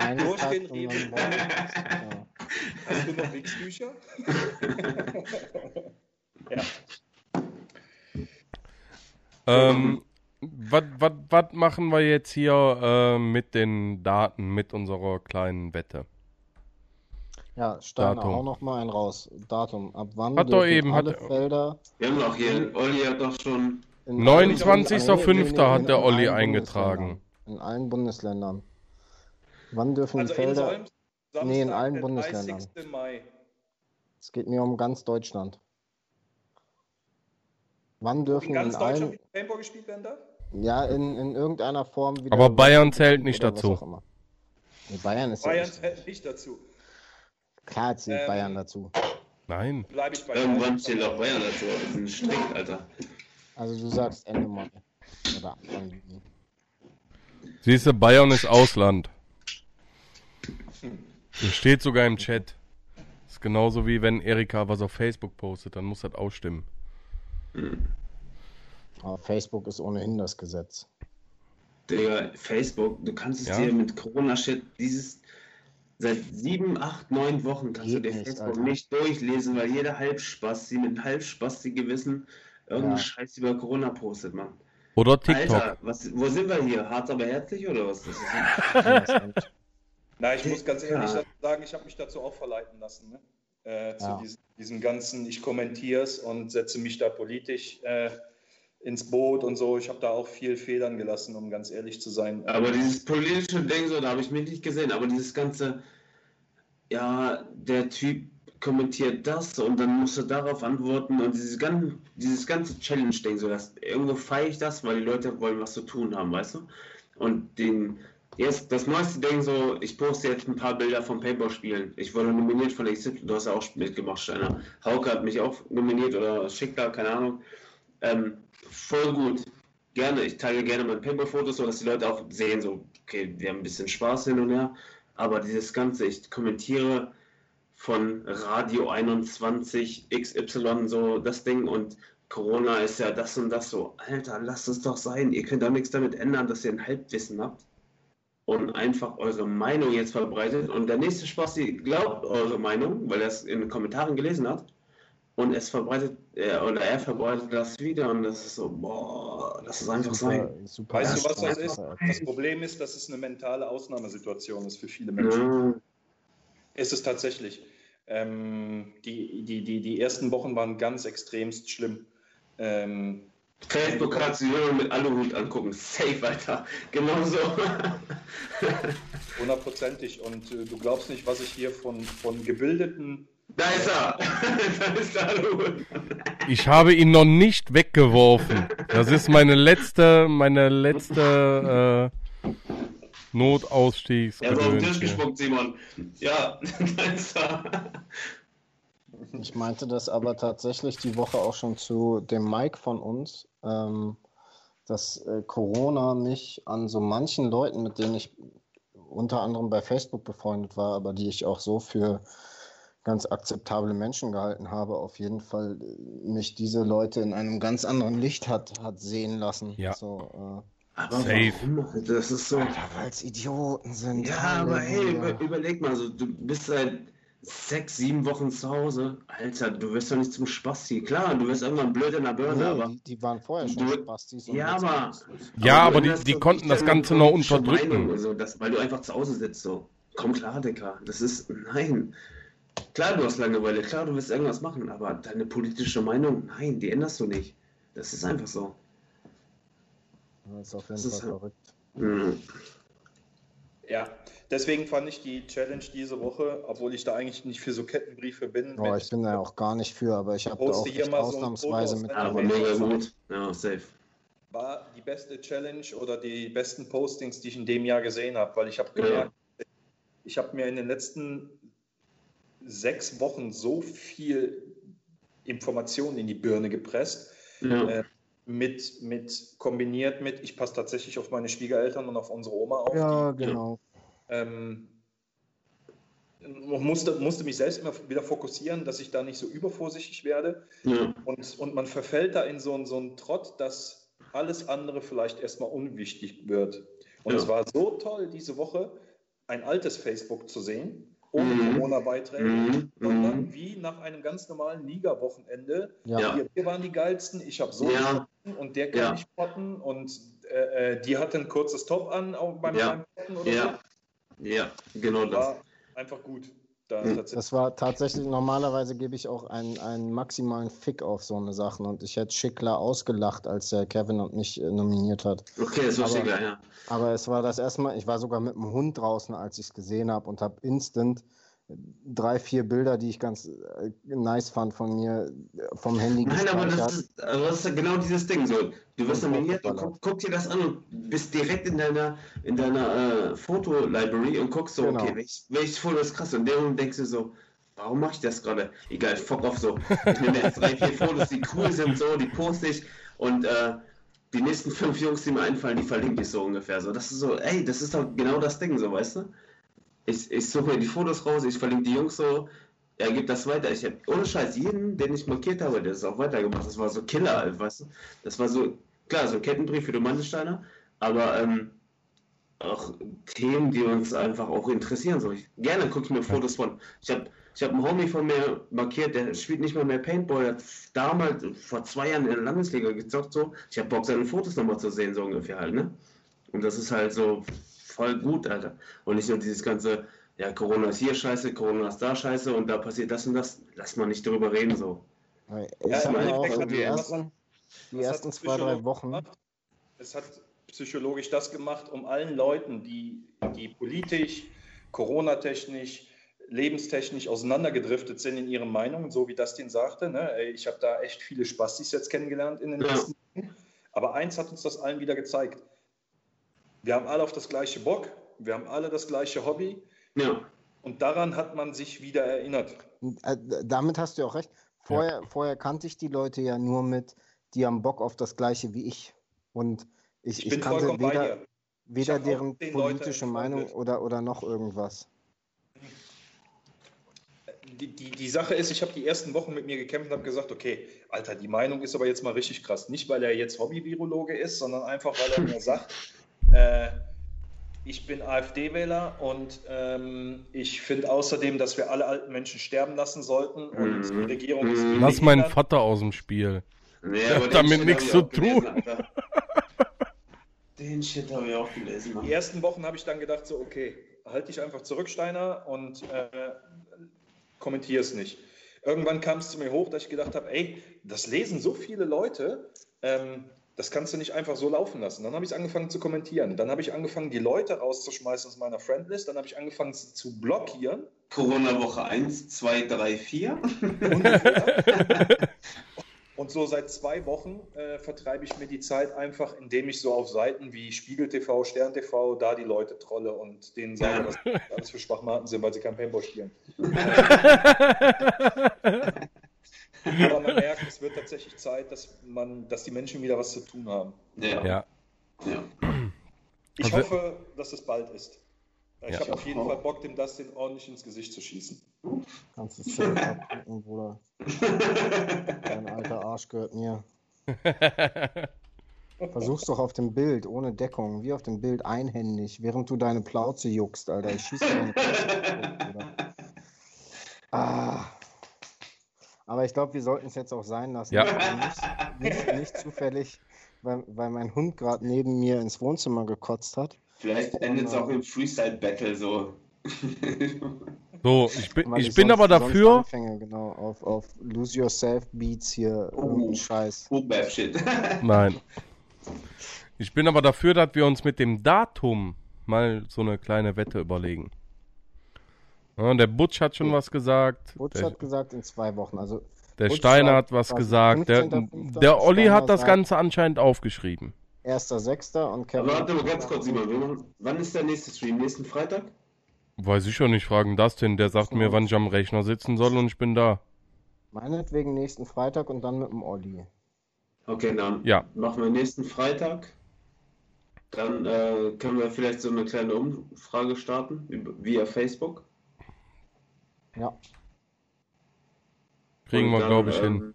Hast du noch Wichstücher? ja. Ähm, was machen wir jetzt hier äh, mit den Daten, mit unserer kleinen Wette? ja, Steiner, Datum. hau noch mal einen raus. Datum. Ab wann Hat doch dürfen eben- alle hat- Felder Wir haben doch hier, Olli hat doch schon. in 29.05. allen- hat der Olli eingetragen. In allen Bundesländern. Wann dürfen Also die in Felder. Samstag, Nee, in allen der Bundesländern. 30. Mai. Es geht mir um ganz Deutschland. Wann dürfen In ganz in Deutschland allen. Paintball gespielt werden darf? Ja, in, in irgendeiner Form wieder. Aber Bayern zählt nicht dazu. Nee, Bayern ist Bayern ja. Nicht. zählt nicht dazu. Klar zählt Ähm, Bayern dazu. Nein. Bleibe ich bei Irgendwann Bayern. zählt auch Bayern dazu. Das ist ein Strick, Alter. Also du sagst Ende Mai. Oder Anfang Juni. Siehst du, Bayern ist Ausland. Das steht sogar im Chat. Ist genauso wie wenn Erika was auf Facebook postet, dann muss das ausstimmen. Aber Facebook ist ohnehin das Gesetz. Digga, Facebook, du kannst es Ja? dir mit Corona-Shit dieses. Seit sieben, acht, neun Wochen kannst Geht du dir nicht, Facebook Alter. nicht durchlesen, weil jeder Halbspasti mit halbspasti Gewissen irgendeinen Ja. Scheiß über Corona postet, Mann. Oder TikTok. Alter, was, wo sind wir hier? Hart aber herzlich oder was? Das ist das stimmt. Na, ich muss ganz ehrlich Ja. sagen, ich habe mich dazu auch verleiten lassen. Ne? Äh, zu Ja. diesem, diesem ganzen, ich kommentiere es und setze mich da politisch äh, ins Boot und so. Ich habe da auch viel Federn gelassen, um ganz ehrlich zu sein. Aber dieses politische Ding, so, da habe ich mich nicht gesehen, aber dieses ganze, ja, der Typ kommentiert das und dann musst du darauf antworten und dieses ganze, dieses ganze Challenge-Ding, so, das, irgendwo feiere ich das, weil die Leute wollen was zu tun haben, weißt du? Und den, jetzt das neueste Ding, so, ich poste jetzt ein paar Bilder vom Paintball-Spielen. Ich wurde nominiert von XY, du hast ja auch mitgemacht, Steiner. Hauke hat mich auch nominiert oder Schickler, keine Ahnung. Ähm, voll gut. Gerne. Ich teile gerne meine Paintball-Fotos, so dass die Leute auch sehen, so, okay, wir haben ein bisschen Spaß hin und her. Aber dieses Ganze, ich kommentiere von Radio 21 XY so das Ding und Corona ist ja das und das so. Alter, lasst es doch sein. Ihr könnt doch nichts damit ändern, dass ihr ein Halbwissen habt und einfach eure Meinung jetzt verbreitet. Und der nächste Spasti glaubt eure Meinung, weil er es in den Kommentaren gelesen hat. Und es verbreitet, äh, oder er verbreitet das wieder und das ist so, boah, lass es einfach sein. Super, super Weißt du, was das ist? Das Problem ist, dass es eine mentale Ausnahmesituation ist für viele Menschen. Ja. Ist es tatsächlich. Ähm, die, die, die, die ersten Wochen waren ganz extremst schlimm. Ähm, Facebook du nur mit Aluhut angucken. Safe, Alter. Genau so. hundertprozentig. Und äh, du glaubst nicht, was ich hier von, von gebildeten Da ist er. da ist der Aluhut. Ich habe ihn noch nicht weggeworfen. Das ist meine letzte, meine letzte äh, Er ist auf den Tisch gespuckt, Simon. Ja, da ist er. Ich meinte das aber tatsächlich die Woche auch schon zu dem Mike von uns, ähm, dass äh, Corona mich an so manchen Leuten, mit denen ich unter anderem bei Facebook befreundet war, aber die ich auch so für ganz akzeptable Menschen gehalten habe, auf jeden Fall äh, mich diese Leute in einem ganz anderen Licht hat, hat sehen lassen. Ja. So, Aber Safe. warum? Das ist so. äh, weil es Idioten sind. Ja, aber hey, über, überleg mal, so, du bist seit sechs, sieben Wochen zu Hause. Alter, du wirst doch nicht zum Spasti. Klar, du wirst irgendwann blöd in der Birne, Nee, aber. die, die waren vorher schon Du- Spastis. Ja, aber-. Ja, aber die, die konnten das Ganze noch unterdrücken. Meinung, Also das, weil du einfach zu Hause sitzt so. Komm klar, Dicker. Das ist. Nein. Klar, du hast Langeweile, klar, du willst irgendwas machen, aber deine politische Meinung, nein, die änderst du nicht. Das ist einfach so. Das ist auf jeden Das Fall halt- verrückt. Mhm. Ja, deswegen fand ich die Challenge diese Woche, obwohl ich da eigentlich nicht für so Kettenbriefe bin. Oh, mit- ich bin da auch gar nicht für, aber ich habe da auch hier mal so ausnahmsweise Foto mit. aus Aber Ja, mega ja. gut. Ja, safe. war die beste Challenge oder die besten Postings, die ich in dem Jahr gesehen habe, weil ich habe Ja. gemerkt, ich habe mir in den letzten sechs Wochen so viel Informationen in die Birne gepresst, Ja. Äh, mit, mit kombiniert mit, ich passe tatsächlich auf meine Schwiegereltern und auf unsere Oma auf. Ja, genau. Ähm, musste, musste mich selbst immer wieder fokussieren, dass ich da nicht so übervorsichtig werde. ja. Und, und man verfällt da in so, einen- so einen Trott, dass alles andere vielleicht erstmal unwichtig wird. Und Ja. es war so toll, diese Woche ein altes Facebook zu sehen, ohne Mhm. Corona-Beiträge, Mhm. sondern Mhm. wie nach einem ganz normalen Liga-Wochenende. Ja. Wir, wir waren die geilsten, ich habe so Ja. und der kann Ja. nicht spotten und äh, äh, die hatte ein kurzes Top an auch beim, Ja. oder Ja. Ja, genau das. War einfach gut. da Hm. Das war tatsächlich, normalerweise gebe ich auch einen, einen maximalen Fick auf so eine Sachen und ich hätte Schickler ausgelacht, als der Kevin und mich äh, nominiert hat. Okay, das war Aber- Schickler, ja. Aber es war das erste Mal, ich war sogar mit dem Hund draußen, als ich es gesehen habe und habe instant drei, vier Bilder, die ich ganz äh, nice fand von mir vom Handy Nein, aber das ist, also das ist genau dieses Ding. So, du wirst nominiert, du guck, guck dir das an und bist direkt in deiner, in deiner äh, Foto-Library und guckst so, Genau. okay, welches, welches Foto ist krass? Und in dem Moment denkst du so, warum mache ich das gerade? Egal, fuck off so. Ich nehme jetzt drei, vier Fotos, die cool sind, so, die poste ich und äh, die nächsten fünf Jungs, die mir einfallen, die verlinke ich so ungefähr. So, das ist so, ey, das ist doch genau das Ding, so, weißt du? Ich, ich suche mir die Fotos raus, ich verlinke die Jungs so, er gibt das weiter. Ich habe ohne Scheiß jeden, den ich markiert habe, der ist auch weitergemacht. Das war so Killer, weißt du? Das war so, klar, so Kettenbrief für die Mandelsteiner, aber ähm, auch Themen, die uns einfach auch interessieren. So, ich, gerne gucke ich mir Fotos von. Ich habe ich hab einen Homie von mir markiert, der spielt nicht mal mehr Paintball, hat damals vor zwei Jahren in der Landesliga gezockt. So. Ich habe Bock, seine Fotos nochmal zu sehen, so ungefähr halt, ne? Und das ist halt so voll gut, Alter. Und nicht nur dieses ganze, ja, Corona ist hier scheiße, Corona ist da scheiße und da passiert das und das. Lass mal nicht drüber reden, so. Ja, Ich im habe auch so hat die er ersten, zwei, drei Wochen. gemacht? Es hat psychologisch das gemacht, um allen Leuten, die, die politisch, Corona-technisch, lebenstechnisch auseinandergedriftet sind in ihren Meinungen, so wie Dustin sagte. Ne? Ich habe da echt viele Spastis jetzt kennengelernt in den Ja. letzten Wochen. Aber eins hat uns das allen wieder gezeigt. Wir haben alle auf das gleiche Bock, wir haben alle das gleiche Hobby Ja, und daran hat man sich wieder erinnert. Äh, Damit hast du auch recht. Vorher, vorher kannte ich die Leute ja nur mit, die haben Bock auf das Gleiche wie ich. Und ich, Ich, ich, bin kannte vollkommen bei weder, dir. weder deren politische. Meinung oder, oder noch irgendwas. Die, die, die Sache ist, ich habe die ersten Wochen mit mir gekämpft und habe gesagt, okay, Alter, die Meinung ist aber jetzt mal richtig krass. Nicht, weil er jetzt Hobby-Virologe ist, sondern einfach, weil er mir sagt, äh, ich bin AfD-Wähler und ähm, ich finde außerdem, dass wir alle alten Menschen sterben lassen sollten und Mhm. die Regierung ist Mhm. Lass meinen. Vater aus dem Spiel. nee, Der aber hat den damit Shit nichts zu gelesen, tun. Den Shit habe ich auch gelesen, Mann. Die ersten Wochen habe ich dann gedacht, so, okay, halt dich einfach zurück, Steiner, und äh, kommentier es nicht. Irgendwann kam es zu mir hoch, dass ich gedacht habe, ey, das lesen so viele Leute, ähm, das kannst du nicht einfach so laufen lassen. Dann habe ich angefangen zu kommentieren. Dann habe ich angefangen, die Leute rauszuschmeißen aus meiner Friendlist. Dann habe ich angefangen sie zu blockieren. Corona-Woche 1, 2, 3, 4. ungefähr. Und so seit zwei Wochen äh, vertreibe ich mir die Zeit einfach, indem ich so auf Seiten wie Spiegel TV, Stern TV, da die Leute trolle und denen sage, dass das alles für Schwachmaten sind, weil sie kein Paintball spielen. Aber man merkt, es wird tatsächlich Zeit, dass, man, dass die Menschen wieder was zu tun haben. Ja. Ja. ja. Ich Also- hoffe, dass es bald ist. Ich Ja. habe auf jeden Fall Bock, dem Dustin ordentlich ins Gesicht zu schießen. Kannst du schön abdrücken, Bruder. Dein alter Arsch gehört mir. Versuch's doch auf dem Bild, ohne Deckung, wie auf dem Bild, einhändig, während du deine Plauze juckst, Alter. Ich schieße deine Plauze. Ah. Aber ich glaube, wir sollten es jetzt auch sein lassen. Ja. Nicht, nicht, nicht zufällig, weil, weil mein Hund gerade neben mir ins Wohnzimmer gekotzt hat. Vielleicht endet es auch im Freestyle-Battle so. So, ich bin, ich bin sonst- aber dafür. Anfänge, genau, auf, auf Lose Yourself Beats hier, Oh. Scheiß. Oh, Bab-Shit. Nein. Ich bin aber dafür, dass wir uns mit dem Datum mal so eine kleine Wette überlegen. Ja, der Butch hat schon was gesagt. Butch Der, hat gesagt in zwei Wochen. Also der Butch Steiner hat was gesagt. Der, 15.05., der Olli Steiner hat das sagt- Ganze anscheinend aufgeschrieben. 1.6. und Kevin. Aber warte mal ganz kurz, Simon. Wann ist der nächste Stream? Nächsten Freitag? Weiß ich schon nicht, fragen Dustin. Der sagt mir, wann ich am Rechner sitzen soll und ich bin da. Meinetwegen nächsten Freitag und dann mit dem Olli. Okay, dann Ja. machen wir nächsten Freitag. Dann äh, können wir vielleicht so eine kleine Umfrage starten via Facebook. Ja. Kriegen wir, glaube ich, hin. ähm,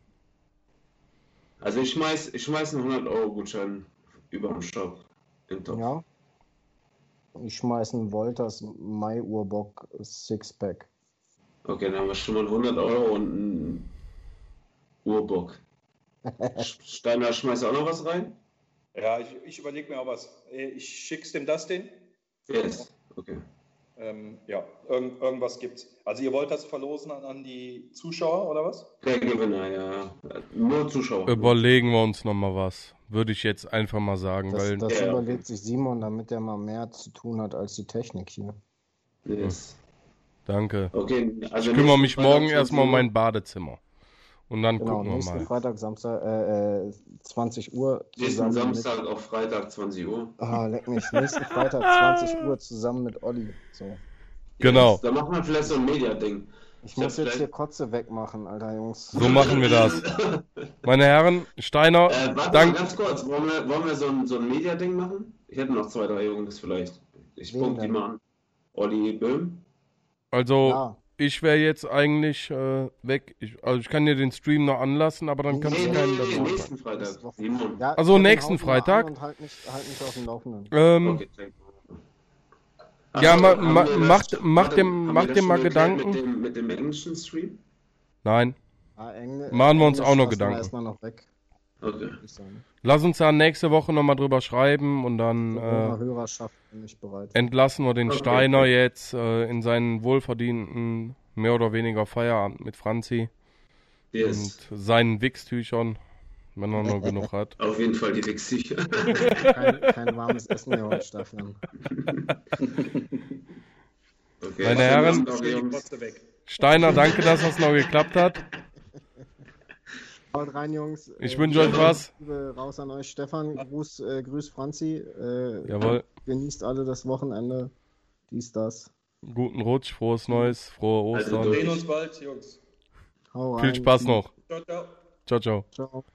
Also ich schmeiß, ich schmeiß einen 100-Euro-Gutschein über den Shop. In. Ja. Ich schmeiß einen Wolters Mai-Urbock Sixpack. Okay, dann haben wir schon mal 100 Euro und einen Urbock. Steiner, schmeißt auch noch was rein? Ja, ich, ich überlege mir auch was. Ich schick's dem Dustin. Yes. Okay. Ähm, ja, irgend, irgendwas gibt's. Also ihr wollt das verlosen an, an die Zuschauer oder was? Der Gewinner, ja. Nur Zuschauer. Überlegen wir uns nochmal was. Würde ich jetzt einfach mal sagen, Das, weil das Ja. überlegt sich Simon, damit er mal mehr zu tun hat als die Technik hier. Yes. danke. Okay, also Ich kümmere mich morgen 20 erstmal um mein Badezimmer. Und dann Genau, gucken wir nächsten mal. Freitag, Samstag, äh, äh, 20 Uhr Nächsten zusammen mit. Samstag auf Freitag 20 Uhr. Ah, leck mich. Nächsten Freitag 20 Uhr zusammen mit Olli. So. Genau. Yes. Da machen wir vielleicht so ein Media-Ding. Ich Ich muss jetzt vielleicht- hier Kotze wegmachen, Alter Jungs. So machen wir das. Meine Herren, Steiner, Äh, warte dank, mal ganz kurz, wollen wir, wollen wir so ein, so ein Media-Ding machen? Ich hätte noch zwei, drei Jungs vielleicht. Ich Wen punkt die mal an. Olli Böhm. also Ja, ich wäre jetzt eigentlich äh, weg. Ich, also ich kann dir den Stream noch anlassen, aber dann kannst Nee, du nee, keinen nee, dazu. nächsten Freitag. Ja Also nächsten Freitag? Halt, mich, halt mich auf dem Laufenden. Ähm, Okay, check. Ja, ma- das- macht- macht dem- macht dem mal Gedanken. Mit dem, mit dem englischen Stream? nein, Ah, Engl Machen wir uns Englisch auch noch Gedanken. erstmal noch weg, Okay. lass uns da nächste Woche nochmal drüber schreiben und dann äh, Hörerschaft bin ich bereit. entlassen wir den Okay. Steiner jetzt äh, in seinen wohlverdienten mehr oder weniger Feierabend mit Franzi Yes. und seinen Wichstüchern, wenn er noch genug hat. Auf jeden Fall die Wichsicher. Kein, kein warmes Essen mehr heute, Stefan. Okay. Meine Herren. Steiner, danke, dass das noch geklappt hat. Haut rein, Jungs. Ich Äh, wünsche euch was. Liebe raus an euch, Stefan. Gruß, äh, grüß Franzi. Äh, Jawohl. Genießt alle das Wochenende. Dies, das. Guten Rutsch, frohes Neues, frohe Also Ostern. Wir sehen uns bald, Jungs. Hau rein. Viel Spaß noch. Ciao, ciao. Ciao, ciao. Ciao.